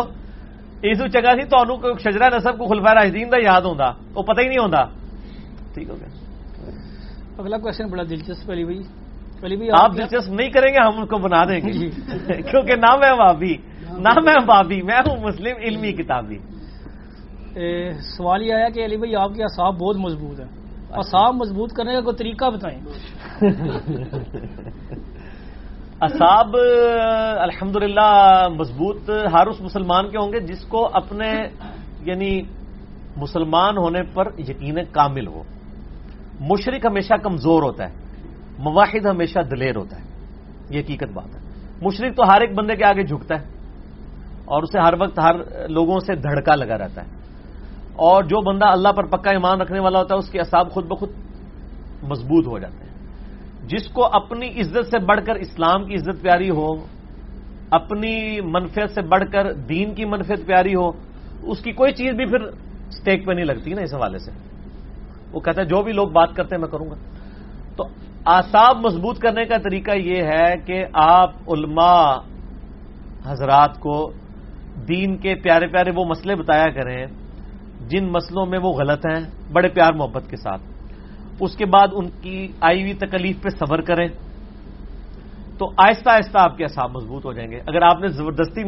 اس چنگا سی تو شجرا نسب کو خلفا راجدین کا یاد ہوتا وہ پتہ ہی نہیں ہوتا ٹھیک ہو گیا۔ اگلا کوشچن بڑا دلچسپ علی بھائی۔ آپ دلچسپ نہیں کریں گے ہم ان کو بنا دیں گے کیونکہ نہ میں بابی نہ میں بابی میں ہوں مسلم علمی کتابی۔ سوال یہ آیا کہ علی بھائی آپ کے اصاب بہت مضبوط ہے اصاب مضبوط کرنے کا کوئی طریقہ بتائیں۔ اصاب الحمد مضبوط ہر اس مسلمان کے ہوں گے جس کو اپنے یعنی مسلمان ہونے پر یقین کامل ہو۔ مشرق ہمیشہ کمزور ہوتا ہے۔ مواحد ہمیشہ دلیر ہوتا ہے۔ یہ حقیقت بات ہے۔ مشرق تو ہر ایک بندے کے آگے جھکتا ہے اور اسے ہر وقت ہر لوگوں سے دھڑکا لگا رہتا ہے۔ اور جو بندہ اللہ پر پکا ایمان رکھنے والا ہوتا ہے، اس کے اصاب خود بخود مضبوط ہو جاتے ہیں۔ جس کو اپنی عزت سے بڑھ کر اسلام کی عزت پیاری ہو، اپنی منفیت سے بڑھ کر دین کی منفیت پیاری ہو، اس کی کوئی چیز بھی پھر اسٹیک پہ نہیں لگتی نا اس حوالے سے۔ وہ کہتا ہے، جو بھی لوگ بات کرتے ہیں میں کروں گا۔ تو آساب مضبوط کرنے کا طریقہ یہ ہے کہ آپ علماء حضرات کو دین کے پیارے پیارے وہ مسئلے بتایا کریں، جن مسئلوں میں وہ غلط ہیں، بڑے پیار محبت کے ساتھ۔ اس کے بعد ان کی آئی ہوئی تکلیف پہ صبر کریں۔ تو آہستہ آہستہ آپ کے اصاب مضبوط ہو جائیں گے۔ اگر آپ نے زبردستی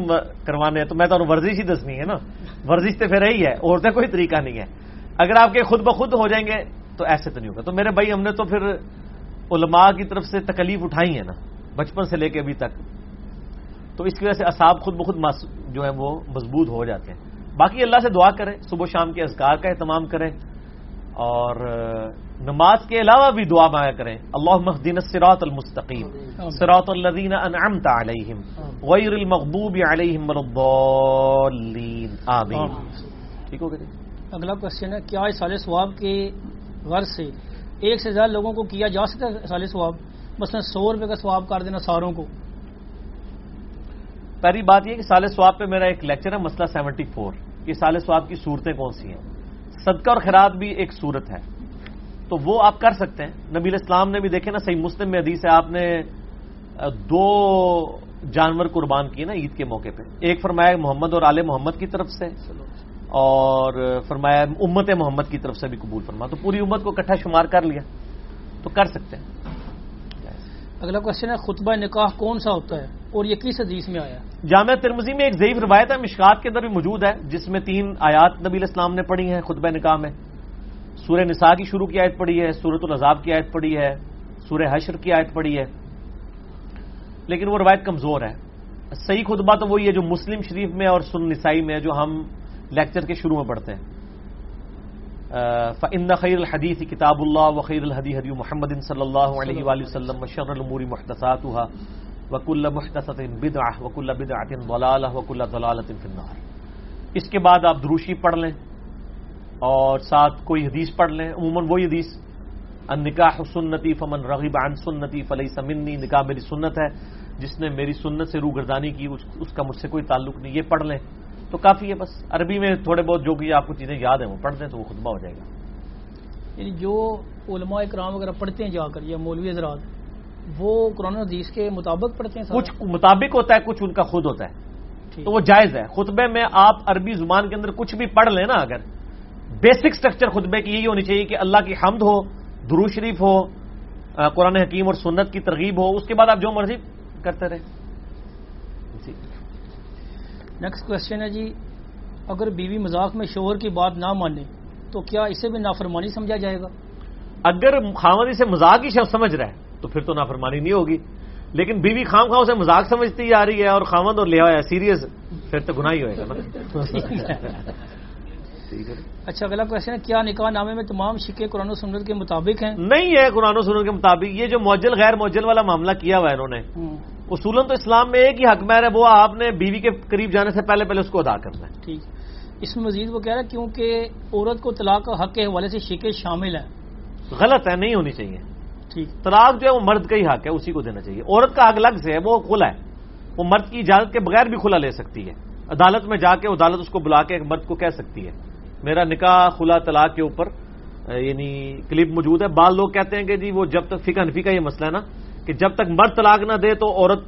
کروانے ہیں، تو میں تو ورزش ہی دسنی ہے نا۔ ورزش تو پھر رہی ہے، اور کوئی طریقہ نہیں ہے۔ اگر آپ کے خود بخود ہو جائیں گے، تو ایسے تو نہیں ہوگا۔ تو میرے بھائی، ہم نے تو پھر علماء کی طرف سے تکلیف اٹھائی ہے نا بچپن سے لے کے ابھی تک۔ تو اس کی وجہ سے اصاب خود بخود جو ہے وہ مضبوط ہو جاتے ہیں۔ باقی اللہ سے دعا کریں صبح شام کے اذکار کا اہتمام کریں۔ اور نماز کے علاوہ بھی دعا مایا کریں۔ اللہ محدین سراط المستقیم۔ سراط الدین انعمت علیہم۔ غیر المغبوب علیہم الضالین۔ آمین۔ ٹھیک ہو گیا اگلا کوشچن ہے کیا اس سال ثواب کے غرض سے ایک سے زیادہ لوگوں کو کیا جا سکتا ہے سال ثواب؟ مثلا سو روپے کا ثواب کر دینا ساروں کو۔ پہلی بات یہ کہ سال سواب پہ میرا ایک لیکچر ہے، مسئلہ سیونٹی فور۔ کہ سال سواب کی صورتیں کون سی ہیں؟ صدقہ اور خیرات بھی ایک صورت ہے۔ تو وہ آپ کر سکتے ہیں۔ نبی اسلام نے بھی دیکھے نا، صحیح مسلم میں حدیث ہے، آپ نے دو جانور قربان کیے نا عید کے موقع پہ۔ ایک فرمایا محمد اور آل محمد کی طرف سے۔ اور فرمایا امت محمد کی طرف سے بھی قبول فرما۔ تو پوری امت کو کٹھا شمار کر لیا۔ تو کر سکتے ہیں۔ اگلا کوشچن ہے خطبہ نکاح کون سا ہوتا ہے اور یہ کس حدیث میں آیا؟ جامعہ ترمزی میں ایک ضعیف روایت ہے مشکات کے اندر بھی موجود ہے جس میں تین آیات نبی اسلام نے پڑھی ہیں خطبہ نکاح میں۔ سورہ نساء کی شروع کی آیت پڑھی ہے سورت العذاب کی آیت پڑھی ہے سورہ حشر کی آیت پڑھی ہے۔ لیکن وہ روایت کمزور ہے۔ صحیح خطبہ تو وہی ہے جو مسلم شریف میں اور سن نسائی میں جو ہم لیکچر کے شروع میں پڑھتے ہیں۔ فن خیر الحدیث کتاب اللہ و خیر الحدی حدی محمد صلی اللہ علیہ وآلہ وسلم وشر الامور محدثاتها وکل محدثت بدعہ وکل بدعت ضلالہ وکل ضلالت النار۔ اس کے بعد آپ دروشی پڑھ لیں اور ساتھ کوئی حدیث پڑھ لیں۔ عموماً وہی حدیث ان نکاح سنتی فمن رغب عن سنتی فلئی سمنی نکاح میری سنت ہے۔ جس نے میری سنت سے روح گردانی کی اس کا مجھ سے کوئی تعلق نہیں، یہ پڑھ لیں۔ تو کافی ہے بس عربی میں تھوڑے بہت جو بھی آپ کو چیزیں یاد ہیں وہ پڑھ دیں تو وہ خطبہ ہو جائے گا۔ یعنی جو علماء اکرام وغیرہ پڑھتے ہیں جا کر یا مولوی حضرات وہ قرآن حدیث کے مطابق پڑھتے ہیں کچھ مطابق ہوتا ہے کچھ ان کا خود ہوتا ہے۔ تو وہ جائز ہے۔ خطبے میں آپ عربی زبان کے اندر کچھ بھی پڑھ لیں نا اگر بیسک سٹرکچر خطبے کی یہی ہونی چاہیے کہ اللہ کی حمد ہو درو شریف ہو قرآن حکیم اور سنت کی ترغیب ہو اس کے بعد آپ جو مرضی کرتے رہے نیکسٹ کوشچن ہے جی اگر بیوی مذاق میں شوہر کی بات نہ مانے تو کیا اسے بھی نافرمانی سمجھا جائے گا؟ اگر خامد اسے مذاق ہی سمجھ رہا ہے تو پھر تو نافرمانی نہیں ہوگی۔ لیکن بیوی خام خاں اسے مذاق سمجھتی آ رہی ہے اور خامد اور لیا ہے سیریس پھر تو گناہ ہی ہوئے گا نا۔ اچھا اگلا کوشچن ہے کیا نکاح نامے میں تمام شکے قرآن و سنت کے مطابق ہیں؟ نہیں ہے قرآن و سنت کے مطابق یہ جو موجل غیر موجل والا معاملہ کیا ہوا ہے انہوں نے۔ اصولن تو اسلام میں ایک ہی حق مہر ہے وہ آپ نے بیوی کے قریب جانے سے پہلے پہلے اس کو ادا کرنا ہے۔ ٹھیک۔ اس میں مزید وہ کہہ رہا ہے کیونکہ عورت کو طلاق کا حق کے حوالے سے شکے شامل ہیں۔ غلط ہے نہیں ہونی چاہیے۔ ٹھیک۔ طلاق جو ہے وہ مرد کا ہی حق ہے اسی کو دینا چاہیے۔ عورت کا حق الگ سے ہے وہ کھلا ہے۔ وہ مرد کی اجازت کے بغیر بھی کھلا لے سکتی ہے۔ عدالت میں جا کے عدالت اس کو بلا کے ایک مرد کو کہہ سکتی ہے۔ میرا نکاح کھلا طلاق کے اوپر یعنی کلپ موجود ہے۔ بعض لوگ کہتے ہیں کہ جی وہ جب تک فکا نفی کا یہ مسئلہ ہے نا کہ جب تک مرد طلاق نہ دے تو عورت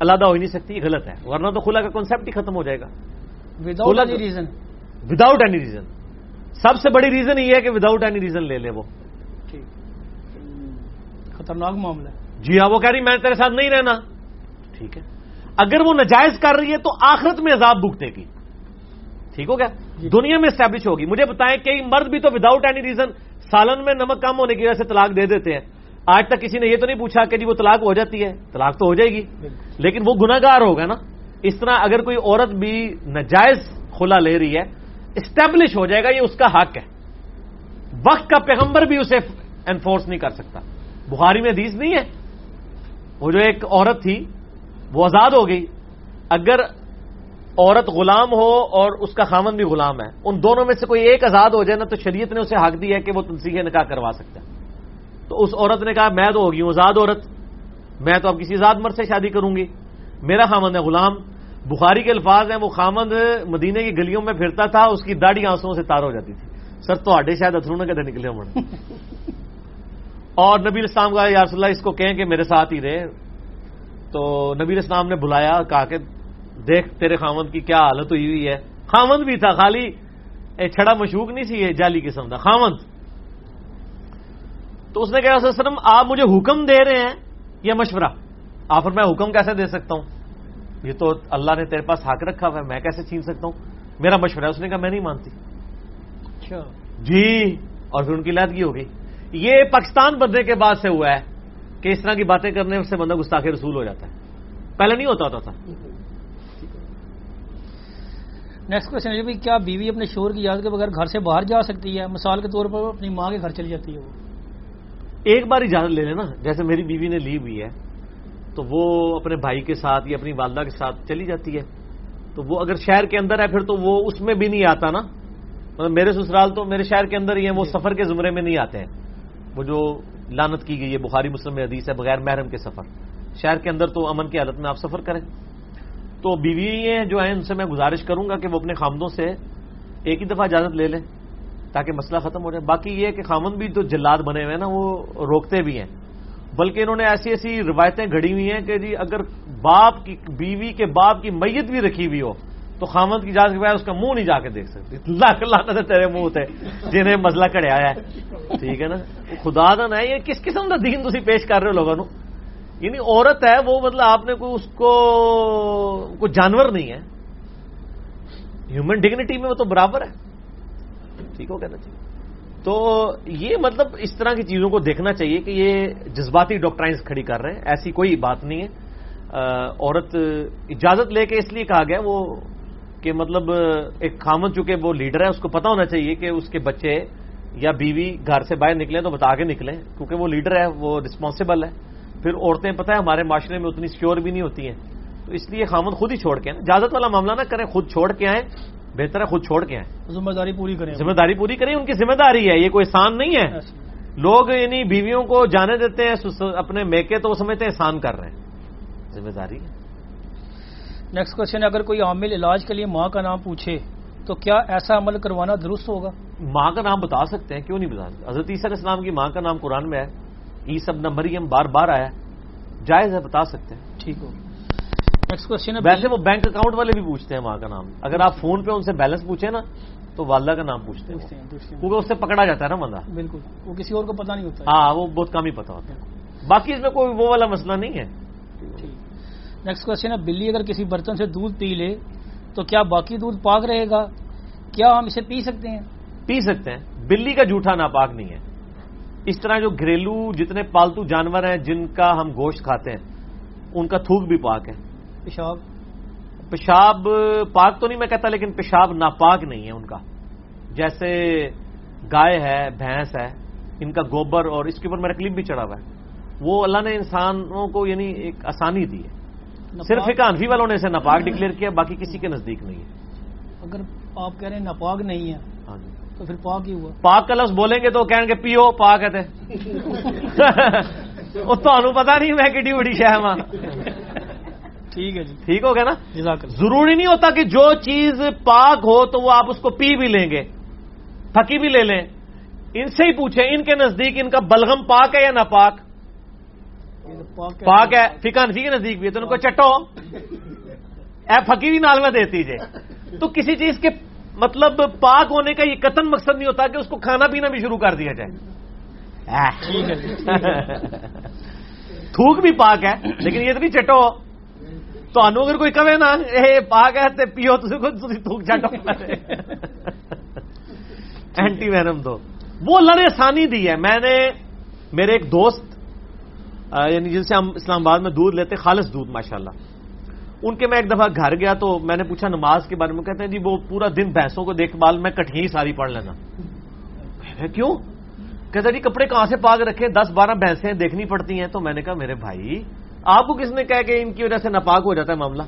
علیحدہ ہو ہی نہیں سکتی غلط ہے۔ ورنہ تو کھلا کا کانسیپٹ ہی ختم ہو جائے گا۔ Without any reason without any reason سب سے بڑی ریزن یہ ہے کہ وداؤٹ اینی ریزن لے لے وہ۔ خطرناک معاملہ جی ہاں وہ کہہ رہی میں تیرے ساتھ نہیں رہنا۔ ٹھیک ہے۔ اگر وہ نجائز کر رہی ہے تو آخرت میں عذاب بھگتے گی۔ ٹھیک ہو گیا۔ دنیا میں اسٹیبلش ہوگی۔ مجھے بتائیں کئی مرد بھی تو وداؤٹ اینی ریزن سالن میں نمک کم ہونے کی وجہ سے طلاق دے دیتے ہیں۔ آج تک کسی نے یہ تو نہیں پوچھا کہ جی وہ طلاق ہو جاتی ہے؟ طلاق تو ہو جائے گی۔ لیکن وہ گناگار ہوگا نا۔ اس طرح اگر کوئی عورت بھی نجائز کھلا لے رہی ہے اسٹیبلش ہو جائے گا یہ اس کا حق ہے۔ وقت کا پیغمبر بھی اسے انفورس نہیں کر سکتا۔ بخاری میں حدیث نہیں ہے۔ وہ جو ایک عورت تھی وہ آزاد ہو گئی۔ اگر عورت غلام ہو اور اس کا خامن بھی غلام ہے۔ ان دونوں میں سے کوئی ایک آزاد ہو جائے نا تو شریعت نے اسے حق دی ہے کہ وہ تنسیح نکاح کروا سکتا ہے۔ تو اس عورت نے کہا، میں تو ہوگی ہوں آزاد عورت۔ میں تو اب کسی آزاد مرد سے شادی کروں گی۔ میرا خامند ہے غلام۔ بخاری کے الفاظ ہیں، وہ خامند مدینے کی گلیوں میں پھرتا تھا، اس کی داڑھی آنسوں سے تار ہو جاتی تھی۔ سر تو آڈے شاید اترو نہ کدھر نکلے اور نبی اسلام کا یارس اللہ، اس کو کہیں کہ میرے ساتھ ہی رہے۔ تو نبی اسلام نے بلایا کہا کہ دیکھ تیرے خامند کی کیا حالت ہوئی ہوئی ہے۔ خامند بھی تھا خالی چھڑا مشوق نہیں سی یہ جالی قسم کا خامند۔ تو اس نے کہا وسلم آپ مجھے حکم دے رہے ہیں یا مشورہ؟ آفر میں حکم کیسے دے سکتا ہوں؟ یہ تو اللہ نے تیرے پاس حق رکھا ہوا ہے میں کیسے چھین سکتا ہوں؟ میرا مشورہ اس نے کہا میں نہیں مانتی۔ اچھا۔ جی اور پھر ان کی لادگی ہو گئی۔ یہ پاکستان بننے کے بعد سے ہوا ہے کہ اس طرح کی باتیں کرنے سے بندہ گستاخ رسول ہو جاتا ہے۔ پہلے نہیں ہوتا ہوتا تھا۔ نیکسٹ کوشچن ہے کیا بیوی اپنے شور کی اجازت کے بغیر گھر سے باہر جا سکتی ہے؟ مثال کے طور پر اپنی ماں کے گھر چلی جاتی ہے وہ۔ ایک بار اجازت لے لیں نا جیسے میری بیوی نے لی ہوئی ہے تو وہ اپنے بھائی کے ساتھ یا اپنی والدہ کے ساتھ چلی جاتی ہے۔ تو وہ اگر شہر کے اندر ہے پھر تو وہ اس میں بھی نہیں آتا نا۔ مطلب میرے سسرال تو میرے شہر کے اندر ہی ہیں وہ سفر کے زمرے میں نہیں آتے ہیں۔ وہ جو لانت کی گئی ہے بخاری مسلم حدیث ہے بغیر محرم کے سفر۔ شہر کے اندر تو امن کی حالت میں آپ سفر کریں۔ تو بیوی جو ہیں، ان سے میں گزارش کروں گا کہ وہ اپنے خامدوں سے ایک ہی دفعہ اجازت لے لیں تاکہ مسئلہ ختم ہو جائے۔ باقی یہ کہ خامن بھی تو جلاد بنے ہوئے ہیں نا، وہ روکتے بھی ہیں۔ بلکہ انہوں نے ایسی ایسی روایتیں گھڑی ہوئی ہیں کہ جی اگر باپ کی، بیوی کے باپ کی میت بھی رکھی ہوئی ہو، تو خامد کی اجازت کے بعد اس کا منہ نہیں جا کے دیکھ سکتی لاکھ لانا تھے تیرے منہ تھے جنہیں مسئلہ کڑیا ہے۔ ٹھیک ہے نا؟ خدا دا نا یہ کس قسم کا دین تھی پیش کر رہے ہو لوگوں یعنی عورت ہے وہ مطلب آپ نے کوئی اس کو کوئی جانور نہیں ہے۔ ہیومن ڈگنیٹی میں وہ تو برابر ہے۔ ٹھیک ہو کہنا چاہیے جی۔ تو یہ مطلب اس طرح کی چیزوں کو دیکھنا چاہیے کہ یہ جذباتی ڈاکٹرائنس کھڑی کر رہے ہیں۔ ایسی کوئی بات نہیں ہے۔ عورت اجازت لے کے اس لیے کہا گیا وہ کہ مطلب ایک خامن چکے وہ لیڈر ہے، اس کو پتا ہونا چاہیے کہ اس کے بچے یا بیوی گھر سے باہر نکلیں تو بتا کے نکلیں۔ کیونکہ وہ لیڈر ہے، وہ رسپانسبل ہے۔ پھر عورتیں پتہ ہے ہمارے معاشرے میں اتنی سیور بھی نہیں ہوتی ہیں۔ تو اس لیے خامن خود ہی چھوڑ کے آئیں۔ اجازت والا معاملہ نہ کریں خود چھوڑ کے آئیں۔ بہتر ہے خود چھوڑ کے آئیں۔ ذمہ داری پوری کریں۔ ذمہ داری پوری کریں ان کی ذمہ داری ہے یہ کوئی احسان نہیں ہے۔ لوگ یعنی بیویوں کو جانے دیتے ہیں اپنے میکے تو وہ سمجھتے ہیں احسان کر رہے ہیں۔ ذمہ داری ہے نیکسٹ کوشچن اگر کوئی عامل علاج کے لیے ماں کا نام پوچھے تو کیا ایسا عمل کروانا درست ہوگا؟ ماں کا نام بتا سکتے ہیں کیوں نہیں بتا سکتے؟ حضرت عیسیٰ اسلام کی ماں کا نام قرآن میں ہے۔ ای سب نہ مریم بار بار آیا جائز ہے بتا سکتے ہیں۔ ٹھیک ہو۔ نیکسٹ کوشچن ہے۔ ویسے وہ بینک اکاؤنٹ والے بھی پوچھتے ہیں ماں کا نام۔ اگر آپ فون پہ ان سے بیلنس پوچھیں نا تو والدہ کا نام پوچھتے ہیں کیونکہ اس سے پکڑا جاتا ہے نا بندہ۔ بالکل۔ وہ کسی اور کو پتا نہیں ہوتا ہاں وہ بہت کم ہی پتا ہوتا ہے۔ باقی اس میں کوئی وہ والا مسئلہ نہیں ہے۔ نیکسٹ کوشچن ہے۔ بلی اگر کسی برتن سے دودھ پی لے تو کیا باقی دودھ پاک رہے گا؟ کیا ہم اسے پی سکتے ہیں؟ پی سکتے ہیں۔ بلی کا جھوٹا ناپاک نہیں ہے۔ اس طرح جو گھریلو جتنے پالتو جانور ہیں جن کا ہم گوشت کھاتے ہیں ان کا تھوک بھی پاک ہے۔ پیشاب؟ پیشاب پاک تو نہیں میں کہتا لیکن پیشاب ناپاک نہیں ہے ان کا۔ جیسے گائے ہے بھینس ہے ان کا گوبر اور اس کے اوپر میرا کلپ بھی چڑھا ہوا ہے۔ وہ اللہ نے انسانوں کو یعنی ایک آسانی دی ہے۔ صرف ایک انفی والوں نے اسے ناپاک ڈکلیئر کیا باقی کسی کے نزدیک نہیں ہے۔ اگر آپ کہہ رہے ہیں ناپاک نہیں ہے ہاں جی۔ تو پھر پاک ہی ہوا۔ پاک کا لفظ بولیں گے تو کہیں گے پیو پاک ہے وہ تو پتا نہیں میں کڈی بڑی شہ ماں ٹھیک ہے جی۔ ٹھیک ہو گیا نا؟ ضروری نہیں ہوتا کہ جو چیز پاک ہو تو وہ آپ اس کو پی بھی لیں گے۔ پھکی بھی لے لیں۔ ان سے ہی پوچھیں ان کے نزدیک ان کا بلغم پاک ہے یا نہ پاک؟ پاک ہے فکان فی کے نزدیک بھی ہے۔ تو ان کو چٹو۔ اے پھکی بھی نال میں دیتی جے تو کسی چیز کے مطلب پاک ہونے کا یہ قتل مقصد نہیں ہوتا کہ اس کو کھانا پینا بھی شروع کر دیا جائے۔ تھوک بھی پاک ہے لیکن یہ تو نہیں چٹو۔ تو اگر کوئی کہے نا اے پاک ہے تے پیو تھوک چٹو اینٹی وینم دو۔ وہ اللہ نے آسانی دی ہے۔ میں نے میرے ایک دوست یعنی جن سے ہم اسلام آباد میں دودھ لیتے خالص دودھ ماشاء اللہ ان کے میں ایک دفعہ گھر گیا تو میں نے پوچھا نماز کے بارے میں کہتے ہیں جی وہ پورا دن بھینسوں کو دیکھ بھال میں کٹھی ساری پڑھ لینا۔ کیوں؟ کہتا جی کپڑے کہاں سے پاک رکھے؟ دس بارہ بھینسیں دیکھنی پڑتی ہیں۔ تو میں نے کہا، میرے بھائی، آپ کو کس نے کہا کہ ان کی وجہ سے ناپاک ہو جاتا ہے معاملہ؟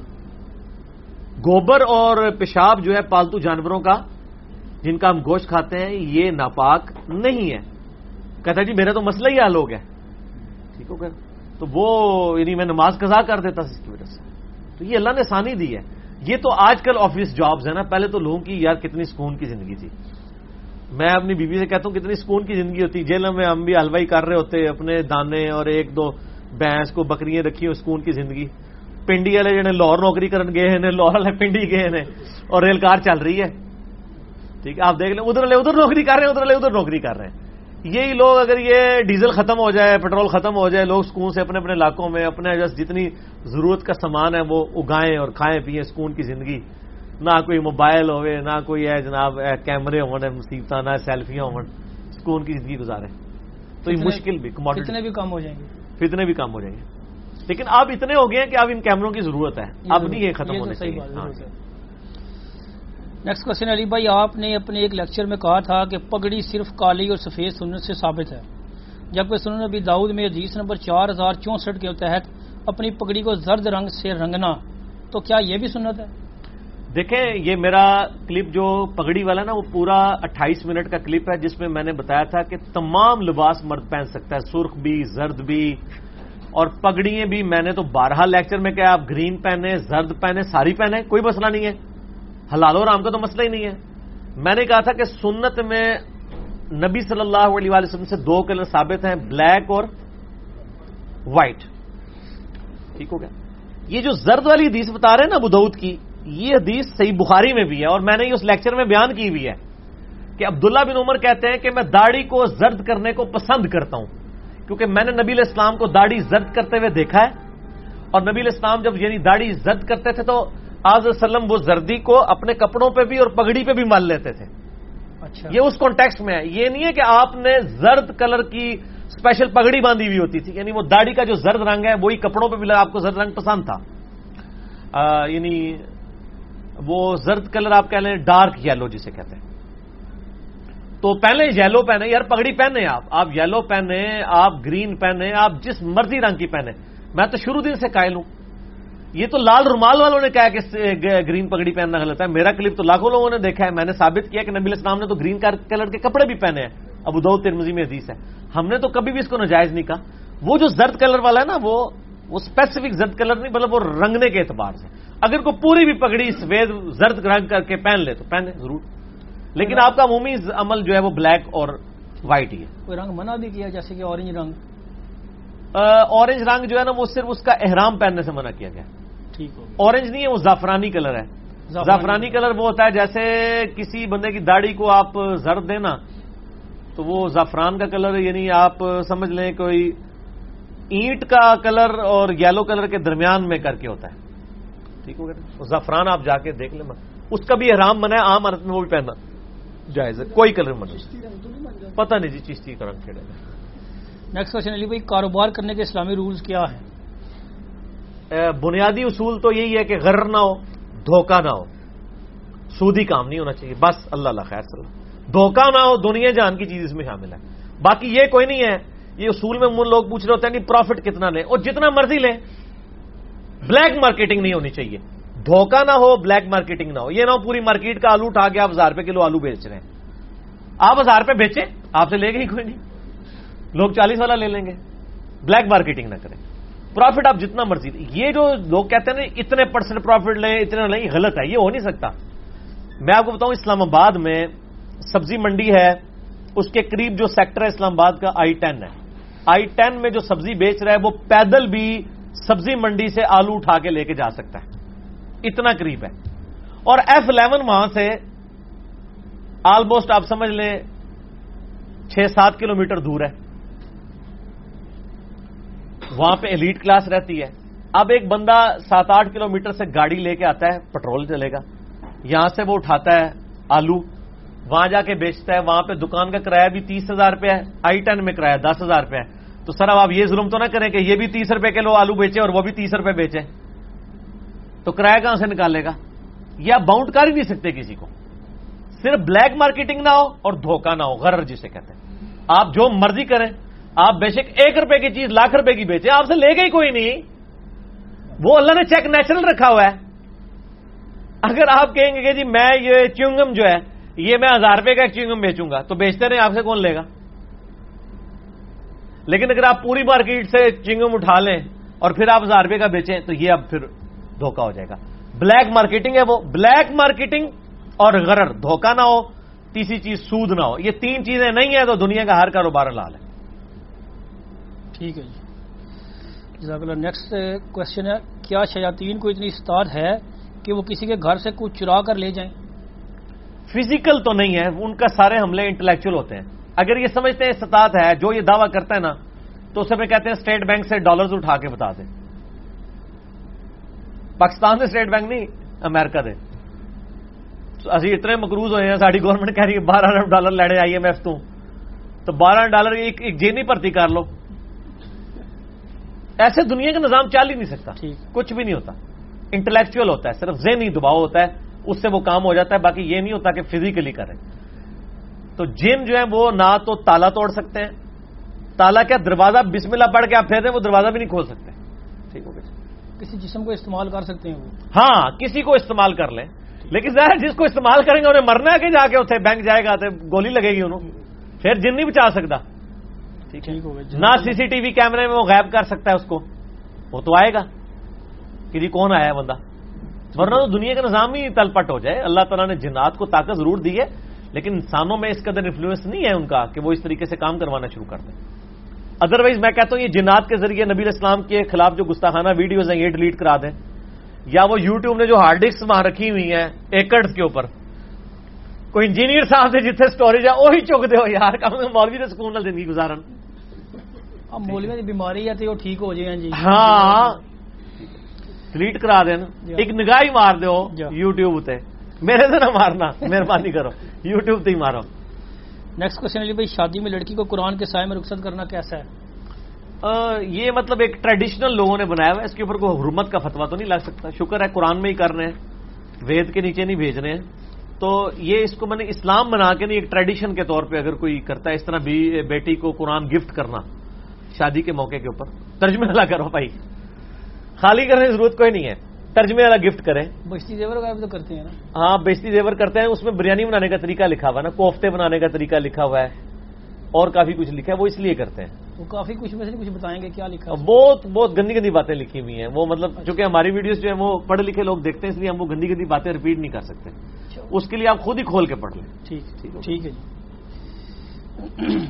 گوبر اور پیشاب جو ہے پالتو جانوروں کا، جن کا ہم گوشت کھاتے ہیں، یہ ناپاک نہیں ہے۔ کہتا جی میرا تو مسئلہ ہی حل ہو گیا۔ ٹھیک ہو گیا۔ تو وہ یعنی میں نماز قضا کر دیتا اس کی وجہ سے۔ تو یہ اللہ نے آسانی دی ہے۔ یہ تو آج کل آفس جابز ہیں نا۔ پہلے تو لوگوں کی یار کتنی سکون کی زندگی تھی۔ میں اپنی بیوی سے کہتا ہوں کتنی سکون کی زندگی ہوتی۔ جیل میں ہم بھی حلوائی کر رہے ہوتے، اپنے دانے اور ایک دو بھینس کو بکریاں رکھی ہو سکون کی زندگی۔ پنڈی والے جڑے لاہور نوکری کرن گئے ہیں لاہور والے پنڈی گئے ہیں اور ریل کار چل رہی ہے۔ ٹھیک ہے، آپ دیکھ لیں، ادھر والے ادھر نوکری کر رہے ہیں، ادھر والے ادھر نوکری کر رہے ہیں۔ یہی لوگ اگر یہ ڈیزل ختم ہو جائے پیٹرول ختم ہو جائے لوگ سکون سے اپنے اپنے علاقوں میں اپنے جتنی ضرورت کا سامان ہے وہ اگائیں اور کھائیں پیئیں سکون کی زندگی۔ نہ کوئی موبائل ہوئے نہ کوئی ہے جناب کیمرے مصیبت نہ سیلفیاں سکون کی زندگی گزارے۔ تو یہ مشکل بھی فتنے بھی کم ہو جائیں گے۔ فتنے بھی کم ہو جائیں گے۔ لیکن اب اتنے ہو گئے ہیں کہ اب ان کیمروں کی ضرورت ہے۔ اب نہیں یہ ختم ہونے چاہیے۔ نیکسٹ کوشچن علی بھائی آپ نے اپنے ایک لیکچر میں کہا تھا کہ پگڑی صرف کالی اور سفید سنت سے ثابت ہے جبکہ سنن نبی داؤد میں حدیث نمبر چار ہزار چونسٹھ کے تحت اپنی پگڑی کو زرد رنگ سے رنگنا، تو کیا یہ بھی سنت ہے؟ دیکھیں، یہ میرا کلپ جو پگڑی والا نا، وہ پورا اٹھائیس منٹ کا کلپ ہے، جس میں میں نے بتایا تھا کہ تمام لباس مرد پہن سکتا ہے، سرخ بھی، زرد بھی۔ اور پگڑیاں بھی میں نے تو بارہ لیکچر میں کہا، آپ گرین پہنے زرد پہنے ساری پہنے کوئی مسئلہ نہیں ہے۔ حلال و رام کا تو مسئلہ ہی نہیں ہے۔ میں نے کہا تھا کہ سنت میں نبی صلی اللہ علیہ وسلم سے دو کلر ثابت ہیں، بلیک اور وائٹ۔ ٹھیک ہو گیا۔ یہ جو زرد والی حدیث بتا رہے ہیں نا بدعود کی، یہ حدیث صحیح بخاری میں بھی ہے اور میں نے یہ اس لیکچر میں بیان کی بھی ہے کہ عبداللہ بن عمر کہتے ہیں کہ میں داڑھی کو زرد کرنے کو پسند کرتا ہوں۔ کیونکہ میں نے نبی اسلام کو داڑھی زرد کرتے ہوئے دیکھا ہے اور نبی اسلام جب یعنی داڑھی زرد کرتے تھے تو آج وسلم وہ زردی کو اپنے کپڑوں پہ بھی اور پگڑی پہ بھی مال لیتے تھے۔ اچھا۔ یہ اس کانٹیکس میں ہے۔ یہ نہیں ہے کہ آپ نے زرد کلر کی اسپیشل پگڑی باندھی ہوئی ہوتی تھی۔ یعنی وہ داڑھی کا جو زرد رنگ ہے وہی کپڑوں پہ بھی آپ کو زرد رنگ پسند تھا۔ یعنی وہ زرد کلر آپ کہہ لیں ڈارک یلو جسے کہتے ہیں۔ تو پہلے یلو پہنے یار پگڑی پہنے آپ۔ آپ یلو پہنے آپ گرین پہنے آپ جس مرضی رنگ کی پہنے۔ میں تو شروع دن سے قائل ہوں۔ یہ تو لال رومال والوں نے کہا کہ گرین پگڑی پہننا غلط ہے۔ میرا کلپ تو لاکھوں لوگوں نے دیکھا ہے۔ میں نے ثابت کیا کہ نبی اسلام نے تو گرین کلر کے کپڑے بھی پہنے ہیں۔ ابو دو ترمزی میں حدیث ہے۔ ہم نے تو کبھی بھی اس کو ناجائز نہیں کہا۔ وہ جو زرد کلر والا ہے نا وہ وہ اسپیسیفک زرد کلر نہیں مطلب وہ رنگنے کے اعتبار سے۔ اگر کوئی پوری بھی پگڑی سفید زرد رنگ کر کے پہن لے تو پہنے ضرور۔ لیکن آپ کا عمومی عمل جو ہے وہ بلیک اور وائٹ ہی ہے۔ کوئی رنگ منع بھی کیا جیسے کہ اورنج رنگ؟ اورنج رنگ جو ہے نا وہ صرف اس کا احرام پہننے سے منع کیا گیا۔ اورنج نہیں ہے وہ زعفرانی کلر ہے۔ زعفرانی۔ کلر وہ ہوتا ہے جیسے کسی بندے کی داڑھی کو آپ زرد دینا تو وہ زعفران کا کلر یعنی آپ سمجھ لیں کوئی اینٹ کا کلر اور یلو کلر کے درمیان میں کر کے ہوتا ہے۔ ٹھیک ہو گیا زعفران آپ جا کے دیکھ لیں اس کا بھی احرام بنا ہے عام عرت میں وہ بھی پہننا۔ جائز ہے کوئی کلر من پتہ نہیں جی چیشتی کا رنگ کھیڑے نیکسٹ کوشچن علی بھائی کاروبار کرنے کے اسلامی رولز کیا ہیں؟ بنیادی اصول تو یہی ہے کہ غر نہ ہو، دھوکہ نہ ہو۔ سودی کام نہیں ہونا چاہیے، بس اللہ اللہ خیر صلی دھوکہ نہ ہو، دنیا جان کی چیز اس میں شامل ہے۔ باقی یہ کوئی نہیں ہے، یہ اصول میں لوگ پوچھ رہے ہوتے ہیں کہ پروفٹ کتنا لیں؟ اور جتنا مرضی لیں بلیک مارکیٹنگ نہیں ہونی چاہیے۔ دھوکہ نہ ہو بلیک مارکیٹنگ نہ ہو۔ یہ نہ ہو پوری مارکیٹ کا آلو اٹھا کے آپ ہزار روپے کلو آلو بیچ رہے ہیں۔ آپ ہزار روپے بیچیں، آپ سے لے گے ہی کوئی نہیں۔ لوگ چالیس والا لے لیں گے۔ بلیک مارکیٹنگ نہ کریں۔ پروفٹ آپ جتنا مرضی یہ جو لوگ کہتے ہیں نا، اتنے پرسنٹ پروفٹ لیں، اتنے لیں غلط ہے، یہ ہو نہیں سکتا۔ میں آپ کو بتاؤں، اسلام آباد میں سبزی منڈی ہے، اس کے قریب جو سیکٹر ہے اسلام آباد کا آئی ٹین ہے۔ آئی ٹین میں جو سبزی بیچ رہا ہے، وہ پیدل بھی سبزی منڈی سے آلو اٹھا کے لے کے جا سکتا ہے۔ اتنا قریب ہے۔ اور ایف الیون وہاں سے آلموسٹ آپ سمجھ لیں، چھ سات کلو میٹر دور ہے۔ وہاں پہ ایلیٹ کلاس رہتی ہے۔ اب ایک بندہ سات آٹھ کلو میٹر سے گاڑی لے کے آتا ہے پٹرول چلے گا۔ یہاں سے وہ اٹھاتا ہے آلو، وہاں جا کے بیچتا ہے۔ وہاں پہ دکان کا کرایہ بھی تیس ہزار روپیہ ہے آئی ٹین میں کرایہ دس ہزار روپیہ ہے۔ تو سر، اب آپ یہ ظلم تو نہ کریں کہ یہ بھی تیس روپے کلو آلو بیچے اور وہ بھی تیس روپے بیچے تو کرایہ کہاں سے نکالے گا؟ یہ آپ باؤنڈ کر ہی نہیں سکتے کسی کو۔ صرف بلیک مارکیٹنگ نہ ہو اور دھوکہ نہ ہو، غرر جسے کہتے ہیں۔ آپ جو مرضی کریں آپ بے شک ایک روپے کی چیز لاکھ روپے کی بیچے آپ سے لے گئی کوئی نہیں۔ وہ اللہ نے چیک نیچرل رکھا ہوا ہے۔ اگر آپ کہیں گے کہ جی میں یہ چیونگم جو ہے، یہ میں ہزار روپے کا ایک چیونگم بیچوں گا، تو بیچتے نہیں آپ سے کون لے گا؟ لیکن اگر آپ پوری مارکیٹ سے چنگم اٹھا لیں اور پھر آپ ہزار روپے کا بیچیں، تو یہ اب پھر دھوکا ہو جائے گا۔ بلیک مارکیٹنگ ہے وہ۔ بلیک مارکیٹنگ اور غرر، دھوکا نہ ہو، تیسری چیز سود نہ ہو۔ یہ تین چیزیں نہیں ہیں تو دنیا کا ہر کاروبار لال ہے۔ ٹھیک ہے جی۔ جزاک اللہ۔ نیکسٹ کوشچن ہے، کیا شیاطین کو اتنی استاد ہے کہ وہ کسی کے گھر سے کچھ چرا کر لے جائیں؟ فزیکل تو نہیں ہے، ان کا سارے حملے انٹلیکچل ہوتے ہیں۔ اگر یہ سمجھتے ہیں استطاعت ہے، جو یہ دعویٰ کرتا ہے نا، تو اسے میں کہتے ہیں اسٹیٹ بینک سے ڈالرز اٹھا کے بتا دیں پاکستان سے اسٹیٹ بینک نہیں امریکہ دے۔ اسی اتنے مقروض ہوئے ہیں، ساری گورنمنٹ کہہ رہی ہے، بارہ ارب ڈالر لینے آئی ایم ایف تو۔ بارہ ڈالر ایک جینی بھرتی کر لو۔ ایسے دنیا کا نظام چل ہی نہیں سکتا۔ کچھ بھی نہیں ہوتا۔ انٹلیکچل ہوتا ہے صرف ذہنی دباؤ ہوتا ہے۔ اس سے وہ کام ہو جاتا ہے باقی یہ نہیں ہوتا کہ فزیکلی کریں تو جن جو ہے وہ نہ تو تالا توڑ سکتے ہیں۔ تالا کیا دروازہ بسم اللہ پڑھ کے آپ پھیر دیں وہ دروازہ بھی نہیں کھول سکتے۔ ٹھیک ہو کسی جسم کو استعمال کر سکتے ہیں وہ؟ ہاں کسی کو استعمال کر لیں۔ لیکن ظاہر جس کو استعمال کریں گے انہیں مرنا ہے کہ جا کے اتنے بینک جائے گا تو گولی لگے گی انہوں۔ پھر جن نہیں بچا سکتا۔ نہ سی سی ٹی وی کیمرے میں وہ غائب کر سکتا ہے اس کو۔ وہ تو آئے گا۔ کہ جی کون آیا ہے بندہ؟ ورنہ تو دنیا کا نظام ہی تل پٹ ہو جائے۔ اللہ تعالیٰ نے جنات کو طاقت ضرور دی ہے لیکن انسانوں میں اس قدر انفلوئنس نہیں ہے ان کا کہ وہ اس طریقے سے کام کروانا شروع کر دیں۔ ادروائز میں کہتا ہوں یہ جنات کے ذریعے نبی اسلام کے خلاف جو گستاخانہ ویڈیوز ہیں یہ ڈیلیٹ کرا دیں۔ یا وہ یوٹیوب نے جو ہارڈ ڈسک وہاں رکھی ہوئی ہیں ایکڑ کے اوپر۔ کوئی انجینئر صاحب سے جتنے اسٹوریج ہے وہی چک دو یار کم مولوی نے سکون زندگی گزارن۔ مولوی کی بیماری ہے تو وہ ٹھیک ہو جائے جی۔ ہاں۔ ڈلیٹ کرا دین۔ ایک نگاہ ہی مار دو یوٹیوب تے۔ میرے سے نہ مارنا مہربانی کرو۔ یوٹیوب تے ہی مارو۔ نیکسٹ کوشچن علی بھائی شادی میں لڑکی کو قرآن کے سائے میں رخصت کرنا کیسا ہے؟ یہ مطلب ایک ٹریڈیشنل لوگوں نے بنایا ہوا ہے۔ اس کے اوپر کوئی حرمت کا فتوا تو نہیں لگ سکتا۔ شکر ہے قرآن میں ہی کر رہے ہیں۔ وید کے نیچے نہیں بھیج رہے ہیں۔ تو یہ اس کو میں نے اسلام بنا کے نہیں ایک ٹریڈیشن کے طور پہ اگر کوئی کرتا ہے اس طرح بھی بیٹی کو قرآن گفٹ کرنا شادی کے موقع کے اوپر۔ ترجمے والا کرو بھائی۔ خالی کرنے کی ضرورت کوئی نہیں ہے۔ ترجمے والا گفٹ کریں۔ بشتی زیور کا تو کرتے ہیں نا؟ ہاں بیشتی زیور کرتے ہیں اس میں بریانی بنانے کا طریقہ لکھا ہوا ہے نا کوفتے بنانے کا طریقہ لکھا ہوا ہے اور کافی کچھ لکھا ہے وہ اس لیے کرتے ہیں۔ وہ کافی کچھ میں سے کچھ بتائیں گے کیا لکھا بہت بہت گندی گندی باتیں لکھی ہوئی ہیں۔ وہ مطلب چونکہ ہماری ویڈیوز جو ہے وہ پڑھے لکھے لوگ دیکھتے ہیں اس لیے ہم وہ گندی گندی باتیں ریپیٹ نہیں کر سکتے۔ اچھا۔ اس کے لیے آپ خود ہی کھول کے پڑھ لیں۔ ٹھیک ٹھیک ہے۔ جی۔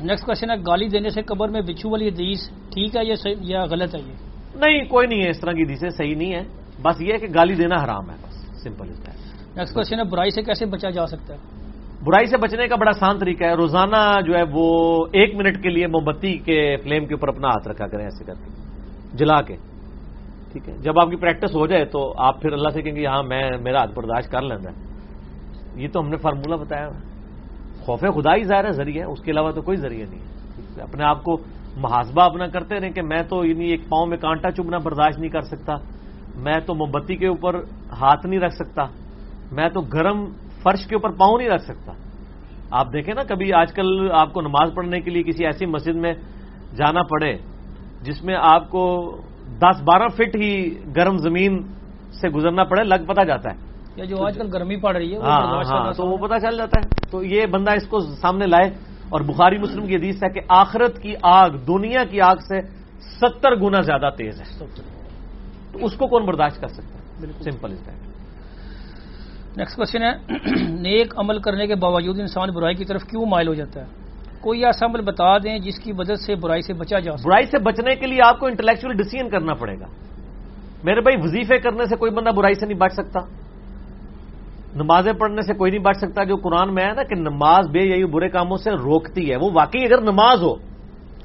نیکسٹ کوشچن ہے گالی دینے سے قبر میں بچھو والی حدیث ٹھیک ہے یا غلط ہے یہ؟ نہیں کوئی نہیں ہے اس طرح کی حدیثیں صحیح نہیں ہے بس یہ ہے کہ گالی دینا حرام ہے بس سمپل نیکسٹ کوشچن ہے برائی سے کیسے بچا جا سکتا ہے؟ برائی سے بچنے کا بڑا آسان طریقہ ہے۔ روزانہ جو ہے وہ ایک منٹ کے لیے موم بتی کے فلیم کے اوپر اپنا ہاتھ رکھا کریں ایسے کر کے۔ جلا کے۔ ٹھیک ہے۔ جب آپ کی پریکٹس ہو جائے تو آپ پھر اللہ سے کہیں گے ہاں میں، میرا ہاتھ برداشت کر لینا۔ یہ تو ہم نے فارمولہ بتایا۔ خوف خدا ہی ظاہر ہے، ذریعہ اس کے علاوہ تو کوئی ذریعہ نہیں ہے۔ اپنے آپ کو محاسبہ اپنا کرتے رہیں کہ میں تو یعنی ایک پاؤں میں کانٹا چبنا برداشت نہیں کر سکتا۔ میں تو موم بتی کے اوپر ہاتھ نہیں رکھ سکتا۔ میں تو گرم فرش کے اوپر پاؤں نہیں رکھ سکتا۔ آپ دیکھیں نا کبھی آج کل آپ کو نماز پڑھنے کے لیے کسی ایسی مسجد میں جانا پڑے جس میں آپ کو دس بارہ فٹ ہی گرم زمین سے گزرنا پڑے لگ پتا جاتا ہے۔ یا جو آج کل گرمی پڑ رہی ہے ہاں ہاں تو وہ پتا چل جاتا ہے۔ تو یہ بندہ اس کو سامنے لائے اور بخاری مسلم کی حدیث ہے کہ آخرت کی آگ دنیا کی آگ سے ستر گنا زیادہ تیز ہے۔ تو اس کو کون برداشت کر سکتا ہے؟ Simple is that next question ہے، نیک عمل کرنے کے باوجود انسان برائی کی طرف کیوں مائل ہو جاتا ہے؟ کوئی ایسا عمل بتا دیں جس کی وجہ سے برائی سے بچا جا برائی سے بچنے کے لیے آپ کو انٹلیکچل ڈسیزن کرنا پڑے گا۔ میرے بھائی، وظیفے کرنے سے کوئی بندہ برائی سے نہیں بچ سکتا۔ نمازیں پڑھنے سے کوئی نہیں بچ سکتا۔ جو قرآن میں ہے نا کہ نماز بے یہی برے کاموں سے روکتی ہے، وہ واقعی اگر نماز ہو،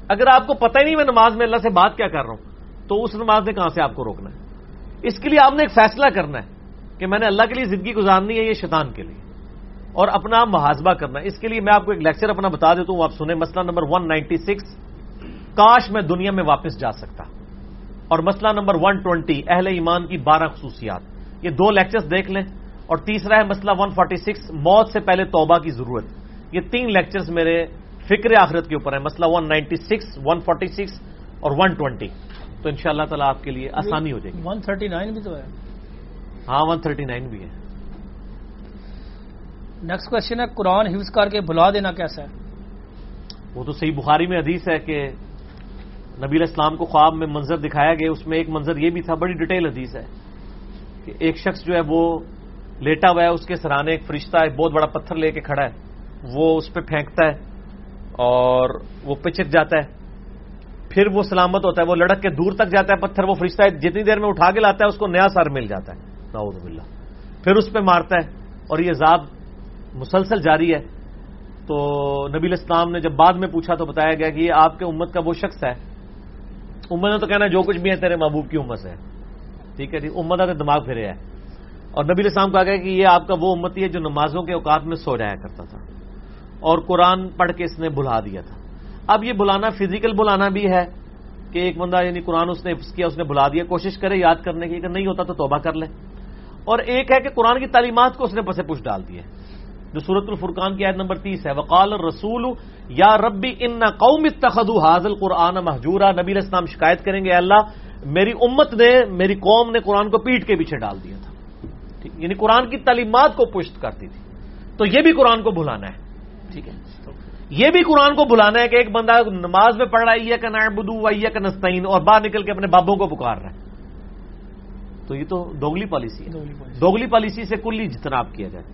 اگر آپ کو پتہ ہی نہیں میں نماز میں اللہ سے بات کیا کر رہا ہوں، تو اس نماز نے کہاں سے آپ کو روکنا ہے؟ اس کے لیے آپ نے ایک فیصلہ کرنا ہے۔ کہ میں نے اللہ کے لیے زندگی گزارنی ہے یہ شیطان کے لیے اور اپنا محاسبہ کرنا ہے۔ اس کے لیے میں آپ کو ایک لیکچر اپنا بتا دیتا ہوں، آپ سنیں۔ مسئلہ نمبر ون نائنٹی سکس کاش میں دنیا میں واپس جا سکتا۔ اور مسئلہ نمبر ون ٹوینٹی اہل ایمان کی بارہ خصوصیات۔ یہ دو لیکچرز دیکھ لیں۔ اور تیسرا ہے مسئلہ ون فورٹی سکس موت سے پہلے توبہ کی ضرورت۔ یہ تین لیکچرز میرے فکر آخرت کے اوپر ہیں۔ مسئلہ one ninety six one forty six اور ون ٹوینٹی تو ان شاء اللہ تعالیٰ آپ کے لیے آسانی ہو جائے گی۔ ون تھرٹی نائن بھی تو ہے۔ ہاں ون تھرٹی نائن بھی ہے نیکسٹ کوشچن ہے قرآن حفظ کر کے بلا دینا کیسا ہے؟ وہ تو صحیح بخاری میں حدیث ہے کہ نبی الاسلام کو خواب میں منظر دکھایا گیا اس میں ایک منظر یہ بھی تھا بڑی ڈیٹیل حدیث ہے کہ ایک شخص جو ہے وہ لیٹا ہوا ہے اس کے سرانے ایک فرشتہ ایک بہت بڑا پتھر لے کے کھڑا ہے۔ وہ اس پہ پھینکتا ہے اور وہ پچک جاتا ہے۔ پھر وہ سلامت ہوتا ہے وہ لڑک کے دور تک جاتا ہے پتھر وہ فرشتہ ہے جتنی دیر میں اٹھا کے لاتا ہے اس کو نیا سر مل جاتا ہے۔ نعوذ باللہ۔ پھر اس پہ مارتا ہے اور یہ زاب مسلسل جاری ہے۔ تو نبی الاسلام نے جب بعد میں پوچھا تو بتایا گیا کہ یہ آپ کے امت کا وہ شخص ہے۔ امت نے تو کہنا جو کچھ بھی ہے تیرے محبوب کی امت ہے ٹھیک ہے جی امت نے دماغ پھرے ہے۔ اور نبی الاسلام کہا گیا کہ یہ آپ کا وہ امتی ہے جو نمازوں کے اوقات میں سو جایا کرتا تھا۔ اور قرآن پڑھ کے اس نے بلا دیا تھا۔ اب یہ بلانا فزیکل بلانا بھی ہے کہ ایک بندہ یعنی قرآن اس نے کیا، اس نے بلا دیا۔ کوشش کرے یاد کرنے کی، اگر نہیں ہوتا تو توبہ کر لے۔ اور ایک ہے کہ قرآن کی تعلیمات کو اس نے پسے پوچھ ڈال دیے۔ جو سورت الفرقان کی عید نمبر تیس ہے، وقال رسول یا ربی ان قوم اتخذوا حاضل قرآن محجورہ نبی اسلام شکایت کریں گے اللہ، میری امت نے، میری قوم نے قرآن کو پیٹ کے پیچھے ڈال دیا تھا۔ یعنی قرآن کی تعلیمات کو پشت کرتی تھی۔ تو یہ بھی قرآن کو بلانا ہے۔ ٹھیک ہے۔ یہ بھی قرآن کو بلانا ہے کہ ایک بندہ نماز میں پڑھ رہا ہے یہ کا نائب بدو کا نستعین اور باہر نکل کے اپنے بابوں کو پکار رہا ہے۔ تو یہ تو دوگلی پالیسی ہے۔ دوگلی پالیسی۔ سے کل ہی جتناب کیا جائے۔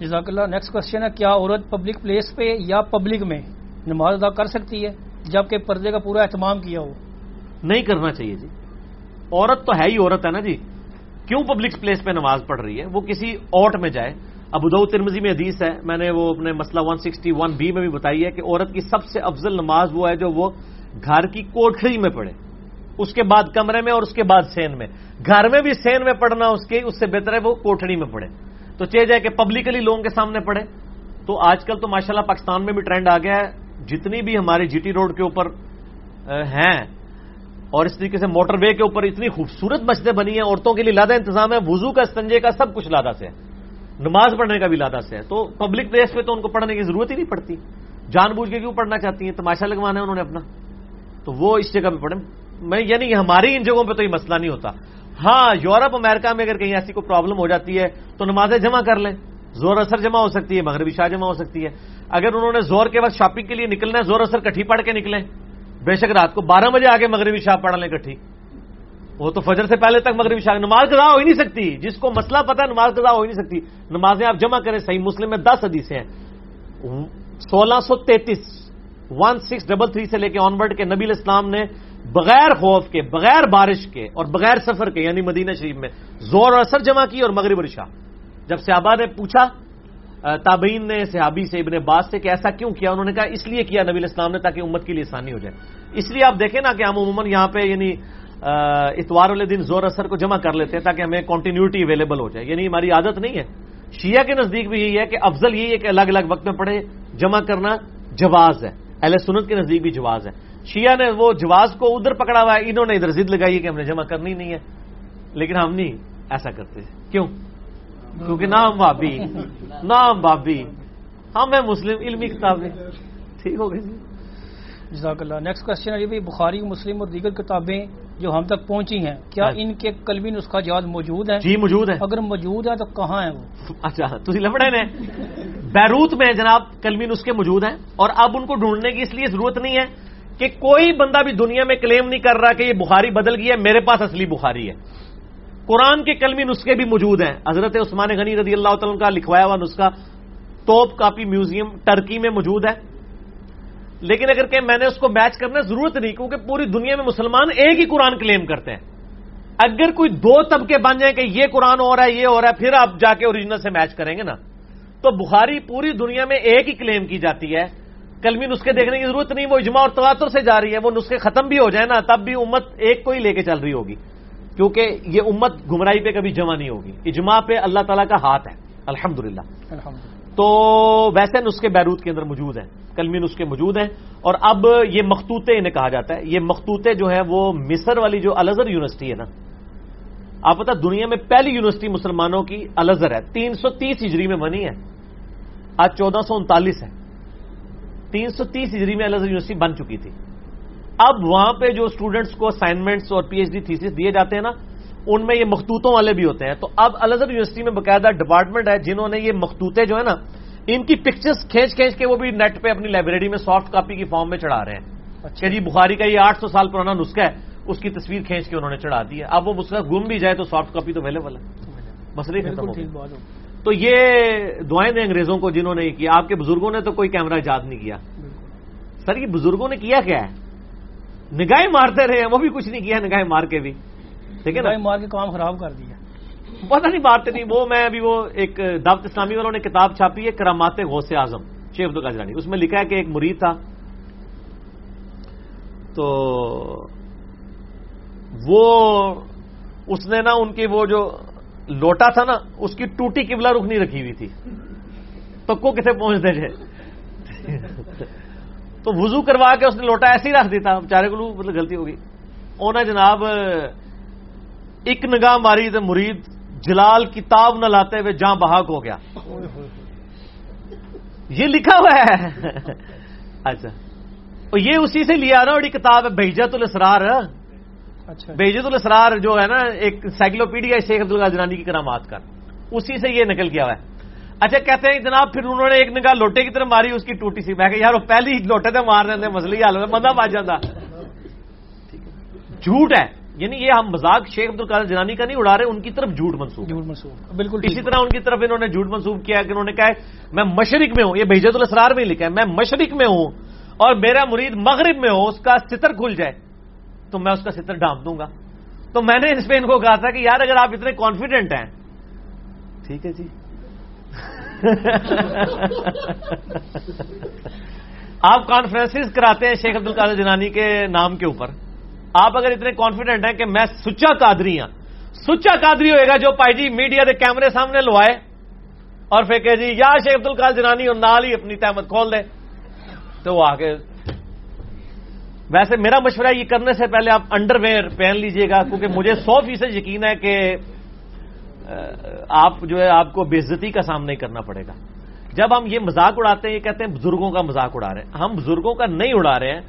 جزاک اللہ نیکسٹ کوشچن ہے کیا عورت پبلک پلیس پہ یا پبلک میں نماز ادا کر سکتی ہے جبکہ پردے کا پورا اہتمام کیا ہو؟ نہیں کرنا چاہیے جی۔ عورت تو ہے ہی عورت ہے نا جی۔ کیوں پبلک پلیس پہ نماز پڑھ رہی ہے؟ وہ کسی اوٹ میں جائے۔ ابو دو ترمزی میں حدیث ہے میں نے وہ اپنے مسئلہ 161 بی میں بھی بتائی ہے کہ عورت کی سب سے افضل نماز وہ ہے جو وہ گھر کی کوٹھری میں پڑھے۔ اس کے بعد کمرے میں اور اس کے بعد سین میں۔ گھر میں بھی سین میں پڑھنا اس کے اس سے بہتر ہے، وہ کوٹھڑی میں پڑھے۔ تو چاہے جائے کہ پبلکلی لوگوں کے سامنے پڑھے۔ تو آج کل تو ماشاءاللہ پاکستان میں بھی ٹرینڈ آ گیا ہے۔ جتنی بھی ہماری جی ٹی روڈ کے اوپر ہیں، اور اس طریقے سے موٹر وے کے اوپر اتنی خوبصورت مسجدیں بنی ہیں، عورتوں کے لیے لادہ انتظام ہے۔ وضو کا، استنجے کا، سب کچھ لادہ سے ہے۔ نماز پڑھنے کا بھی لادہ سے ہے۔ تو پبلک پلیس پہ تو ان کو پڑھنے کی ضرورت ہی نہیں پڑتی۔ جان بوجھ کے کیوں پڑھنا چاہتی ہیں؟ تماشا لگوانا ہے انہوں نے اپنا۔ تو وہ اس جگہ پہ پڑھیں۔ میں یعنی ہماری ان جگہوں پہ تو یہ مسئلہ نہیں ہوتا۔ ہاں یورپ، امریکہ میں اگر کہیں ایسی کوئی پرابلم ہو جاتی ہے تو نمازیں جمع کر لیں۔ زور اثر جمع ہو سکتی ہے، مغربی شاہ جمع ہو سکتی ہے۔ اگر انہوں نے زور کے وقت شاپنگ کے لیے نکلنا ہے، زور اثر کٹھی پڑھ کے نکلیں۔ بے شک رات کو بارہ بجے آگے مغربی شاہ پڑھ لیں کٹھی۔ وہ تو فجر سے پہلے تک مغربی شاہ، نماز قضا ہو ہی نہیں سکتی۔ جس کو مسئلہ پتا ہے، نماز قضا ہو ہی نہیں سکتی۔ نمازیں آپ جمع کریں، صحیح مسلم میں دس حدیثیں ہیں۔ سولہ سو تینتیس ون سکس ڈبل تھری سے لے کے آن ورڈ کے نبی اسلام نے بغیر خوف کے، بغیر بارش کے اور بغیر سفر کے یعنی مدینہ شریف میں، زور اور اثر جمع کی اور مغرب رشا جب صحابہ نے پوچھا تابعین نے، صحابی سے، ابن باز سے کہ ایسا کیوں کیا؟ انہوں نے کہا، اس لیے کیا نبی اسلام نے تاکہ امت کے لیے آسانی ہو جائے۔ اس لیے آپ دیکھیں نا کہ ہم عموماً یہاں پہ یعنی اتوار والے دن زور اثر کو جمع کر لیتے ہیں تاکہ ہمیں کنٹینیوٹی اویلیبل ہو جائے۔ یعنی ہماری عادت نہیں ہے۔ شیعہ کے نزدیک بھی یہی ہے کہ افضل یہی ہے کہ الگ الگ وقت میں پڑھے جمع کرنا جواز ہے۔ اہل سنت کے نزدیک بھی جواز ہے۔ شیعہ نے وہ جواز کو ادھر پکڑا ہوا ہے انہوں نے ادھر ضد لگائی ہے کہ ہم نے جمع کرنی نہیں ہے۔ لیکن ہم نہیں ایسا کرتے۔ کیوں؟ کیونکہ نام بابی نام بابی ہم ہیں مسلم علمی کتابیں ٹھیک ہو گئی جزاک اللہ۔ نیکسٹ کوشچن ہے بخاری مسلم اور دیگر کتابیں جو ہم تک پہنچی ہیں کیا ہاں۔ ان کے قلبی نسخہ جات موجود ہیں؟ جی موجود ہے اگر موجود ہے تو کہاں ہے وہ؟ اچھا تھی لفڑے نے۔ بیروت میں جناب قلمی نسخے موجود ہیں اور اب ان کو ڈھونڈنے کی اس لیے ضرورت نہیں ہے۔ کہ کوئی بندہ بھی دنیا میں کلیم نہیں کر رہا کہ یہ بخاری بدل گئی ہے، میرے پاس اصلی بخاری ہے۔ قرآن کے کلمی نسخے بھی موجود ہیں۔ حضرت عثمان غنی رضی اللہ تعالیٰ کا لکھوایا ہوا نسخہ توپ کاپی میوزیم ٹرکی میں موجود ہے۔ لیکن اگر کہ میں نے اس کو میچ کرنا ضرورت نہیں، کیونکہ پوری دنیا میں مسلمان ایک ہی قرآن کلیم کرتے ہیں۔ اگر کوئی دو طبقے بن جائیں کہ یہ قرآن ہو رہا ہے، یہ ہو رہا ہے، پھر آپ جا کے اوریجنل سے میچ کریں گے نا۔ تو بخاری پوری دنیا میں ایک ہی کلیم کی جاتی ہے۔ کلمی نسخے دیکھنے کی ضرورت نہیں وہ اجماع اور تواتر سے جا رہی ہے وہ نسخے ختم بھی ہو جائے نا تب بھی امت ایک کو ہی لے کے چل رہی ہوگی۔ کیونکہ یہ امت گمراہی پہ کبھی جمع نہیں ہوگی۔ اجماع پہ اللہ تعالیٰ کا ہاتھ ہے۔ الحمد تو ویسے نسخے بیروت کے اندر موجود ہیں۔ کلمی نسخے موجود ہیں۔ اور اب یہ مختوطے انہیں کہا جاتا ہے۔ یہ مختوطے جو ہیں وہ مصر والی جو الزر یونیورسٹی ہے نا آپ پتا دنیا میں پہلی یونیورسٹی مسلمانوں کی الزر ہے۔ تین سو تیس ہجری میں بنی ہے۔ آج چودہ سو انتالیس ہے۔ تین سو تیس ہجری میں الزر یونیورسٹی بن چکی تھی۔ اب وہاں پہ جو اسٹوڈنٹس کو اسائنمنٹس اور پی ایچ ڈی تھیسس دیے جاتے ہیں نا ان میں یہ مختوطوں والے بھی ہوتے ہیں۔ تو اب الزر یونیورسٹی میں باقاعدہ ڈپارٹمنٹ ہے جنہوں نے یہ مختوطے جو ہے نا ان کی پکچرز کھینچ کھینچ کے وہ بھی نیٹ پہ اپنی لائبریری میں سافٹ کاپی کی فارم میں چڑھا رہے ہیں۔ اچھا۔ جی بخاری کا یہ آٹھ سو سال پرانا نسخہ ہے اس کی تصویر کھینچ کے انہوں نے چڑھا دی ہے۔ اب وہ نسخہ گم بھی جائے تو سافٹ کاپی تو اویلیبل ہے۔ مسئلے تو یہ دعائیں دیں انگریزوں کو جنہوں نے یہ کیا۔ آپ کے بزرگوں نے تو کوئی کیمرہ ایجاد نہیں کیا۔ سر یہ بزرگوں نے کیا کیا ہے؟ نگاہیں مارتے رہے ہیں وہ بھی کچھ نہیں کیا نگاہیں مار کے بھی۔ ٹھیک ہے نا؟ مار کے کام خراب کر دیا۔ پتہ نہیں مارتے نہیں وہ میں ابھی وہ ایک دعوت اسلامی والوں نے کتاب چھاپی ہے کرامات غوث اعظم شیخ عبد القادرانی اس میں لکھا ہے کہ ایک مرید تھا۔ تو وہ اس نے نا ان کی وہ جو لوٹا تھا نا، اس کی ٹوٹی قبلہ رکنی رکھی ہوئی تھی۔ پکو کسے پہنچتے تھے تو وضو کروا کے اس نے لوٹا، ایسے ہی رکھ دیتا۔ بےچارے کو مطلب غلطی ہوگی انہیں جناب، ایک نگاہ ماری تو مرید جلال کتاب نہ لاتے ہوئے جہاں بہاک ہو گیا۔ یہ لکھا ہوا ہے۔ اچھا۔ یہ اسی سے لیا نا بڑی کتاب ہے بہجت الاسرار اچھا۔ بہجت الاسرار جو ہے نا ایک سائکلوپیڈیا شیخ عبد الجرانی کی کرامات کا اسی سے یہ نکل کیا ہوا ہے۔ اچھا کہتے ہیں جناب پھر انہوں نے ایک نگاہ لوٹے کی طرف ماری اس کی ٹوٹی سی۔ میں کہ یار وہ پہلی لوٹے تھے مار رہے تھے مسئلہ حال مزہ پا جاتا۔ جھوٹ ہے۔ یعنی یہ ہم مزاق شیخ عبد القادر جنانی کا نہیں اڑا رہے ان کی طرف جھوٹ منسوخ جھوٹ منسوخ بالکل اسی طرح ان کی طرف انہوں نے جھوٹ منسوخ کیا کہ انہوں نے کہا میں مشرق میں ہوں یہ بھیجت الاسرار میں لکھا ہے میں مشرق میں ہوں اور میرا مرید مغرب میں ہو اس کا ستر کھل جائے۔ تو میں اس کا ستر ڈانپ دوں گا۔ تو میں نے اس پہ ان کو کہا تھا کہ یار اگر آپ اتنے کانفیڈنٹ ہیں۔ ٹھیک ہے جی۔ آپ کانفرنس کراتے ہیں شیخ عبد القادر جنانی کے نام کے اوپر۔ آپ اگر اتنے کانفیڈنٹ ہیں کہ میں سچا قادری ہوں سچا قادری ہوئے گا جو پائی جی میڈیا کے کیمرے سامنے لوائے۔ اور پھر کہ جی یا شیخ عبد القادر جنانی اور نال ہی اپنی تحمت کھول دے۔ تو وہ آگے ویسے میرا مشورہ یہ کرنے سے پہلے آپ انڈر ویئر پہن لیجیے گا، کیونکہ مجھے سو فیصد یقین ہے کہ آپ جو ہے، آپ کو بےزتی کا سامنا کرنا پڑے گا۔ جب ہم یہ مذاق اڑاتے ہیں، یہ کہتے ہیں بزرگوں کا مذاق اڑا رہے ہیں۔ ہم بزرگوں کا نہیں اڑا رہے ہیں،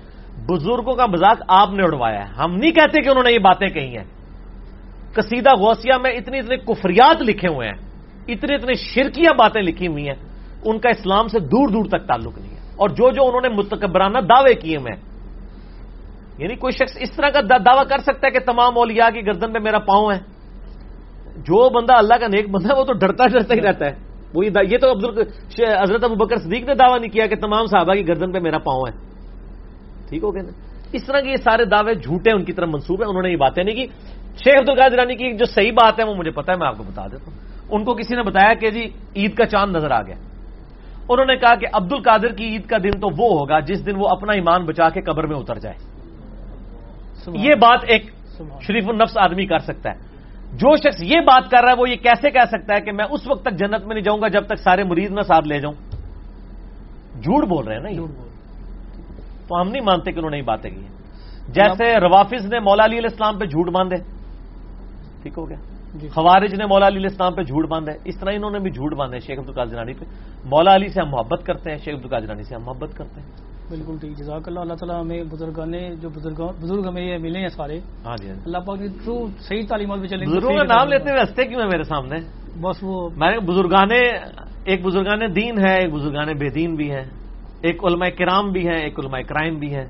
بزرگوں کا مذاق آپ نے اڑوایا ہے۔ ہم نہیں کہتے کہ انہوں نے یہ باتیں کہی ہیں۔ کسیدہ غوثیہ میں اتنی اتنے کفریات لکھے ہوئے ہیں، اتنے اتنے شرکیہ باتیں لکھی ہوئی ہیں، ان کا اسلام سے دور دور تک تعلق نہیں ہے۔ اور جو جو انہوں نے متکبرانہ دعوے کیے میں یعنی کوئی شخص اس طرح کا دعویٰ کر سکتا ہے کہ تمام اولیاء کی گردن میں میرا پاؤں ہے۔ جو بندہ اللہ کا نیک بندہ ہے، وہ تو ڈرتا ڈرتا ہی رہتا ہے۔ وہ یہ تو حضرت ابو بکر صدیق نے دعویٰ نہیں کیا کہ تمام صحابہ کی گردن پہ میرا پاؤں ہے۔ ٹھیک ہو گیا نا؟ اس طرح کے یہ سارے دعوے جھوٹے ان کی طرف منسوب ہیں، انہوں نے یہ باتیں نہیں کی۔ شیخ عبد القادر رانی کی جو صحیح بات ہے، وہ مجھے پتا ہے، میں آپ کو بتا دیتا ہوں۔ ان کو کسی نے بتایا کہ جی عید کا چاند نظر آ گیا۔ انہوں نے کہا کہ عبد القادر کی عید کا دن تو وہ ہوگا جس دن وہ اپنا ایمان بچا کے قبر میں اتر جائے۔ یہ بات ایک شریف النفس آدمی کر سکتا ہے۔ جو شخص یہ بات کر رہا ہے وہ یہ کیسے کہہ سکتا ہے کہ میں اس وقت تک جنت میں نہیں جاؤں گا جب تک سارے مریض نہ ساتھ لے جاؤں؟ جھوٹ بول رہے ہیں نا تو ہم نہیں مانتے کہ انہوں نے یہ باتیں کی جیسے روافظ نے مولا علی علیہ السلام پہ جھوٹ باندھے۔ ٹھیک ہو گیا۔ جی۔ خوارج نے مولا علی علیہ السلام پہ جھوٹ باندھے۔ اس طرح انہوں نے بھی جھوٹ باندھے۔ شیخ عبد القادر جنانی پہ۔ مولا علی سے ہم محبت کرتے ہیں شیخ عبد القادر جنانی سے ہم محبت کرتے ہیں۔ بالکل ٹھیک جزاک اللہ اللہ تعالیٰ ہمیں بزرگانے جو بزرگ ہمیں یہ ملے ہیں سارے۔ ہاں جی, ہاں جی۔ اللہ پاک تو صحیح تعلیمات بھی چلیں بزرگوں کا نام لیتے ہوئے ہنستے کیوں ہے میرے سامنے؟ بس وہ میں نے بزرگانے ایک بزرگانے دین ہے ایک بزرگانے بے دین بھی ہے ایک علماء کرام بھی ہیں ایک علماء کرائم بھی ہیں۔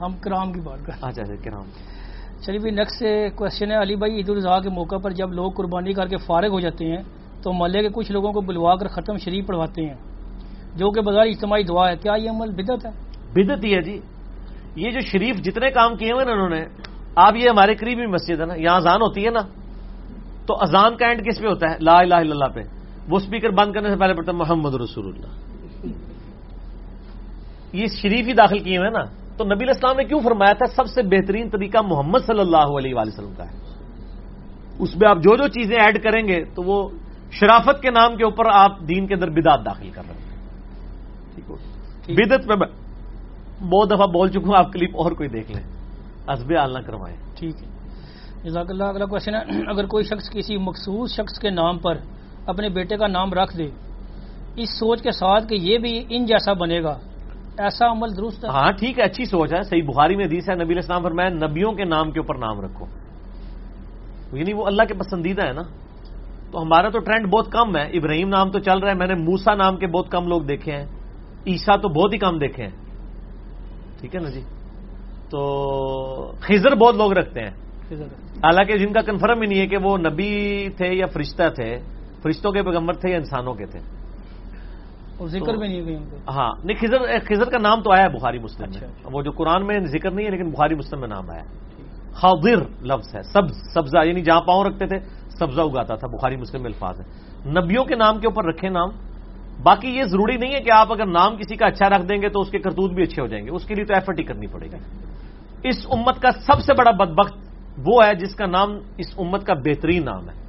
ہم کرام کی بات کریں اچھا کرام۔ چلیے بھائی نیکسٹ کوشچن ہے علی بھائی عید الاضحیٰ کے موقع پر جب لوگ قربانی کر کے فارغ ہو جاتے ہیں تو محلے کے کچھ لوگوں کو بلوا کر ختم شریف پڑھواتے ہیں۔ جو کہ بغیر اجتماعی دعا ہے، کیا یہ عمل بدت ہے؟ بدت ہی ہے جی۔ یہ جو شریف جتنے کام کیے ہوئے نا انہوں نے، آپ یہ ہمارے قریبی مسجد ہے نا، یہاں اذان ہوتی ہے نا، تو اذان کا اینڈ کس پہ ہوتا ہے؟ لا الہ الا اللہ پہ۔ وہ اسپیکر بند کرنے سے پہلے پڑھتا ہے، محمد رسول اللہ۔ یہ شریف ہی داخل کیے ہوئے نا۔ تو نبی الاسلام نے کیوں فرمایا تھا؟ سب سے بہترین طریقہ محمد صلی اللہ علیہ وآلہ وسلم کا ہے۔ اس میں آپ جو جو چیزیں ایڈ کریں گے، تو وہ شرافت کے نام کے اوپر آپ دین کے اندر بدعت داخل کر رہے ہیں۔ بدت میں بہت دفعہ بول چکا ہوں آپ کلپ اور کوئی دیکھ لیں۔ ازب آل نہ کروائیں۔ ٹھیک ہے۔ جزاک اللہ اگلا کوشچن ہے۔ اگر کوئی شخص کسی مخصوص شخص کے نام پر اپنے بیٹے کا نام رکھ دے اس سوچ کے ساتھ کہ یہ بھی ان جیسا بنے گا ایسا عمل درست ہے؟ ہاں ٹھیک ہے اچھی سوچ ہے۔ صحیح بخاری میں حدیث ہے نبی اسلام پر میں نبیوں کے نام کے اوپر نام رکھو۔ یعنی وہ اللہ کے پسندیدہ ہے نا۔ تو ہمارا تو ٹرینڈ بہت کم ہے۔ ابراہیم نام تو چل رہا ہے میں نے موسا نام کے بہت کم لوگ دیکھے ہیں۔ عیسا تو بہت ہی کم دیکھے ہیں۔ ٹھیک ہے نا جی؟ تو خزر بہت لوگ رکھتے ہیں۔ حالانکہ جن کا کنفرم ہی نہیں ہے کہ وہ نبی تھے یا فرشتہ تھے فرشتوں کے پیغمبر تھے یا انسانوں کے تھے۔ اور ذکر بھی نہیں ہاں نہیں خضر خضر کا نام تو آیا ہے بخاری مسلم میں۔ اچھا۔ وہ جو قرآن میں ذکر نہیں ہے لیکن بخاری مسلم میں نام آیا خاضر لفظ ہے سبز سبزہ یعنی جہاں پاؤں رکھتے تھے سبزہ اگاتا تھا بخاری مسلم میں الفاظ ہے نبیوں کے نام کے اوپر رکھے نام باقی یہ ضروری نہیں ہے کہ آپ اگر نام کسی کا اچھا رکھ دیں گے تو اس کے کرتوت بھی اچھے ہو جائیں گے۔ اس کے لیے تو ایفرٹ ہی کرنی پڑے گی۔ اس امت کا سب سے بڑا بدبخت وہ ہے جس کا نام اس امت کا بہترین نام ہے۔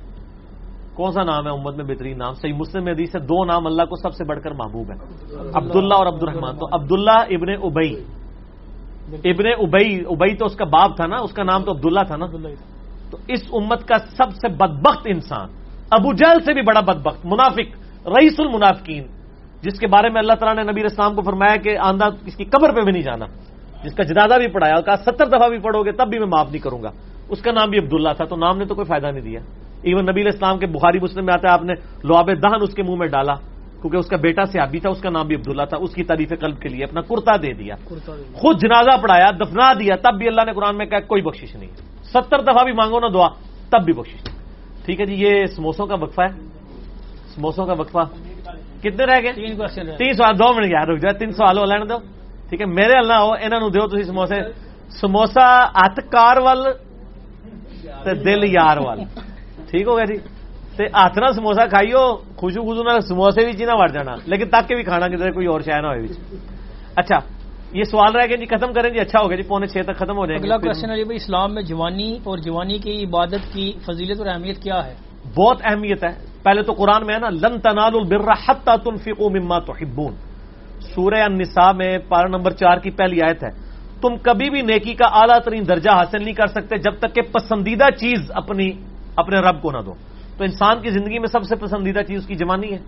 کون سا نام ہے امت میں بہترین نام؟ صحیح مسلم حدیث ہے، دو نام اللہ کو سب سے بڑھ کر محبوب ہے عبداللہ اور عبد الرحمان تو عبداللہ ابن ابئی ابن ابئی ابئی تو اس کا باپ تھا نا، اس کا نام تو عبداللہ تھا نا۔ تو اس امت کا سب سے بدبخت انسان، ابو جہل سے بھی بڑا بدبخت، منافق۔ رئیس المنافقین جس کے بارے میں اللہ تعالیٰ نے نبی اسلام کو فرمایا کہ آندہ کس کی قبر پہ بھی نہیں جانا جس کا جنازہ بھی پڑھایا کہا ستر دفعہ بھی پڑھو گے تب بھی میں معاف نہیں کروں گا۔ اس کا نام بھی عبداللہ تھا تو نام نے تو کوئی فائدہ نہیں دیا۔ ایون نبی اسلام کے بخاری مسلم میں آتا ہے آپ نے لواب دہن اس کے منہ میں ڈالا کیونکہ اس کا بیٹا سیابی تھا اس کا نام بھی عبداللہ تھا اس کی تعریف قلب کے لیے اپنا کرتا دے دیا۔ خود جنازہ پڑھایا دفنا دیا تب بھی اللہ نے قرآن میں کہا کوئی بخشش نہیں۔ ستر دفعہ بھی مانگو نا دعا تب بھی بخشش۔ نہیں ٹھیک ہے جی یہ سموسوں کا وقفہ ہے۔ سموسوں کا وقفہ۔ کتنے رہ گئے؟ تین سوال دو منٹ یار رک جائے تین سوال ہو لینے دو۔ ٹھیک ہے میرے اللہ ہو انہوں دو تھی سموسے۔ سموسا ہاتھ کار وال تے دل یار وال۔ ٹھیک ہو گیا جی۔ تے ہاتھ نہ سموسا کھائیو خوشو خوشو نہ سموسے بھی نہ وڑ جانا۔ لیکن تک کے بھی کھانا کدھر کوئی اور شاید نہ ہوئے اچھا یہ سوال رہ گئے جی ختم کریں جی اچھا ہو گیا جی پونے چھ تک ختم ہو جائیں اگلا گے کوشچن ہے جی بھائی اسلام میں جوانی اور جوانی کی عبادت کی فضیلت اور اہمیت کیا ہے؟ بہت اہمیت ہے۔ پہلے تو قرآن میں ہے نا، لن تنال البر حتى تنفقوا مما تحبون۔ سورہ النساء میں پارا نمبر چار کی پہلی آیت ہے۔ تم کبھی بھی نیکی کا اعلیٰ ترین درجہ حاصل نہیں کر سکتے جب تک کہ پسندیدہ چیز اپنی، اپنے رب کو نہ دو۔ تو انسان کی زندگی میں سب سے پسندیدہ چیز اس کی جوانی ہے۔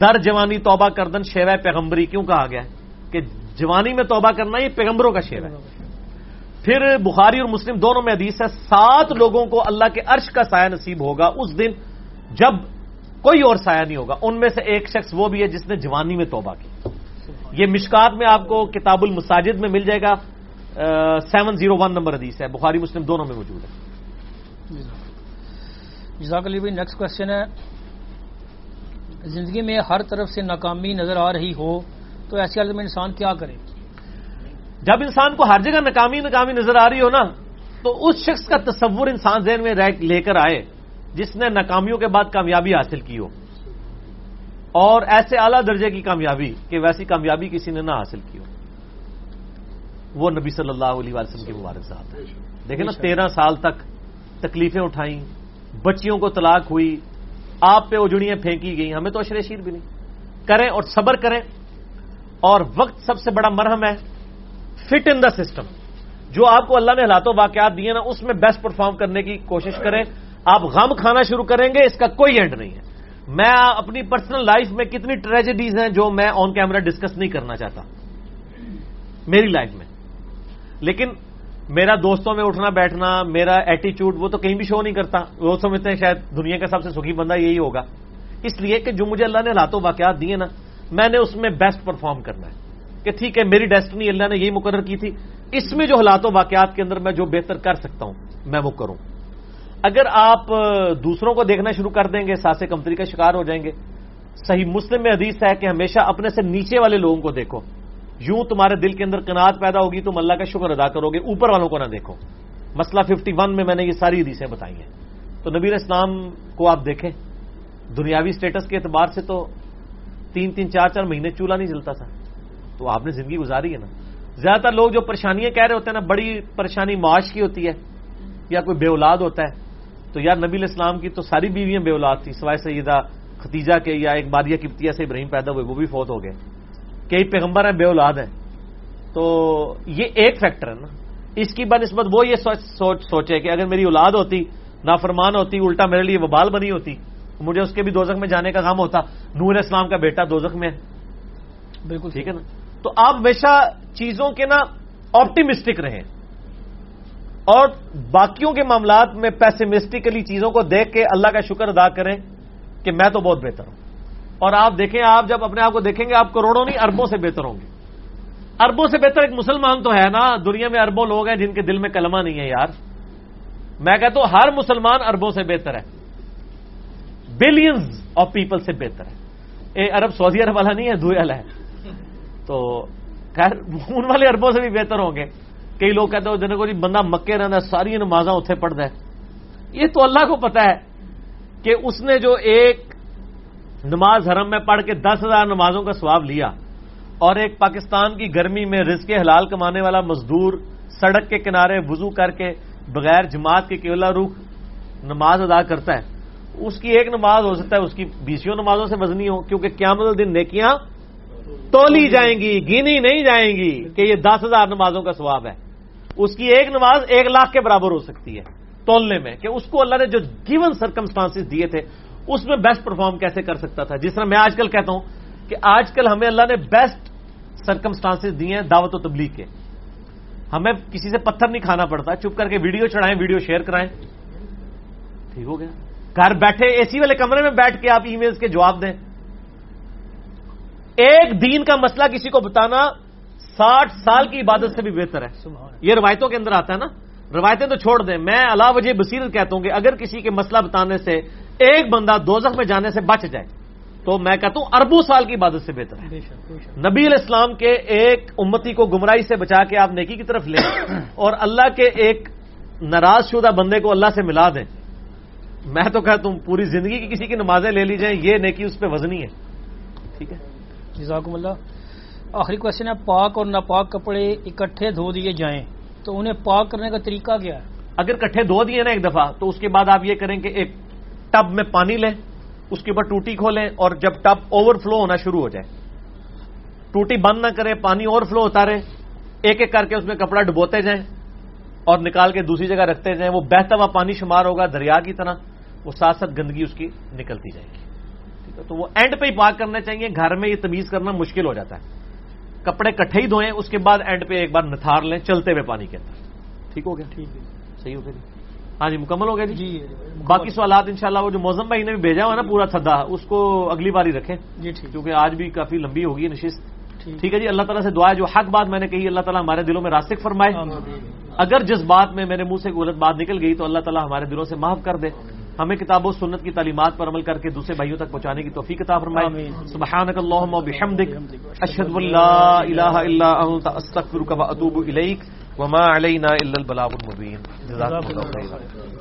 در جوانی توبہ کردن شیوہ پیغمبری، کیوں کہا گیا؟ ہے کہ جوانی میں توبہ کرنا یہ پیغمبروں کا شیو ہے۔ پھر بخاری اور مسلم دونوں میں حدیث ہے، سات لوگوں کو اللہ کے عرش کا سایہ نصیب ہوگا۔ اس دن جب کوئی اور سایہ نہیں ہوگا ان میں سے ایک شخص وہ بھی ہے جس نے جوانی میں توبہ کی۔ یہ مشکات میں آپ کو کتاب المساجد میں مل جائے گا۔ سیون زیرو ون نمبر حدیث ہے۔ بخاری مسلم دونوں میں موجود ہے۔ جزاک علی بھائی نیکسٹ کوشچن ہے۔ زندگی میں ہر طرف سے ناکامی نظر آ رہی ہو تو ایسی حالت میں انسان کیا کرے؟ جب انسان کو ہر جگہ ناکامی ناکامی نظر آ رہی ہو نا تو اس شخص کا تصور انسان ذہن میں لے کر آئے۔ جس نے ناکامیوں کے بعد کامیابی حاصل کی ہو۔ اور ایسے اعلیٰ درجے کی کامیابی کہ ویسی کامیابی کسی نے نہ حاصل کی ہو۔ وہ نبی صلی اللہ علیہ وسلم کے مبارک صاحب ہے۔ دیکھیں نا، تیرہ سال تک تکلیفیں اٹھائیں، بچیوں کو طلاق ہوئی، آپ پہ اجڑیاں پھینکی گئی ہمیں تو اشر شیر بھی نہیں۔ کریں اور صبر کریں۔ اور وقت سب سے بڑا مرہم ہے، فٹ ان دا سسٹم۔ جو آپ کو اللہ نے حالات و واقعات دیے نا، اس میں بیسٹ پرفارم کرنے کی کوشش کریں۔ آپ غم کھانا شروع کریں گے، اس کا کوئی اینڈ نہیں ہے۔ میں اپنی پرسنل لائف میں کتنی ٹریجڈیز ہیں جو میں آن کیمرہ ڈسکس نہیں کرنا چاہتا۔ میری لائف میں۔ لیکن میرا دوستوں میں اٹھنا، بیٹھنا، میرا ایٹیچیوڈ وہ تو کہیں بھی شو نہیں کرتا۔ وہ سمجھتے ہیں شاید دنیا کا سب سے سکھی بندہ یہی ہوگا۔ اس لیے کہ جو مجھے اللہ نے حالات و واقعات دیے نا، میں نے اس میں بیسٹ پرفارم کرنا ہے۔ کہ ٹھیک ہے، میری ڈیسٹنی اللہ نے یہی مقرر کی تھی۔ اس میں جو حالات و واقعات کے اندر میں جو بہتر کر سکتا ہوں، میں وہ کروں۔ اگر آپ دوسروں کو دیکھنا شروع کر دیں گے ساسے کمتری کا شکار ہو جائیں گے۔ صحیح مسلم میں حدیث ہے کہ ہمیشہ اپنے سے نیچے والے لوگوں کو دیکھو۔ یوں تمہارے دل کے اندر کنات پیدا ہوگی تم اللہ کا شکر ادا کرو گے، اوپر والوں کو نہ دیکھو۔ مسئلہ ففٹی ون میں میں نے یہ ساری حدیثیں بتائی ہیں۔ تو نبیر اسلام کو آپ دیکھیں۔ دنیاوی سٹیٹس کے اعتبار سے تو تین تین چار چار مہینے چولہا نہیں جلتا تھا۔ تو آپ نے زندگی گزاری ہے نا۔ زیادہ تر لوگ جو پریشانیاں کہہ رہے ہوتے ہیں نا، بڑی پریشانی معاش کی ہوتی ہے یا کوئی بے اولاد ہوتا ہے۔ تو یار نبی اسلام کی تو ساری بیویاں بے اولاد تھیں سوائے سیدہ ختیجہ کے یا ایک باریہ کپتیا سے ابراہیم پیدا ہوئے وہ بھی فوت ہو گئے۔ کئی پیغمبر ہیں بے اولاد ہیں۔ تو یہ ایک فیکٹر ہے نا۔ اس کی بنسبت وہ یہ سوچ سوچ سوچے کہ اگر میری اولاد ہوتی نافرمان ہوتی الٹا میرے لیے وبال بنی ہوتی مجھے اس کے بھی دوزخ میں جانے کا غم ہوتا۔ نور اسلام کا بیٹا دوزخ میں ہے۔ بالکل ٹھیک ہے نا؟ تو آپ ہمیشہ چیزوں کے نا آپٹیمسٹک رہیں۔ اور باقیوں کے معاملات میں پیسمسٹکلی چیزوں کو دیکھ کے اللہ کا شکر ادا کریں کہ میں تو بہت بہتر ہوں۔ اور آپ دیکھیں، آپ جب اپنے آپ کو دیکھیں گے، آپ کروڑوں نہیں، اربوں سے بہتر ہوں گے۔ اربوں سے بہتر ایک مسلمان تو ہے نا، دنیا میں اربوں لوگ ہیں جن کے دل میں کلمہ نہیں ہے یار۔ میں کہتا ہوں، ہر مسلمان اربوں سے بہتر ہے۔ بلینز آف پیپل سے بہتر ہے۔ اے عرب، سعودی عرب والا نہیں ہے دوئے والا ہے۔ تو خیر، ان والے اربوں سے بھی بہتر ہوں گے۔ کئی لوگ کہتے ہو جن کو جی بندہ مکے رہنا ساری نمازاں اتنے پڑھتا ہے۔ یہ تو اللہ کو پتا ہے کہ اس نے جو ایک نماز حرم میں پڑھ کے دس ہزار نمازوں کا سواب لیا اور ایک پاکستان کی گرمی میں رزق حلال کمانے والا مزدور سڑک کے کنارے وضو کر کے بغیر جماعت کے کیولا روح نماز ادا کرتا ہے۔ اس کی ایک نماز ہو سکتا ہے، اس کی بیسوں نمازوں سے وزنی ہو، کیونکہ قیامت دن نیکیاں تولی جائیں گی گینی نہیں جائیں گی کہ یہ دس ہزار نمازوں کا سواب ہے۔ اس کی ایک نماز ایک لاکھ کے برابر ہو سکتی ہے تولنے میں کہ اس کو اللہ نے جو گیون سرکمسٹانس دیے تھے، اس میں بیسٹ پرفارم کیسے کر سکتا تھا؟ جس طرح میں آج کل کہتا ہوں کہ آج کل ہمیں اللہ نے بیسٹ سرکمسٹانس دیے ہیں دعوت و تبلیغ کے۔ ہمیں کسی سے پتھر نہیں کھانا پڑتا، چپ کر کے ویڈیو چڑھائیں، ویڈیو شیئر کرائیں۔ ٹھیک ہو گیا۔ گھر بیٹھے اے سی والے کمرے میں بیٹھ کے آپ ای میلز کے جواب دیں۔ ایک دین کا مسئلہ کسی کو بتانا ساٹھ سال کی عبادت سے بھی بہتر ہے۔ یہ روایتوں کے اندر آتا ہے نا۔ روایتیں تو چھوڑ دیں۔ میں اللہ وجہ بصیرت کہتا ہوں کہ اگر کسی کے مسئلہ بتانے سے ایک بندہ دوزخ میں جانے سے بچ جائے تو میں کہتا ہوں اربوں سال کی عبادت سے بہتر ہے۔ نبی علیہ السلام کے ایک امتی کو گمراہی سے بچا کے آپ نیکی کی طرف لیں اور اللہ کے ایک ناراض شدہ بندے کو اللہ سے ملا دیں۔ میں تو کہتا ہوں پوری زندگی کی کسی کی نمازیں لے لی جائیں یہ نیکی اس پہ وزنی ہے۔ ٹھیک ہے؟ جزاکم اللہ۔ آخری کوشچن ہے، پاک اور ناپاک کپڑے اکٹھے دھو دیے جائیں۔ تو انہیں پاک کرنے کا طریقہ کیا ہے؟ اگر کٹھے دھو دیے نا ایک دفعہ، تو اس کے بعد آپ یہ کریں کہ ایک ٹب میں پانی لیں، اس کے اوپر ٹوٹی کھولیں اور جب ٹب اوور فلو ہونا شروع ہو جائے۔ ٹوٹی بند نہ کریں، پانی اوور فلو ہوتا رہے، ایک ایک کر کے اس میں کپڑا ڈبوتے جائیں اور نکال کے دوسری جگہ رکھتے جائیں۔ وہ بہتا ہوا پانی شمار ہوگا دریا کی طرح، وہ ساتھ ساتھ گندگی اس کی نکلتی جائے گی۔ ٹھیک ہے، تو وہ اینڈ پہ ہی پاک کرنا چاہیے، گھر میں یہ تمیز کرنا مشکل ہو جاتا ہے۔ کپڑے کٹھے ہی دھوئیں اس کے بعد اینڈ پہ ایک بار نتھار لیں چلتے ہوئے پانی کے اندر ٹھیک ہو گیا؟ ٹھیک ہے۔ صحیح ہو گیا جی۔ ہاں جی مکمل ہو گیا جی؟ جی باقی سوالات انشاءاللہ وہ جو موزم بھائی نے بھی بھیجا ہوا نا پورا تھدا اس کو اگلی بار ہی رکھیں۔ جی ٹھیک۔ کیونکہ آج بھی کافی لمبی ہوگی نشست۔ ٹھیک۔ ہے جی اللہ تعالیٰ سے دعا ہے جو حق بات میں نے کہی اللہ تعالیٰ ہمارے دلوں میں راسک فرمائے۔ اگر جس بات میں میرے منہ سے غلط بات نکل گئی تو اللہ تعالیٰ ہمارے دلوں سے معاف کر دے۔ ہمیں کتاب و سنت کی تعلیمات پر عمل کر کے دوسرے بھائیوں تک پہنچانے کی توفیق عطا فرمائے۔ سبحانک اللہم و بحمدک اشہد لا الہ الا انت استغفرک و اتوب الیک۔ وما علینا الا البلاغ المبین۔ جزاکم اللہ خیرا۔